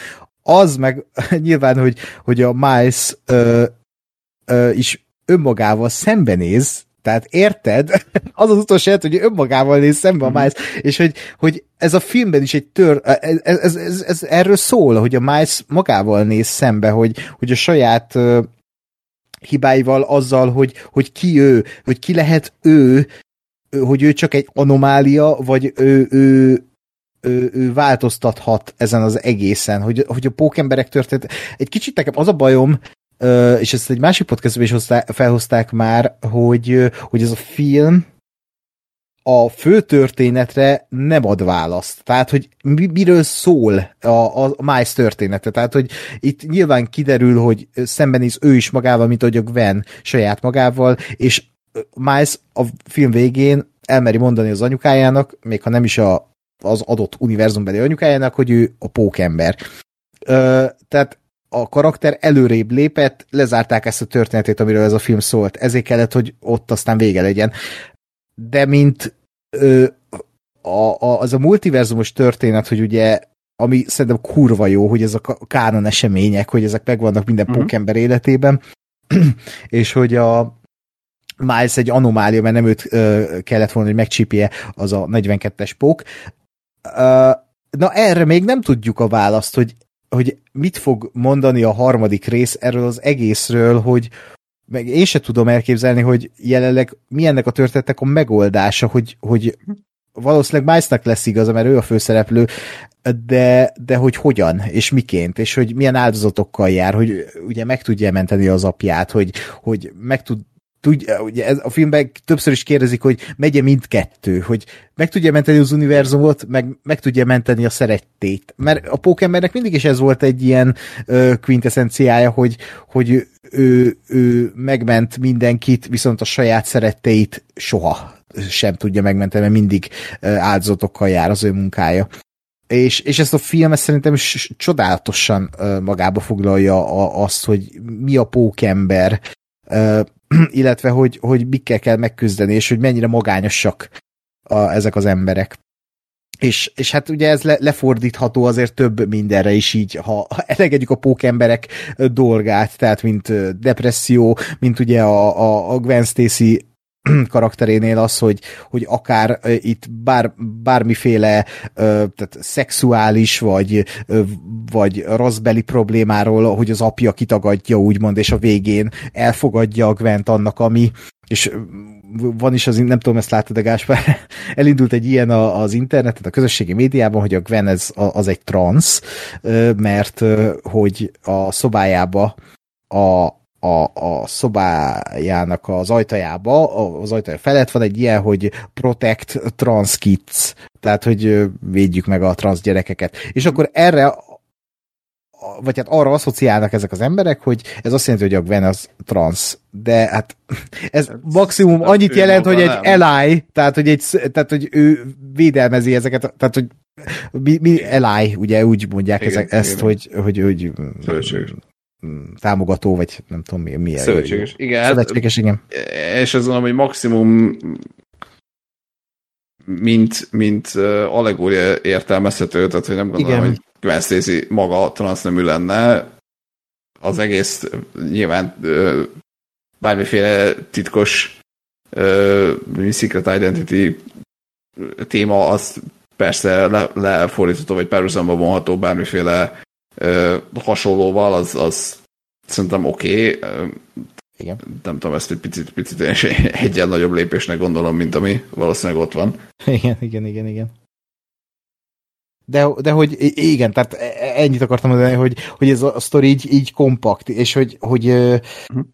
Az meg nyilván, hogy, hogy a Miles ö, ö, is önmagával szembenéz, tehát érted? Az az utolsó hogy önmagával néz szembe a mhm. Miles, és hogy, hogy ez a filmben is egy tör, ez, ez, ez, ez erről szól, hogy a Miles magával néz szembe, hogy, hogy a saját uh, hibáival azzal, hogy, hogy ki ő, hogy ki lehet ő, hogy ő csak egy anomália, vagy ő, ő, ő, ő változtathat ezen az egészen, hogy, hogy a pókemberek történt. Egy kicsit nekem az a bajom, és ezt egy másik podcastban is hozták, felhozták már, hogy, hogy ez a film a fő történetre nem ad választ. Tehát, hogy mi, miről szól a, a Miles története. Tehát, hogy itt nyilván kiderül, hogy szembenéz ő is magával, mint hogy a Gwen saját magával, és Miles a film végén elmeri mondani az anyukájának, még ha nem is a, az adott univerzumbeli anyukájának, hogy ő a pókember. Ö, tehát a karakter előrébb lépett, lezárták ezt a történetét, amiről ez a film szólt. Ezért kellett, hogy ott aztán vége legyen. De mint ö, a, a, az a multiverzumos történet, hogy ugye ami szerintem kurva jó, hogy ezek a kánon események, hogy ezek megvannak minden uh-huh. pókember életében, és hogy a Miles egy anomália, mert nem őt ö, kellett volna, hogy megcsípje az a 42-es pók. Ö, na erre még nem tudjuk a választ, hogy, hogy mit fog mondani a harmadik rész erről az egészről, hogy meg én se tudom elképzelni, hogy jelenleg milyennek a történetek a megoldása, hogy, hogy valószínűleg Milesnak lesz igaza, mert ő a főszereplő, de, de hogy hogyan, és miként, és hogy milyen áldozatokkal jár, hogy ugye meg tudja menteni az apját, hogy, hogy meg tud tudja, ugye ez, a filmben többször is kérdezik, hogy megye mindkettő, hogy meg tudja menteni az univerzumot, meg, meg tudja menteni a szerettét. Mert a pókembernek mindig is ez volt egy ilyen ö, quintessenciája, hogy, hogy ő, ő, megment mindenkit, viszont a saját szeretteit soha sem tudja megmenteni, mert mindig áldozatokkal jár az ő munkája. És, és ezt a film ezt szerintem is csodálatosan magába foglalja azt, hogy mi a pókember, illetve hogy, hogy mikkel kell megküzdeni, és hogy mennyire magányosak a, ezek az emberek. És, és hát ugye ez le, lefordítható azért több mindenre is így, ha elegedjük a pókemberek dolgát, tehát mint depresszió, mint ugye a, a, a Gwen Stacy karakterénél az, hogy, hogy akár itt bár, bármiféle tehát szexuális vagy, vagy rosszbeli problémáról, hogy az apja kitagadja úgymond, és a végén elfogadja a Gwent annak, ami és van is az, nem tudom, ezt láttad, Gáspár, elindult egy ilyen az interneten, a közösségi médiában, hogy a Gwen ez, az egy trans, mert hogy a szobájába a, a, a szobájának az ajtajába, az ajtaja felett van egy ilyen, hogy Protect Trans Kids, tehát, hogy védjük meg a trans gyerekeket. És akkor erre vagy hát arra asszociálnak ezek az emberek, hogy ez azt jelenti, hogy a Gwen az trans, de hát ez maximum annyit jelent, hogy egy ally, tehát hogy, egy, tehát, hogy ő védelmezi ezeket, tehát, hogy mi, mi ally, ugye úgy mondják igen, ezek, ezt, igen. hogy, hogy, hogy, hogy támogató, vagy nem tudom mi. mi Szövetséges. Igen, hát- Szövetséges, igen. És az hogy maximum mint, mint allegória értelmezhető, tehát hogy nem gondolom, igen. hogy Gwen Stacy maga transznemű lenne, az egész nyilván bármiféle titkos Secret Identity téma, az persze le, lefordítható, vagy párhuzamba vonható bármiféle hasonlóval, az, az szerintem oké. Okay. Igen. Nem tudom, ezt egy picit, picit egyen nagyobb lépésnek gondolom, mint ami valószínűleg ott van. Igen, igen, igen, igen. De, de hogy igen, tehát e, e, ennyit akartam mondani, hogy, hogy ez a sztori így, így kompakt, és hogy, hogy, uh-huh.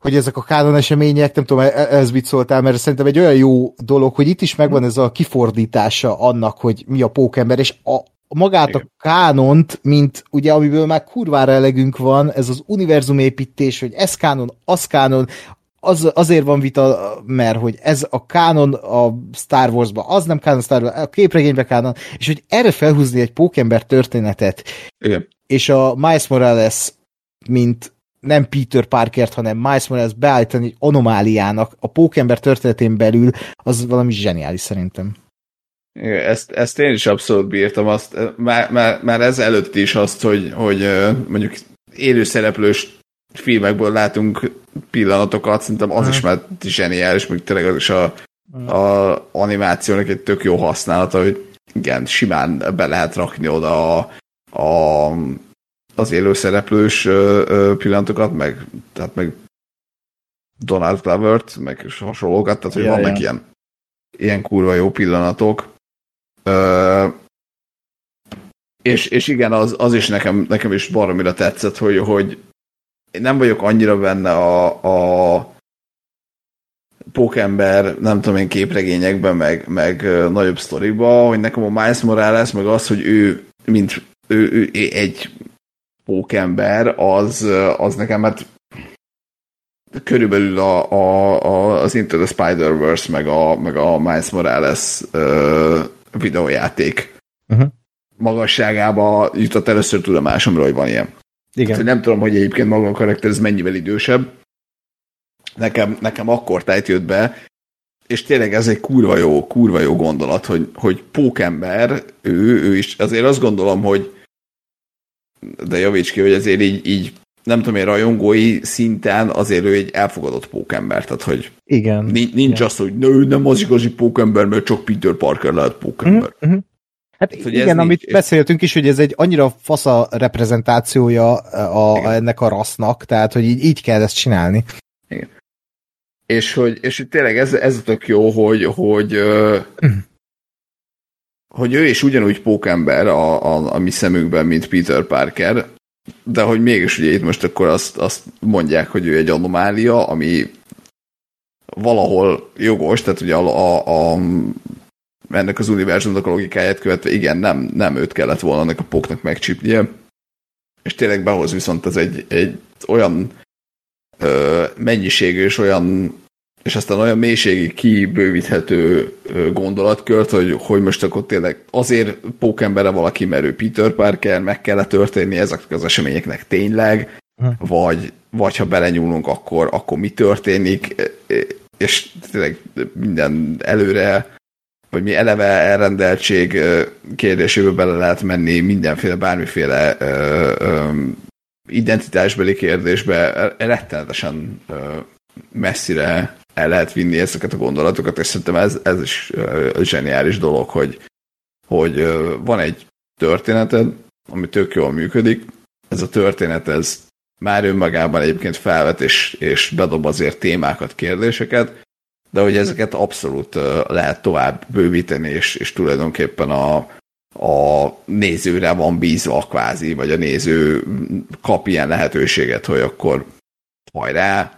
hogy ezek a kánon események, nem tudom, ez mit szóltál, mert szerintem egy olyan jó dolog, hogy itt is megvan ez a kifordítása annak, hogy mi a pókember, és a, magát Igen. a kánont, mint ugye, amiből már kurvára elegünk van, ez az univerzumépítés, hogy ez kánon, az kánon, az, azért van vita, mert hogy ez a kánon a Star Wars-ban, az nem kánon Star Wars, a képregényben kánon, és hogy erre felhúzni egy pókember történetet, Igen. és a Miles Morales, mint nem Peter Parkert, hanem Miles Morales beállítani egy anomáliának a pókember történetén belül, az valami zseniális szerintem. Ezt, ezt én is abszolút bírtam, azt, már, már, már ez előtt is azt, hogy, hogy mondjuk élőszereplős filmekből látunk pillanatokat, szerintem az is már zseniális, még tényleg az is a, a animációnak egy tök jó használata, hogy igen, simán be lehet rakni oda a, a, az élőszereplős pillanatokat, meg, tehát meg Donald Glover-t, meg hasonlókat, tehát hogy ja, vannak ja. ilyen, ilyen kurva jó pillanatok. Ö, és, és igen, az, az is nekem, nekem is baromira tetszett, hogy, hogy én nem vagyok annyira benne a, a pókember, nem tudom én képregényekben, meg, meg nagyobb sztoriba, hogy nekem a Miles Morales, meg az, hogy ő, mint ő, ő egy pókember, az, az nekem hát körülbelül a, a, a, az Into the Spider-Verse, meg a, meg a Miles Morales uh, videójáték uh-huh. magasságába jutott először tudomásomra, hogy van ilyen. Igen. Hát, nem tudom, hogy egyébként maga a karakter ez mennyivel idősebb. Nekem, nekem akkor tájt jött be, és tényleg ez egy kurva jó, kurva jó gondolat, hogy, hogy pókember, ő, ő is, azért azt gondolom, hogy de javíts ki, hogy azért így, így nem tudom én, rajongói szinten azért ő egy elfogadott pókember, tehát hogy Igen. nincs, Igen. az, hogy nő, nem az igazi pókember, mert csak Peter Parker lehet pókember. Mm-hmm. Hát Tehát, igen, amit nincs, beszéltünk is, hogy ez egy annyira fasza reprezentációja a, a, ennek a rassznak, tehát hogy így, így kell ezt csinálni. Igen. És hogy, és hogy tényleg ez, ez tök jó, hogy, hogy, mm. hogy ő is ugyanúgy pókember a, a, a mi szemünkben, mint Peter Parker, de hogy mégis ugye itt most akkor azt, azt mondják, hogy ő egy anomália, ami valahol jogos, tehát ugye a, a, a ennek az univerzumnak a logikáját követve, igen, nem, nem őt kellett volna ennek a póknak megcsípnie, és tényleg behoz viszont ez egy, egy olyan ö, mennyiségű és olyan és aztán olyan mélységi kibővíthető gondolatkört, hogy, hogy most akkor tényleg azért pókembere valaki, mert ő Peter Parker, meg kellett történni ezeknek az eseményeknek tényleg, vagy, vagy ha belenyúlunk, akkor, akkor mi történik, és tényleg minden előre, vagy mi eleve elrendeltség kérdésébe bele lehet menni, mindenféle, bármiféle ö, ö, identitásbeli kérdésbe rettenetesen messzire el lehet vinni ezeket a gondolatokat, és szerintem ez, ez is zseniális dolog, hogy, hogy van egy történeted, ami tök jól működik, ez a történet, ez már önmagában egyébként felvet és, és bedob azért témákat, kérdéseket, de hogy ezeket abszolút lehet tovább bővíteni, és, és tulajdonképpen a, a nézőre van bízva kvázi, vagy a néző kap ilyen lehetőséget, hogy akkor hajrá,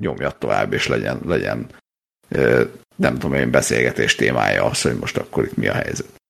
nyomja tovább, és legyen, legyen nem tudom én, beszélgetés témája az, hogy most akkor itt mi a helyzet.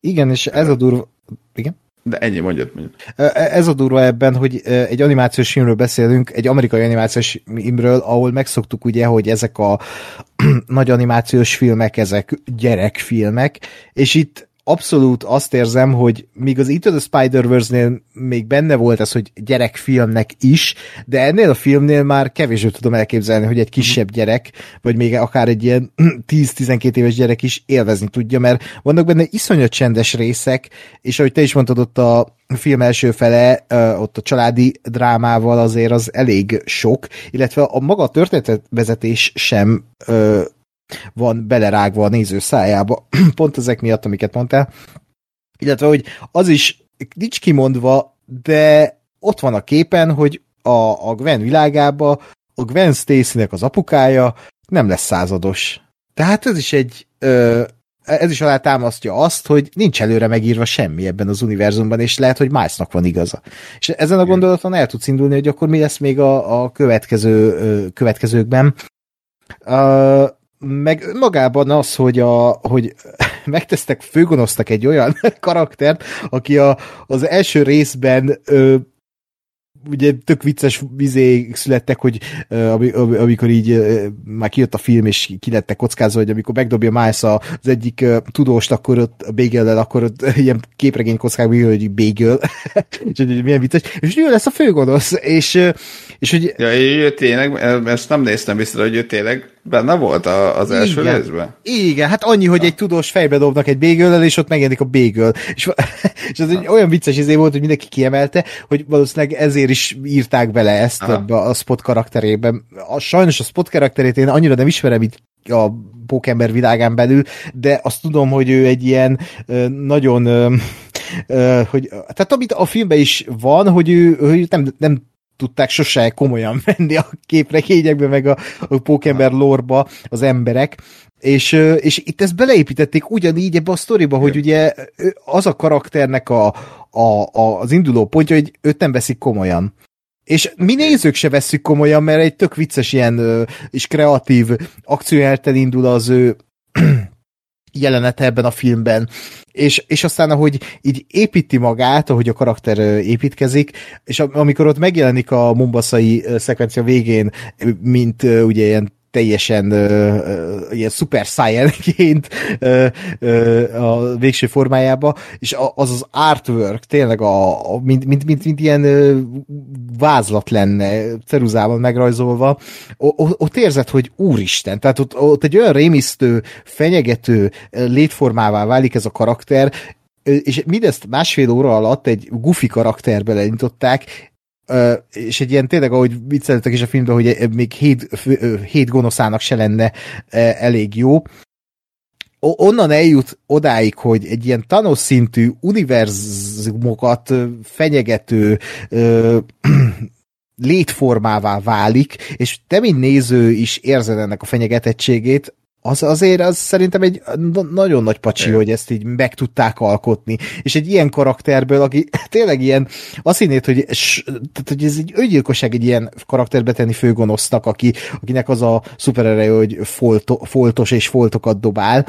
Igen, és ez a durva... Igen? De ennyi, mondjad, mondjad. Ez a durva ebben, hogy egy animációs filmről beszélünk, egy amerikai animációs filmről, ahol megszoktuk ugye, hogy ezek a nagy animációs filmek, ezek gyerekfilmek, és itt abszolút azt érzem, hogy míg az Into the Spider-Verse-nél még benne volt ez, hogy gyerekfilmnek is, de ennél a filmnél már kevésbé tudom elképzelni, hogy egy kisebb gyerek, vagy még akár egy ilyen 10-12 éves gyerek is élvezni tudja, mert vannak benne iszonyat csendes részek, és ahogy te is mondtad, ott a film első fele, ott a családi drámával azért az elég sok, illetve a maga történetvezetés sem van belerágva a néző szájába, pont ezek miatt, amiket mondtál. Illetve, hogy az is nincs kimondva, de ott van a képen, hogy a, a Gwen világába a Gwen Stacy-nek az apukája nem lesz százados. Tehát ez is egy ö, ez is alá támasztja azt, hogy nincs előre megírva semmi ebben az univerzumban, és lehet, hogy másnak van igaza. És ezen a gondolaton el tudsz indulni, hogy akkor mi lesz még a, a következő következőkben. Uh, meg magában az, hogy, a, hogy megtesztek, főgonosztak egy olyan karaktert, aki a, az első részben ö, ugye tök vicces vizé születtek, hogy amikor így uh, már kijött a film, és ki lettek kockázva, hogy amikor megdobja Miles az egyik uh, tudóst, akkor ott a bagel akkor ott ilyen képregény kockák, hogy bagel, és hogy milyen vicces, és ő lesz a főgonosz, és, és hogy... Ja, ő tényleg, ezt nem néztem vissza, hogy ő tényleg benne volt az első igen, részben? Igen, hát annyi, hogy ja. egy tudós fejbe dobnak egy bégöllel, és ott megjelenik a bégöl. És, és az egy olyan vicces izé volt, hogy mindenki kiemelte, hogy valószínűleg ezért is írták bele ezt ebbe a spot karakterében. A, sajnos a spot karakterét én annyira nem ismerem itt a pókember világán belül, de azt tudom, hogy ő egy ilyen nagyon, hogy, tehát amit a filmben is van, hogy ő, ő nem, nem tudták sose komolyan venni a képregényekbe, meg a, a Pókember lorba az emberek, és, és itt ezt beleépítették ugyanígy ebbe a sztoriba, hogy ugye az a karakternek a, a, a, az induló pontja, hogy őt nem veszik komolyan. és mi nézők se veszük komolyan, mert egy tök vicces ilyen és kreatív akciójelten indul az ő jelenete ebben a filmben, és, és aztán ahogy így építi magát, ahogy a karakter építkezik, és amikor ott megjelenik a mombaszai szekvencia végén, mint ugye ilyen teljesen uh, uh, ilyen super uh, a végső formájába, és az az artwork tényleg a, a mint, mint, mint, mint ilyen uh, vázlat lenne, ceruzával megrajzolva, o, ott érzed, hogy úristen, tehát ott, ott egy olyan rémisztő, fenyegető létformává válik ez a karakter, és mindezt másfél óra alatt egy gufi karakterbe lenyitották, És egy ilyen tényleg, ahogy vicceltek is a filmben, hogy még hét, hét gonoszának se lenne elég jó. Onnan eljut odáig, hogy egy ilyen Thanos szintű univerzumokat fenyegető uh, létformává válik, és te, mint néző is érzed ennek a fenyegetettségét, az azért az szerintem egy nagyon nagy pacsi, hogy ezt így meg tudták alkotni. És egy ilyen karakterből, aki tényleg ilyen, azt hinnét, hogy, tehát, hogy ez egy öngyilkosság egy ilyen karakterbe tenni főgonosznak, aki, akinek az a szupererej, hogy folto, foltos és foltokat dobál.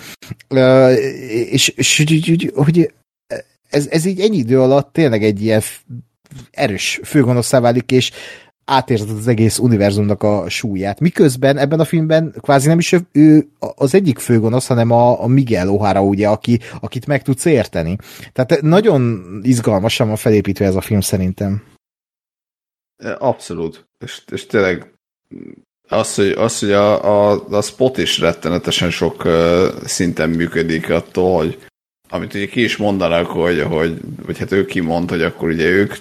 És, és hogy, hogy ez, ez így ennyi idő alatt tényleg egy ilyen erős főgonoszá válik, és átérzed az egész univerzumnak a súlyát. Miközben ebben a filmben kvázi nem is ő az egyik főgonosz, hanem a, a Miguel O'Hara, ugye, aki, akit meg tudsz érteni. Tehát nagyon izgalmasan van felépítve ez a film szerintem. Abszolút. És, és tényleg az, hogy, az, hogy a, a, a spot is rettenetesen sok uh, szinten működik attól, hogy amit ugye ki is mondanak, hogy, hogy vagy hát ő kimond, hogy akkor ugye ők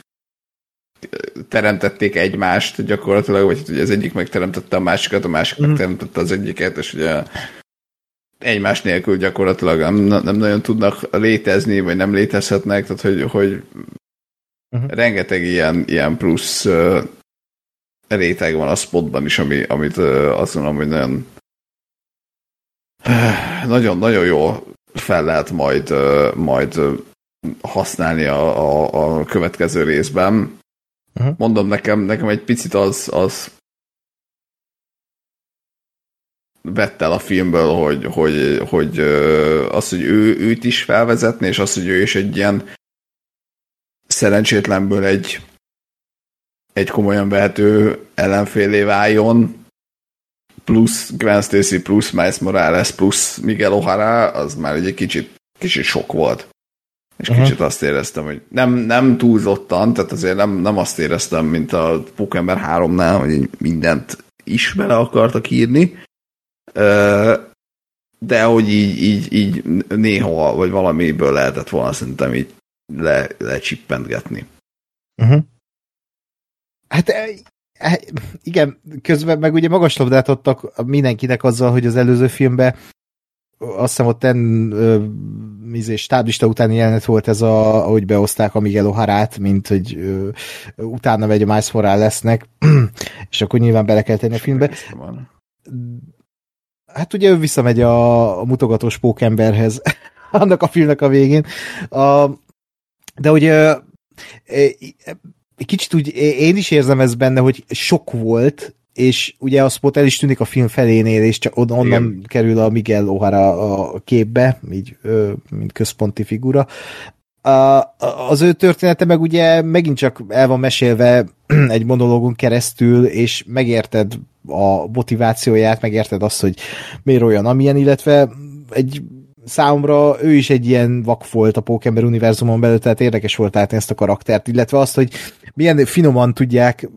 teremtették egymást gyakorlatilag, vagy ugye az egyik megteremtette a másikat, a másik mm. megteremtette az egyiket, és ugye egymás nélkül gyakorlatilag nem, nem nagyon tudnak létezni, vagy nem létezhetnek, tehát hogy, hogy uh-huh. rengeteg ilyen, ilyen plusz uh, réteg van a spotban is, ami, amit uh, azt mondom, hogy nagyon nagyon, nagyon jó fel lehet majd, uh, majd használni a, a, a következő részben. Uh-huh. Mondom, nekem, nekem egy picit az, az vett el a filmből, hogy, hogy, hogy az, hogy ő, őt is felvezetni, és az, hogy ő is egy ilyen szerencsétlenből egy, egy komolyan vehető ellenfélé váljon, plusz Gwen Stacy, plusz Miles Morales, plusz Miguel O'Hara, az már egy kicsit, kicsit sok volt. És uh-huh. kicsit azt éreztem, hogy nem, nem túlzottan, tehát azért nem, nem azt éreztem, mint a Pókember 3-nál, hogy mindent is bele akartak írni, de hogy így, így, így néha, vagy valamiből lehetett volna szerintem így le, lecsippentgetni. Uh-huh. Hát e, e, igen, közben meg ugye magas labdát adtak mindenkinek azzal, hogy az előző filmben azt hiszem ott en, ö, izé, stáblista utáni jelenet volt ez, a, ahogy beoszták a Miguel Oharát, mint hogy ö, utána megy a Miles lesznek, és akkor nyilván bele kell tenni a filmbe. Hát ugye ő visszamegy a, a mutogatós pókemberhez annak a filmnek a végén. A, de ugye kicsit úgy én is érzem ez benne, hogy sok volt, és ugye a spot el is tűnik a film felénél, és csak onnan Igen. kerül a Miguel O'Hara a képbe, így, mint központi figura. Az ő története meg ugye megint csak el van mesélve egy monológun keresztül, és megérted a motivációját, megérted azt, hogy miért olyan, amilyen, illetve egy számomra ő is egy ilyen vak volt a Pókember univerzumon belül, tehát érdekes volt látni ezt a karaktert, illetve azt, hogy milyen finoman tudják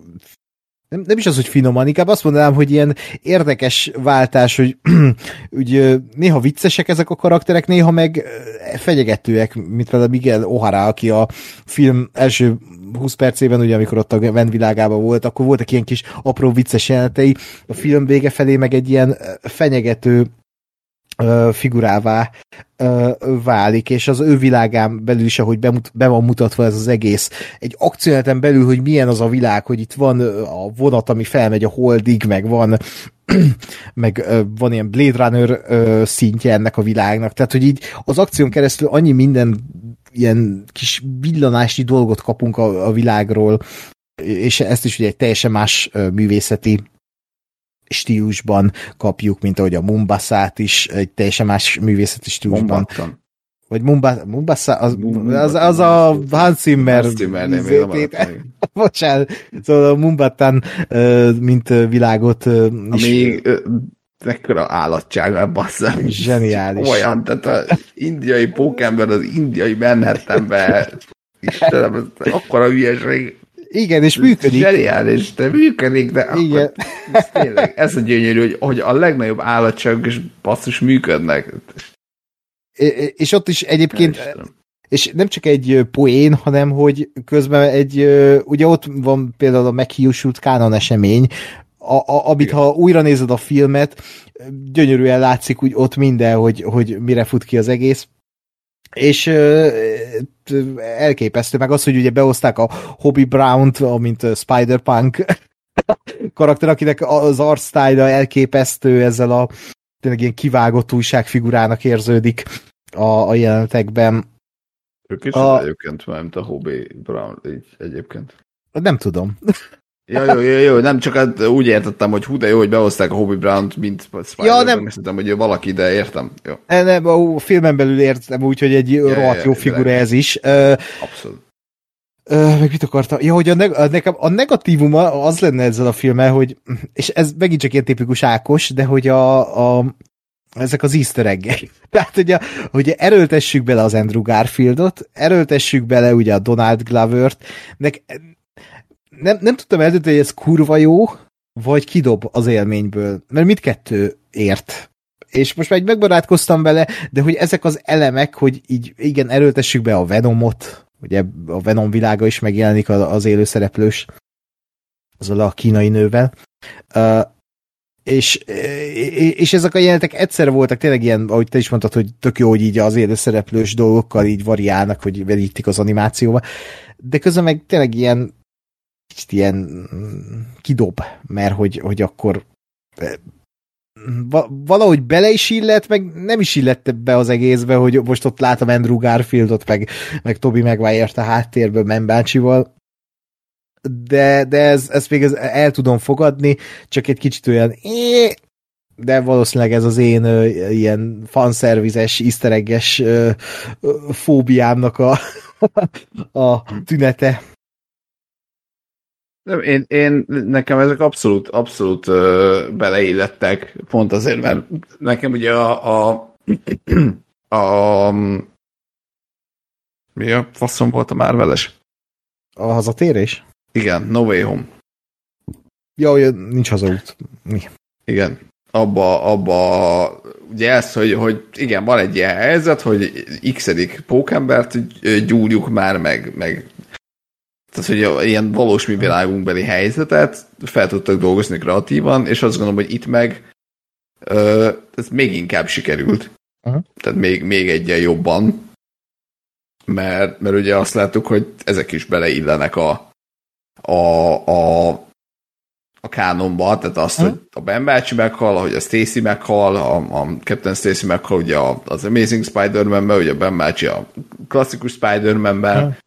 nem, nem is az, hogy finoman, inkább azt mondanám, hogy ilyen érdekes váltás, hogy úgy, néha viccesek ezek a karakterek, néha meg fenyegetőek, mint például Miguel O'Hara, aki a film első 20 percében, ugye amikor ott a Ven világában volt, akkor voltak ilyen kis apró vicces jelenetei, a film vége felé meg egy ilyen fenyegető figurává válik, és az ő világán belül is, ahogy bemut, be van mutatva ez az egész, egy akcióneten belül, hogy milyen az a világ, hogy itt van a vonat, ami felmegy a holdig, meg van meg van ilyen Blade Runner szintje ennek a világnak, tehát hogy így az akción keresztül annyi minden ilyen kis villanásnyi dolgot kapunk a, a világról, és ezt is ugye egy teljesen más művészeti stílusban kapjuk, mint ahogy a Mumbaszát is egy teljesen más művészeti stílusban. Mumbattan. Vagy Mumba, Mumbasa, az, az, az a Hans Zimmer. Hans Zimmer Bocsánat, szóval a Mumbattan, mint világot. Ami mekkora állatság, bassza. Zseniális. Olyan, tehát az indiai pókember, az indiai Manhattanbe, Istenem, ez akkora hülyeség. Igen, és működik. Zseniális, de működik, de Igen. Akkor, ez, tényleg, ez a gyönyörű, hogy, hogy a legnagyobb állatságok is basszus működnek. És ott is egyébként, és nem csak egy poén, hanem hogy közben egy, ugye ott van például a meghiúsult kánon esemény, a, a, amit ha újra nézed a filmet, gyönyörűen látszik úgy ott minden, hogy, hogy mire fut ki az egész. És elképesztő, meg az, hogy ugye behozták a Hobby Brown-t, amint Spider-Punk karakter, akinek az arcstyle elképesztő ezzel a tényleg ilyen kivágott újságfigurának érződik a, a jelenetekben. Ők is a... egyébként, mint a Hobby Brown így egyébként. Nem tudom. Ja, jó, jó, jó, nem csak hát úgy értettem, hogy hú, de jó, hogy behozták a Hobby Brown-t, mint Spider, ja, nem. Szerintem, hogy valaki, de értem. Jó. Nem, a filmen belül értem úgy, hogy egy ja, rohadt ja, jó figura ez is. Abszolút. Uh, meg mit akartam? Ja, hogy a, neg- a, nekem a negatívuma az lenne ezzel a filmmel, hogy, és ez megint csak ilyen tipikus Ákos, de hogy a, a ezek az easter egg Tehát, hogy, hogy erőltessük bele az Andrew Garfieldot, erőltessük bele ugye a Donald Glover-t, nek, nem, nem tudtam eldönteni, hogy ez kurva jó, vagy kidob az élményből, mert mindkettő ért. És most már egy megbarátkoztam vele, de hogy ezek az elemek, hogy így igen, erőltessük be a Venomot, ugye a Venom világa is megjelenik az élőszereplős, azzal a kínai nővel, uh, és, és ezek a jelenetek egyszer voltak tényleg ilyen, ahogy te is mondtad, hogy tök jó, hogy így az élőszereplős dolgokkal így variálnak, hogy verítik az animációba, de közben meg tényleg ilyen kicsit ilyen mm, kidob, mert hogy, hogy akkor eh, valahogy bele is illett, meg nem is illett be az egészbe, hogy most ott látom Andrew Garfieldot, meg, meg Toby maguire a háttérben Membácsival, de, de ez, ezt még el tudom fogadni, csak egy kicsit olyan de valószínűleg ez az én ilyen fanszervizes, iszteregges fóbiámnak a, a tünete. Nem, én, én, nekem ezek abszolút, abszolút uh, beleillettek, pont azért, mert nekem ugye a, a, a, a mi a faszom volt a Marveles? A hazatérés? Igen, No Way Home. Ja, hogy nincs hazaút. Mi? Igen. Abba, abba, ugye ez, hogy, hogy igen, van egy ilyen helyzet, hogy x-edik pókembert gyúrjuk már, meg, meg tehát, hogy ilyen valós mi világunkbeli helyzetet fel tudtak dolgozni kreatívan, és azt gondolom, hogy itt meg ö, ez még inkább sikerült. Uh-huh. Tehát még, még egyen jobban, mert, mert ugye azt láttuk, hogy ezek is beleillenek a, a, a, a kánonba, tehát azt, uh-huh. hogy a Ben bácsi meghal, hogy a Stacy meghal, a, a Captain Stacy meghal, ugye az Amazing Spider-Man-ben, ugye a Ben bácsi a klasszikus Spider-Man-ben, uh-huh Uh,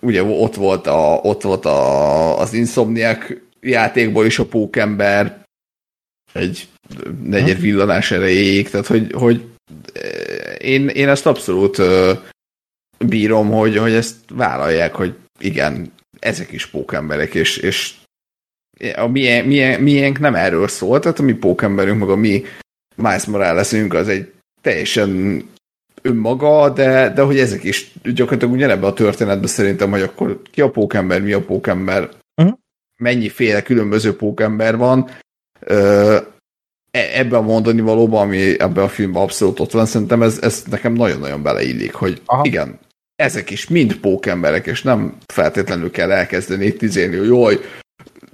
ugye ott volt, a, ott volt a, az Insomniac játékból is a pókember egy negyed villanás erejéig, tehát hogy, hogy én, én ezt abszolút bírom, hogy, hogy ezt vállalják, hogy igen, ezek is pókemberek, és, és a milyen, milyen, milyenk nem erről szól, tehát a mi pókemberünk, meg a mi Miles Moralesünk az egy teljesen önmaga, de, de hogy ezek is gyakorlatilag ugyanebben a történetben szerintem, hogy akkor ki a pókember, mi a pókember, uh-huh. mennyiféle különböző pókember van, ö, e, ebben a mondani valóban, ami ebben a filmben abszolút ott van, szerintem ez, ez nekem nagyon-nagyon beleillik, hogy Aha. igen, ezek is mind pókemberek, és nem feltétlenül kell elkezdeni itt izélni, hogy jaj,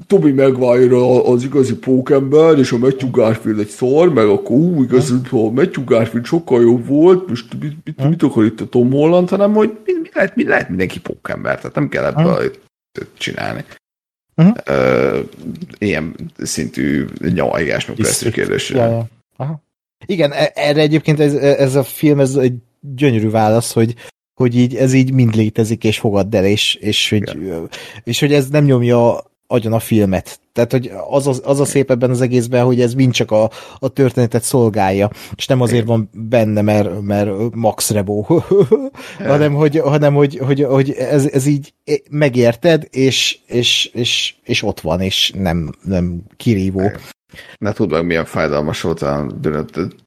Toby Maguire az igazi pókember, és a Matthew Garfield egy szar, meg akkor ú, igaz, a Matthew Garfield sokkal jobb volt, most mit, mit, mit akar itt a Tom Holland, hanem hogy mi, mi lehet, mi lehet mindenki pókember, tehát nem kell ebből csinálni. Uh-huh. Uh, ilyen szintű nyavajgás, meg persze kérdés. Ja, ja. Igen, e- erre egyébként ez, ez a film ez egy gyönyörű válasz, hogy hogy így, ez így mind létezik, és fogadd el, és, és, hogy, és hogy ez nem nyomja agyon a filmet. Tehát, hogy az, az, az a szép ebben az egészben, hogy ez mind csak a, a történetet szolgálja, és nem azért van benne, mert, mert Max Rebo, hanem, hogy, hanem hogy, hogy, hogy ez, ez így megérted, és, és, és, és ott van, és nem, nem kirívó. Ne tudd meg, milyen fájdalmas volt a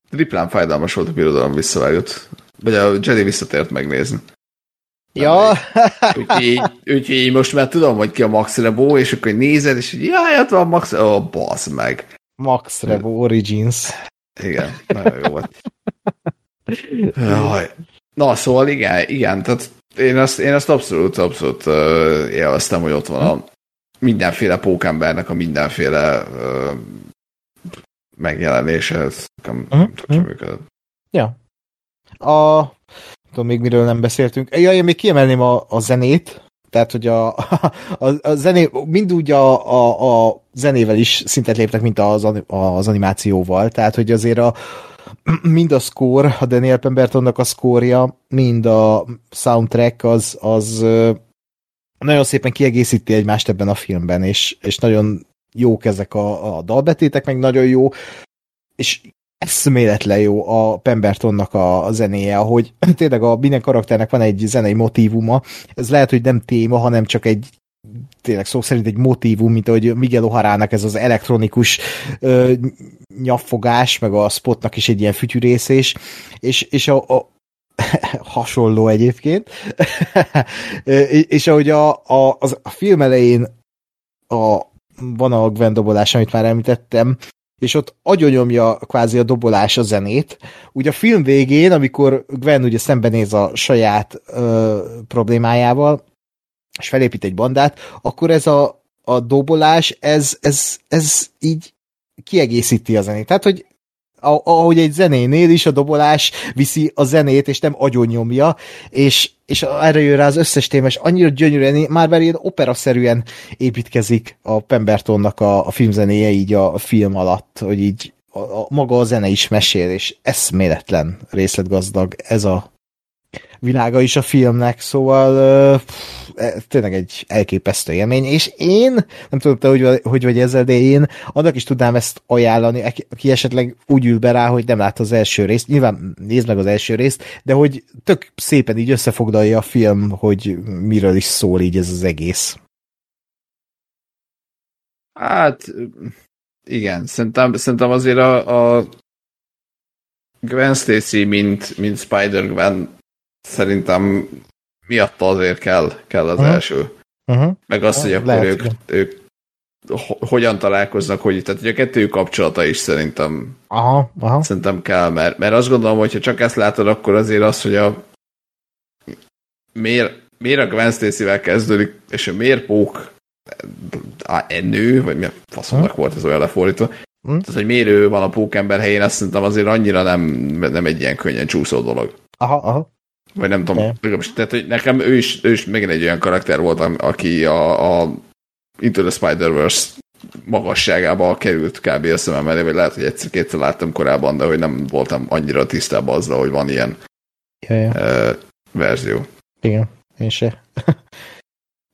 triplán fájdalmas volt a birodalom visszavágott. Vagy a Jedi visszatért megnézni. Ja. úgyhogy, úgyhogy most már tudom, hogy ki a Max Rebo, és akkor nézed, és így, jaj, ott van Max, ó, oh, basz meg. Max Rebo Origins. Igen, nagyon jó volt. Jaj. Na, szóval igen, igen, tehát én azt, én azt abszolút, abszolút uh, élveztem, hogy ott van a mindenféle pókembernek a mindenféle uh, megjelenése, ez nekem uh-huh. működött. Ja. A tudom még miről nem beszéltünk. Ja, én még kiemelném a, a zenét, tehát, hogy a, a, a zené, mind úgy a, a, a zenével is szintet léptek, mint az, az animációval, tehát, hogy azért a, mind a score, a Daniel Pembertonnak a szkórja, mind a soundtrack az, az nagyon szépen kiegészíti egymást ebben a filmben, és, és nagyon jók ezek a, a dalbetétek, meg nagyon jó, és eszméletlen jó a Pembertonnak a, a zenéje, ahogy tényleg a minden karakternek van egy zenei motívuma, ez lehet, hogy nem téma, hanem csak egy tényleg szó szerint egy motívum, mint ahogy Miguel Oharának ez az elektronikus ö, nyaffogás, meg a spotnak is egy ilyen fütyűrészés, és, és a, a hasonló egyébként, és ahogy a, a, a film elején a, van a Gwen dobolás, amit már említettem, és ott agyonyomja kvázi a dobolás a zenét. Ugye a film végén, amikor Gwen ugye szembenéz a saját ö, problémájával, és felépít egy bandát, akkor ez a, a dobolás, ez, ez, ez így kiegészíti a zenét. Tehát, hogy ahogy egy zenénél is a dobolás viszi a zenét, és nem agyonnyomja, és, és erre jön rá az összes téma, és annyira gyönyörűen, már már ilyen operaszerűen építkezik a Pembertonnak a, a filmzenéje így a, a film alatt, hogy így a, a, maga a zene is mesél, és eszméletlen részletgazdag ez a világa is a filmnek, szóval pff, e, tényleg egy elképesztő élmény, és én, nem tudom te, hogy, hogy vagy ezzel, de én annak is tudnám ezt ajánlani, aki esetleg úgy ül be rá, hogy nem lát az első részt, nyilván nézd meg az első részt, de hogy tök szépen így összefoglalja a film, hogy miről is szól így ez az egész. Hát, igen, szerintem, szerintem azért a, a Gwen Stacy, mint, mint Spider-Gwen szerintem miatta azért kell, kell az uh-huh. első. Uh-huh. Meg azt, hogy akkor Lehet, ők, ők hogyan találkoznak, hogy tehát hogy a kettő kapcsolata is szerintem aha, aha. szerintem kell, mert, mert azt gondolom, hogy ha csak ezt látod, akkor azért az, hogy a miért, miért a Gwen Stacy-vel kezdődik, és a miért pók nő, vagy mi a faszomnak volt ez olyan lefordítva, hm? tehát, hogy miért ő van a pókember helyén, azt szerintem azért annyira nem, nem egy ilyen könnyen csúszó dolog. Aha, aha. Vagy nem tudom, tehát hogy nekem ő is, ő is megint egy olyan karakter volt, aki a, a Into the Spider-Verse magasságába került kb. a szemem elé, vagy lehet, hogy egyszer-kétszer láttam korábban, de hogy nem voltam annyira tisztában azzal, hogy van ilyen ja, ja. Uh, verzió. Igen, én se.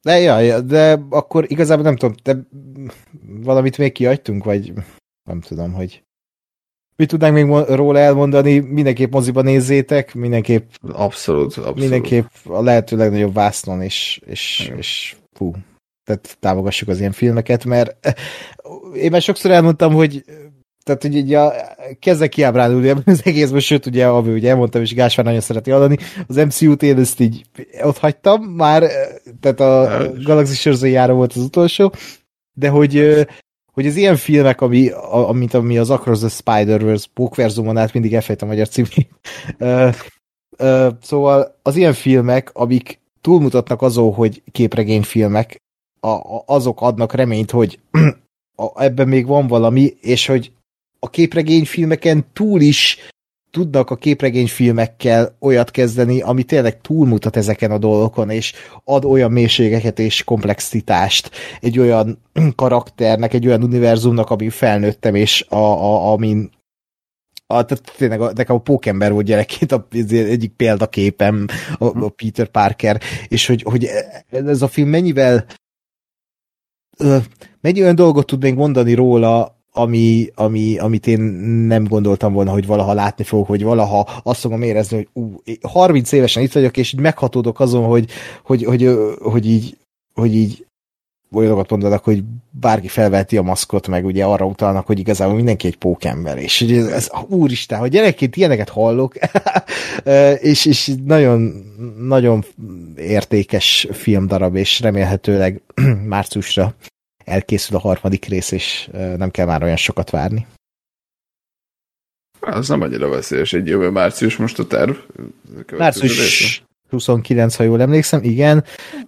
De, ja, de akkor igazából nem tudom, de valamit még kiadtunk, vagy nem tudom, hogy Mit tudnánk még róla elmondani? Mindenképp moziba nézzétek, mindenképp abszolút, abszolút. mindenképp a lehető legnagyobb vásznon, és, és, és fú, tehát támogassuk az ilyen filmeket, mert én már sokszor elmondtam, hogy tehát, hogy így a, kezdek kiábrándulni az egészben, sőt, ugye, ami ugye elmondtam, és Gásvár nagyon szereti hallani, az MCU-t én ezt így ott hagytam már, eh, tehát a Galaxy Sörzőjára volt az utolsó, de hogy hogy az ilyen filmek, ami, a, mint ami az Across the Spider-Verse bókverzumon át mindig elfejt a magyar címét. szóval az ilyen filmek, amik túlmutatnak azon, hogy képregényfilmek, a, a, azok adnak reményt, hogy a, ebben még van valami, és hogy a képregényfilmeken túl is tudnak a képregényfilmekkel olyat kezdeni, ami tényleg túlmutat ezeken a dolgokon, és ad olyan mélységeket és komplexitást egy olyan karakternek, egy olyan univerzumnak, amin felnőttem, és a, a, amin a, tehát tényleg a, nekem a pókember volt gyerekként a, egyik példaképem, a, a Peter Parker, és hogy, hogy ez a film mennyivel mennyi olyan dolgot tudnénk mondani róla, ami, ami, amit én nem gondoltam volna, hogy valaha látni fogok, hogy valaha azt fogom érezni, hogy ú, 30 évesen itt vagyok, és így meghatódok azon, hogy, hogy, hogy, hogy így, hogy így olyanokat mondanak, hogy bárki felveheti a maszkot, meg ugye arra utalnak, hogy igazából mindenki egy pókember, és ez, ez úristen, hogy gyerekként ilyeneket hallok, és, és nagyon, nagyon értékes filmdarab, és remélhetőleg márciusra elkészül a harmadik rész, és nem kell már olyan sokat várni. Az nem annyira veszélyes, egy jövő március most a terv. Március 29, ha jól emlékszem, igen.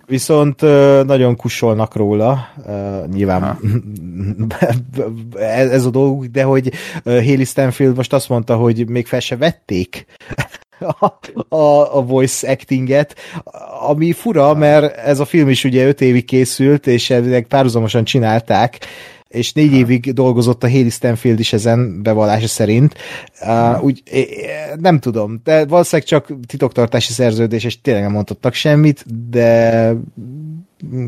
Viszont nagyon kusolnak róla, nyilván ez a dolguk, de hogy Haley Stanfield most azt mondta, hogy még fel se vették a, a, a voice actinget, ami fura, mert ez a film is ugye öt évig készült, és ennek párhuzamosan csinálták, és négy évig dolgozott a Haley Stanfield is ezen bevallása szerint. Uh, úgy, nem tudom, de valószínűleg csak titoktartási szerződés, és tényleg nem mondottak semmit, de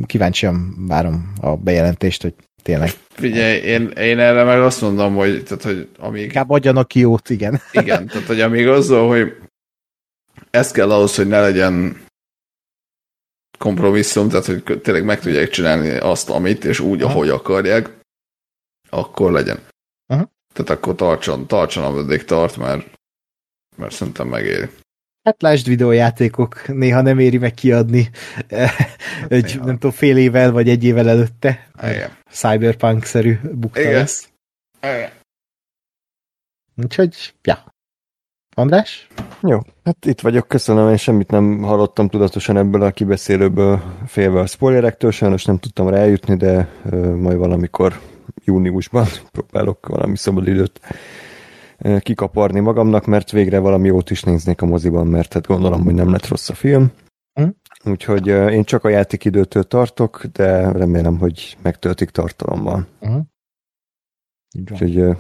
kíváncsian várom a bejelentést, hogy tényleg. Figyelj, én, én erre meg azt mondom, hogy, tehát, hogy amíg... Inkább adjanak ki jót, igen. Igen, tehát hogy amíg azzal, hogy ez kell ahhoz, hogy ne legyen kompromisszum, tehát hogy tényleg meg tudják csinálni azt, amit, és úgy, Aha. ahogy akarják, akkor legyen. Aha. Tehát akkor tartson, tartson, ameddig tart, mert, mert szerintem megéri. Hát lásd videójátékok, néha nem éri meg kiadni egy, néha. nem tudom, fél évvel vagy egy évvel előtte. Igen. Cyberpunk-szerű bukta Igen. lesz. Igen. Úgyhogy, ja. András? Jó, hát itt vagyok, köszönöm, én semmit nem hallottam tudatosan ebből a kibeszélőből félve a spoilerektől, sajnos nem tudtam rájutni, de uh, majd valamikor júniusban próbálok valami szabadidőt kikaparni magamnak, mert végre valami jót is néznék a moziban, mert hát gondolom, hogy nem lett rossz a film. Mm. Úgyhogy én csak a játékidőtől tartok, de remélem, hogy megtöltik tartalommal. Mm. Úgyhogy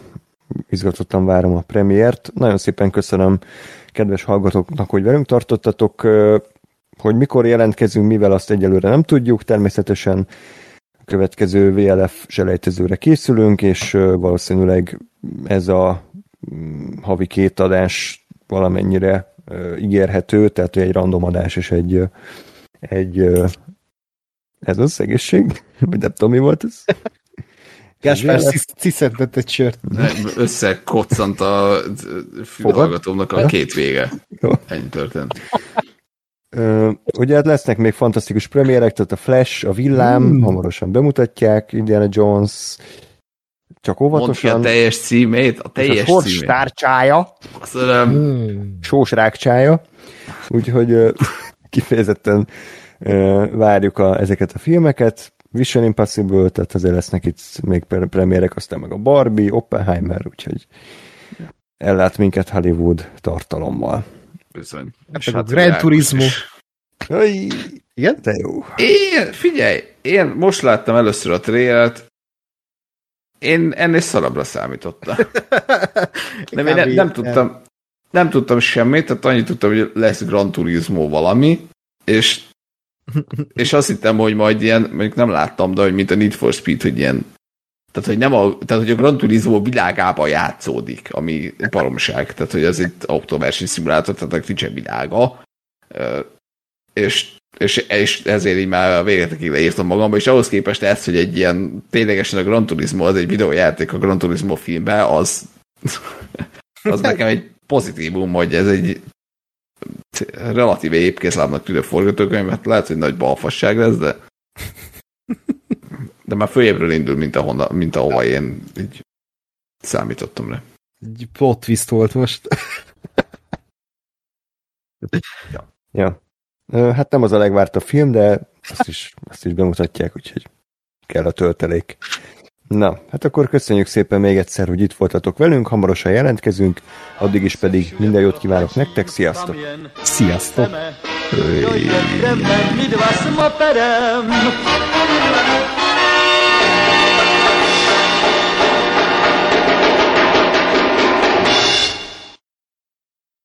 izgatottan várom a premiért. Nagyon szépen köszönöm kedves hallgatóknak, hogy velünk tartottatok, hogy mikor jelentkezünk, mivel azt egyelőre nem tudjuk, természetesen a következő VLF selejtezőre készülünk, és valószínűleg ez a mm, havi két adás valamennyire ígérhető, tehát egy random adás és egy, egy ez az egészség? Vagy nem tudom, mi volt ez? Gáspár ciszentett egy sört. Összekoccant a fülhallgatómnak a két vége. Ennyi történt. Uh, ugye hát lesznek még fantasztikus premierek, tehát a Flash, a Villám, mm. hamarosan bemutatják, Indiana Jones, csak óvatosan. Mondd a teljes címét, a teljes a címét. tárcsája. Mm. Sós rákcsája. Úgyhogy uh, kifejezetten uh, várjuk a, ezeket a filmeket. Vision Impossible, tehát azért lesznek itt még premierek, aztán meg a Barbie, Oppenheimer, úgyhogy ellát minket Hollywood tartalommal. Bizony. Hát a Grand Turismo. Igen? Te jó. Én, figyelj, én most láttam először a trélet, én ennél szarabra számítottam. nem, én nem, nem, tudtam, nem tudtam semmit, tehát annyit tudtam, hogy lesz Gran Turismo valami, és és azt hittem, hogy majd ilyen, mondjuk nem láttam, de hogy mint a Need for Speed, hogy ilyen tehát, hogy nem a, tehát, hogy a Gran Turismo világában játszódik, ami baromság. Tehát, hogy ez egy autóverseny szimulátor, tehát nincsen világa. És, és, és ezért így már a végetekig leírtam magamba, és ahhoz képest ez, hogy egy ilyen ténylegesen a Gran Turismo, az egy videójáték a Gran Turismo filmben, az, az nekem egy pozitívum, hogy ez egy relatíve épkészlábnak tűnő forgatókönyv, mert lehet, hogy nagy balfasság lesz, de de már följébről indul, mint, ahonnan, mint ahova én így számítottam rá. Egy plot twist volt most. ja. ja. Hát nem az a legvártabb film, de azt is, azt is bemutatják, úgyhogy kell a töltelék. Na, hát akkor köszönjük szépen még egyszer, hogy itt voltatok velünk, hamarosan jelentkezünk, addig is pedig minden jót kívánok nektek, sziasztok! Sziasztok! Hey.